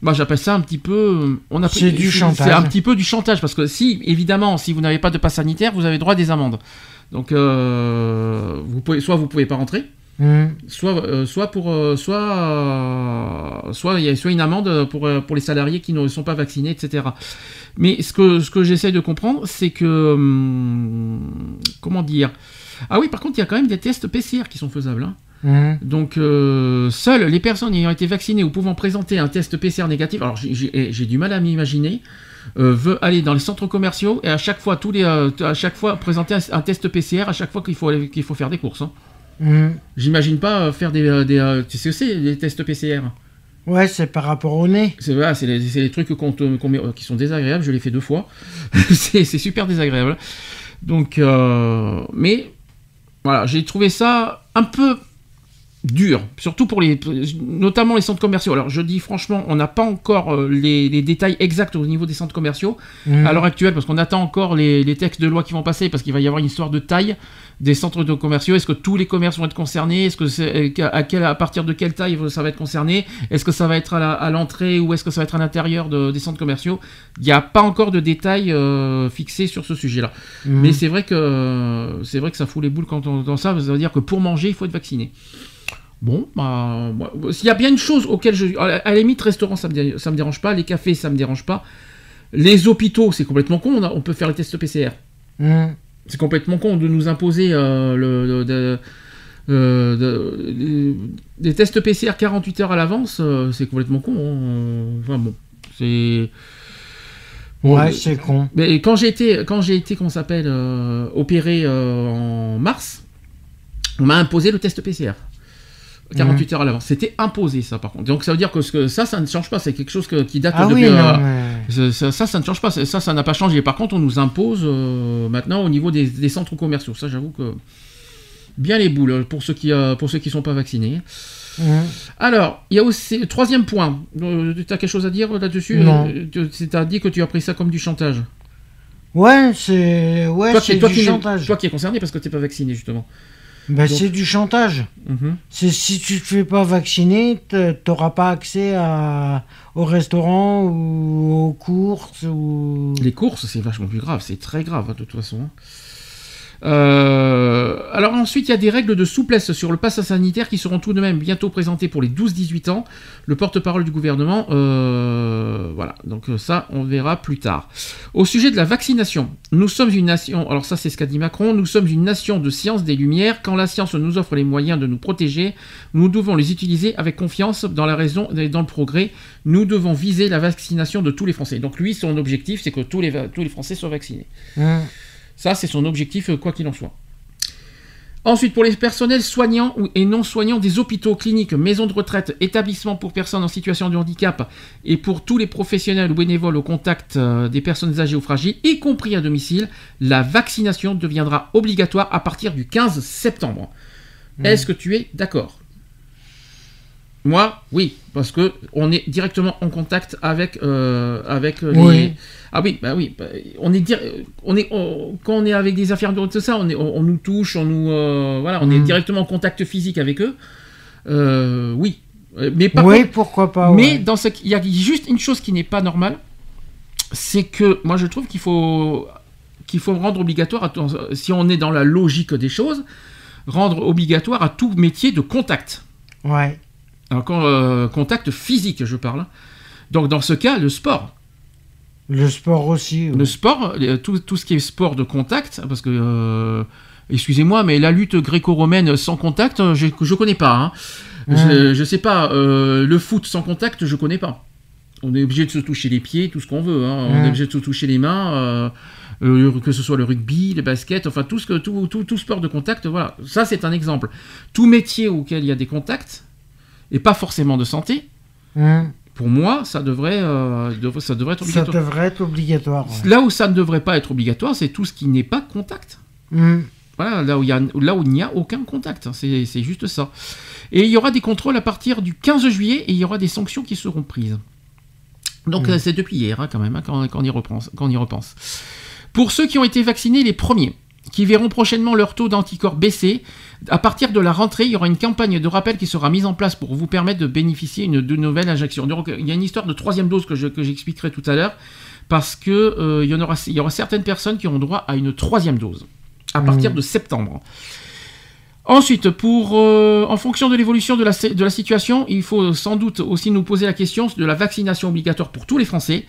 Moi, j'appelle ça un petit peu. euh, On a C'est du chantage. C'est un petit peu du chantage parce que si, évidemment, si vous n'avez pas de passe sanitaire, vous avez droit à des amendes. Donc, vous pouvez, soit vous pouvez pas rentrer, Hmm. soit, euh, soit pour, euh, soit, euh, soit il y a soit une amende pour pour les salariés qui ne sont pas vaccinés, etc. Mais ce que ce que j'essaie de comprendre, c'est que hum, comment dire? Ah oui, par contre, il y a quand même des tests PCR qui sont faisables. hein. Hmm. Donc, seules les personnes ayant été vaccinées ou pouvant présenter un test PCR négatif, alors j'ai- j'ai du mal à m'imaginer, euh, veut aller dans les centres commerciaux et à chaque fois, tous les, euh, à chaque fois présenter un, un test PCR à chaque fois qu'il faut, qu'il faut faire des courses. hein. Hmm. J'imagine pas euh, faire des, euh, des euh, tu sais ce que c'est les tests PCR. Ouais, c'est par rapport au nez. C'est voilà, c'est les, les trucs qu'on met- qui sont désagréables. Je l'ai fait deux fois. c'est c'est super désagréable. Donc, euh, mais voilà, j'ai trouvé ça un peu dur, surtout pour les, notamment les centres commerciaux. Alors, je dis franchement, on n'a pas encore euh, les, les détails exacts au niveau des centres commerciaux Hmm. à l'heure actuelle, parce qu'on attend encore les, les textes de loi qui vont passer, parce qu'il va y avoir une histoire de taille des centres de commerciaux. Est-ce que tous les commerces vont être concernés? Est-ce que c'est à, quel, à partir de quelle taille ça va être concerné? Est-ce que ça va être à la- à l'entrée ou est-ce que ça va être à l'intérieur de- des centres commerciaux? Il n'y a pas encore de détails euh, fixés sur ce sujet-là. Hmm. Mais c'est vrai que c'est vrai que ça fout les boules quand on entend ça. Ça veut dire que pour manger, il faut être vacciné. Bon, bah, s'il y a bien une chose auquel je, à la limite, restaurant, ça me, ça me dérange pas, les cafés, ça me dérange pas, les hôpitaux, c'est complètement con. On, a- on peut faire les tests PCR. Hmm. C'est complètement con de nous imposer euh, le, le- de- euh, de- de- des tests PCR 48 heures à l'avance. euh, c'est complètement con. hein. Enfin bon, c'est. Bon, Ouais, c'est con. mais quand j'ai été, quand j'ai été, qu'on s'appelle, opéré en mars, on m'a imposé le test PCR. 48 heures à l'avance. C'était imposé, ça, par contre. Donc, ça veut dire que, ce que ça, ça ne change pas. C'est quelque chose que- qui date Ah depuis. oui, non, euh, ça, ça, ça ne change pas. Ça, ça n'a pas changé. Par contre, on nous impose euh, maintenant au niveau des, des centres commerciaux. Ça, j'avoue que. Bien les boules pour ceux qui euh, pour ceux qui sont pas vaccinés. Hmm. Alors, il y a aussi troisième point. Tu as quelque chose à dire là-dessus? Non. Tu as dit que tu as pris ça comme du chantage. Ouais, c'est ouais, c'est du chantage. toi qui es concerné parce que tu n'es pas vacciné justement. Bah, c'est du chantage. Mhm. C'est si tu te fais pas vacciner, t'auras pas accès à, au restaurant ou aux courses ou. Les courses, c'est vachement plus grave. C'est très grave hein, de toute façon. Euh, alors ensuite, il y a des règles de souplesse sur le pass sanitaire qui seront tout de même bientôt présentées pour les 12-18 ans. Le porte-parole du gouvernement, euh, voilà. Donc euh, ça, on verra plus tard. Au sujet de la vaccination, nous sommes une nation. Alors ça, c'est ce qu'a dit Macron. Nous sommes une nation de science des lumières. Quand la science nous offre les moyens de nous protéger, nous devons les utiliser avec confiance dans la raison et dans le progrès. Nous devons viser la vaccination de tous les Français. Donc lui, son objectif, c'est que tous les, tous les Français soient vaccinés. Hein. Ça, c'est son objectif, euh, quoi qu'il en soit. Ensuite, pour les personnels soignants et non soignants des hôpitaux, cliniques, maisons de retraite, établissements pour personnes en situation de handicap et pour tous les professionnels ou bénévoles au contact euh, des personnes âgées ou fragiles, y compris à domicile, la vaccination deviendra obligatoire à partir du 15 septembre. Est-ce que tu es d'accord? Moi, oui, parce que on est directement en contact avec euh, avec les. Oui. Ah oui, bah oui, bah, on est dir- on est on- quand on est avec des infirmiers tout ça, on est on, on nous touche, on nous euh, voilà, on est Mm. directement en contact physique avec eux. Euh, oui, Euh, mais par oui, contre- pourquoi pas. mais dans ce, il y a juste une chose qui n'est pas normale, c'est que moi je trouve qu'il faut qu'il faut rendre obligatoire, à- si on est dans la logique des choses, rendre obligatoire à tout métier de contact. Ouais. Alors, quand, euh, contact physique, je parle. Donc dans ce cas, le sport. Le sport aussi. ouais. Le sport, euh, tout, tout ce qui est sport de contact, parce que, euh, excusez-moi, mais la lutte gréco-romaine sans contact, je ne connais pas. hein. Je, je sais pas, euh, le foot sans contact, je connais pas. On est obligé de se toucher les pieds, tout ce qu'on veut. hein. On est obligé de se toucher les mains, euh, que ce soit le rugby, le basket, enfin tout, ce que, tout, tout, tout sport de contact, voilà. Ça, c'est un exemple. Tout métier auquel il y a des contacts, et pas forcément de santé, Hum. pour moi, ça devrait, euh, dev- ça devrait être Ça obligatoire. devrait être obligatoire. ouais. Là où ça ne devrait pas être obligatoire, c'est tout ce qui n'est pas contact. Hum. Voilà, là où il y a, là où il n'y a aucun contact, hein, c'est juste ça. Et il y aura des contrôles à partir du 15 juillet et il y aura des sanctions qui seront prises. Donc euh, c'est depuis hier hein, quand même, hein, quand, quand on y repense, quand on y repense. Pour ceux qui ont été vaccinés les premiers, qui verront prochainement leur taux d'anticorps baisser, à partir de la rentrée, il y aura une campagne de rappel qui sera mise en place pour vous permettre de bénéficier une, de nouvelles injections. Donc il y a une histoire de troisième dose que je- que j'expliquerai tout à l'heure, parce que euh, il, y en aura, il y aura certaines personnes qui auront droit à une troisième dose à partir Mhm. de septembre. Ensuite, pour, euh, en fonction de l'évolution de la, de la situation, il faut sans doute aussi nous poser la question de la vaccination obligatoire pour tous les Français.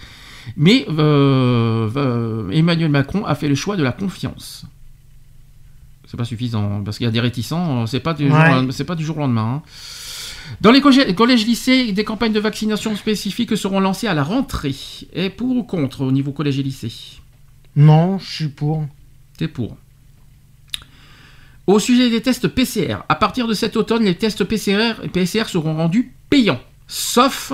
Mais euh, euh, Emmanuel Macron a fait le choix de la confiance. C'est pas suffisant parce qu'il y a des réticents. euh, C'est pas du Ouais. c'est pas du jour au lendemain. hein. Dans les collèges, collèges, lycées, des campagnes de vaccination spécifiques seront lancées à la rentrée. Et pour ou contre au niveau collège et lycée? Non, je suis pour. T'es pour. Au sujet des tests PCR, à partir de cet automne, les tests PCR, PCR seront rendus payants, sauf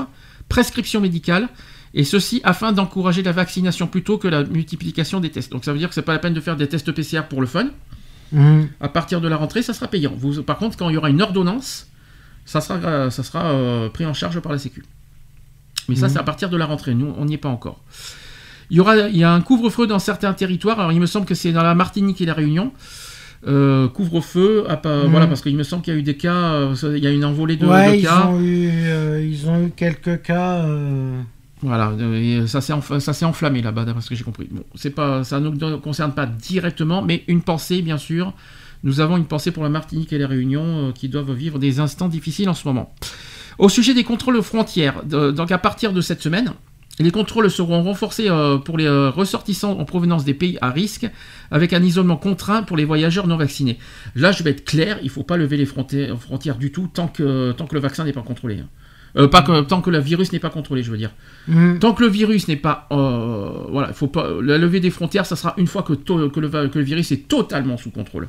prescription médicale, et ceci afin d'encourager la vaccination plutôt que la multiplication des tests. Donc ça veut dire que c'est pas la peine de faire des tests PCR pour le fun. À partir de la rentrée, ça sera payant. Vous, par contre, quand il y aura une ordonnance, ça sera, euh, ça sera euh, pris en charge par la Sécu. Mais ça, Mhm. c'est à partir de la rentrée. Nous, on n'y est pas encore. Il y, aura, il y a un couvre-feu dans certains territoires. Alors, il me semble que c'est dans la Martinique et la Réunion. Euh, couvre-feu, Mhm. voilà, parce qu'il me semble qu'il y a eu des cas, euh, il y a une envolée de, ouais, de ils cas. ont, eu, ils ont eu quelques cas. Euh, Voilà, euh, et ça s'est enflammé là-bas, d'après ce que j'ai compris. Bon, pas, ça ne nous concerne pas directement, mais une pensée, bien sûr. Nous avons une pensée pour la Martinique et la Réunion euh, qui doivent vivre des instants difficiles en ce moment. Au sujet des contrôles aux frontières, donc à partir de cette semaine, les contrôles seront renforcés euh, pour les euh, ressortissants en provenance des pays à risque, avec un isolement contraint pour les voyageurs non vaccinés. Là, je vais être clair, il ne faut pas lever les frontières, frontières du tout tant que, tant que le vaccin n'est pas contrôlé. hein. Euh, pas que, tant que le virus n'est pas contrôlé, je veux dire. hum. Tant que le virus n'est pas, euh, voilà, il faut pas la levée des frontières, ça sera une fois que, le, va- que le virus est totalement sous contrôle.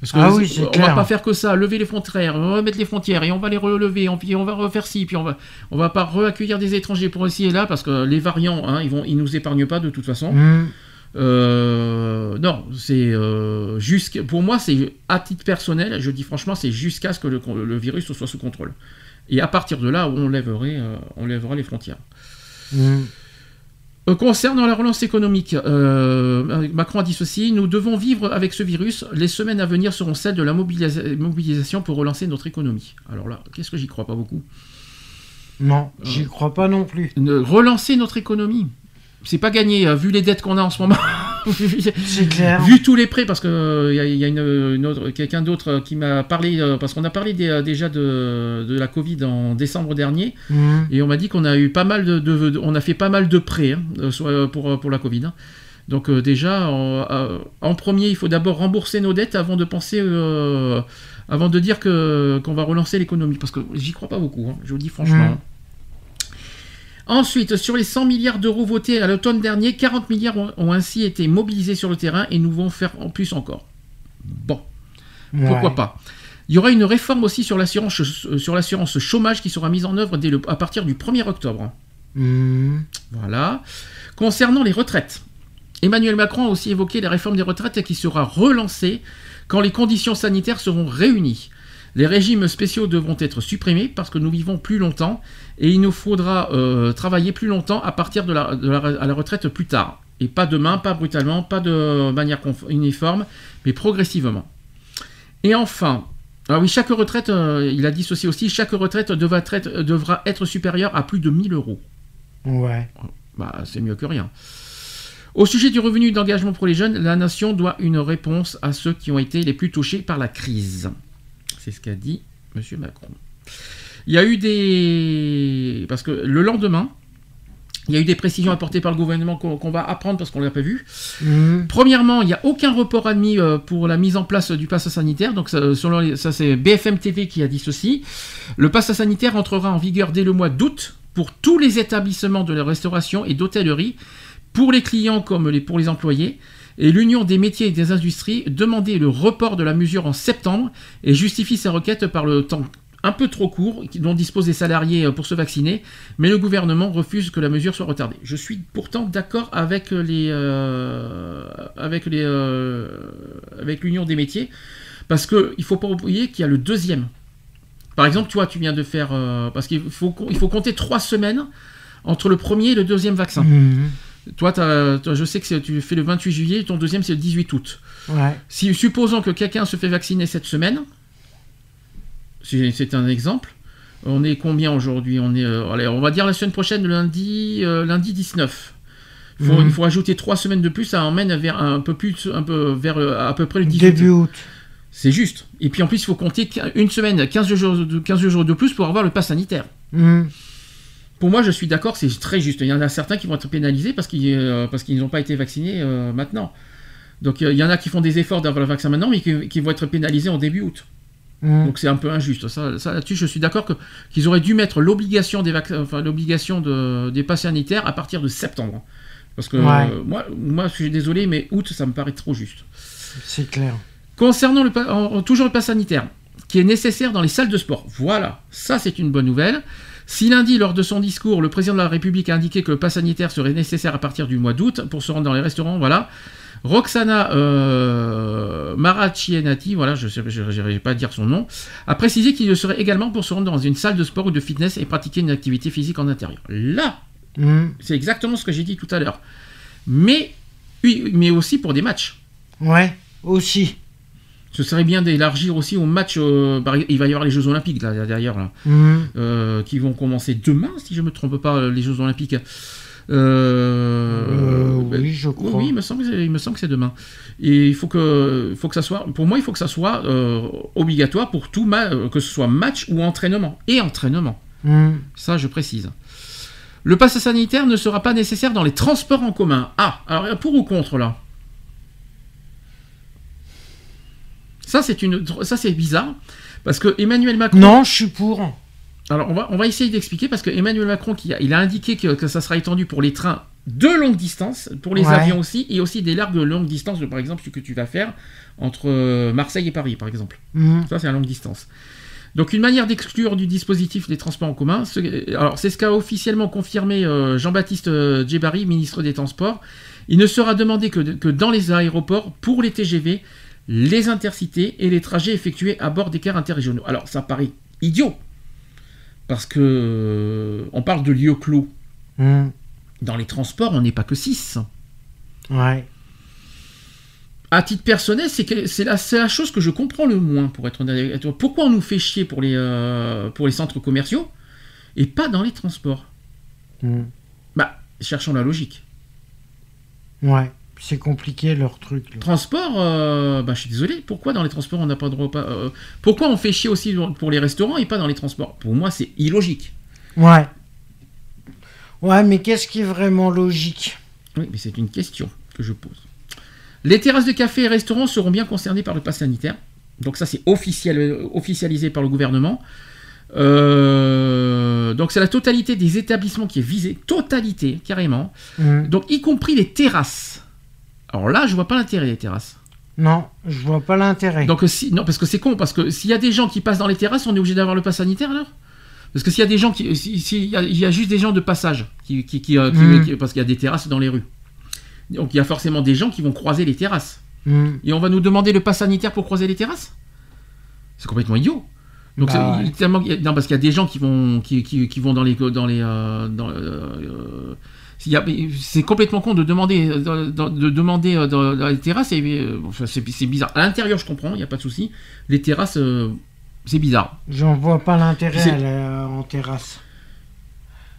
Parce que Ah oui, on clair. va pas faire que ça, lever les frontières, on va mettre les frontières et on va les relever, on, puis on va refaire ci, puis on va, on va pas reaccueillir des étrangers pour ici et là parce que les variants, hein, ils vont, ils nous épargnent pas de toute façon. Hum. Euh, non, c'est euh, jusqu'à, pour moi, c'est à titre personnel, je dis franchement, c'est jusqu'à ce que le, le virus soit sous contrôle. Et à partir de là, on lèverait, euh, on lèvera les frontières. Hum. Euh, concernant la relance économique, euh, Macron a dit ceci nous devons vivre avec ce virus. Les semaines à venir seront celles de la mobilisa- mobilisation pour relancer notre économie. Alors là, qu'est-ce que j'y crois pas beaucoup? Non, j'y crois pas non plus. Relancer notre économie c'est pas gagné, vu les dettes qu'on a en ce moment. C'est clair. Vu tous les prêts, parce que il y a, y a une, une autre- quelqu'un d'autre euh, qui m'a parlé, euh, parce qu'on a parlé des- euh, déjà de, de la Covid en décembre dernier, Hum. et on m'a dit qu'on a eu pas mal de, de- de- on a fait pas mal de prêts hein, euh, euh, pour, euh, pour la Covid. hein. Donc euh, déjà, en, euh, en premier, il faut d'abord rembourser nos dettes avant de penser, euh, avant de dire que qu'on va relancer l'économie, parce que j'y crois pas beaucoup. hein, je vous dis franchement. Mm. Ensuite, sur les 100 milliards d'euros votés à l'automne dernier, 40 milliards ont, ainsi été mobilisés sur le terrain et nous vont faire en plus encore. Bon. Ouais. Pourquoi pas? Il y aura une réforme aussi sur l'assurance euh, sur l'assurance chômage qui sera mise en œuvre dès le- à partir du 1er octobre. Mhm. Voilà. Concernant les retraites, Emmanuel Macron a aussi évoqué la réforme des retraites qui sera relancée quand les conditions sanitaires seront réunies. Les régimes spéciaux devront être supprimés parce que nous vivons plus longtemps et il nous faudra euh, travailler plus longtemps à partir de la, de la- à la retraite plus tard. Et pas demain, pas brutalement, pas de manière uniforme, mais progressivement. Et enfin, ah oui, chaque retraite, euh, il a dissocié aussi, chaque retraite devra être, devra être supérieure à plus de 1000 euros. Ouais. Bah, c'est mieux que rien. Au sujet du revenu d'engagement pour les jeunes, la nation doit une réponse à ceux qui ont été les plus touchés par la crise. C'est ce qu'a dit M. Macron. Il y a eu des... Parce que le lendemain, il y a eu des précisions apportées par le gouvernement qu'on va apprendre parce qu'on ne l'a pas vu. Mhm. Premièrement, il n'y a aucun report admis euh, pour la mise en place du pass sanitaire. Donc, ça, selon les- ça c'est BFM TV qui a dit ceci. Le pass sanitaire entrera en vigueur dès le mois d'août pour tous les établissements de la restauration et d'hôtellerie, pour les clients comme les, pour les employés. Et l'Union des métiers et des industries demandait le report de la mesure en septembre et justifie sa requête par le temps un peu trop court dont disposent les salariés euh, pour se vacciner, mais le gouvernement refuse que la mesure soit retardée. Je suis pourtant d'accord avec les euh, avec les euh, avec l'Union des métiers parce que il faut pas oublier qu'il y a le deuxième. Par exemple, toi, tu viens de faire euh, parce qu'il faut il faut compter trois semaines entre le premier et le deuxième vaccin. Mhm. Toi, je sais que tu fais le 28 juillet, ton deuxième c'est le 18 août. Ouais. Si supposons que quelqu'un se fait vacciner cette semaine, c'est un exemple. On est combien aujourd'hui On est, euh, allez, on va dire la semaine prochaine, le lundi, euh, lundi 19. Il faut, Mhm. il faut ajouter trois semaines de plus, ça emmène vers un peu plus, un peu vers euh, à peu près le 18. Début août. C'est juste. Et puis en plus, il faut compter une semaine, 15 jours, de- 15 jours de plus pour avoir le pass sanitaire. Mhm. Pour moi, je suis d'accord, c'est très juste. Il y en a certains qui vont être pénalisés parce qu'ils euh, n'ont pas été vaccinés euh, maintenant. Donc il y en a qui font des efforts d'avoir le vaccin maintenant, mais qui, qui vont être pénalisés en début août. Mhm. Donc c'est un peu injuste. Ça, ça là-dessus, je suis d'accord que qu'ils auraient dû mettre l'obligation des vac- enfin, l'obligation de, des passes sanitaires à partir de septembre. Parce que Ouais. euh, moi, moi, je suis désolé, mais août, ça me paraît trop juste. C'est clair. Concernant le, pa- en- en- toujours le pass sanitaire, qui est nécessaire dans les salles de sport. Voilà, ça c'est une bonne nouvelle. Si lundi, lors de son discours, le président de la République a indiqué que le pass sanitaire serait nécessaire à partir du mois d'août pour se rendre dans les restaurants, voilà. Roxana euh, voilà, je ne vais pas dire son nom, a précisé qu'il le serait également pour se rendre dans une salle de sport ou de fitness et pratiquer une activité physique en intérieur. Là, Mhm. c'est exactement ce que j'ai dit tout à l'heure. Mais, oui, mais aussi pour des matchs. Ouais, aussi. Ce serait bien d'élargir aussi aux matchs. euh, il va y avoir les Jeux Olympiques là, derrière, là, Mhm. euh, qui vont commencer demain, si je ne me trompe pas, euh, les Jeux Olympiques. Euh, Euh, ben, oui, je crois. Oui, il me semble que c'est- il me semble que c'est demain. Et il faut que, faut que ça soit, pour moi, il faut que ça soit euh, obligatoire pour tout, euh, que ce soit match ou entraînement. Et entraînement. Mhm. Ça, je précise. Le pass sanitaire ne sera pas nécessaire dans les transports en commun. Ah, alors pour ou contre là? Ça, c'est une, ça c'est bizarre parce que Emmanuel Macron. Non, je suis pour. Alors on va, on va essayer d'expliquer parce que Emmanuel Macron, qui a, il a indiqué que, que ça sera étendu pour les trains de longue distance, pour les Ouais. avions aussi, et aussi des largues longues distances, par exemple ce que tu vas faire entre euh, Marseille et Paris, par exemple. Mhm. Ça, c'est à longue distance. Donc, une manière d'exclure du dispositif des transports en commun. ce- alors, c'est ce qu'a officiellement confirmé euh, Jean-Baptiste euh, Djebari, ministre des Transports. Il ne sera demandé que, que dans les aéroports pour les TGV, les intercités et les trajets effectués à bord des cars interrégionaux. Alors, ça paraît idiot. Parce que euh, on parle de lieux clos. Mhm. Dans les transports, on n'est pas que 6. Ouais. À titre personnel, c'est la, chose que je comprends le moins, pour être honnête. Pourquoi on nous fait chier pour les, euh, pour les centres commerciaux et pas dans les transports? Mhm. Bah, cherchons la logique. Ouais. C'est compliqué leur truc. là. Transport, euh, bah, je suis désolé, pourquoi dans les transports on n'a pas de repas euh, Pourquoi on fait chier aussi pour les restaurants et pas dans les transports? Pour moi, c'est illogique. Ouais. Ouais, mais qu'est-ce qui est vraiment logique? Oui, mais c'est une question que je pose. Les terrasses de café et restaurants seront bien concernées par le pass sanitaire. Donc ça, c'est officiel, euh, officialisé par le gouvernement. Euh, donc c'est la totalité des établissements qui est visée, totalité, carrément. Mhm. Donc y compris les terrasses. Alors là, je vois pas l'intérêt des terrasses. Non, je vois pas l'intérêt. Donc si, non, parce que c'est con, parce que s'il y a des gens qui passent dans les terrasses, on est obligé d'avoir le pass sanitaire alors? Parce que s'il y a des gens qui, si- s'il y, y a juste des gens de passage, qui, qui, qui, euh, qui- Mm. qui- parce qu'il y a des terrasses dans les rues. Donc il y a forcément des gens qui vont croiser les terrasses. Hmm. Et on va nous demander le pass sanitaire pour croiser les terrasses? C'est complètement idiot. Donc Bah tellement- non, parce qu'il y a des gens qui vont, qui, qui, qui vont dans les, dans les, euh, dans, euh, euh, c'est complètement con de demander, euh, de, de- de demander dans, dans les terrasses. enfin, c'est bizarre. À l'intérieur, je comprends, il n'y a pas de souci. Les terrasses, euh, c'est bizarre. J'en vois pas l'intérêt en terrasse.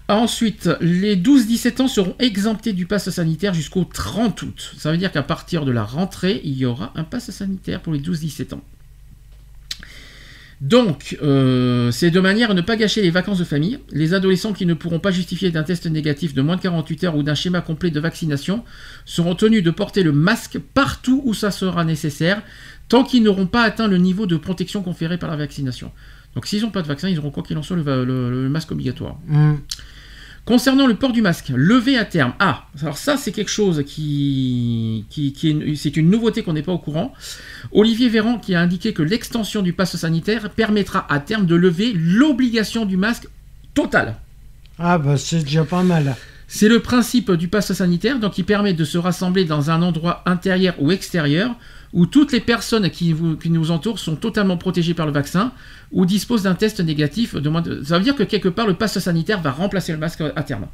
Ensuite, les 12-17 ans seront exemptés du pass sanitaire jusqu'au 30 août. Ça veut dire qu'à partir de la rentrée, il y aura un pass sanitaire pour les 12-17 ans. Donc, euh, c'est de manière à ne pas gâcher les vacances de famille. Les adolescents qui ne pourront pas justifier d'un test négatif de moins de 48 heures ou d'un schéma complet de vaccination seront tenus de porter le masque partout où ça sera nécessaire, tant qu'ils n'auront pas atteint le niveau de protection conféré par la vaccination. Donc, s'ils n'ont pas de vaccin, ils auront quoi qu'il en soit le, masque obligatoire. Hmm. Concernant le port du masque, levé à terme. Ah, alors ça c'est quelque chose qui, qui, qui est, une- c'est une nouveauté qu'on n'est pas au courant. Olivier Véran qui a indiqué que l'extension du pass sanitaire permettra à terme de lever l'obligation du masque total. Ah bah c'est déjà pas mal. C'est le principe du pass sanitaire, donc il permet de se rassembler dans un endroit intérieur ou extérieur où toutes les personnes qui, vous- qui nous entourent sont totalement protégées par le vaccin ou disposent d'un test négatif de moins de... Ça veut dire que quelque part le pass sanitaire va remplacer le masque à terme.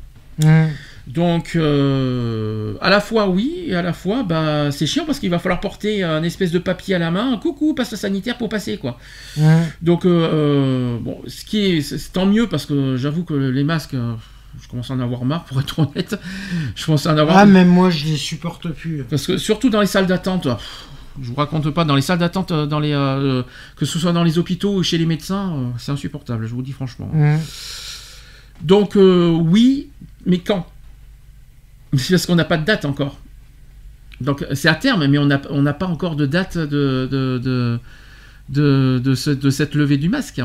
Donc, euh, à la fois oui, et à la fois, bah, c'est chiant parce qu'il va falloir porter un espèce de papier à la main, coucou, passe sanitaire pour passer, quoi. Donc, euh, euh, bon, ce qui est, c'est tant mieux parce que j'avoue que les masques, je commence à en avoir marre, pour être honnête. Je commence à en avoir Ah même moi je les supporte plus. parce que surtout dans les salles d'attente, je vous raconte pas, dans les salles d'attente, euh, dans les, euh, que ce soit dans les hôpitaux ou chez les médecins, euh, c'est insupportable, je vous dis franchement. Donc euh, oui, mais quand? C'est parce qu'on n'a pas de date encore. Donc c'est à terme, mais on n'a on pas encore de date de, de, de, de, de ce- de cette levée du masque.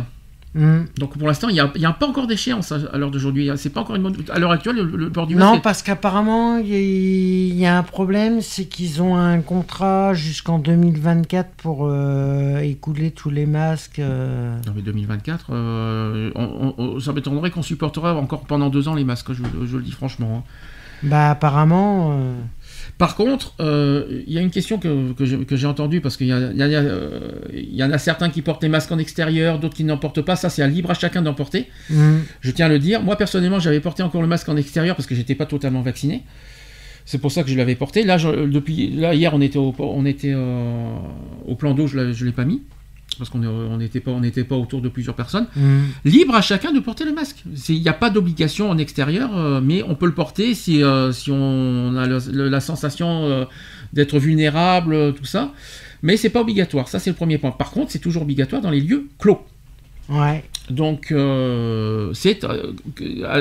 Hmm. Donc pour l'instant, il n'y a, pas encore d'échéance à l'heure d'aujourd'hui. C'est pas encore une mode- À l'heure actuelle, le, le port du masque. Non est- parce qu'apparemment il y, a- il y a un problème, c'est qu'ils ont un contrat jusqu'en 2024 pour euh, écouler tous les masques. euh. Non mais 2024, euh, on- on- ça m'étonnerait qu'on supportera encore pendant deux ans les masques, je, je le dis franchement. hein. Bah apparemment. Par contre, euh, il y a une question que, que j'ai entendue, parce qu'il y, y, euh, y en a certains qui portent les masques en extérieur, d'autres qui n'en portent pas, ça c'est à libre à chacun d'en porter. hmm. Je tiens à le dire, moi personnellement j'avais porté encore le masque en extérieur parce que j'étais pas totalement vacciné. C'est pour ça que je l'avais porté. Là, je- depuis, là hier on était au, on était, euh, au plan d'eau, je ne l'ai pas mis. Parce qu'on n'était pas, on n'était pas autour de plusieurs personnes. Hmm. Libre à chacun de porter le masque. Il n'y a pas d'obligation en extérieur, euh, mais on peut le porter si, euh, si on a le- le- la sensation euh, d'être vulnérable, tout ça. Mais c'est pas obligatoire. Ça, c'est le premier point. Par contre, c'est toujours obligatoire dans les lieux clos. Ouais. Donc, euh, c'est euh,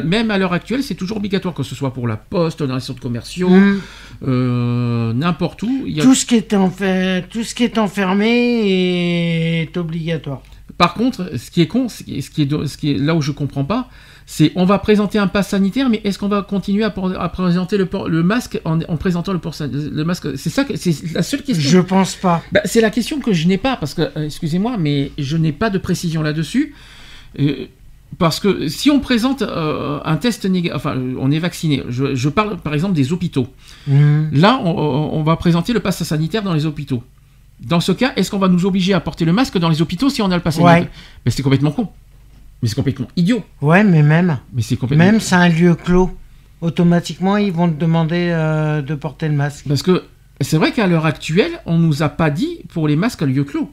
même à l'heure actuelle, c'est toujours obligatoire, que ce soit pour la poste, dans les centres commerciaux, Hmm. euh, n'importe où. Il y a- Tout ce qui est enfer- tout ce qui est enfermé est obligatoire. Par contre, ce qui est con, ce qui est, ce qui est, do- ce qui est là où je comprends pas, c'est on va présenter un pass sanitaire, mais est-ce qu'on va continuer à, présenter le, port- le masque en, en présentant le, port le masque? C'est ça, que- c'est la seule question. Je pense pas. Bah, c'est la question que je n'ai pas parce que, euh, excusez-moi, mais je n'ai pas de précision là-dessus. Euh, parce que si on présente euh, un test négatif, enfin, on est vacciné. Je, je parle par exemple des hôpitaux. Hmm. Là, on, va présenter le pass sanitaire dans les hôpitaux. Dans ce cas, est-ce qu'on va nous obliger à porter le masque dans les hôpitaux si on a le pass Ouais. sanitaire Mais c'est complètement con. Mais c'est complètement idiot. Ouais, mais même. Mais c'est complètement. Même c'est un lieu clos. Automatiquement, ils vont te demander euh, de porter le masque. Parce que c'est vrai qu'à l'heure actuelle, on nous a pas dit pour les masques à lieu clos.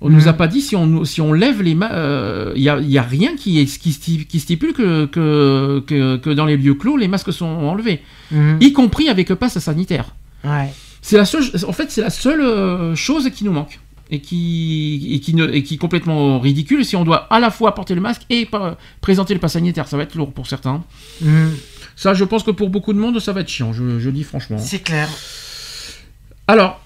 On nous Mhm. a pas dit si on, nous- si on lève les masques. Il y, a, y a rien qui, est, stipule que, que, que, que dans les lieux clos, les masques sont enlevés. Mhm. Y compris avec le pass sanitaire. Ouais. C'est la seule, en fait, c'est la seule euh, chose qui nous manque. Et qui, et, qui ne, et qui est complètement ridicule si on doit à la fois porter le masque et pas- présenter le pass sanitaire. Ça va être lourd pour certains. Mhm. Ça, je pense que pour beaucoup de monde, ça va être chiant, je, je dis franchement. C'est clair. Alors,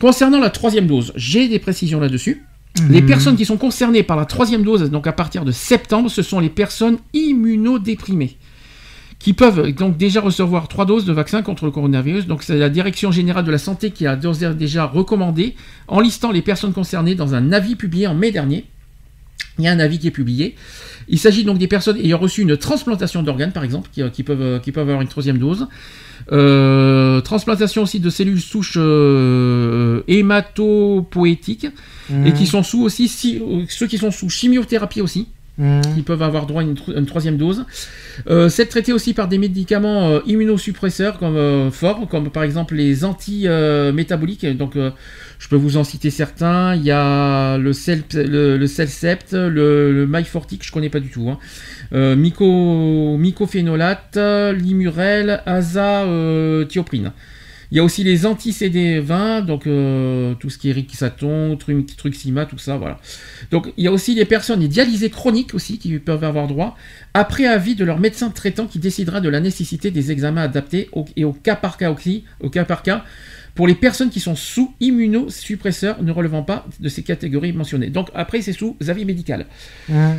concernant la troisième dose, j'ai des précisions là-dessus. Les Mhm. personnes qui sont concernées par la troisième dose, donc à partir de septembre, ce sont les personnes immunodéprimées qui peuvent donc déjà recevoir trois doses de vaccin contre le coronavirus. Donc c'est la Direction générale de la santé qui a déjà recommandé, en listant les personnes concernées dans un avis publié en mai dernier. Il y a un avis qui est publié. Il s'agit donc des personnes ayant reçu une transplantation d'organes, par exemple, qui, qui peuvent, euh, qui peuvent avoir une troisième dose. Euh, transplantation aussi de cellules souches euh, hématopoétiques Mhm. et qui sont sous aussi si, euh, ceux qui sont sous chimiothérapie aussi. Mhm. Ils peuvent avoir droit à une, tro- une troisième dose. Euh, c'est traité aussi par des médicaments euh, immunosuppresseurs comme euh, forts, comme par exemple les anti-métaboliques. Donc, euh, je peux vous en citer certains. Il y a le, Celp- le, le Celcept, le, Myfortic, je connais pas du tout. Hein. Myco, mycophénolate, Limurel, Azatioprine. Il y a aussi les anti-CD20, donc euh, tout ce qui est Trum- Truxima, tout ça, voilà. Donc il y a aussi les personnes, les dialysés chroniques aussi, qui peuvent avoir droit, après avis de leur médecin traitant qui décidera de la nécessité des examens adaptés et au cas par cas aussi, au cas par cas, pour les personnes qui sont sous immunosuppresseurs ne relevant pas de ces catégories mentionnées. Donc après c'est sous avis médical.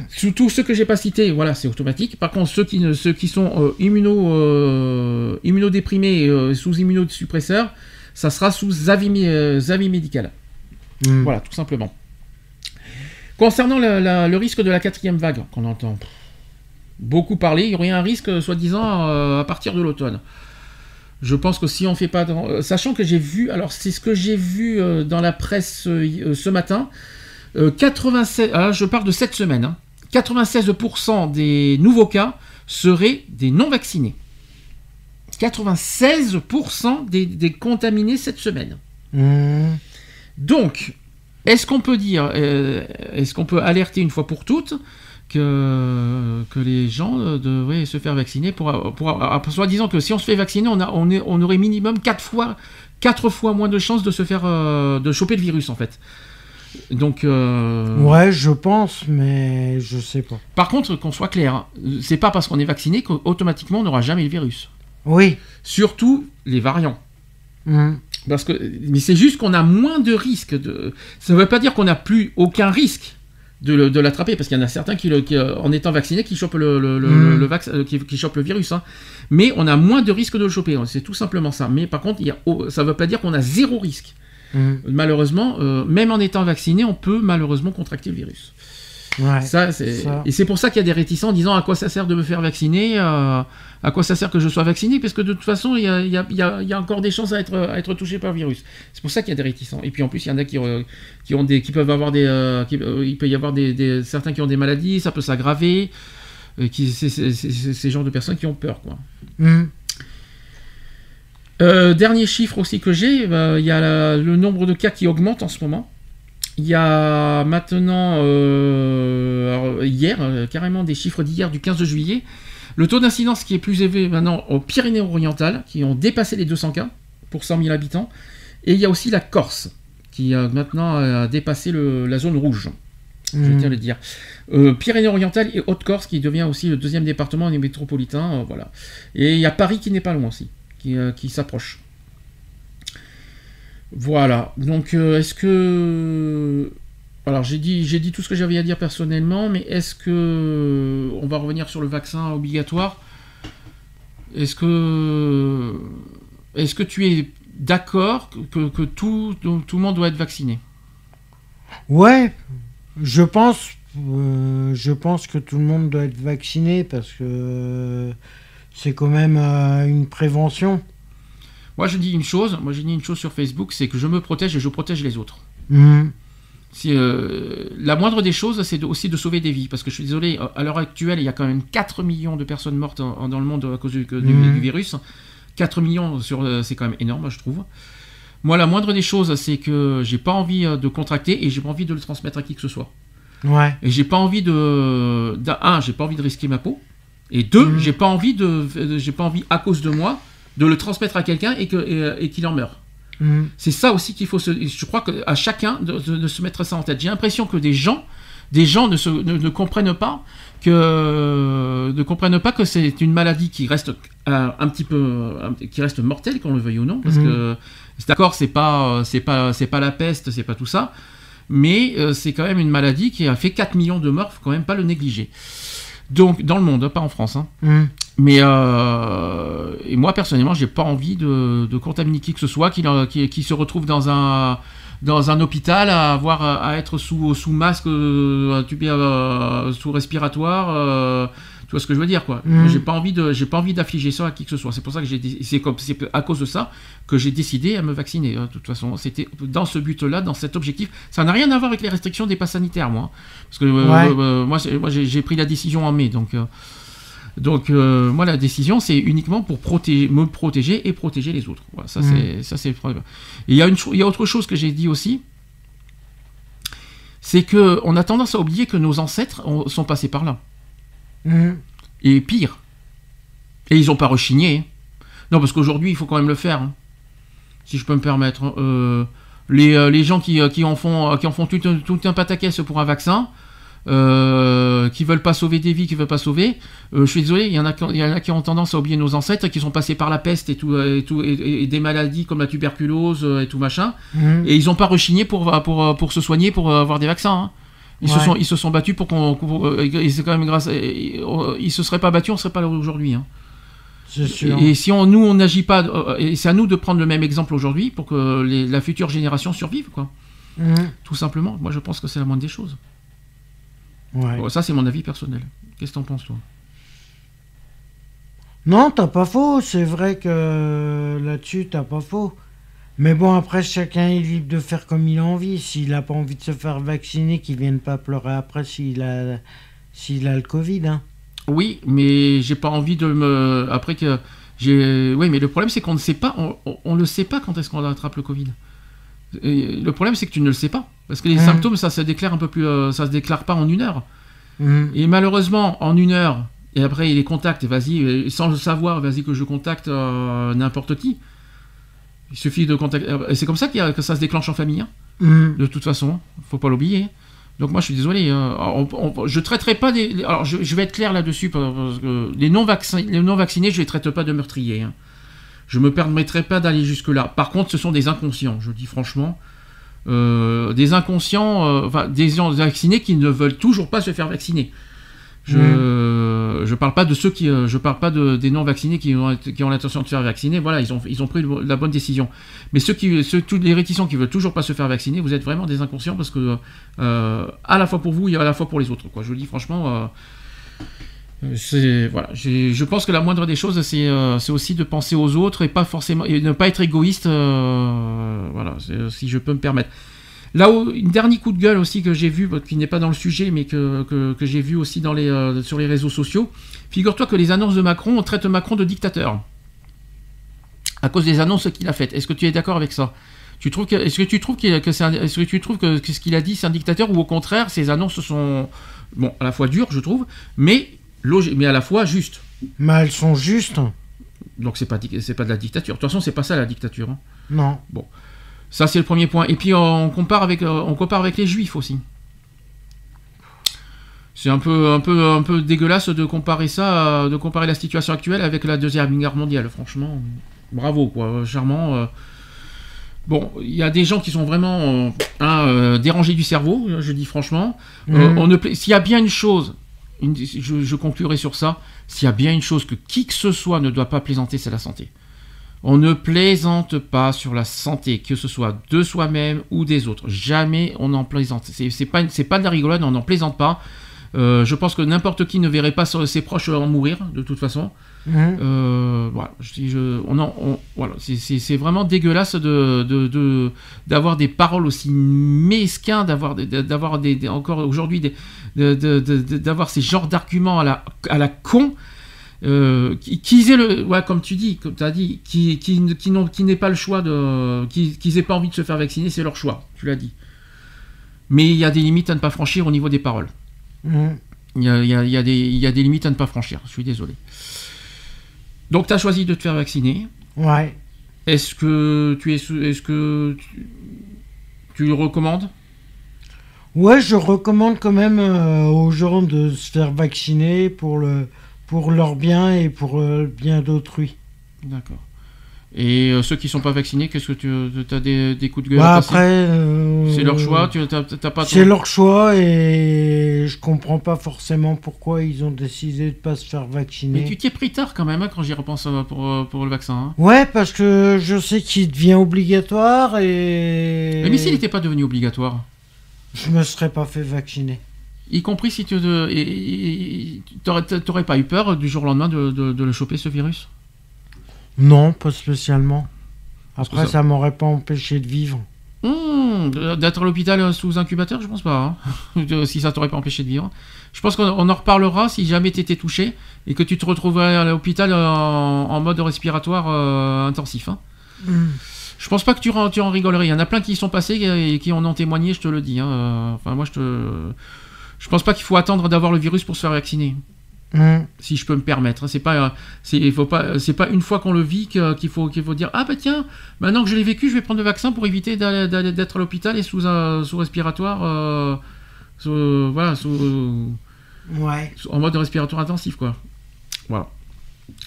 Sous tous ceux que j'ai pas cités, voilà, c'est automatique. Par contre, ceux qui, ne- ceux qui sont euh, immuno, euh, immunodéprimés euh, sous immunosuppresseurs, ça sera sous avis, mé- avis médical. Mhm. Voilà, tout simplement. Concernant la- la- le risque de la quatrième vague, qu'on entend beaucoup parler, il y aurait un risque, soi-disant, à partir de l'automne. Je pense que si on fait pas, euh, sachant que j'ai vu, alors c'est ce que j'ai vu euh, dans la presse euh, ce matin, euh, 96, ah, je parle de cette semaine, hein, 96% des nouveaux cas seraient des non vaccinés. 96% des, des contaminés cette semaine. Mhm. Donc, est-ce qu'on peut dire, est-ce qu'on peut alerter une fois pour toutes que, que les gens euh, devraient se faire vacciner pour, pour, pour- soi-disant que si on se fait vacciner, on, a, on, est- on aurait minimum 4 fois, quatre fois moins de chances de se faire, euh, de choper le virus en fait. Donc, euh, Ouais, je pense, mais je sais pas. par contre, qu'on soit clair, hein, c'est pas parce qu'on est vacciné qu'automatiquement on n'aura jamais le virus. Oui. Surtout les variants. Mhm. Parce que, mais c'est juste qu'on a moins de risques. De... Ça ne veut pas dire qu'on n'a plus aucun risque de, l'attraper, parce qu'il y en a certains qui, le- qui, euh, en étant vaccinés, qui chopent le, Mm. qui, qui chopent le virus. hein. Mais on a moins de risques de le choper. hein. C'est tout simplement ça. Mais par contre, il y a, oh, ça ne veut pas dire qu'on a zéro risque. Mhm. Malheureusement, euh, même en étant vacciné, on peut malheureusement contracter le virus. Ouais. Ça, c'est... ça. Et c'est pour ça qu'il y a des réticents en disant à quoi ça sert de me faire vacciner, euh, à quoi ça sert que je sois vacciné, parce que de toute façon, il y a, il y a- il y a- il y a encore des chances à être, à être touché par le virus. C'est pour ça qu'il y a des réticents. Et puis en plus, il y en a qui, euh, qui, ont des, qui peuvent avoir des... euh, qui- euh, il peut y avoir des, des- certains qui ont des maladies, ça peut s'aggraver. c'est, ces genres de personnes qui ont peur, quoi. Euh, dernier chiffre aussi que j'ai, euh, il y a la- le nombre de cas qui augmente en ce moment. Il y a maintenant, euh, hier, euh, carrément des chiffres d'hier du 15 juillet, le taux d'incidence qui est plus élevé maintenant aux Pyrénées-Orientales, qui ont dépassé les 200 cas pour 100 000 habitants. Et il y a aussi la Corse, qui a maintenant a dépassé le- la zone rouge. Je tiens à le dire. Euh, Pyrénées-Orientales et Haute-Corse qui devient aussi le deuxième département métropolitain. euh, voilà. Et il y a Paris qui n'est pas loin aussi, qui, euh, qui s'approche. Voilà. Donc, euh, est-ce que. Alors, j'ai dit, dit tout ce que j'avais à dire personnellement, mais est-ce que. On va revenir sur le vaccin obligatoire? Est-ce que. Est-ce que tu es d'accord que, tout, le monde doit être vacciné? Ouais, je pense, euh, je pense que tout le monde doit être vacciné parce que euh, c'est quand même euh, une prévention. Moi, je dis une chose. Moi, j'ai dit une chose sur Facebook, c'est que je me protège et je protège les autres. Si, euh, la moindre des choses, c'est de- aussi de sauver des vies. Parce que je suis désolé, à l'heure actuelle, il y a quand même 4 millions de personnes mortes en- en- dans le monde à cause du, du virus. 4 millions, sur, euh, c'est quand même énorme, je trouve. Moi, la moindre des choses, c'est que j'ai pas envie euh, de contracter et j'ai pas envie de le transmettre à qui que ce soit. Ouais. Et j'ai pas envie de. Un, j'ai pas envie de risquer ma peau. Et deux, Mhm. j'ai pas envie de- j'ai pas envie à cause de moi de le transmettre à quelqu'un et et qu'il en meure. Mhm. C'est ça aussi qu'il faut se. Je crois qu'à chacun de, de- de se mettre ça en tête. J'ai l'impression que des gens, des gens ne, se, ne, ne comprennent pas que ne comprennent pas que c'est une maladie qui reste euh, un petit peu, un- qui reste mortelle, qu'on le veuille ou non, parce Mhm. que c'est d'accord, c'est pas, c'est pas, c'est pas la peste, c'est pas tout ça, mais euh, c'est quand même une maladie qui a fait 4 millions de morts, faut quand même pas le négliger. Donc, dans le monde, pas en France. Hein. Hum. Mais euh, et moi personnellement, j'ai pas envie de, de contaminer qui que ce soit, qui, qui, qui se retrouve dans un dans un hôpital à avoir à être sous sous masque, euh, euh, sous respiratoire. Euh, tu vois ce que je veux dire quoi Mhm. J'ai pas envie de j'ai pas envie d'affliger ça à qui que ce soit. C'est pour ça que j'ai c'est comme c'est à cause de ça que j'ai décidé à me vacciner. hein. De toute façon, c'était dans ce but-là, dans cet objectif. Ça n'a rien à voir avec les restrictions des passes sanitaires, moi. Parce que euh, Ouais. euh, moi, moi j'ai pris la décision en mai, donc. euh, donc euh, moi la décision c'est uniquement pour protéger, me protéger et protéger les autres. Voilà, ça Mhm. c'est ça c'est le problème. Et il y a une il y a autre chose que j'ai dit aussi, c'est que on a tendance à oublier que nos ancêtres ont- sont passés par là. Hum. Et pire. Et ils n'ont pas rechigné. hein. Non parce qu'aujourd'hui il faut quand même le faire. hein. Si je peux me permettre. hein. Euh, les, euh, les gens qui, qui en font euh, qui en font tout, un- tout un pataquès pour un vaccin. Euh, qui veulent pas sauver des vies, qui veulent pas sauver. Euh, je suis désolé, il y en a, qui- il y en a qui ont tendance à oublier nos ancêtres, qui sont passés par la peste et tout, et, tout, et, et- et des maladies comme la tuberculose et tout machin. Hum. Et ils n'ont pas rechigné pour, pour, pour se soigner, pour avoir des vaccins. hein. Ils, se sont, ils se sont battus pour qu'on. euh, c'est quand même grâce. et- Ils se seraient pas battus, on serait pas là aujourd'hui. hein. C'est sûr. Et si on, nous, on n'agit pas. euh, Et c'est à nous de prendre le même exemple aujourd'hui pour que les- la future génération survive, quoi. Hum. Tout simplement. Moi, je pense que c'est la moindre des choses. Ouais. Bon, ça, c'est mon avis personnel. Qu'est-ce que t'en penses, toi? Non, t'as pas faux. C'est vrai que là-dessus, t'as pas faux. Mais bon, après, chacun est libre de faire comme il a envie. S'il a pas envie de se faire vacciner, qu'il vienne pas pleurer après s'il a, s'il a le Covid. Hein. Oui, mais j'ai pas envie de me. Après que. J'ai... Oui, mais le problème, c'est qu'on ne sait pas. On, ne sait pas quand est-ce qu'on attrape le Covid. Et le problème, c'est que tu ne le sais pas. Parce que les Mhm. symptômes, ça se déclare un peu plus. euh, ça se déclare pas en une heure. Hum. Et malheureusement, en une heure, et après les contacts, vas-y, euh, sans le savoir, vas-y que je contacte euh, n'importe qui. Il suffit de contacter. euh, c'est comme ça a- que ça se déclenche en famille, hein, Hum. de toute façon. Faut pas l'oublier. Donc moi, je suis désolé. euh, on- on- je traiterai pas des. Alors, je, je vais être clair là-dessus parce que les non vaccinés, les non vaccinés, je les traite pas de meurtriers. hein. Je me permettrai pas d'aller jusque là. Par contre, ce sont des inconscients. Je dis franchement. Euh, des inconscients, euh, enfin des gens vaccinés qui ne veulent toujours pas se faire vacciner. Je je parle pas de ceux qui, euh, je parle pas de, des non vaccinés qui ont, qui ont l'intention de se faire vacciner. Voilà, ils ont ils ont pris le- la bonne décision. Mais ceux qui, ceux, tous les réticents qui veulent toujours pas se faire vacciner, vous êtes vraiment des inconscients parce que euh, à la fois pour vous et à la fois pour les autres. Quoi. Je vous dis franchement. euh, c'est voilà, je pense que la moindre des choses, c'est euh, c'est aussi de penser aux autres et pas forcément et ne pas être égoïste. voilà, si je peux me permettre. Là où une dernier coup de gueule aussi que j'ai vu, qui n'est pas dans le sujet, mais que, que, que j'ai vu aussi dans les, euh, sur les réseaux sociaux. Figure-toi que les annonces de Macron, on traite Macron de dictateur à cause des annonces qu'il a faites. Est-ce que tu es d'accord avec ça? Tu trouves que, Est-ce que tu trouves que c'est est-ce que tu trouves que, que ce qu'il a dit c'est un dictateur ou au contraire ces annonces sont bon à la fois dures je trouve, mais mais à la fois justes? Mais elles sont justes. Donc c'est pas c'est pas de la dictature. De toute façon c'est pas ça la dictature. hein. Non. Ça c'est le premier point. Et puis on compare avec euh, on compare avec les juifs aussi. C'est un peu un peu un peu dégueulasse de comparer ça, euh, de comparer la situation actuelle avec la deuxième guerre mondiale. Franchement, bravo quoi, charmant. euh. Bon, il y a des gens qui sont vraiment hein, dérangés du cerveau, je dis franchement. Euh, Mhm. on ne pla- S'il y a bien une chose, une- je, je conclurai sur ça, s'il y a bien une chose que qui que ce soit ne doit pas plaisanter, c'est la santé. On ne plaisante pas sur la santé, que ce soit de soi-même ou des autres. Jamais on en plaisante. C'est pas, pas de la rigolade, on n'en plaisante pas. Euh, je pense que n'importe qui ne verrait pas ses proches en mourir, de toute façon. Euh, voilà, je, dis, je- on en- on- voilà, c'est- vraiment dégueulasse de de- de- d'avoir des paroles aussi mesquins, d'avoir des- d'avoir des, des- encore aujourd'hui d'avoir ces genres d'arguments à la à la con. Euh, qui- qu'ils aient le, ouais, comme tu dis, comme as dit, qui, qui, qui n'ont, qui n'aient pas le choix de, qui, aient pas envie de se faire vacciner, c'est leur choix, tu l'as dit. Mais il y a des limites à ne pas franchir au niveau des paroles. Il y a, il y a- il y a des, il y a des limites à ne pas franchir, je suis désolé. Donc tu as choisi de te faire vacciner. Ouais. Est-ce que tu es, est-ce que tu, tu le recommandes? Ouais, je recommande quand même euh, aux gens de se faire vacciner pour, le, pour leur bien et pour euh, le bien d'autrui. D'accord. Et euh, ceux qui sont pas vaccinés, qu'est-ce que tu as des, des coups de gueule Bah, après, euh, C'est leur choix, tu t'as t'as pas... C'est leur choix et je comprends pas forcément pourquoi ils ont décidé de pas se faire vacciner. Mais tu t'y es pris tard quand même hein, quand j'y repense euh, pour, euh, pour le vaccin. hein. Ouais, parce que je sais qu'il devient obligatoire et. Mais, mais s'il n'était pas devenu obligatoire? Je me serais pas fait vacciner. Y compris si tu t'aurais pas eu peur du jour au lendemain de, de- de le choper ce virus? Non, pas spécialement. Après, ça- ça, m'aurait pas empêché de vivre. Mmh, D'être à l'hôpital sous incubateur, je pense pas. hein. Si ça t'aurait pas empêché de vivre. Je pense qu'on on en reparlera si jamais t'étais touché et que tu te retrouverais à l'hôpital en, en mode respiratoire euh, intensif. hein. Hmm. Je pense pas que tu, en- tu en rigolerais. Il y en a plein qui y sont passés et qui en ont témoigné, je te le dis. hein. Enfin, moi, je te. Je pense pas qu'il faut attendre d'avoir le virus pour se faire vacciner. Hmm. Si je peux me permettre. hein. C'est pas, euh, c'est, faut pas, c'est pas une fois qu'on le vit qu'il faut, qu'il faut dire ah bah tiens, maintenant que je l'ai vécu, je vais prendre le vaccin pour éviter d'être à l'hôpital et sous un sous respiratoire, euh, sous- voilà, sous, Ouais. en mode respiratoire intensif quoi. Voilà.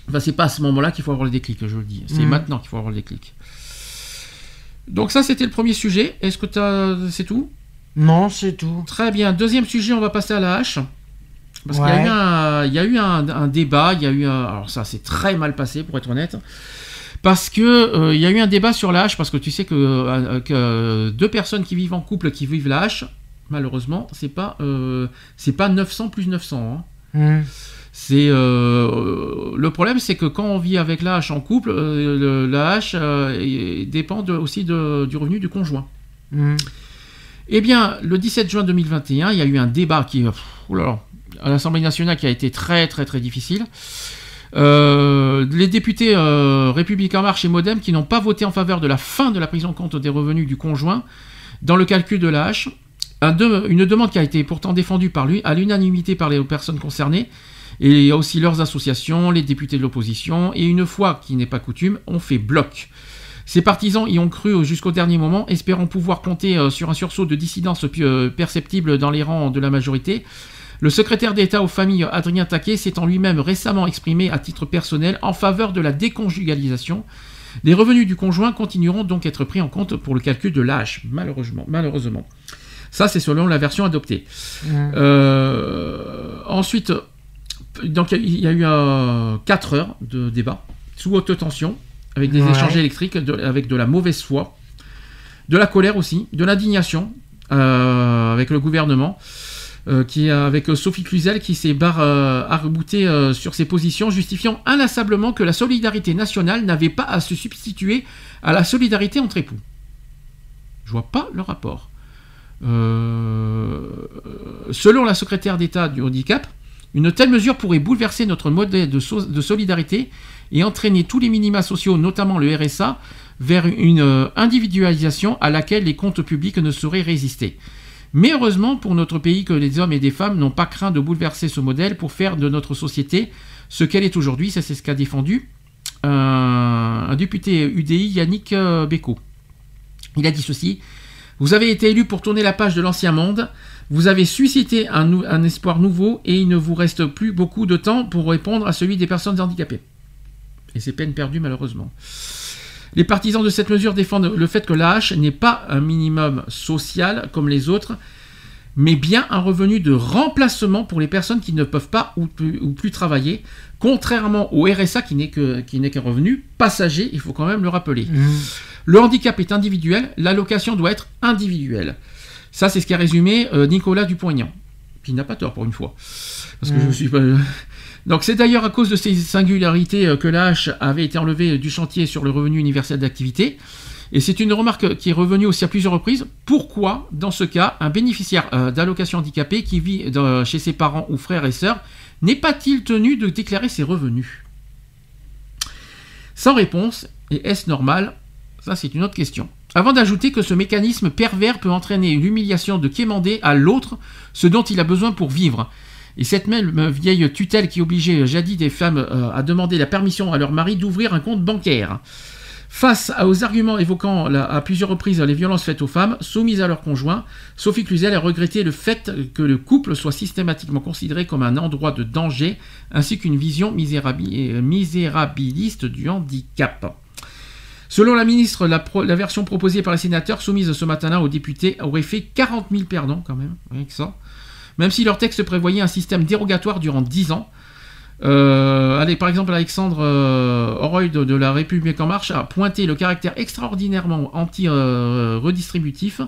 Enfin, c'est pas à ce moment-là qu'il faut avoir le déclic, je le dis. C'est Mhm. maintenant qu'il faut avoir le déclic. Donc ça, c'était le premier sujet. Est-ce que t'as, c'est tout? Non, c'est tout. Très bien. Deuxième sujet, on va passer à la hache. Parce qu'il y a eu, un, il y a eu un, un débat, il y a eu un- alors ça c'est très mal passé pour être honnête, parce que euh, il y a eu un débat sur la hache, parce que tu sais que, euh, que deux personnes qui vivent en couple qui vivent la hache, malheureusement, c'est pas, euh, c'est pas 900 plus 900. hein. Hmm. C'est euh, le problème, c'est que quand on vit avec la hache en couple, euh, le- la hache euh, dépend de- aussi de- du revenu du conjoint. Hmm. Eh bien, le 17 juin 2021, il y a eu un débat qui, oh à l'Assemblée nationale qui a été très très très difficile. Euh, les députés euh, Républicains En Marche et Modem qui n'ont pas voté en faveur de la fin de la prise en compte des revenus du conjoint dans le calcul de de- une demande qui a été pourtant défendue par lui à l'unanimité par les personnes concernées et aussi leurs associations, les députés de l'opposition et une fois qui n'est pas coutume, on fait bloc. Ces partisans y ont cru jusqu'au dernier moment, espérant pouvoir compter euh, sur un sursaut de dissidence euh, perceptible dans les rangs de la majorité. Le secrétaire d'État aux familles Adrien Taquet s'étant lui-même récemment exprimé à titre personnel en faveur de la déconjugalisation. Les revenus du conjoint continueront donc à être pris en compte pour le calcul de l'âge, malheureusement. malheureusement. Ça, c'est selon la version adoptée. Euh, ensuite, donc il y a eu 4 heures de débat sous haute tension, avec des Ouais. échanges électriques, de- avec de la mauvaise foi, de la colère aussi, de l'indignation euh, avec le gouvernement, euh, qui avec Sophie Cluzel qui s'est barre euh, euh, sur ses positions, justifiant inlassablement que la solidarité nationale n'avait pas à se substituer à la solidarité entre époux. Je vois pas le rapport. Selon la secrétaire d'État du handicap, une telle mesure pourrait bouleverser notre modèle de, so- de solidarité et entraîner tous les minima sociaux, notamment le RSA, vers une euh, individualisation à laquelle les comptes publics ne sauraient résister. Mais heureusement pour notre pays que les hommes et des femmes n'ont pas craint de bouleverser ce modèle pour faire de notre société ce qu'elle est aujourd'hui, ça c'est ce qu'a défendu un, un député UDI Yannick euh, Bécaud. Il a dit ceci Vous avez été élu pour tourner la page de l'ancien monde. Vous avez suscité un espoir nouveau et il ne vous reste plus beaucoup de temps pour répondre à celui des personnes handicapées. Et c'est peine perdue malheureusement. Les partisans de cette mesure défendent le fait que l'AH n'est pas un minimum social comme les autres, mais bien un revenu de remplacement pour les personnes qui ne peuvent pas ou plus, ou plus travailler, contrairement au RSA qui n'est qu'un revenu passager, il faut quand même le rappeler. Hmm. Le handicap est individuel, l'allocation doit être individuelle. Ça, c'est ce qu'a résumé euh, Nicolas Dupont-Aignan. Qui n'a pas tort pour une fois. Parce que Mm. je suis pas. Donc, c'est d'ailleurs à cause de ces singularités euh, que la hache avait été enlevée du chantier sur le revenu universel d'activité. Et c'est une remarque qui est revenue aussi à plusieurs reprises. Pourquoi, dans ce cas, un bénéficiaire euh, d'allocation handicapée qui vit dans- chez ses parents ou frères et sœurs n'est pas-il tenu de déclarer ses revenus? Sans réponse, et est-ce normal? Ça, c'est une autre question. Avant d'ajouter que ce mécanisme pervers peut entraîner l'humiliation de quémander à l'autre ce dont il a besoin pour vivre. Et cette même vieille tutelle qui obligeait jadis des femmes euh, à demander la permission à leur mari d'ouvrir un compte bancaire. Face aux arguments évoquant à plusieurs reprises les violences faites aux femmes soumises à leur conjoint, Sophie Cluzel a regretté le fait que le couple soit systématiquement considéré comme un endroit de danger, ainsi qu'une vision euh, misérabiliste du handicap. Selon la ministre, la, version proposée par les sénateurs soumise ce matin-là aux députés aurait fait 40 000 perdants quand même, ça. Même si leur texte prévoyait un système dérogatoire durant 10 ans. Euh, allez, par exemple, Alexandre euh, de la République en marche a pointé le caractère extraordinairement anti-redistributif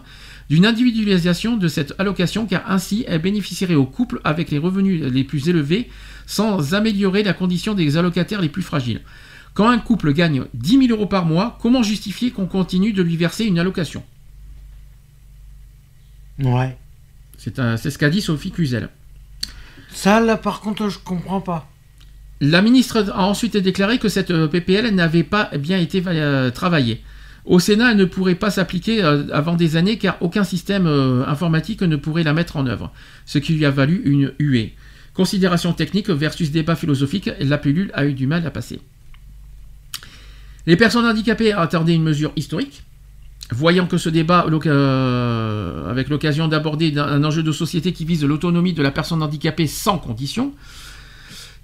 d'une individualisation de cette allocation car ainsi elle bénéficierait aux couples avec les revenus les plus élevés sans améliorer la condition des allocataires les plus fragiles. Quand un couple gagne 10 000 euros par mois, comment justifier qu'on continue de lui verser une allocation? Ouais. C'est ce qu'a dit Sophie Cluzel. Ça, là, par contre, je comprends pas. La ministre a ensuite déclaré que cette euh, PPL n'avait pas bien été euh, travaillée. Au Sénat, elle ne pourrait pas s'appliquer euh, avant des années car aucun système euh, informatique ne pourrait la mettre en œuvre, ce qui lui a valu une huée. Considération technique versus débat philosophique, la pilule a eu du mal à passer. Les personnes handicapées attendaient une mesure historique. Voyant que ce débat, euh, avec l'occasion d'aborder un enjeu de société qui vise l'autonomie de la personne handicapée sans condition,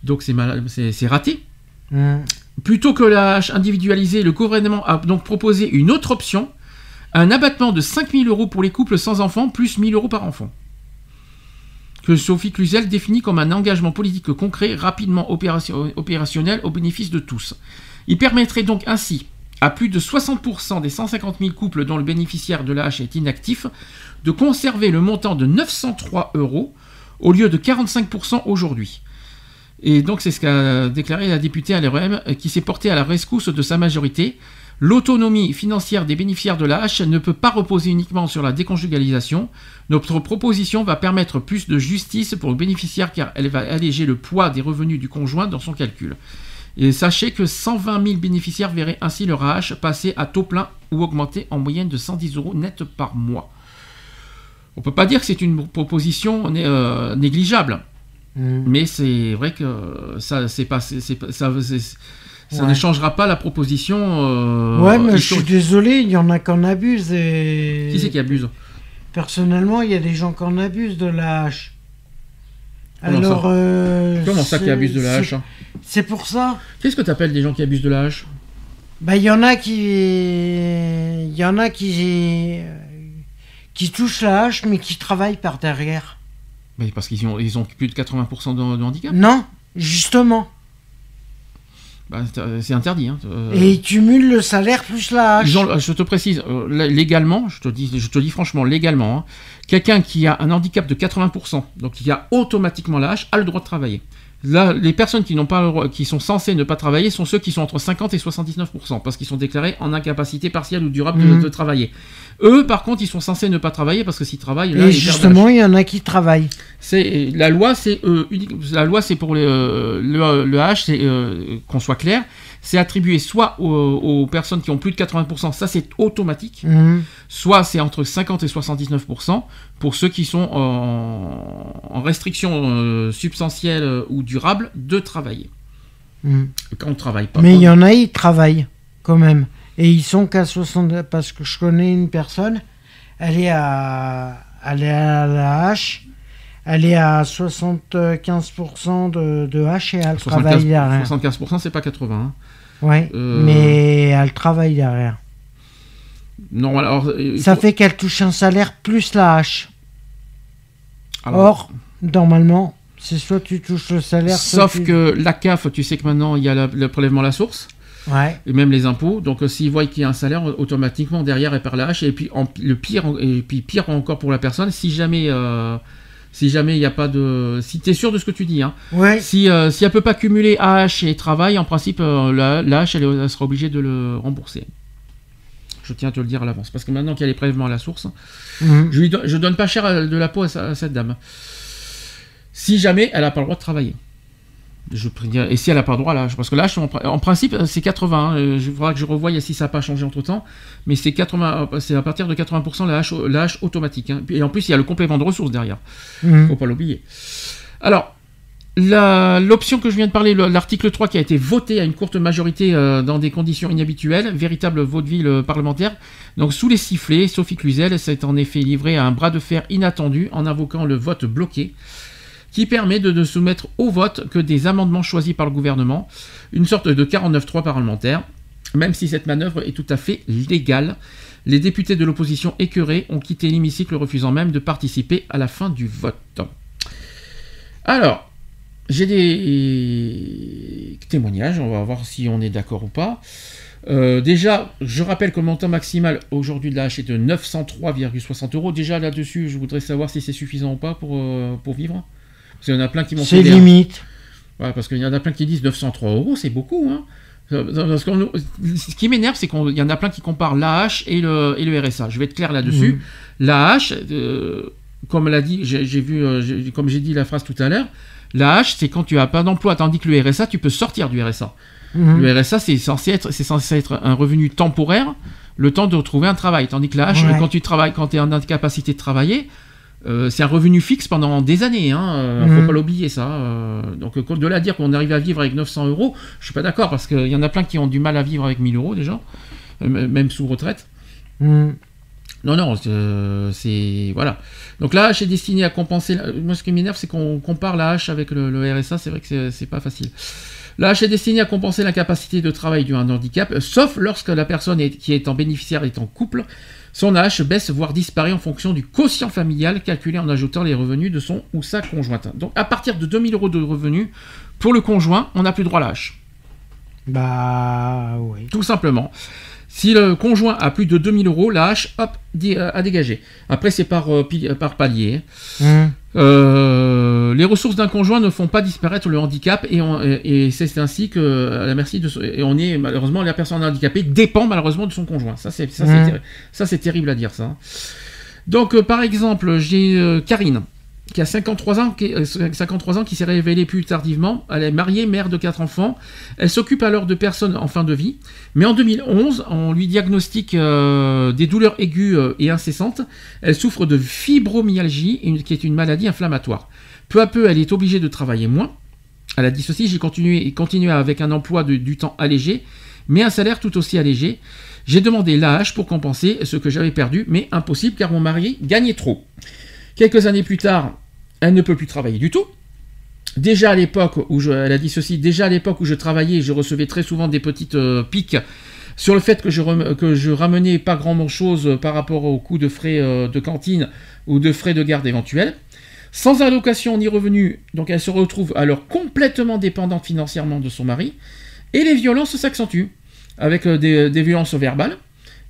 donc c'est raté. Hmm. Plutôt que la hache individualisée, le gouvernement a donc proposé une autre option, un abattement de 5000 euros pour les couples sans enfants, plus 1000 euros par enfant. Que Sophie Cluzel définit comme un engagement politique concret, rapidement opération- opérationnel au bénéfice de tous. Il permettrait donc ainsi à plus de 60% des 150 000 couples dont le bénéficiaire de la hache est inactif de conserver le montant de 903 euros au lieu de 45% aujourd'hui. Et donc c'est ce qu'a déclaré la députée à l'REM euh, qui s'est portée à la rescousse de sa majorité. L'autonomie financière des bénéficiaires de la hache ne peut pas reposer uniquement sur la déconjugalisation. Notre proposition va permettre plus de justice pour le bénéficiaire car elle va alléger le poids des revenus du conjoint dans son calcul. Et sachez que 120 000 bénéficiaires verraient ainsi leur AH passer à taux plein ou augmenter en moyenne de 110 euros net par mois. On peut pas dire que c'est une proposition né- euh, négligeable. Hmm. Mais c'est vrai que ça, c'est pas, c'est, c'est pas- ça, c'est- ça Ouais. ne changera pas la proposition. euh, ouais, mais je suis désolé, il y en a qui en abusent et. Qui c'est qui abuse? Personnellement, il y a des gens qui en abusent de la hache. Comment Alors. ça euh, Comment ça qui c'est- abuse de la hache c'est- hein C'est pour ça. Qu'est-ce que tu appelles des gens qui abusent de la hache Bah, il y en a qui. Il y en a qui. qui touchent la hache, mais qui travaillent par derrière. Mais Parce qu'ils ont, ils ont plus de 80% de, de handicap? Non, justement. Bah, c'est- c'est interdit. hein, euh. Et ils cumulent le salaire plus la hache. Ont- je te précise, euh, lé- légalement, je te dis, je te dis franchement, légalement, hein, quelqu'un qui a un handicap de 80%, donc qui a automatiquement la hache, a le droit de travailler. Là, les personnes qui n'ont pas, qui sont censées ne pas travailler, sont ceux qui sont entre 50 et 79%, parce qu'ils sont déclarés en incapacité partielle ou durable de- Mhm. de, travailler. Eux, par contre, ils sont censés ne pas travailler parce que s'ils travaillent, là, Et ils justement, il y en a qui travaillent. c'est la loi, c'est euh, la loi, c'est pour les, euh, le, le H, c'est euh, qu'on soit clair, c'est attribué soit aux, aux personnes qui ont plus de 80%, ça c'est automatique, Mhm. soit c'est entre 50 et 79% pour ceux qui sont en, en restriction euh, substantielle euh, ou durable de travailler. Mhm. Quand on travaille pas. Mais il y en a, ils travaillent quand même. Et ils sont qu'à 60. Parce que je connais une personne, elle est à, elle est à la hache, elle est à 75% de, de hache et elle travaille 75%, derrière. 75% c'est pas 80. hein. Ouais, Euh, mais elle travaille derrière. Non, alors, euh, Ça faut- fait qu'elle touche un salaire plus la hache. alors- Or, normalement, c'est soit tu touches le salaire, soit Sauf tu- que la CAF, tu sais que maintenant il y a la- le prélèvement à la source. Ouais. et même les impôts. Donc euh, s'ils voient qu'il y a un salaire, automatiquement derrière elle perd la hache. Et puis en- le pire, et puis pire encore pour la personne, si jamais, euh, si jamais il n'y a pas de, si tu es sûr de ce que tu dis, hein, Ouais. si euh, si elle peut pas cumuler AH et travail, en principe euh, la, la hache elle, elle sera obligée de le rembourser. Je tiens à te le dire à l'avance parce que maintenant qu'il y a les prélèvements à la source, Mhm. je je donne pas cher de la peau à, sa- à cette dame. Si jamais elle a pas le droit de travailler. Je et si elle n'a pas le droit là, parce que là, en, pr- en principe, c'est 80. hein, euh, Je faudra que je revoie si ça n'a pas changé entre temps, mais c'est 80, euh, c'est à partir de 80% la hache, la hache automatique. hein. Et en plus, il y a le complément de ressources derrière. Mhm. Faut pas l'oublier. Alors, l'option que je viens de parler, le- l'article 3 qui a été voté à une courte majorité euh, dans des conditions inhabituelles, véritable vaudeville euh, parlementaire. Donc, sous les sifflets, Sophie Cluzel s'est en effet livrée à un bras de fer inattendu en invoquant le vote bloqué qui permet de ne soumettre au vote que des amendements choisis par le gouvernement, une sorte de 49-3 parlementaire. même si cette manœuvre est tout à fait légale. Les députés de l'opposition écœurés ont quitté l'hémicycle refusant même de participer à la fin du vote. Alors, j'ai des témoignages, on va voir si on est d'accord ou pas. Euh, déjà, je rappelle que le montant maximal aujourd'hui de la est de 903,60 euros. Déjà là-dessus, je voudrais savoir si c'est suffisant ou pas pour, euh, pour vivre. Parce qu'il y en a plein qui m'ont C'est limite. Parce qu'il y en a plein qui disent 903 euros, c'est beaucoup. Hein. Parce ce qui m'énerve, c'est qu'il y en a plein qui comparent l'AH et le, et le RSA. Je vais être clair là-dessus. Mhm. L'AH, euh, comme l'a dit, j'ai j'ai vu, euh, j'ai- comme j'ai dit la phrase tout à l'heure, l'AH, c'est quand tu as pas d'emploi, tandis que le RSA, tu peux sortir du RSA. Mhm. Le RSA, c'est censé être, c'est censé être un revenu temporaire, le temps de retrouver un travail. Tandis que l'AH, Ouais. quand tu travailles, quand tu es en incapacité de travailler, euh, c'est un revenu fixe pendant des années. Hein, euh, Mhm. Faut pas l'oublier ça. euh, donc euh, de là à dire qu'on arrive à vivre avec 900 euros, je suis pas d'accord parce qu'il y en a plein qui ont du mal à vivre avec 1000 euros déjà, euh, même sous retraite. Mhm. Non, non, c'est- euh, c'est. Voilà. Donc la hache est destinée à compenser. Moi, ce qui m'énerve, c'est qu'on compare la hache avec le, le RSA. C'est vrai que c'est- pas facile. La hache est destinée à compenser l'incapacité de travail due à un handicap, euh, sauf lorsque la personne est- qui est en bénéficiaire est en couple. Son hache baisse, voire disparaît en fonction du quotient familial calculé en ajoutant les revenus de son ou sa conjointe. Donc à partir de 2000 euros de revenus, pour le conjoint, on n'a plus droit à la hache. Bah oui. Tout simplement. Si le conjoint a plus de 2000 euros, la hache, hop, di- euh, à dégager. Après, c'est par, euh, euh, par palier. Mhm. Euh, les ressources d'un conjoint ne font pas disparaître le handicap et, on- et- et c'est ainsi que, à la merci de, et on est malheureusement la personne handicapée dépend malheureusement de son conjoint. Ça c'est ça, c'est terri- ça, c'est terrible à dire ça. hein. Donc euh, par exemple, j'ai euh, Karine qui a 53 ans, qui, euh, 53 ans, qui s'est révélée plus tardivement. Elle est mariée, mère de quatre enfants. Elle s'occupe alors de personnes en fin de vie. Mais en 2011, on lui diagnostique euh, des douleurs aiguës euh, et incessantes. Elle souffre de fibromyalgie, qui est une maladie inflammatoire. Peu à peu, elle est obligée de travailler moins. Elle a dit ceci, j'ai continué, avec un emploi du temps allégé, mais un salaire tout aussi allégé. J'ai demandé l'AH pour compenser ce que j'avais perdu, mais impossible car mon mari gagnait trop. Quelques années plus tard, elle ne peut plus travailler du tout. Déjà à l'époque où je, elle a dit ceci, déjà à l'époque où je travaillais, je recevais très souvent des petites euh, piques sur le fait que je, ramenais pas grand chose par rapport au coût de frais euh, de cantine ou de frais de garde éventuels. Sans allocation ni revenu, donc elle se retrouve alors complètement dépendante financièrement de son mari, et les violences s'accentuent, avec euh, des violences verbales,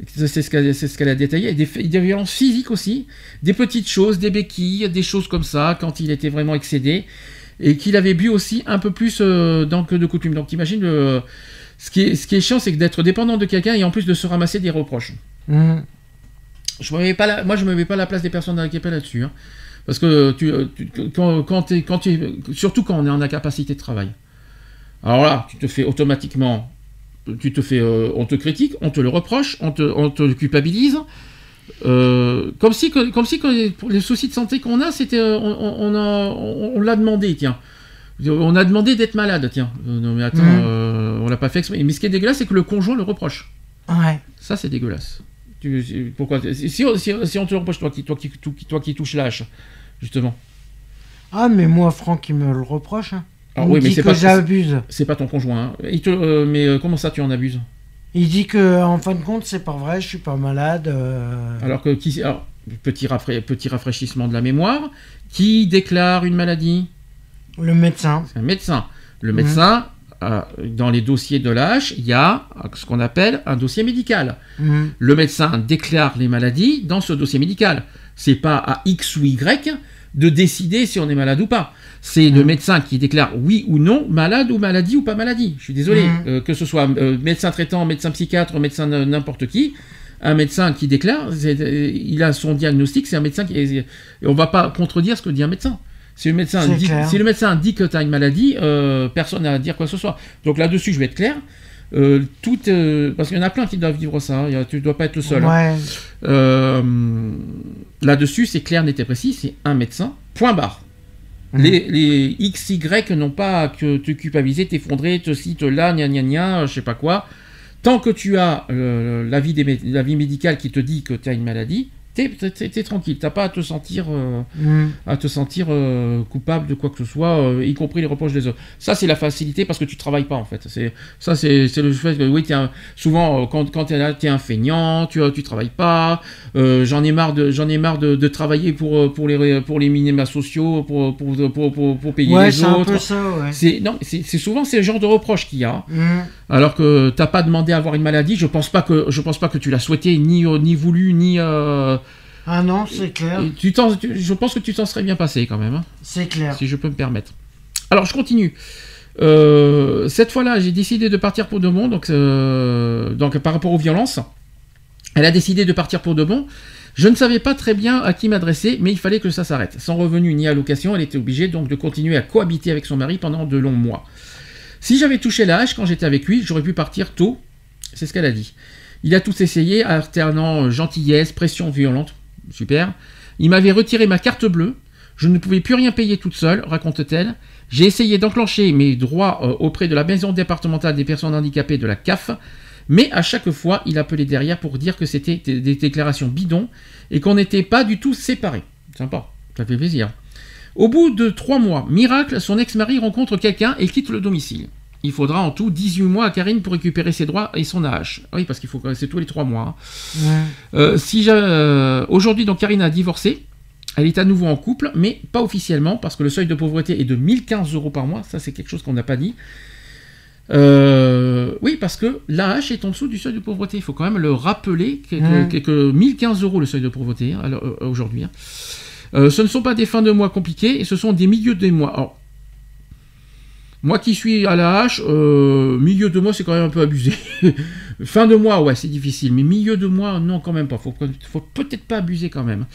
c'est ce qu'elle ce a détaillé, des, des violences physiques aussi, des petites choses, des béquilles, des choses comme ça, quand il était vraiment excédé, et qu'il avait bu aussi un peu plus euh, dans que de coutume. Donc imagine, le, ce, qui est, ce qui est chiant, c'est que d'être dépendant de quelqu'un et en plus de se ramasser des reproches. Mhm. Je me mets pas la- moi, je me mets pas à la place des personnes handicapées là-dessus. hein. Parce que tu, tu- quand, quand, t'es- quand tu, surtout quand on est en incapacité de travail. Alors là, tu te fais automatiquement, tu te fais, euh, on te critique, on te le reproche, on te, on te culpabilise. Euh, comme si, comme si pour les soucis de santé qu'on a, c'était, euh, on, on, on on- l'a demandé, tiens. On a demandé d'être malade, tiens. Non mais attends, Mhm. euh, on l'a pas fait exprès. Mais ce qui est dégueulasse, c'est que le conjoint le reproche. Ouais. Ça, c'est dégueulasse. Tu- pourquoi si, si, si- si on te le reproche, toi qui, toi qui, toi qui, toi qui touches l'âge, justement. Ah, mais moi, Franck, il me le reproche. hein. Il Ah oui, mais dit c'est que pas- j'abuse. C'est pas ton conjoint. hein. Il te, euh, mais euh, comment ça, tu en abuses? Il dit que, en fin de compte, c'est pas vrai, je suis pas malade. euh, Alors que qui, alors, petit, rafra- petit rafraîchissement de la mémoire, qui déclare une maladie? Le médecin. C'est un médecin. Le Mhm. médecin, euh, dans les dossiers de l'âge, il y a euh, ce qu'on appelle un dossier médical. Mhm. Le médecin déclare les maladies dans ce dossier médical. C'est pas à X ou Y de décider si on est malade ou pas. C'est le médecin qui déclare oui ou non, malade ou maladie ou pas maladie. Je suis désolé, Mhm. Euh, que ce soit euh, médecin traitant, médecin psychiatre, médecin n'importe qui, un médecin qui déclare, euh, il a son diagnostic, c'est un médecin qui et on va pas contredire ce que dit un médecin. Si le médecin, dit, clair. si le médecin dit que tu as une maladie, personne n'a à dire quoi que ce soit. Donc là-dessus, je vais être clair. Euh, tout, euh, parce qu'il y en a plein qui doivent vivre ça. hein. Tu dois pas être le seul. hein. Euh, Là-dessus, c'est clair, net et précis, c'est un médecin, point barre. Mhm. Les, les XY n'ont pas à te culpabiliser, t'effondrer, te ci, te là, gna gna gna, je sais pas quoi. Tant que tu as euh, l'avis des mé- l'avis médical qui te dit que tu as une maladie, t'es, tranquille. T'as pas à te sentir, euh, Mm. à te sentir euh, coupable de quoi que ce soit, euh, y compris les reproches des autres. Ça, c'est la facilité parce que tu travailles pas en fait. C'est ça, c'est, le fait que oui, un- souvent quand quand t'es là, t'es un feignant, tu tu travailles pas. j'en ai marre de j'en ai marre de, de travailler pour pour les pour les minima sociaux, pour pour pour pour, pour payer Ouais, les un autres. peu ça, ouais. C'est non, c'est c'est souvent c'est le genre de reproche qu'il y a. Mm. Alors que t'as pas demandé à avoir une maladie, je pense pas que je pense pas que tu l'as souhaité ni ni voulu ni. Ah non, c'est clair. tu tu- je pense que tu t'en serais bien passé quand même, hein, C'est clair. si je peux me permettre. Alors je continue. Euh, cette fois-là, j'ai décidé de partir pour de bon, donc, euh, donc par rapport aux violences. Elle a décidé de partir pour de bon. Je ne savais pas très bien à qui m'adresser, mais il fallait que ça s'arrête. Sans revenu ni allocation, elle était obligée donc de continuer à cohabiter avec son mari pendant de longs mois. Si j'avais touché l'âge quand j'étais avec lui, j'aurais pu partir tôt. C'est ce qu'elle a dit. Il a tout essayé, alternant gentillesse, pression violente. Super. Il m'avait retiré ma carte bleue. Je ne pouvais plus rien payer toute seule, raconte-t-elle. J'ai essayé d'enclencher mes droits euh, auprès de la maison départementale des personnes handicapées de la CAF, mais à chaque fois, il appelait derrière pour dire que c'était des des déclarations bidons et qu'on n'était pas du tout séparés. Sympa, ça fait plaisir. Au bout de trois mois, miracle, son ex-mari rencontre quelqu'un et quitte le domicile. Il faudra en tout 18 mois à Karine pour récupérer ses droits et son AH. Oui, parce qu'il faut que c'est tous les trois mois. hein. Ouais. Euh, si euh, aujourd'hui, donc Karine a divorcé. Elle est à nouveau en couple, mais pas officiellement, parce que le seuil de pauvreté est de 1015 euros par mois. Ça, c'est quelque chose qu'on n'a pas dit. Euh, oui, parce que l'AH est en dessous du seuil de pauvreté. Il faut quand même le rappeler que, que- Mm. que- que 1015 euros le seuil de pauvreté hein, aujourd'hui. hein. Ce ne sont pas des fins de mois compliquées, et ce sont des milieux de mois. Alors, moi qui suis à la hache, euh, milieu de mois c'est quand même un peu abusé. fin de mois, ouais, c'est difficile, mais milieu de mois, non, quand même pas. Faut, faut peut-être pas abuser quand même.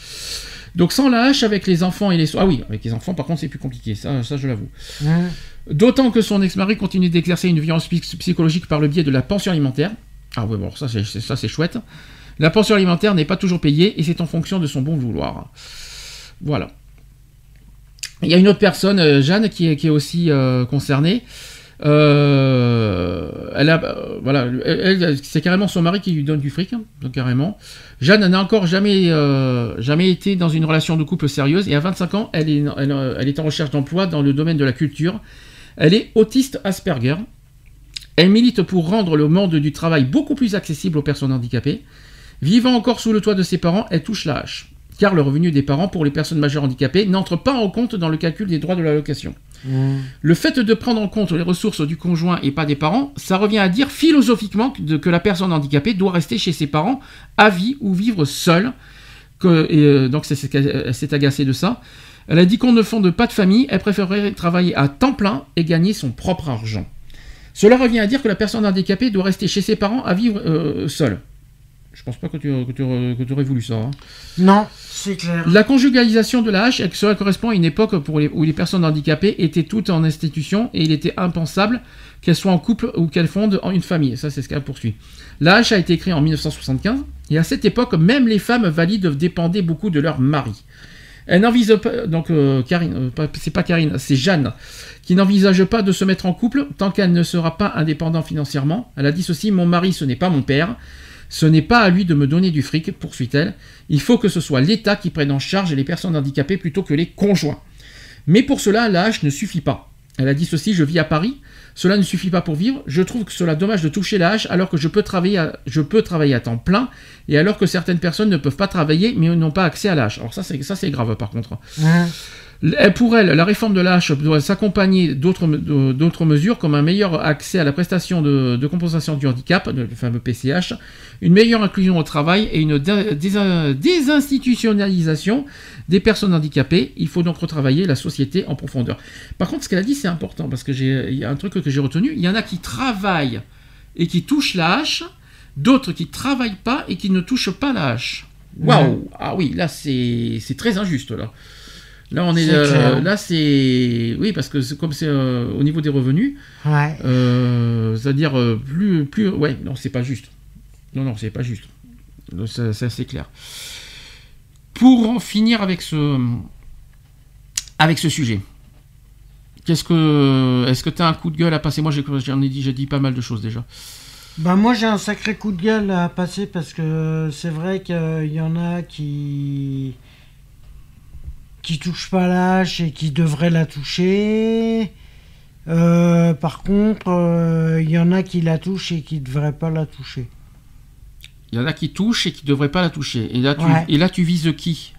Donc sans la hache avec les enfants et les soins. Ah oui, avec les enfants par contre c'est plus compliqué, ça, ça je l'avoue. D'autant que son ex-mari continue d'exercer une violence psy- psychologique par le biais de la pension alimentaire. Ah ouais, bon, ça c'est- ça c'est chouette. La pension alimentaire n'est pas toujours payée et c'est en fonction de son bon vouloir. Voilà. Il y a une autre personne, euh, Jeanne, qui est, aussi euh, concernée. Euh, elle a, voilà, c'est carrément son mari qui lui donne du fric, hein, carrément. Jeanne n'a encore jamais, jamais été dans une relation de couple sérieuse et à 25 ans, elle est, elle, elle est en recherche d'emploi dans le domaine de la culture. Elle est autiste Asperger. Elle milite pour rendre le monde du travail beaucoup plus accessible aux personnes handicapées. Vivant encore sous le toit de ses parents, elle touche la hache. Car le revenu des parents pour les personnes majeures handicapées n'entre pas en compte dans le calcul des droits de l'allocation. Ouais. Le fait de prendre en compte les ressources du conjoint et pas des parents, ça revient à dire philosophiquement que, la personne handicapée doit rester chez ses parents à vie ou vivre seule. Que, et, euh, donc elle s'est agacée de ça. Elle a dit qu'on ne fonde pas de famille, elle préférerait travailler à temps plein et gagner son propre argent. Cela revient à dire que la personne handicapée doit rester chez ses parents à vivre euh, seule. Je pense pas que tu, que tu, que tu aurais voulu ça. hein. Non, c'est clair. La conjugalisation de la hache, cela correspond à une époque pour les- où les personnes handicapées étaient toutes en institution et il était impensable qu'elles soient en couple ou qu'elles fondent en une famille. Ça, c'est ce qu'elle poursuit. La hache a été créée en 1975 et à cette époque, même les femmes valides dépendaient beaucoup de leur mari. Elle n'envisage pas, donc euh, Karine, euh, c'est pas Karine, c'est Jeanne, qui n'envisage pas de se mettre en couple tant qu'elle ne sera pas indépendante financièrement. Elle a dit ceci, mon mari ce n'est pas mon père, ce n'est pas à lui de me donner du fric, poursuit-elle. Il faut que ce soit l'État qui prenne en charge les personnes handicapées plutôt que les conjoints. Mais pour cela, l'âge ne suffit pas. Elle a dit ceci, je vis à Paris, cela ne suffit pas pour vivre, je trouve que cela dommage de toucher l'âge alors que je peux, travailler à, temps plein et alors que certaines personnes ne peuvent pas travailler mais n'ont pas accès à l'âge. Alors ça c'est ça c'est grave par contre. Pour elle, la réforme de l'âge doit s'accompagner d'autres me- d'autres mesures comme un meilleur accès à la prestation de, de compensation du handicap, le fameux PCH, une meilleure inclusion au travail et une dé- dés- désinstitutionnalisation des personnes handicapées. Il faut donc retravailler la société en profondeur. Par contre, ce qu'elle a dit, c'est important parce que j'ai il y a un truc que j'ai retenu. Il y en a qui travaillent et qui touchent la hache, d'autres qui travaillent pas et qui ne touchent pas la hache. Waouh Ah oui, là c'est c'est très injuste là. Là on est, C'est euh, là c'est oui parce que c'est comme c'est euh, au niveau des revenus, Ouais. euh, c'est-à-dire plus plus ouais non c'est pas juste. Non non c'est pas juste. Ça- ça, c'est clair. Pour en finir avec ce avec ce sujet. Qu'est-ce que est-ce que tu as un coup de gueule à passer? Moi j'ai- j'en ai dit j'ai dit pas mal de choses déjà. Bah moi j'ai un sacré coup de gueule à passer parce que c'est vrai qu'il y en a qui qui touchent pas la hache et qui devraient la toucher. Euh, par contre, euh, il y en a qui la touchent et qui devraient pas la toucher. Il y en a qui touchent et qui devraient pas la toucher. Et là, tu, Ouais. et là, tu vises qui?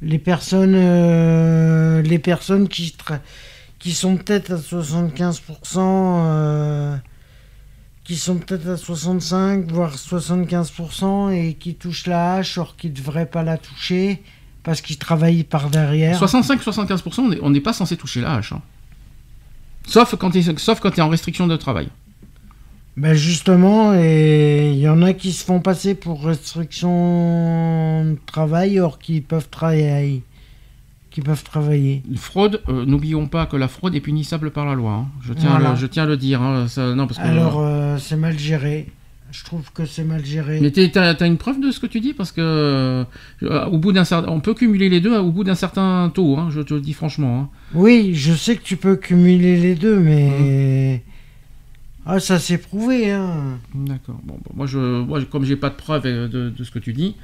Les personnes, euh, les personnes qui, qui sont peut-être à 75%, euh, qui sont peut-être à 65, voire 75%, et qui touchent la hache, or qui ne devraient pas la toucher, parce qu'ils travaillent par derrière. 65-75%, on n'est- pas censé toucher la hache. hein. Sauf quand tu es, en restriction de travail. Ben justement, et il y en a qui se font passer pour restriction de travail, or qui peuvent travailler. Qui peuvent travailler. Fraude, euh, n'oublions pas que la fraude est punissable par la loi. hein. Je, tiens à Voilà. le, je tiens à le dire. hein. Ça- non, parce que, Alors, euh, c'est mal géré. Je trouve que c'est mal géré. Mais t'as as une preuve de ce que tu dis parce que euh, au bout d'un certain, on peut cumuler les deux au bout d'un certain taux. hein, je te le dis franchement. hein. Oui, je sais que tu peux cumuler les deux, mais. Mmh. Ah, ça s'est prouvé, hein. D'accord. Bon, moi, je, moi, comme j'ai pas de preuve euh, de, de ce que tu dis,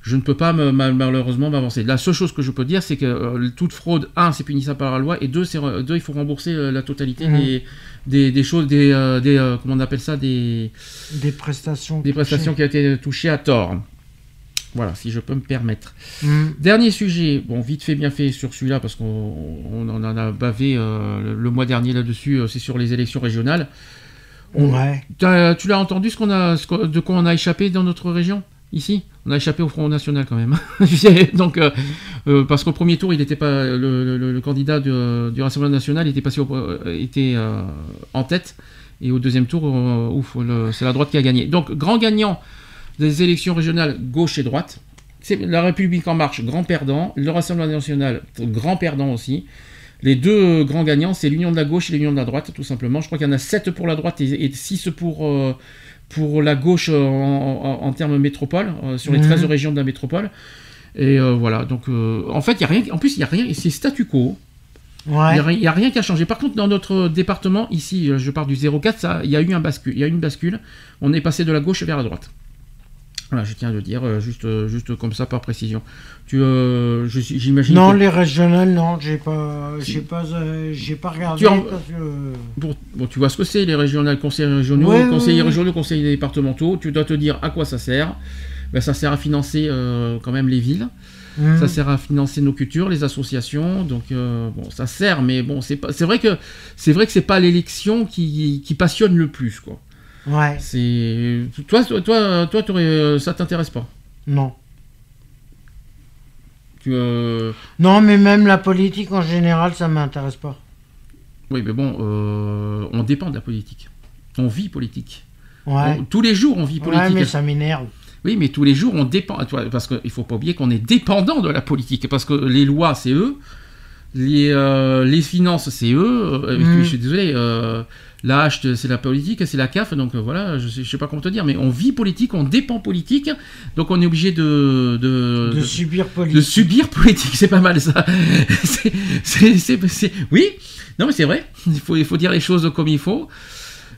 je ne peux pas me- ma- malheureusement m'avancer. La seule chose que je peux dire, c'est que euh, toute fraude, un, c'est punissable par la loi, et deux, deux, il faut rembourser euh, la totalité Mhm. des, des, des choses, des, euh, des euh, comment on appelle ça, des, Des prestations. des prestations qui ont été touchées à tort. Voilà, si je peux me permettre. Mm. Dernier sujet, bon, vite fait, bien fait sur celui-là, parce qu'on on en a bavé euh, le, le mois dernier là-dessus, c'est sur les élections régionales. On- Ouais. Tu l'as entendu ce qu'on a, ce qu'on- de quoi on a échappé dans notre région? Ici On a échappé au Front National quand même. Donc, euh, euh, parce qu'au premier tour, il était pas le, candidat du, Rassemblement National était passé au- euh, était en tête, et au deuxième tour, ouf, c'est la droite qui a gagné. Donc, grand gagnant des élections régionales gauche et droite. C'est la République en marche, grand perdant. Le Rassemblement national, grand perdant aussi. Les deux grands gagnants, c'est l'union de la gauche et l'union de la droite, tout simplement. Je crois qu'il y en a 7 pour la droite et, 6 pour, pour la gauche euh, en, en- en termes métropole, euh, sur les Mhm. 13 régions de la métropole. Et euh, voilà, donc en fait, il y a rien. En plus, il n'y a rien, c'est statu quo. Il Ouais. n'y a, rien qui a changé. Par contre, dans notre département, ici, je pars du 04, ça, il y a eu un bascule. Y a eu une bascule. On est passé de la gauche vers la droite. Voilà, je tiens à le dire, euh, juste, euh, juste comme ça, par précision. Tu, euh, j'imagine. Non, que- les régionales, non, j'ai pas, j'ai pas, euh, j'ai pas regardé. Tu en- parce que- Pour- bon, tu vois ce que c'est, les régionales, conseillers régionaux, Ouais, conseillers ouais. régionaux, conseillers départementaux. Tu dois te dire à quoi ça sert. Ben, ça sert à financer euh, quand même les villes. Mhm. Ça sert à financer nos cultures, les associations. Donc euh, bon, ça sert, mais bon, c'est pas. C'est vrai que c'est vrai que c'est pas l'élection qui, qui passionne le plus, quoi. Ouais. C'est toi, toi, toi, euh, ça t'intéresse pas? Non. Tu, euh, Non, mais même la politique en général, ça m'intéresse pas. Oui, mais bon, euh, on dépend de la politique. On vit politique. Ouais. On- tous les jours, on vit Ouais, politique. mais ça m'énerve. Oui, mais tous les jours, on dépend. Parce qu'il faut pas oublier qu'on est dépendant de la politique. Parce que les lois, c'est eux. Les, euh, les finances, c'est eux. Mm. je suis désolé. Euh, la hache, c'est la politique, c'est la CAF. Donc euh, voilà, je sais, je sais pas comment te dire. Mais on vit politique, on dépend politique. Donc on est obligé de. De, De de- subir de politique. subir politique, c'est pas mal ça. Oui, non mais c'est vrai, il faut, il faut dire les choses comme il faut.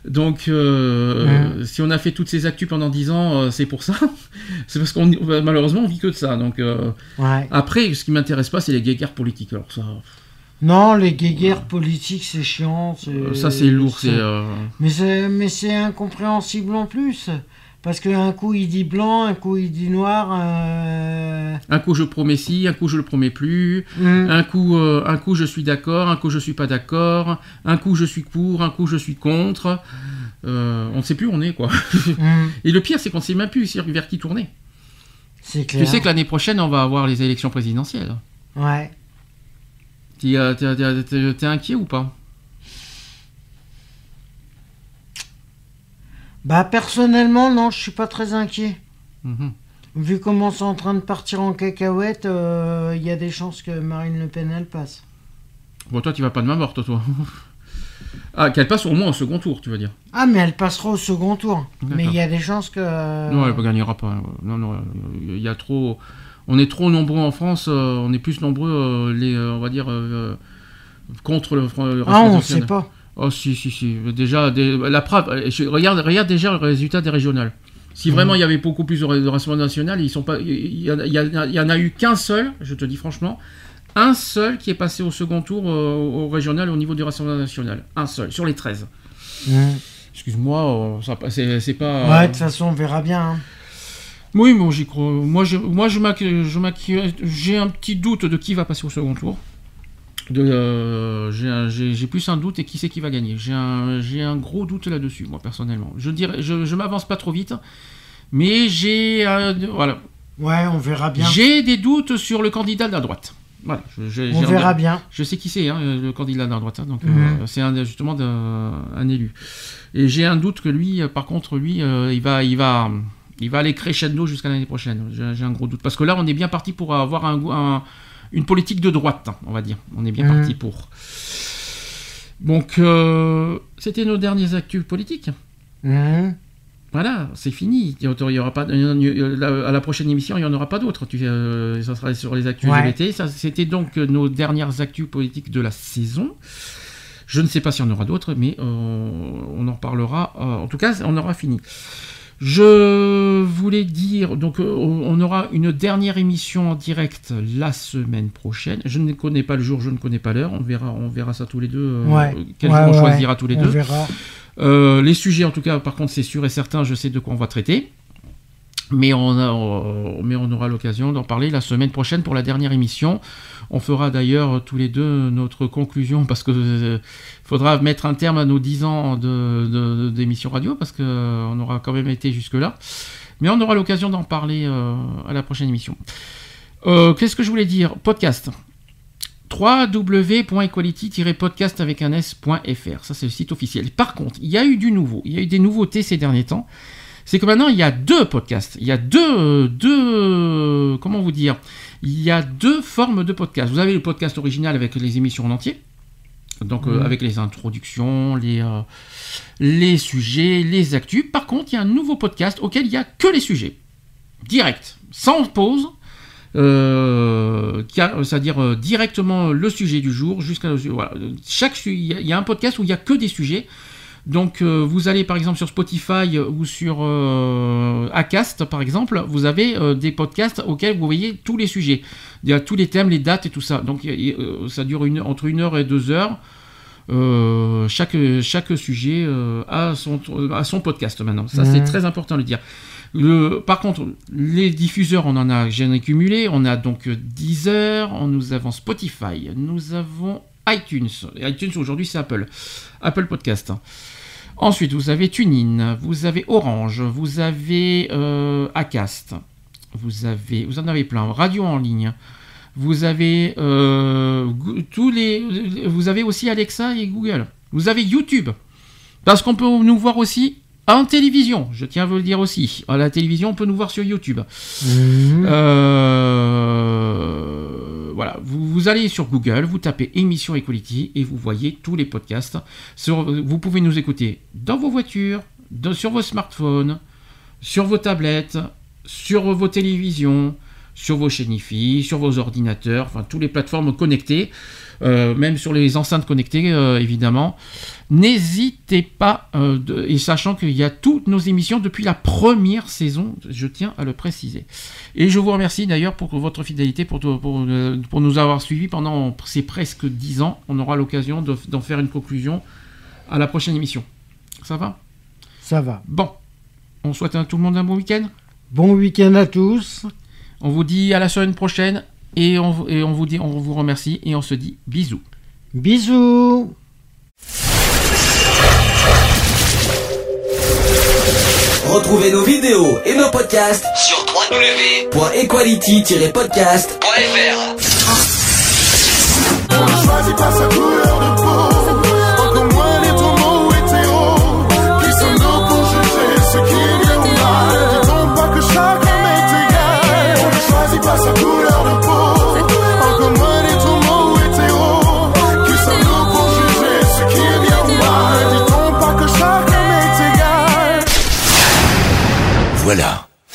Donc, euh, si on a fait toutes ces actus pendant 10 ans, euh, c'est pour ça. c'est parce qu'on malheureusement on vit que de ça. Donc, euh, Ouais. après, ce qui m'intéresse pas, c'est les guéguerres politiques. Alors ça, Non, les guéguerres politiques, c'est chiant. euh, ça c'est lourd. C'est euh, Mais c'est, incompréhensible en plus. Parce qu'un coup il dit blanc, un coup il dit noir. euh, un coup je promets ci, un coup je le promets plus. Mm. Un coup, euh, un coup je suis d'accord, un coup je suis pas d'accord. Un coup je suis pour, un coup je suis contre. Euh, on ne sait plus où on est quoi. Mm. Et le pire, c'est qu'on ne sait même plus vers qui tourner. C'est clair. Tu sais que l'année prochaine, on va avoir les élections présidentielles. Ouais. T'es euh, inquiet ou pas? Bah personnellement, non, je suis pas très inquiet. Mhm. Vu comment c'est en train de partir en cacahuète, euh, il y a des chances que Marine Le Pen elle passe. Bon, toi, tu vas pas de main morte, toi. ah, qu'elle passe au moins au second tour, tu veux dire? Ah, mais elle passera au second tour. Mais il y a des chances que. Non, elle ne gagnera pas. Non, non, il y a trop. On est trop nombreux en France. euh, on est plus nombreux, euh, les, euh, on va dire, contre le, le Ah, on Rassemblement sait pas. Oh si si si. Déjà des- la preuve. je- Regarde regarde déjà le résultat des régionales. Si vraiment il y avait beaucoup plus de Rassemblement national, ils sont pas. Il y, en a- il y y en a eu qu'un seul. Je te dis franchement, un seul qui est passé au second tour euh, au régional au niveau du Rassemblement national. Un seul sur les 13. Mhm. Excuse-moi, c'est pas. Ouais, de toute façon, on verra bien. hein. Oui, moi j'y crois. Moi, je, moi, je j'ai un petit doute de qui va passer au second tour. Euh, j'ai plus un doute et qui c'est qui va gagner. J'ai un, gros doute là-dessus, moi personnellement. Je dirais, je, je m'avance pas trop vite, mais j'ai, euh, voilà, Ouais, on verra bien. j'ai des doutes sur le candidat de la droite. Voilà, je, je- On verra bien. Je sais qui c'est, hein, le candidat de la droite. hein, donc, Mhm. euh, c'est un, justement un élu. Et j'ai un doute que lui, par contre, lui, il va, il va, il va aller crescendo jusqu'à l'année prochaine. J'ai un gros doute parce que là, on est bien parti pour avoir un, une politique de droite, hein, on va dire. On est bien Mhm. parti pour. Donc, euh, c'était nos derniers actus politiques. Mhm. Voilà, c'est fini. Il y aura pas, à la prochaine émission, il n'y en aura pas d'autres. Euh, Ça sera sur les actus Ouais. C'était donc nos dernières actus politiques de la saison. Je ne sais pas s'il y en aura d'autres, mais euh, on en reparlera. euh, en tout cas, on aura fini. Je voulais dire, donc euh, on aura une dernière émission en direct la semaine prochaine. Je ne connais pas le jour, je ne connais pas l'heure. On verra, on verra ça tous les deux. euh, Ouais. Quel Ouais, jour on ouais, choisira tous les on deux. verra. Euh, les sujets, en tout cas, par contre, c'est sûr et certain, je sais de quoi on va traiter. Mais on, aura l'occasion d'en parler la semaine prochaine pour la dernière émission. On fera d'ailleurs tous les deux notre conclusion parce que euh, faudra mettre un terme à nos 10 ans d'émission radio parce qu'on aura quand même été jusque-là. Mais on aura l'occasion d'en parler euh, à la prochaine émission. Euh, Qu'est-ce que je voulais dire? Podcast www.equality-podcast avec un s.fr. Ça, c'est le site officiel. Par contre, il y a eu du nouveau. Il y a eu des nouveautés ces derniers temps. C'est que maintenant, il y a deux podcasts. Il y a deux, deux, comment vous dire? Il y a deux formes de podcasts. Vous avez le podcast original avec les émissions en entier. Donc, euh, Mhm. avec les introductions, les, euh, les sujets, les actus. Par contre, il y a un nouveau podcast auquel il n'y a que les sujets. Direct, sans pause. Euh, c'est-à-dire directement le sujet du jour jusqu'à voilà. chaque il y, y a un podcast où il y a que des sujets donc euh, vous allez par exemple sur Spotify ou sur euh, Acast par exemple vous avez euh, des podcasts auxquels vous voyez tous les sujets il y a tous les thèmes les dates et tout ça donc euh, ça dure une, entre une heure et deux heures Euh, chaque, chaque sujet euh, a, son, a son podcast maintenant. Ça, c'est très important de le dire. Le, par contre, les diffuseurs, on en a, j'en ai cumulé. On a donc Deezer, on- nous avons Spotify, nous avons iTunes. Et iTunes, aujourd'hui, c'est Apple. Apple Podcast. Ensuite, vous avez TuneIn, vous avez Orange, vous avez euh, Acast, vous avez, vous en avez plein. Radio en ligne. Vous avez euh, tous les, vous avez aussi Alexa et Google. Vous avez YouTube, parce qu'on peut nous voir aussi en télévision. Je tiens à vous le dire aussi. À la télévision, on peut nous voir sur YouTube. Mhm. Euh, voilà, vous, allez sur Google, vous tapez émission Equality et vous voyez tous les podcasts. Vous pouvez nous écouter dans vos voitures, sur vos smartphones, sur vos tablettes, sur vos télévisions, sur vos chaînes sur vos ordinateurs, enfin toutes les plateformes connectées, même sur les enceintes connectées euh, évidemment. N'hésitez pas, euh, de- et sachant qu'il y a toutes nos émissions depuis la première saison, je tiens à le préciser. Et je vous remercie d'ailleurs pour votre fidélité, pour, pour, euh, pour nous avoir suivis pendant ces presque 10 ans. On aura l'occasion de- d'en faire une conclusion à la prochaine émission. Ça va? Ça va. Bon, on souhaite à tout le monde un bon week-end. Bon week-end à tous. On vous dit à la semaine prochaine et on, et on vous dit, on vous remercie et on se dit bisous. Bisous. Retrouvez nos vidéos et nos podcasts sur www.equality-podcast.fr. On ne choisit pas sa couleur